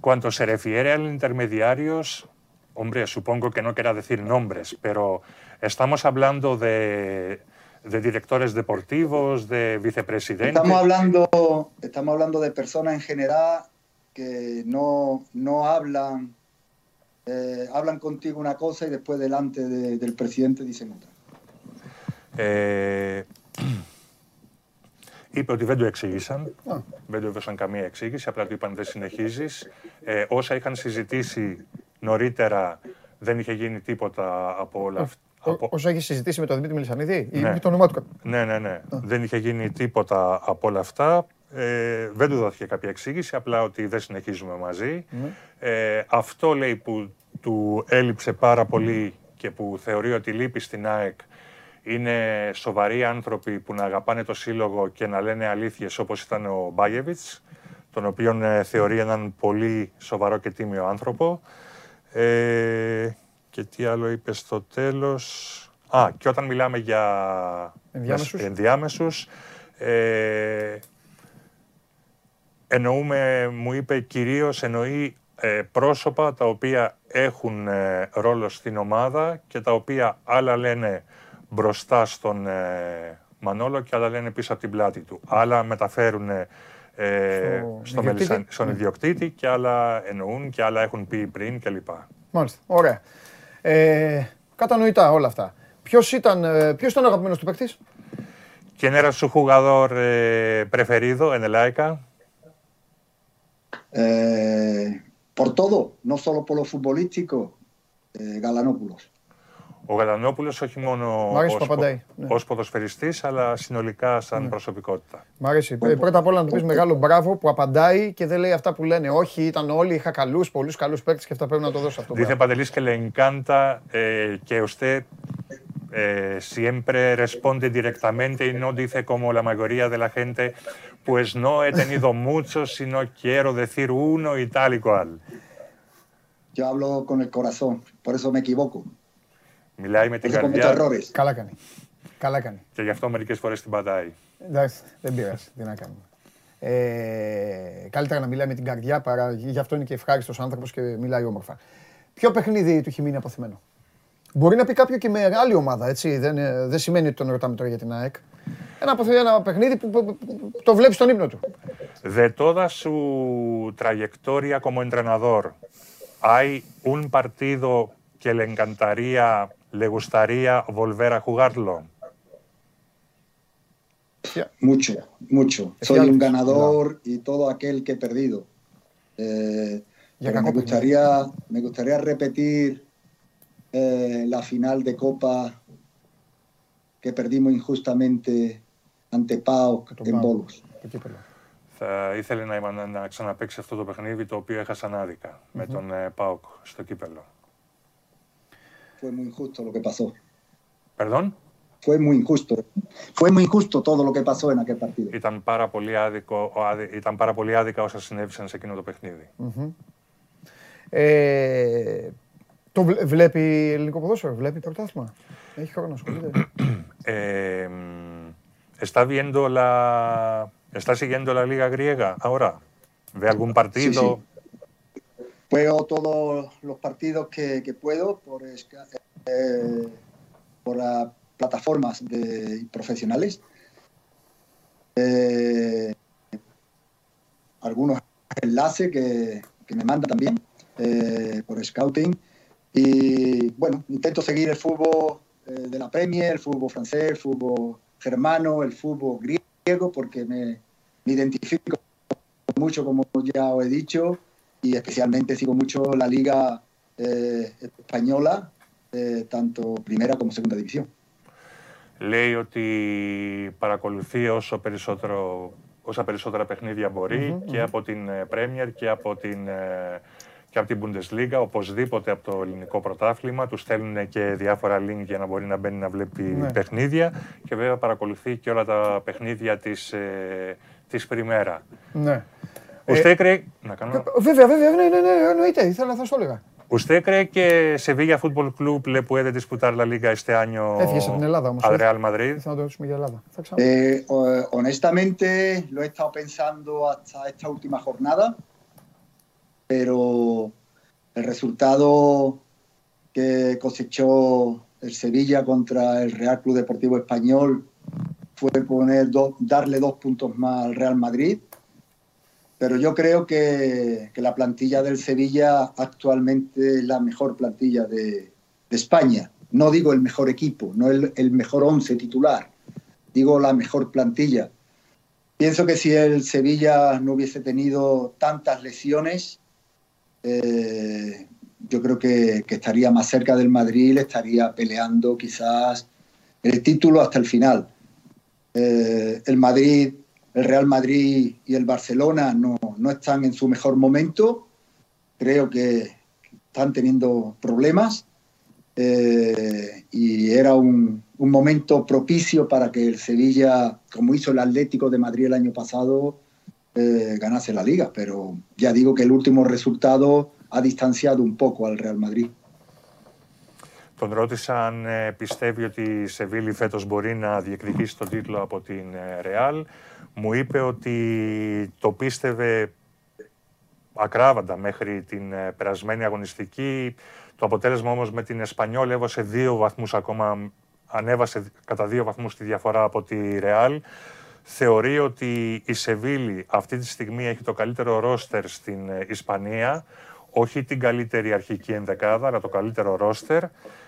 Speaker 10: Cuando se refiere a intermediarios, hombre, supongo que no quiera decir nombres, pero estamos hablando de, de directores deportivos, de vicepresidentes.
Speaker 11: Estamos hablando, estamos hablando de personas en general que no, no hablan, eh, hablan contigo una cosa y después delante de- del presidente dicen otra.
Speaker 10: Ε, είπε ότι δεν το εξήγησαν, δεν του έδωσαν καμία εξήγηση, απλά του είπαν δεν συνεχίζεις. Ε, όσα είχαν συζητήσει νωρίτερα δεν είχε γίνει τίποτα από όλα αυτά.
Speaker 1: Ό- Όσο έχει συζητήσει με τον Δημήτρη Μελισανίδη, ή
Speaker 10: Ναι.
Speaker 1: με το όνομά του.
Speaker 10: Ναι, ναι, ναι. Δεν είχε γίνει τίποτα από όλα αυτά. Ε, δεν του δόθηκε κάποια εξήγηση, απλά ότι δεν συνεχίζουμε μαζί. Ε, αυτό λέει που του έλειψε πάρα πολύ και που θεωρεί ότι λείπει στην ΑΕΚ είναι σοβαροί άνθρωποι που να αγαπάνε το σύλλογο και να λένε αλήθειες όπως ήταν ο Μπάγεβιτς, τον οποίον ε, θεωρεί έναν πολύ σοβαρό και τίμιο άνθρωπο. Ε, και τι άλλο είπες στο τέλος; Α, και όταν μιλάμε για
Speaker 1: Ενδιάμεσους.
Speaker 10: ενδιάμεσους ε, εννοούμε, μου είπε κυρίως, εννοεί ε, πρόσωπα τα οποία έχουν ε, ρόλο στην ομάδα και τα οποία άλλα λένε μπροστά στον ε, Μανόλο και άλλα λένε πίσω από την πλάτη του. Άλλα μεταφέρουν ε,
Speaker 1: Στο
Speaker 10: στο
Speaker 1: ιδιοκτήτη.
Speaker 10: Μελισσαν- στον
Speaker 1: Ναι.
Speaker 10: ιδιοκτήτη και άλλα εννοούν και άλλα έχουν πει πριν κλπ.
Speaker 1: Μάλιστα. Ωραία. Ε, κατανοητά όλα αυτά. Ποιος ήταν, ε, ποιος ήταν ο αγαπημένος του παίκτης,
Speaker 10: ¿Quién era su jugador eh, preferido en el AECA?
Speaker 11: Eh, por todo, no solo por lo futbolístico, eh, Galanópulos.
Speaker 10: Ο Γαλανόπουλος όχι μόνο
Speaker 1: Μ' αρέσει
Speaker 10: ως,
Speaker 1: που απαντάει, ναι.
Speaker 10: ως ποδοσφαιριστής, αλλά συνολικά σαν προσωπικότητα.
Speaker 1: Μ' αρέσει. Ε, Πρώτα απ' όλα να του πεις μεγάλο μπράβο που απαντάει και δεν λέει αυτά που λένε. Όχι, ήταν όλοι, είχα καλούς, πολλούς καλούς παίκτες και αυτά πρέπει να το δώσω αυτό.
Speaker 10: Dice Panteliz que le encanta eh, que usted eh, siempre responde directamente y no dice como la mayoría de la gente, pues no he tenido muchos, sino quiero decir uno y tal y cual.
Speaker 11: Yo hablo con el corazón, por eso me equivoco.
Speaker 10: Μιλάει με
Speaker 11: Por
Speaker 10: την
Speaker 11: eso cometo
Speaker 10: καρδιά
Speaker 11: errores.
Speaker 1: Καλά κάνει. Καλά κάνει.
Speaker 10: και γι' αυτό μερικές φορές την πατάει.
Speaker 1: Εντάξει, δεν πειράζει. Τι να κάνουμε. Ε, καλύτερα να μιλάει με την καρδιά παρά γι' αυτό είναι και ευχάριστος άνθρωπος και μιλάει όμορφα. Ποιο παιχνίδι του έχει μείνει αποθυμένο; Μπορεί να πει κάποιο και με άλλη ομάδα, έτσι. Δεν, ε, δεν σημαίνει ότι τον ρωτάμε τώρα για την ΑΕΚ. Ένα, αποθε- ένα παιχνίδι που, που- που- που το βλέπεις στον ύπνο του.
Speaker 10: De toda su trayectoria como entrenador, ¿hay un partido que le encantaría, le gustaría volver a jugarlo?
Speaker 11: Mucho, mucho.
Speaker 1: Es
Speaker 11: Soy
Speaker 1: que
Speaker 11: un
Speaker 1: al-
Speaker 11: ganador y todo aquel que he perdido. Eh,
Speaker 1: Ya
Speaker 11: pero
Speaker 1: que
Speaker 11: me
Speaker 1: Copa-
Speaker 11: gustaría, me gustaría repetir eh, la final de Copa que perdimos injustamente ante Pau
Speaker 1: το
Speaker 11: en
Speaker 1: Πάο.
Speaker 11: Bolos.
Speaker 1: Το κύπελο.
Speaker 10: θα ήθελε να, να, να ξαναπαίξει αυτό το παιχνίδι το οποίο έχασαν άδικα με τον ε, Πάοκ στο κύπελο.
Speaker 11: Fue muy injusto lo que pasó.
Speaker 10: Perdón?
Speaker 11: Fue muy injusto. Fue muy injusto todo lo que pasó en aquel partido.
Speaker 10: Ήταν πάρα, πολύ άδικο, ο άδη- ήταν πάρα πολύ άδικα όσα συνέβησαν σε εκείνο το παιχνίδι.
Speaker 1: Ε, το βλέ- βλέπει ελληνικό ποδόσφαιρο, βλέπει πρωτάθλημα. Έχει χρόνο, ασχολείται.
Speaker 10: Eh, mm, ¿Está viendo la. ¿Está siguiendo la Liga Griega ahora? ¿Ve algún partido?
Speaker 11: Juego todos los partidos que, puedo por, eh, las plataformas profesionales. Eh, algunos enlaces que, que me mandan también eh, por scouting. Y bueno, intento seguir el fútbol eh, de la Premier, el fútbol francés, el fútbol germano, el fútbol griego, porque me, me identifico mucho, como ya os he dicho, y especialmente sigo mucho la liga eh, española, eh, tanto primera como segunda división.
Speaker 10: Λέει ότι παρακολουθεί όσο περισσότερο, όσα περισσότερα παιχνίδια μπορεί και από την ε, Premier και από την, ε, και από την Bundesliga, οπωσδήποτε από το ελληνικό πρωτάθλημα. Του στέλνουν και διάφορα link για να μπορεί να μπαίνει να βλέπει
Speaker 1: Ναι.
Speaker 10: παιχνίδια και βέβαια παρακολουθεί και όλα τα παιχνίδια της, ε, της Πριμέρα.
Speaker 1: ναι.
Speaker 10: ¿Usted
Speaker 1: eh, cree.? No, no.
Speaker 10: ¿Usted cree que Sevilla Fútbol Club le puede disputar la liga este año al Real Madrid?
Speaker 11: Eh, honestamente, lo he estado pensando hasta esta última jornada, pero el resultado que cosechó el Sevilla contra el Real Club Deportivo Español fue poner darle dos puntos más al Real Madrid pero yo creo que, la plantilla del Sevilla actualmente es la mejor plantilla de, España. No digo el mejor equipo, no el, mejor once titular, digo la mejor plantilla. Pienso que si el Sevilla no hubiese tenido tantas lesiones, eh, yo creo que, estaría más cerca del Madrid, estaría peleando quizás el título hasta el final. Eh, el Madrid, el Real Madrid y el Barcelona no, no están en su mejor momento. Creo que están teniendo problemas eh, y era un, un momento propicio para que el Sevilla, como hizo el Atlético de Madrid el año pasado, eh, ganase la liga. Pero ya digo que el último resultado ha distanciado un poco al Real Madrid.
Speaker 10: Τον ρώτησα αν ε, πιστεύει ότι η Σεβίλη φέτος μπορεί να διεκδικήσει τον τίτλο από την ε, Ρεάλ. Μου είπε ότι το πίστευε ακράβαντα μέχρι την ε, περασμένη αγωνιστική. Το αποτέλεσμα όμως με την Εσπανιόλ έβασε δύο βαθμούς ακόμα, ανέβασε κατά δύο βαθμούς τη διαφορά από τη Ρεάλ. Θεωρεί ότι η Σεβίλη αυτή τη στιγμή έχει το καλύτερο ρόστερ στην ε, Ισπανία, όχι την καλύτερη αρχική ενδεκάδα, αλλά το καλύτερο ρόστερ.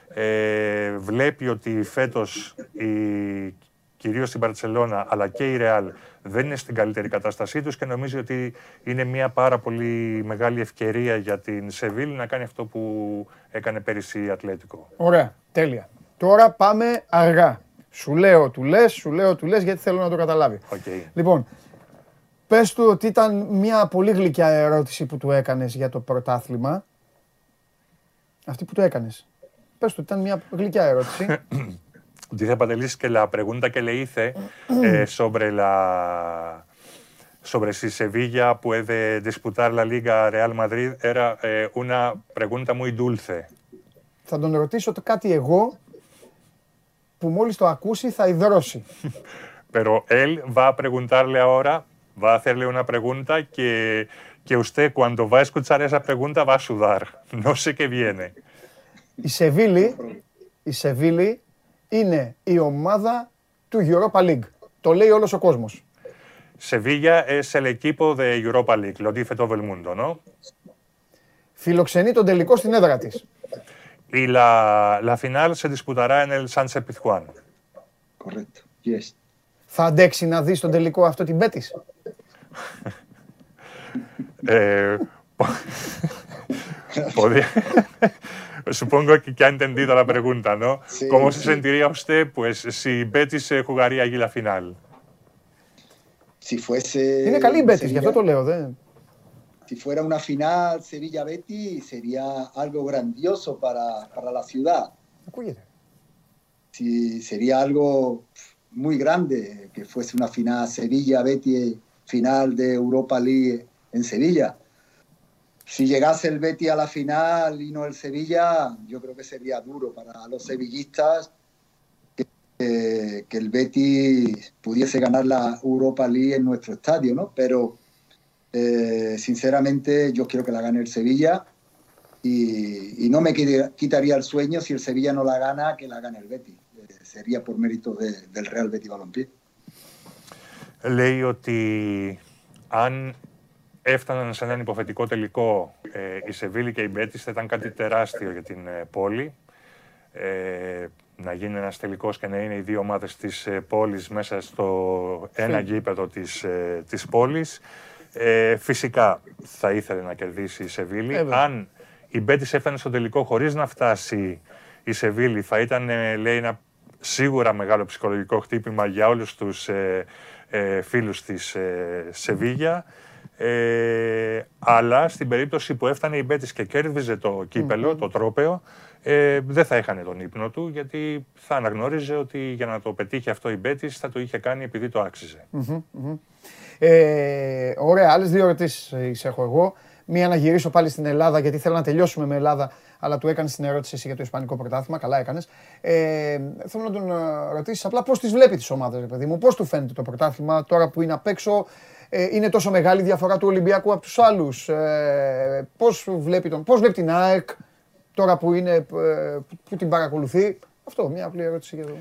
Speaker 10: Ε, βλέπει ότι φέτος η, κυρίως η Μπαρτσελώνα αλλά και η Ρεάλ δεν είναι στην καλύτερη κατάστασή τους και νομίζει ότι είναι μια πάρα πολύ μεγάλη ευκαιρία για την Σεβίλη να κάνει αυτό που έκανε πέρυσι η Ατλέτικο.
Speaker 1: Ωραία, τέλεια. Τώρα πάμε αργά. Σου λέω, του λες, σου λέω, του λες, γιατί θέλω να το καταλάβει.
Speaker 10: Okay.
Speaker 1: Λοιπόν, πες του ότι ήταν μια πολύ γλυκιά ερώτηση που του έκανες για το πρωτάθλημα. Αυτή που του έκανες. Πες του ότι ήταν μια γλυκιά ερώτηση.
Speaker 10: Dice Patelis que la pregunta que le hice eh, sobre la sobre si Sevilla puede disputar la Liga Real Madrid era eh, una pregunta muy dulce.
Speaker 1: θα τον ρωτήσω το κάτι εγώ που μόλις το ακούσει θα υδρώσει.
Speaker 10: Pero él va a preguntarle ahora, va a hacerle una pregunta que, que usted cuando va a escuchar esa pregunta va a sudar. No sé qué viene.
Speaker 1: Η Σεβίλη, η Σεβίλη Είναι η ομάδα του Europa League. Το λέει όλος ο κόσμος.
Speaker 10: Σεβίλια εσελικίποτε Europa League. Λόγεται η Φετοβελμούντο, ενώ.
Speaker 1: Φιλοξενεί τον τελικό στην έδρα της.
Speaker 10: Η La Final se disputará en el Sanse Pifcoan.
Speaker 11: Correcto.
Speaker 1: Θα αντέξει να δεις τον τελικό αυτό την πέτης;
Speaker 10: ε, Πό. supongo que, ha entendido la pregunta, ¿no? ¿Cómo se sentiría usted pues, si Betis se jugaría allí la final?
Speaker 11: Si fuese.
Speaker 1: Tiene
Speaker 11: Cali
Speaker 1: Betis, leo. ¿eh?
Speaker 11: Si fuera una final Sevilla-Betis, sería algo grandioso para, para la ciudad. Si sería algo muy grande que fuese una final Sevilla-Betis, final de Europa League en Sevilla Si llegase el Betis a la final y no el Sevilla, yo creo que sería duro para los sevillistas que, que- que el Betis pudiese ganar la Europa League en nuestro estadio, ¿no? Pero eh, sinceramente yo quiero que la gane el Sevilla y, y no me quite- quitaría el sueño si el Sevilla no la gana, que la gane el Betis. Eh, sería por mérito de- del Real Betis Balompié.
Speaker 10: λέει ότι αν έφταναν σε έναν υποθετικό τελικό ε, η Σεβίλη και η Μπέτης θα ήταν κάτι τεράστιο για την ε, πόλη. Ε, να γίνει ένας τελικός και να είναι οι δύο ομάδες της ε, πόλης μέσα στο ένα γήπεδο της, ε, της πόλης. Ε, φυσικά θα ήθελε να κερδίσει η Σεβίλη.
Speaker 1: Ε, βέβαια.
Speaker 10: αν η Μπέτης έφτανε στο τελικό χωρίς να φτάσει η Σεβίλη θα ήταν, ε, λέει, ένα σίγουρα μεγάλο ψυχολογικό χτύπημα για όλους τους ε, ε, φίλους της ε, Σεβίγια. Ε, αλλά στην περίπτωση που έφτανε η Μπέτης και κέρδιζε το κυπελο το τρόπεο, ε, δεν θα έχανε τον ύπνο του, γιατί θα αναγνώριζε ότι για να το πετύχει αυτό η Μπέτης θα το είχε κάνει επειδή το άξιζε.
Speaker 1: Ε, ωραία, άλλες δύο ερωτήσεις έχω εγώ. Μία να γυρίσω πάλι στην Ελλάδα, γιατί θέλω να τελειώσουμε με Ελλάδα, αλλά του έκανες την ερώτηση εσύ για το Ισπανικό πρωτάθλημα. Καλά έκανες. Ε, θέλω να τον ε, ρωτήσεις απλά πώς τις βλέπει τις ομάδες, παιδί μου. Πώς του φαίνεται το πρωτάθλημα τώρα που είναι απ' έξω; Ε, είναι τόσο μεγάλη η διαφορά του Ολυμπιακού από του άλλου. Ε, πώ βλέπει, τον, πώς βλέπει την ΑΕΚ τώρα που, είναι, ε, που, που την παρακολουθεί. Αυτό, μια απλή ερώτηση για, το,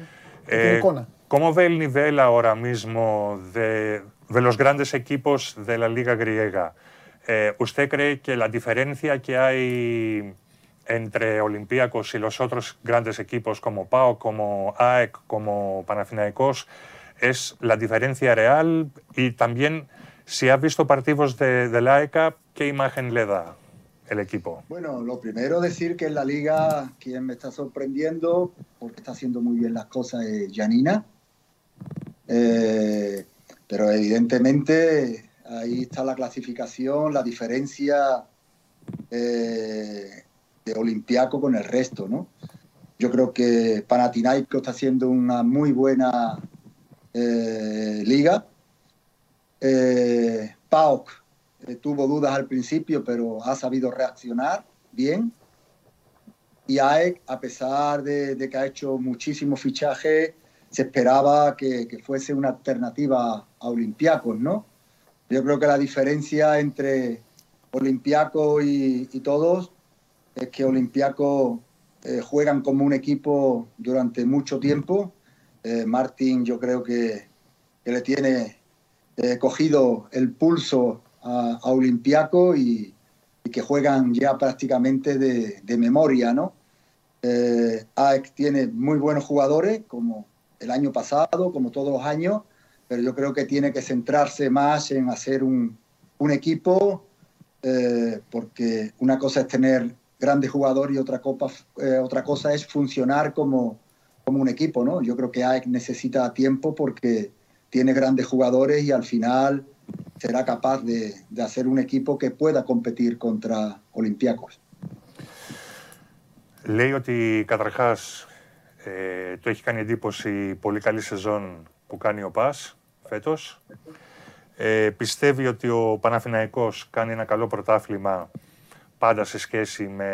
Speaker 1: για την
Speaker 10: Eh,
Speaker 1: εικόνα.
Speaker 10: ¿Cómo ve el nivel ahora mismo de, de los grandes equipos de la Liga griega? Eh, ¿Usted cree que la diferencia que hay entre Olympiacos y los otros grandes equipos como PAO, como AEK, como Panathinaikos, es la diferencia real? Y también, si ha visto partidos de, la AECA, ¿qué imagen le da el equipo?
Speaker 11: Bueno, lo primero decir que en la liga quien me está sorprendiendo, porque está haciendo muy bien las cosas, es Janina. Eh, pero evidentemente ahí está la clasificación, la diferencia eh, de Olimpiaco con el resto, ¿no? Yo creo que Panathinaikos está haciendo una muy buena eh, liga. Eh, PAOK eh, tuvo dudas al principio, pero ha sabido reaccionar bien. Y AEK, a pesar de, que ha hecho muchísimos fichajes, se esperaba que, fuese una alternativa a Olympiacos, ¿no? Yo creo que la diferencia entre Olympiacos y, y todos es que Olympiacos eh, juegan como un equipo durante mucho tiempo. Eh, Martín yo creo que, le tiene eh, cogido el pulso a, a Olympiaco y, que juegan ya prácticamente de, memoria, ¿no? Eh, AEK tiene muy buenos jugadores, como el año pasado, como todos los años, pero yo creo que tiene que centrarse más en hacer un, equipo, eh, porque una cosa es tener grandes jugadores y otra, eh, otra cosa es funcionar como, como un equipo, ¿no? Yo creo que AEK necesita tiempo porque tiene grandes jugadores y al final será capaz de, de hacer un equipo que pueda competir contra Olympiacos.
Speaker 10: Λέει ότι καταρχάς ε, το έχει κάνει εντύπωση η πολύ καλή σεζόν που κάνει ο ΠΑΣ φέτος. Ε, πιστεύει ότι ο Παναθηναϊκός κάνει ένα καλό πρωτάθλημα πάντα σε σχέση με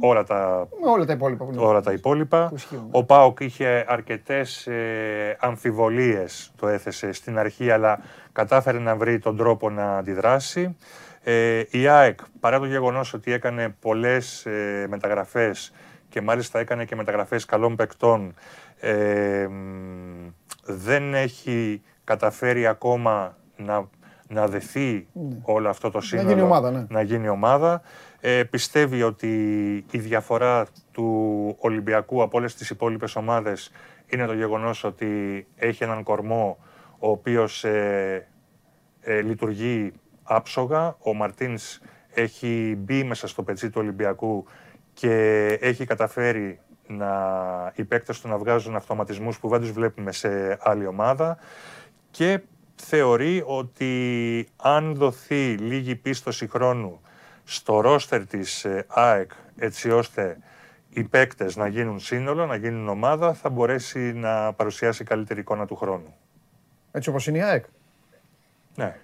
Speaker 10: όλα τα,
Speaker 1: Με όλα τα υπόλοιπα. που είναι.
Speaker 10: όλα τα υπόλοιπα.
Speaker 1: Που ισχύουν.
Speaker 10: Ο ΠΑΟΚ είχε αρκετές ε, αμφιβολίες, το έθεσε στην αρχή, αλλά κατάφερε να βρει τον τρόπο να αντιδράσει. Ε, η ΑΕΚ, παρά το γεγονός ότι έκανε πολλές ε, μεταγραφές και μάλιστα έκανε και μεταγραφές καλών παικτών, ε, μ, δεν έχει καταφέρει ακόμα να, να δεθεί όλο αυτό το σύνολο.
Speaker 1: γίνει ομάδα, ναι.
Speaker 10: να γίνει ομάδα. Ε, πιστεύει ότι η διαφορά του Ολυμπιακού από όλες τις υπόλοιπες ομάδες είναι το γεγονός ότι έχει έναν κορμό ο οποίος ε, ε, λειτουργεί άψογα. Ο Μαρτίνς έχει μπει μέσα στο πετσί του Ολυμπιακού και έχει καταφέρει να, οι παίκτες του να βγάζουν αυτοματισμούς που δεν τους βλέπουμε σε άλλη ομάδα. Και θεωρεί ότι αν δοθεί λίγη πίστοση χρόνου στο ρόστερ της ε, ΑΕΚ έτσι ώστε οι παίκτες να γίνουν σύνολο, να γίνουν ομάδα, θα μπορέσει να παρουσιάσει καλύτερη εικόνα του χρόνου.
Speaker 1: Έτσι όπως είναι η ΑΕΚ.
Speaker 10: Ναι.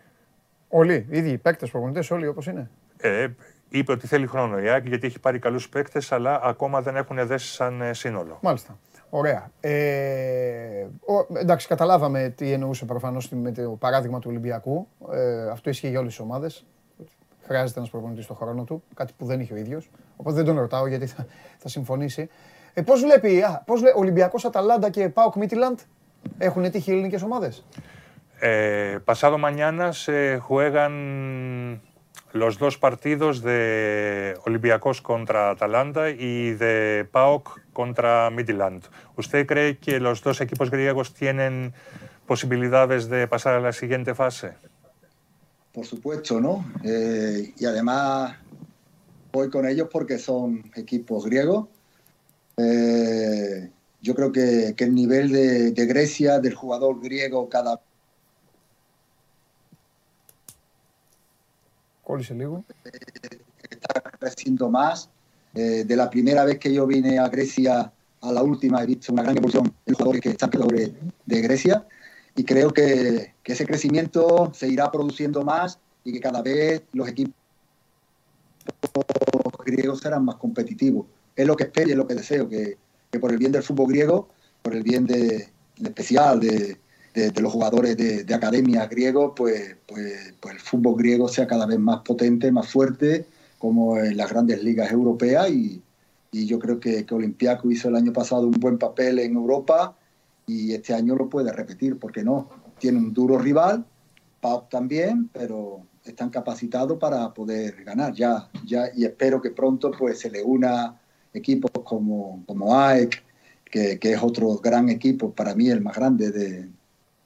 Speaker 1: Όλοι, οι ίδιοι οι παίκτες, προπονητές, όλοι όπως είναι.
Speaker 10: Ε, είπε ότι θέλει χρόνο η ΑΕΚ γιατί έχει πάρει καλούς παίκτες αλλά ακόμα δεν έχουν δέσει σαν ε, σύνολο.
Speaker 1: Μάλιστα. Ωραία. Ε, ο, εντάξει, καταλάβαμε τι εννοούσε προφανώς με το παράδειγμα του Ολυμπιακού. Ε, αυτό ισχύει για όλες τις ομάδες. Χρειάζεται ένας προπονητής στον χρόνο του, κάτι που δεν είχε ο ίδιος. Οπότε δεν τον ρωτάω γιατί θα, θα συμφωνήσει. Ε, Πώς βλέπει, α, πώς βλέ, Ολυμπιακός Αταλάντα και Πάοκ Μίτιλαντ έχουν τύχει ελληνικές ομάδες;
Speaker 10: Eh, pasado mañana se juegan los dos partidos de Olympiacos contra Atalanta y de PAOK contra Midland. ¿Usted cree que los dos equipos griegos tienen posibilidades de pasar a la siguiente fase?
Speaker 11: por supuesto, ¿no? Eh, y además voy con ellos porque son equipos griegos. Eh, yo creo que, que el nivel de, Grecia, del jugador griego cada...
Speaker 1: ¿Cuál es el ego?
Speaker 11: Está creciendo más. Eh, de la primera vez que yo vine a Grecia a la última he visto una gran evolución de los jugadores que están de Grecia y creo que, ese crecimiento se irá produciendo más y que cada vez los equipos griegos serán más competitivos. Es lo que espero y es lo que deseo, que, que por el bien del fútbol griego, por el bien de, especial de, de, de, los jugadores de, de academia griegos, pues, pues, pues, el fútbol griego sea cada vez más potente, más fuerte, como en las grandes ligas europeas. Y, y yo creo que, que Olympiaco hizo el año pasado un buen papel en Europa y este año lo puede repetir, porque no? Tiene un duro rival, PAOK también, pero están capacitados para poder ganar ya, ya y espero que pronto pues se le una equipos como, como AEK, que, que es otro gran equipo, para mí el más grande de,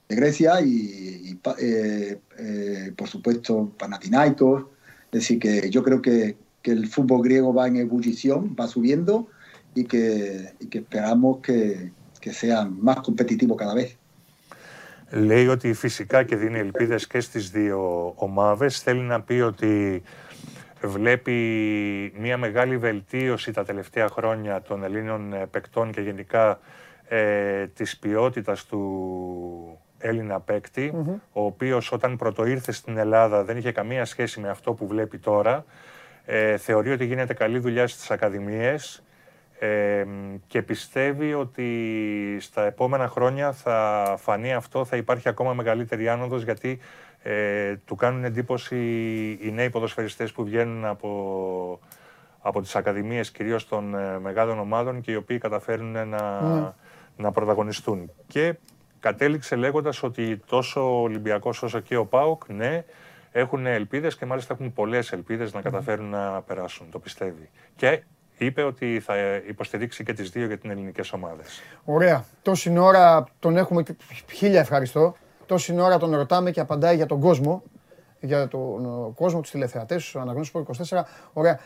Speaker 11: de Grecia y, y eh, eh, por supuesto Panathinaikos. Es decir, que yo creo que, que, el fútbol griego va en ebullición, va subiendo y que, y que esperamos que, que sea más competitivo cada vez.
Speaker 10: Λέει ότι φυσικά και δίνει ελπίδες και στις δύο ομάδες. Θέλει να πει ότι βλέπει μια μεγάλη βελτίωση τα τελευταία χρόνια των Ελλήνων παικτών και γενικά ε, της ποιότητας του Έλληνα παίκτη, mm-hmm. ο οποίος όταν πρωτοήρθε στην Ελλάδα δεν είχε καμία σχέση με αυτό που βλέπει τώρα. Ε, θεωρεί ότι γίνεται καλή δουλειά στις ακαδημίες ε, και πιστεύει ότι στα επόμενα χρόνια θα φανεί αυτό, θα υπάρχει ακόμα μεγαλύτερη άνοδος γιατί ε, του κάνουν εντύπωση οι νέοι ποδοσφαιριστές που βγαίνουν από, από τις ακαδημίες κυρίως των ε, μεγάλων ομάδων και οι οποίοι καταφέρουν να, mm. να πρωταγωνιστούν. Και κατέληξε λέγοντας ότι τόσο ο Ολυμπιακός όσο και ο ΠΑΟΚ, ναι, έχουν ελπίδες και μάλιστα έχουν πολλές ελπίδες να καταφέρουν να περάσουν, το πιστεύει. Και είπε ότι θα υποστηρίξει και τις δύο για την ελληνικές ομάδες.
Speaker 1: Ωραία. Τόση ώρα τον έχουμε, χίλια ευχαριστώ, τόση ώρα τον ρωτάμε και απαντάει για τον κόσμο, για τον κόσμο, τους τηλεθεατές, τους αναγνώσεις 24. Ωραία.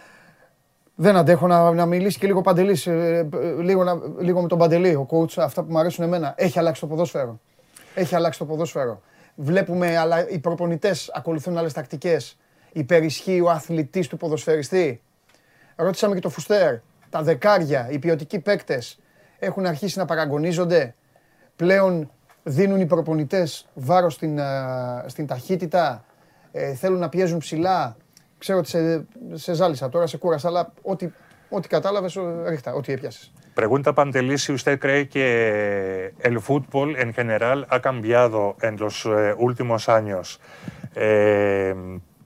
Speaker 1: Δεν αντέχω να, να μιλήσει και λίγο Παντελής, ε, λίγο, να, λίγο με τον Παντελή, ο coach, αυτά που μου αρέσουν εμένα. Έχει αλλάξει το ποδόσφαιρο. Έχει αλλάξει το ποδόσφαιρο. Βλέπουμε, αλλά οι προπονητές ακολουθούν άλλες τακτικές. Υπερισχύει ο αθλητής του ποδοσφαιριστή. Ρώτησαμε και το Φουστέρ. Τα δεκάρια, οι ποιοτικοί παίκτες έχουν αρχίσει να παραγωνίζονται. Πλέον δίνουν οι προπονητές βάρος στην, στην ταχύτητα. Ε, θέλουν να πιέζουν ψηλά. Ξέρω ότι σε, σε ζάλισα τώρα, σε κούρασα, αλλά ό,τι, ό,τι κατάλαβες, ρίχτα, ό,τι έπιασες.
Speaker 10: Pregunta Pantelis si usted cree que el fútbol en general ha cambiado en los eh, últimos años. Eh,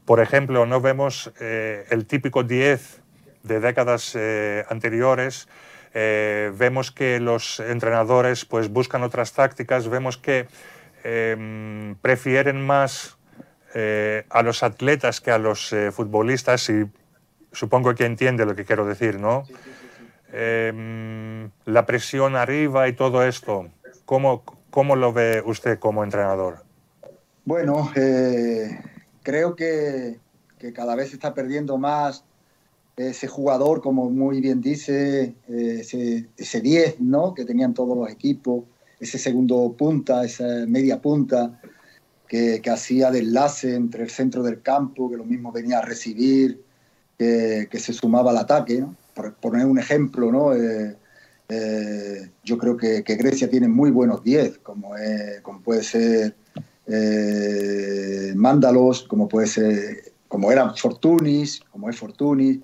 Speaker 10: por ejemplo, no vemos eh, el típico 10 de décadas anteriores. vemos que los entrenadores pues, buscan otras tácticas. Vemos que prefieren más a los atletas que a los futbolistas y supongo que entiende lo que quiero decir, ¿no? Sí, sí, sí. Eh, la presión arriba y todo esto, ¿cómo, cómo lo ve usted como entrenador?
Speaker 11: Bueno, eh, creo que, que, cada vez se está perdiendo más ese jugador, como muy bien dice, eh, ese, ese 10 ¿no? que tenían todos los equipos, ese segundo punta, esa media punta, que, que hacía de enlace entre el centro del campo, que lo mismo venía a recibir, que, que se sumaba al ataque. Por poner un ejemplo, ¿no? Eh, eh, yo creo que, Grecia tiene muy buenos 10, como, como puede ser Mándalos, como puede ser, como era Fortunis, como es Fortunis,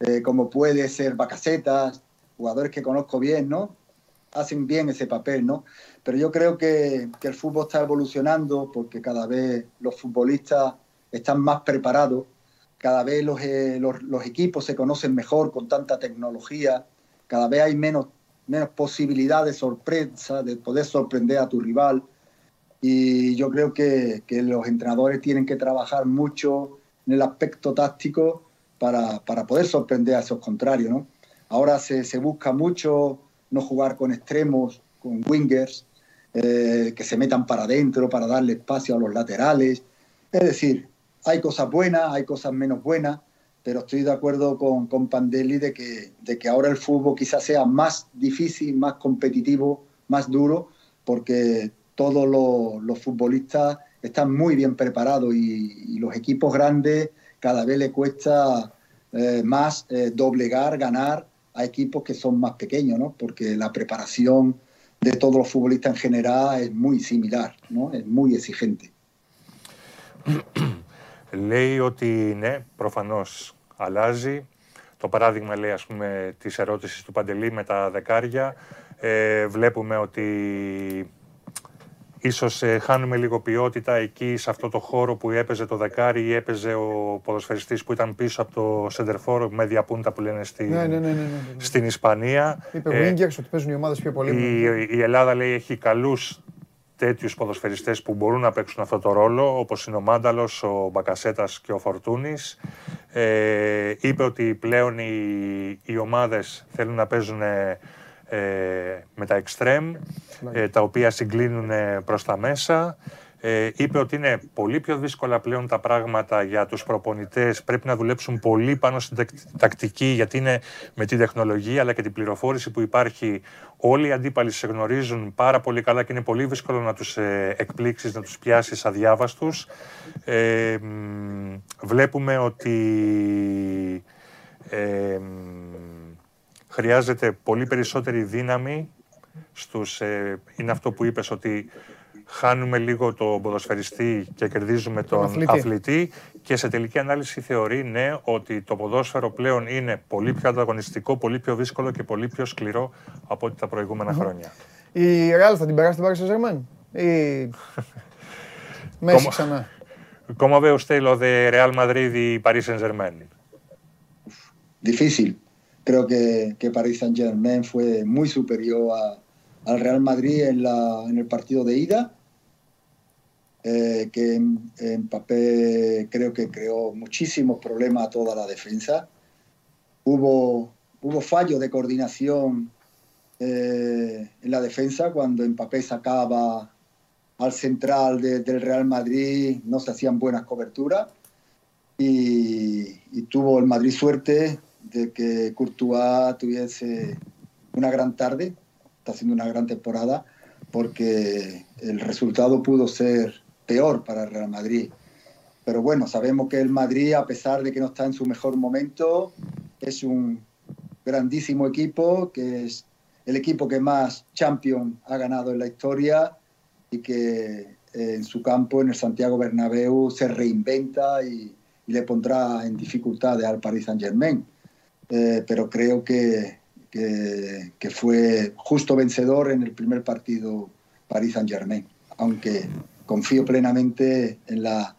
Speaker 11: eh, como puede ser Bacacetas, jugadores que conozco bien, ¿no? Hacen bien ese papel, ¿no? Pero yo creo que, el fútbol está evolucionando porque cada vez los futbolistas están más preparados, cada vez los, eh, equipos se conocen mejor con tanta tecnología, cada vez hay menos menos posibilidad de sorpresa, de poder sorprender a tu rival. Y yo creo que los entrenadores tienen que trabajar mucho en el aspecto táctico para, para poder sorprender a esos contrarios. ¿no? Ahora se, se, busca mucho no jugar con extremos, con wingers, eh, que se metan para adentro para darle espacio a los laterales. Es decir, hay cosas buenas, hay cosas menos buenas, pero estoy de acuerdo con, con Pandeli de que, de que ahora el fútbol quizás sea más difícil, más competitivo, más duro, porque todos los, los futbolistas están muy bien preparados y, y, los equipos grandes cada vez le cuesta eh, más eh, doblegar, ganar a equipos que son más pequeños, ¿no? porque la preparación de todos los futbolistas en general es muy similar, ¿no? es muy exigente.
Speaker 10: λέει ότι ναι, προφανώς αλλάζει. Το παράδειγμα λέει ας πούμε της ερώτησης του Παντελή με τα δεκάρια. Ε, βλέπουμε ότι ίσως ε, χάνουμε λίγο ποιότητα εκεί σε αυτό το χώρο που έπαιζε το δεκάρι ή έπαιζε ο ποδοσφαιριστής που ήταν πίσω από το σεντερφόρ με διαπούντα που λένε στη,
Speaker 1: ναι, ναι, ναι,
Speaker 10: στην Ισπανία.
Speaker 1: Είπε ο ε, ότι παίζουν οι ομάδες πιο πολύ.
Speaker 10: Η, η Ελλάδα λέει έχει καλούς τέτοιους ποδοσφαιριστές που μπορούν να παίξουν αυτό το ρόλο, όπως είναι ο Μάνταλος, ο Μπακασέτας και ο Φορτούνης. Ε, είπε ότι πλέον οι, οι ομάδες θέλουν να παίζουν ε, με τα extreme, ε, τα οποία συγκλίνουν προς τα μέσα. Ε, είπε ότι είναι πολύ πιο δύσκολα πλέον τα πράγματα για τους προπονητές. Πρέπει να δουλέψουν πολύ πάνω στην τακτική γιατί είναι με την τεχνολογία αλλά και την πληροφόρηση που υπάρχει. Όλοι οι αντίπαλοι σε γνωρίζουν πάρα πολύ καλά και είναι πολύ δύσκολο να τους ε, εκπλήξεις, να τους πιάσεις αδιάβαστους. Ε, βλέπουμε ότι ε, χρειάζεται πολύ περισσότερη δύναμη στους, ε, είναι αυτό που είπες ότι χάνουμε λίγο τον ποδοσφαιριστή και κερδίζουμε τον αθλητή. αθλητή. Και σε τελική ανάλυση θεωρεί, ναι, ότι το ποδόσφαιρο πλέον είναι πολύ πιο ανταγωνιστικό, πολύ πιο δύσκολο και πολύ πιο σκληρό από ό,τι τα προηγούμενα mm-hmm. χρόνια.
Speaker 1: Η Real θα την περάσει την Paris Saint-Germain ή Μέση ξανά.
Speaker 10: ¿Cómo ve usted lo de Real Madrid y Paris Saint-Germain?
Speaker 11: Difícil. Creo que, que Paris Saint-Germain fue muy superior a, al Real Madrid en, la, en el partido de ida eh, que en, papel creo que creó muchísimos problemas a toda la defensa. Hubo, hubo fallos de coordinación eh, en la defensa cuando Mbappé sacaba al central de, del Real Madrid, no se hacían buenas coberturas y, tuvo el Madrid suerte de que Courtois tuviese una gran tarde, está haciendo una gran temporada, porque el resultado pudo ser peor para el Real Madrid. Pero bueno, sabemos que el Madrid, a pesar de que no está en su mejor momento, es un grandísimo equipo, que es el equipo que más Champions ha ganado en la historia y que eh, en su campo, en el Santiago Bernabéu, se reinventa y, y le pondrá en dificultades al Paris Saint-Germain Eh, pero creo que, que, que, fue justo vencedor en el primer partido Paris Saint-Germain, aunque confío plenamente en la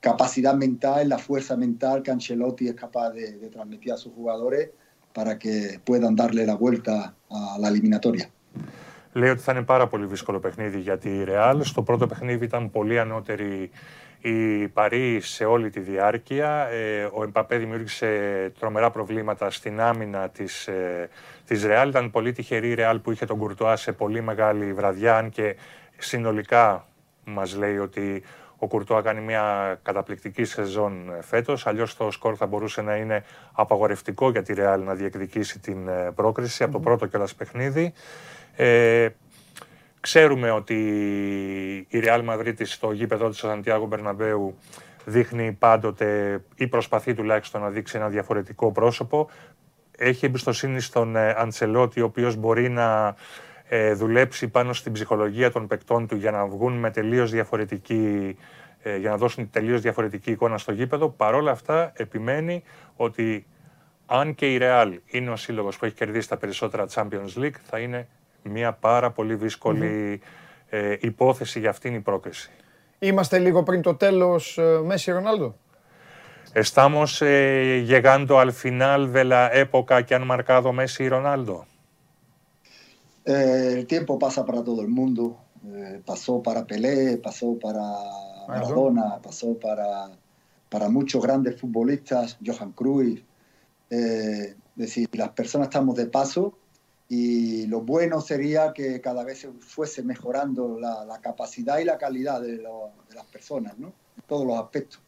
Speaker 11: capacidad mental, en la fuerza mental que Ancelotti es capaz de, de transmitir a sus jugadores para que puedan darle la vuelta a la eliminatoria.
Speaker 10: Λέει ότι θα είναι πάρα πολύ δύσκολο παιχνίδι για τη Ρεάλ. Στο πρώτο παιχνίδι ήταν πολύ ανώτερη η Παρή σε όλη τη διάρκεια. Ε, ο Εμπαπέ δημιούργησε τρομερά προβλήματα στην άμυνα της, ε, της Ρεάλ. Ήταν πολύ τυχερή η Ρεάλ που είχε τον Κουρτουά σε πολύ μεγάλη βραδιά, αν και συνολικά μας λέει ότι ο Κουρτόα κάνει μια καταπληκτική σεζόν φέτος. Αλλιώς το σκορ θα μπορούσε να είναι απαγορευτικό για τη Ρεάλ να διεκδικήσει την πρόκριση mm-hmm. από το πρώτο κιόλας παιχνίδι. Ε, Ξέρουμε ότι η Real Madrid στο γήπεδο της Σαντιάγο Μπερναμπέου δείχνει πάντοτε ή προσπαθεί τουλάχιστον να δείξει ένα διαφορετικό πρόσωπο. Έχει εμπιστοσύνη στον ε, Αντσελότη, ο οποίος μπορεί να ε, δουλέψει πάνω στην ψυχολογία των παικτών του για να βγουν με τελείως διαφορετική ε, για να δώσουν τελείως διαφορετική εικόνα στο γήπεδο. Παρ' όλα αυτά επιμένει ότι αν και η Real είναι ο σύλλογος που έχει κερδίσει τα περισσότερα Champions League, θα είναι μια πάρα πολύ δύσκολη ε, υπόθεση για αυτήν η πρόκριση.
Speaker 1: Είμαστε λίγο πριν το τέλος ε, Μέση Ρονάλντο.
Speaker 10: Estamos eh, llegando al final de la época que han marcado Messi y Ronaldo.
Speaker 11: Eh, el tiempo pasa para todo el mundo. Eh, pasó para Pelé, pasó para Maradona, pasó para, para muchos grandes futbolistas, Johan Cruyff. Eh, es decir, las personas estamos de paso y lo bueno sería que cada vez se fuese mejorando la, capacidad y la calidad de, las personas, ¿no? En todos los aspectos.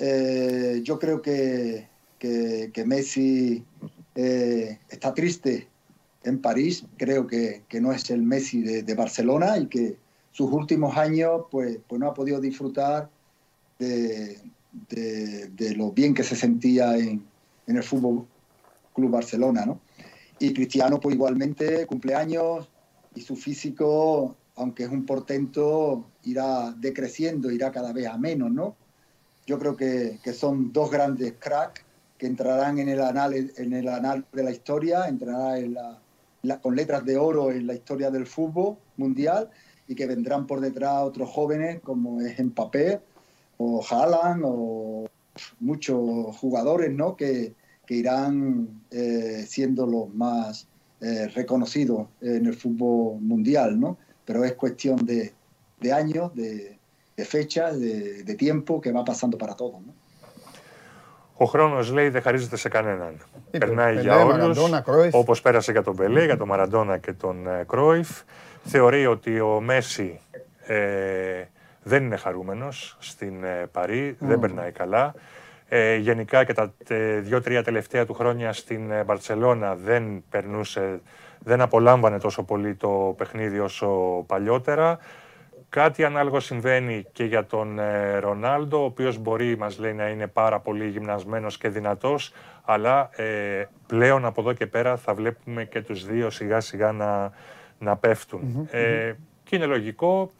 Speaker 11: Eh, yo creo que, que, Messi eh, está triste en París, creo que, que no es el Messi de, de Barcelona y que sus últimos años pues, pues no ha podido disfrutar de- de lo bien que se sentía en, en el Fútbol Club Barcelona, ¿no? Y Cristiano, pues igualmente, cumpleaños y su físico, aunque es un portento, irá decreciendo, irá cada vez a menos, ¿no? Yo creo que, son dos grandes cracks que entrarán en el anal, en el anal de la historia, entrarán en la- con letras de oro en la historia del fútbol mundial y que vendrán por detrás otros jóvenes como es Mbappé o Haaland o muchos jugadores ¿no? que, que irán eh, siendo los más eh, reconocidos en el fútbol mundial, ¿no? Pero es cuestión de, de años, de, de fechas, de, de tiempo que va pasando para todos, ¿no?
Speaker 10: Ο χρόνο λέει δεν χαρίζεται σε κανέναν.
Speaker 1: Είπε,
Speaker 10: Περνάει
Speaker 1: Πελέ,
Speaker 10: για όλου.
Speaker 1: Μαραντόνα, Κρόιφ.
Speaker 10: Όπω πέρασε για τον Πελέ, για τον Μαραντόνα και τον ε, Κρόιφ. Θεωρεί ότι ο Μέση ε, δεν είναι χαρούμενο στην ε, Παρή, δεν περνάει καλά. Ε, γενικά και τα τε- δύο-τρία τελευταία του χρόνια στην ε, Μπαρτσελώνα δεν περνούσε, δεν απολάμβανε τόσο πολύ το παιχνίδι όσο παλιότερα. Κάτι ανάλογο συμβαίνει και για τον ε, Ρονάλντο, ο οποίος μπορεί, μας λέει, να είναι πάρα πολύ γυμνασμένος και δυνατός, αλλά ε, πλέον από εδώ και πέρα θα βλέπουμε και τους δύο σιγά σιγά να, να πεφτουν Ε, και είναι λογικό,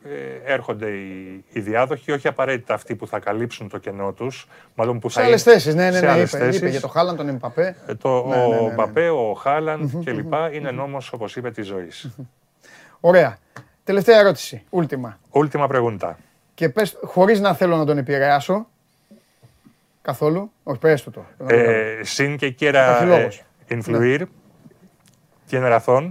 Speaker 10: ε, έρχονται οι, οι διάδοχοι, όχι απαραίτητα αυτοί που θα καλύψουν το κενό τους, μάλλον που
Speaker 1: Σε
Speaker 10: θα
Speaker 1: άλλες
Speaker 10: είναι-
Speaker 1: θέσεις, ναι, ναι,
Speaker 10: σε
Speaker 1: ναι.
Speaker 10: άλλες
Speaker 1: Είπε, είπε
Speaker 10: θέσεις.
Speaker 1: για το Χάλαν, τον Εμπαπέ.
Speaker 10: Ε, Το,
Speaker 1: Ναι, ναι, ναι,
Speaker 10: ο
Speaker 1: ναι.
Speaker 10: Μπαπέ, ο Χάλαν κλπ. είναι νόμος, όπως είπε, της ζωής.
Speaker 1: Ωραία. Τελευταία ερώτηση. Ούλτιμα.
Speaker 10: Última pregunta.
Speaker 1: Και πες, χωρίς να θέλω να τον επηρεάσω, καθόλου, όχι πες του το.
Speaker 10: Eh, sin que quiera
Speaker 1: Υπάρχει
Speaker 10: eh,
Speaker 1: λόγος.
Speaker 10: influir, tiene razón.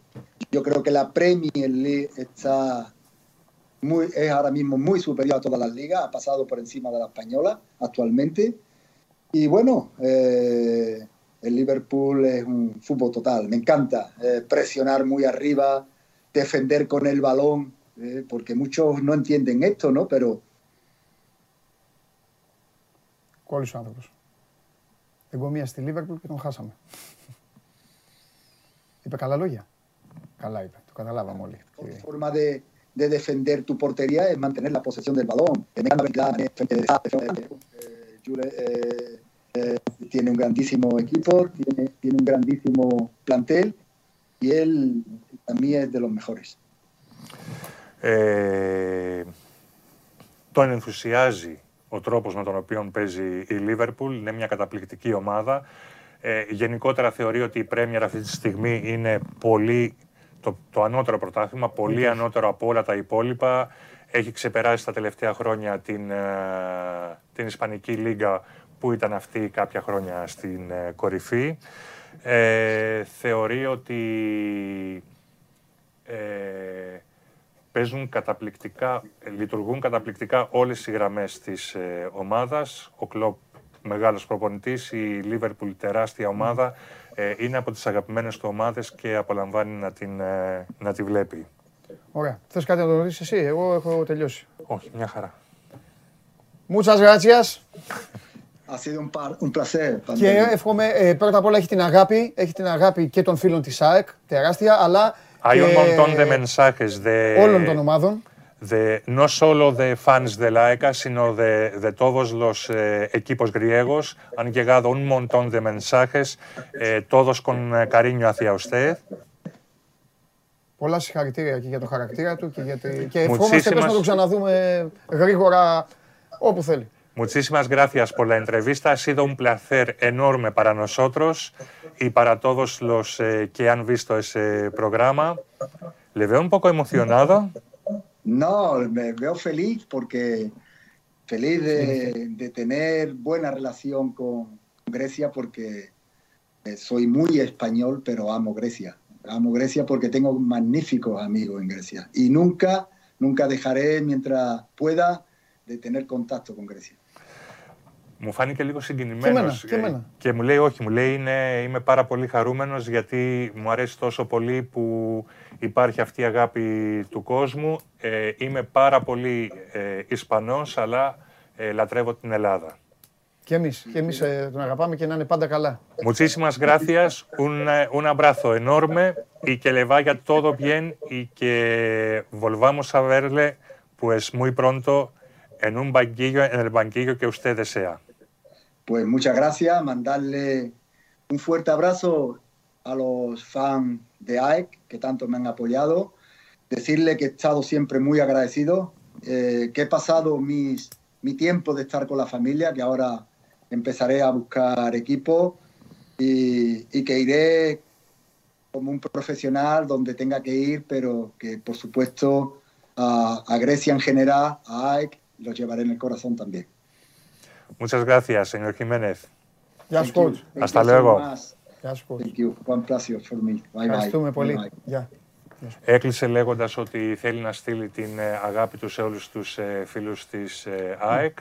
Speaker 11: Yo creo que la Premier League está muy, es ahora mismo muy superior a todas las ligas, ha pasado por encima de la española actualmente. Y bueno, eh, el Liverpool es un fútbol total, me encanta eh, presionar muy arriba, defender con el balón, eh, porque muchos no entienden esto, ¿no? Pero
Speaker 1: Κόλλησε ο άνθρωπος. Εγώ μία στη Λίβερπουλ και τον χάσαμε. Είπε καλά λόγια. Το όλοι.
Speaker 11: Η φόρμα de, de defender tu portería es mantener la posesión del eh,
Speaker 10: τον ενθουσιάζει ο τρόπος με τον οποίο παίζει η Λίβερπουλ. Είναι μια καταπληκτική ομάδα. Ε, γενικότερα θεωρεί ότι η πρέμια αυτή τη στιγμή είναι πολύ το, το ανώτερο πρωτάθλημα, πολύ ανώτερο από όλα τα υπόλοιπα. Έχει ξεπεράσει τα τελευταία χρόνια την, ε, την Ισπανική Λίγκα που ήταν αυτή κάποια χρόνια στην ε, κορυφή. Ε, θεωρεί ότι ε, παίζουν καταπληκτικά, λειτουργούν καταπληκτικά όλες οι γραμμές της ε, ομάδας. Ο Κλόπ μεγάλος προπονητής, η Λίβερπουλ τεράστια ομάδα, ε, είναι από τις αγαπημένες του ομάδες και απολαμβάνει να, την, ε, να τη βλέπει.
Speaker 1: Ωραία. Θες κάτι να το ρωτήσεις εσύ, εγώ έχω τελειώσει.
Speaker 10: Όχι, μια χαρά.
Speaker 1: Muchas gracias.
Speaker 11: Ha sido un, par- un placer.
Speaker 1: Και
Speaker 11: Pantaleón.
Speaker 1: εύχομαι, ε, πρώτα απ' όλα έχει την αγάπη, έχει την αγάπη και των φίλων της ΑΕΚ, τεράστια, αλλά
Speaker 10: Hay un
Speaker 1: και
Speaker 10: montón de mensajes de,
Speaker 1: όλων των ομάδων.
Speaker 10: de no solo de fans de la ECA, sino de, de todos los eh, equipos griegos. Han llegado un montón de mensajes, eh, todos con eh, cariño hacia usted.
Speaker 1: Πολλά συγχαρητήρια και για το χαρακτήρα του και, για τη... και ευχόμαστε
Speaker 10: Muchísimas-
Speaker 1: πες να το ξαναδούμε γρήγορα όπου θέλει.
Speaker 10: Muchísimas gracias por la entrevista. Ha sido un placer enorme para nosotros y para todos los eh, que han visto ese programa. Le veo un poco emocionado.
Speaker 11: No, me veo feliz porque feliz de, de tener buena relación con Grecia porque eh, soy muy español, pero amo Grecia. Amo Grecia porque tengo magníficos amigos en Grecia y nunca, nunca dejaré mientras pueda de tener contacto con Grecia.
Speaker 10: Μου φάνηκε λίγο
Speaker 1: Και
Speaker 10: συγκινημένος
Speaker 1: εμένα, και
Speaker 10: ε,
Speaker 1: εμένα.
Speaker 10: και μου λέει όχι, μου λέει είναι, είμαι πάρα πολύ χαρούμενος γιατί μου αρέσει τόσο πολύ που υπάρχει αυτή η αγάπη του κόσμου. Ε, είμαι πάρα πολύ ε, Ισπανός αλλά ε, λατρεύω την Ελλάδα.
Speaker 1: Και εμείς, και εμείς ε, τον αγαπάμε και να είναι πάντα καλά.
Speaker 10: Muchísimas gracias, un, eh, un abrazo enorme y que le vaya todo bien y que volvamos a verle pues muy pronto en un banquillo, en el banquillo que usted desea.
Speaker 11: Pues muchas gracias, mandarle un fuerte abrazo a los fans de AEC que tanto me han apoyado, decirle que he estado siempre muy agradecido, eh, que he pasado mis, mi tiempo de estar con la familia, que ahora empezaré a buscar equipo y, y que iré como un profesional donde tenga que ir, pero que por supuesto a, a Grecia en general, a AEC, los llevaré en el corazón también.
Speaker 10: Muchas gracias, señor Jiménez. Hasta luego.
Speaker 11: Much.
Speaker 1: Γεια σου, coach.
Speaker 11: Thank you. One pleasure for me. Bye bye.
Speaker 1: Ευχαριστούμε
Speaker 11: Bye
Speaker 1: πολύ.
Speaker 11: bye.
Speaker 1: Γεια.
Speaker 10: Έκλεισε λέγοντας ότι θέλει να στείλει την ε, αγάπη τους σε όλους τους ε, φίλους της ε, ΑΕΚ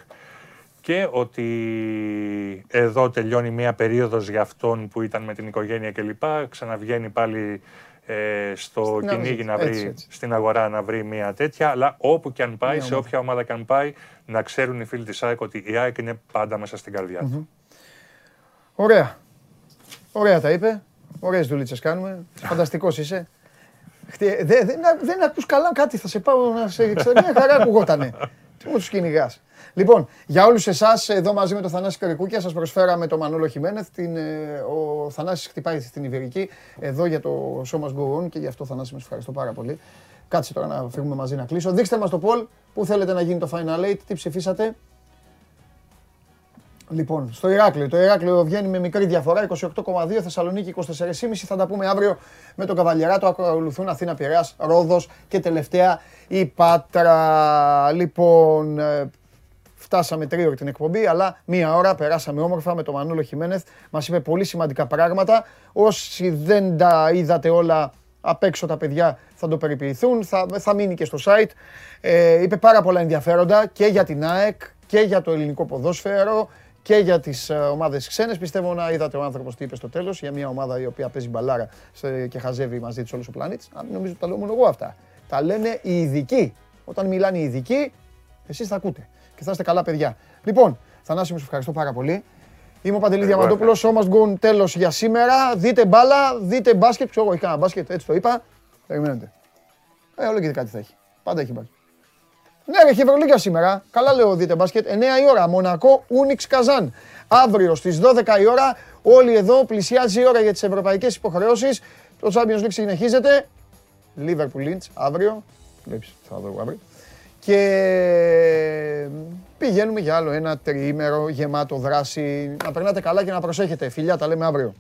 Speaker 10: και ότι εδώ τελειώνει μία περίοδος για αυτόν που ήταν με την οικογένεια κλπ. Ξαναβγαίνει πάλι ε, στο
Speaker 1: Στην
Speaker 10: κυνήγι να
Speaker 1: έτσι,
Speaker 10: βρει,
Speaker 1: έτσι.
Speaker 10: στην αγορά να βρει μία τέτοια, αλλά όπου και αν πάει,
Speaker 1: Μία
Speaker 10: σε
Speaker 1: ομάδα.
Speaker 10: όποια ομάδα και αν πάει, να ξέρουν οι φίλοι της ΑΕΚ ότι η ΑΕΚ είναι πάντα μέσα στην καρδιά του.
Speaker 1: Ωραία. Ωραία τα είπε. Ωραίες δουλίτσες κάνουμε. Φανταστικός είσαι. Χτε- δε- Δεν δεν ακούς καλά κάτι, θα σε πάω να σε ξέρω. Μια χαρά ακουγότανε. Τι μου τους κυνηγάς. Λοιπόν, για όλους εσάς, εδώ μαζί με τον Θανάση Καρικούκια, σας προσφέραμε το Μανώλο Χιμένεθ. Την, ε, ο Θανάσης χτυπάει στην Ιβερική, εδώ για το Show Must Go On και γι' αυτό Θανάση, με ευχαριστώ πάρα πολύ. Κάτσε τώρα να φύγουμε μαζί να κλείσω. Δείξτε μας το poll, πού θέλετε να γίνει το Final Eight, τι ψηφίσατε. Λοιπόν, στο Ηράκλειο. Το Ηράκλειο βγαίνει με μικρή διαφορά, 28,2, Θεσσαλονίκη 24,5. Θα τα πούμε αύριο με τον Καβαλιαράτο. Ακολουθούν Αθήνα, Πειραιάς, Ρόδος και τελευταία η Πάτρα. Λοιπόν, ε, φτάσαμε τρίωρη την εκπομπή, αλλά μία ώρα περάσαμε όμορφα με τον Μανούλο Χιμένεθ. Μας είπε πολύ σημαντικά πράγματα. Όσοι δεν τα είδατε όλα απ' έξω τα παιδιά θα το περιποιηθούν, θα, θα μείνει και στο site. Ε, είπε πάρα πολλά ενδιαφέροντα και για την ΑΕΚ και για το ελληνικό ποδόσφαιρο και για τις ομάδες ξένες. Πιστεύω να είδατε ο άνθρωπος τι είπε στο τέλος για μια ομάδα η οποία παίζει μπαλάρα σε- και χαζεύει μαζί της όλος ο πλανήτης. Νομίζω ότι τα λέω μόνο εγώ αυτά. Τα λένε οι ειδικοί. Όταν μιλάνε οι ειδικοί, εσείς θα ακούτε και θα είστε καλά παιδιά. Λοιπόν, Θανάση, μου σε ευχαριστώ πάρα πολύ. Είμαι ο Παντελής
Speaker 10: Εγώ
Speaker 1: Διαμαντόπουλος. So must go on τέλος για σήμερα. Δείτε μπάλα, δείτε μπάσκετ. Ξέρω εγώ, έχει κανένα μπάσκετ, έτσι το είπα. Περιμένετε. Ε, όλο και κάτι θα έχει. Πάντα έχει μπάσκετ. Ναι, ρε, έχει Ευρωλίγα σήμερα. Καλά λέω, δείτε μπάσκετ. 9 η ώρα. Μονακό, Ούνιξ, Καζάν. Αύριο στις 12 η ώρα. Όλοι εδώ πλησιάζει η ώρα για τις ευρωπαϊκές υποχρεώσεις. Το Champions League συνεχίζεται. Liverpool Lynch αύριο. Βλέπεις, θα δω εγώ αύριο. Και πηγαίνουμε για άλλο ένα τριήμερο γεμάτο δράση. Να περνάτε καλά και να προσέχετε. Φιλιά, τα λέμε αύριο.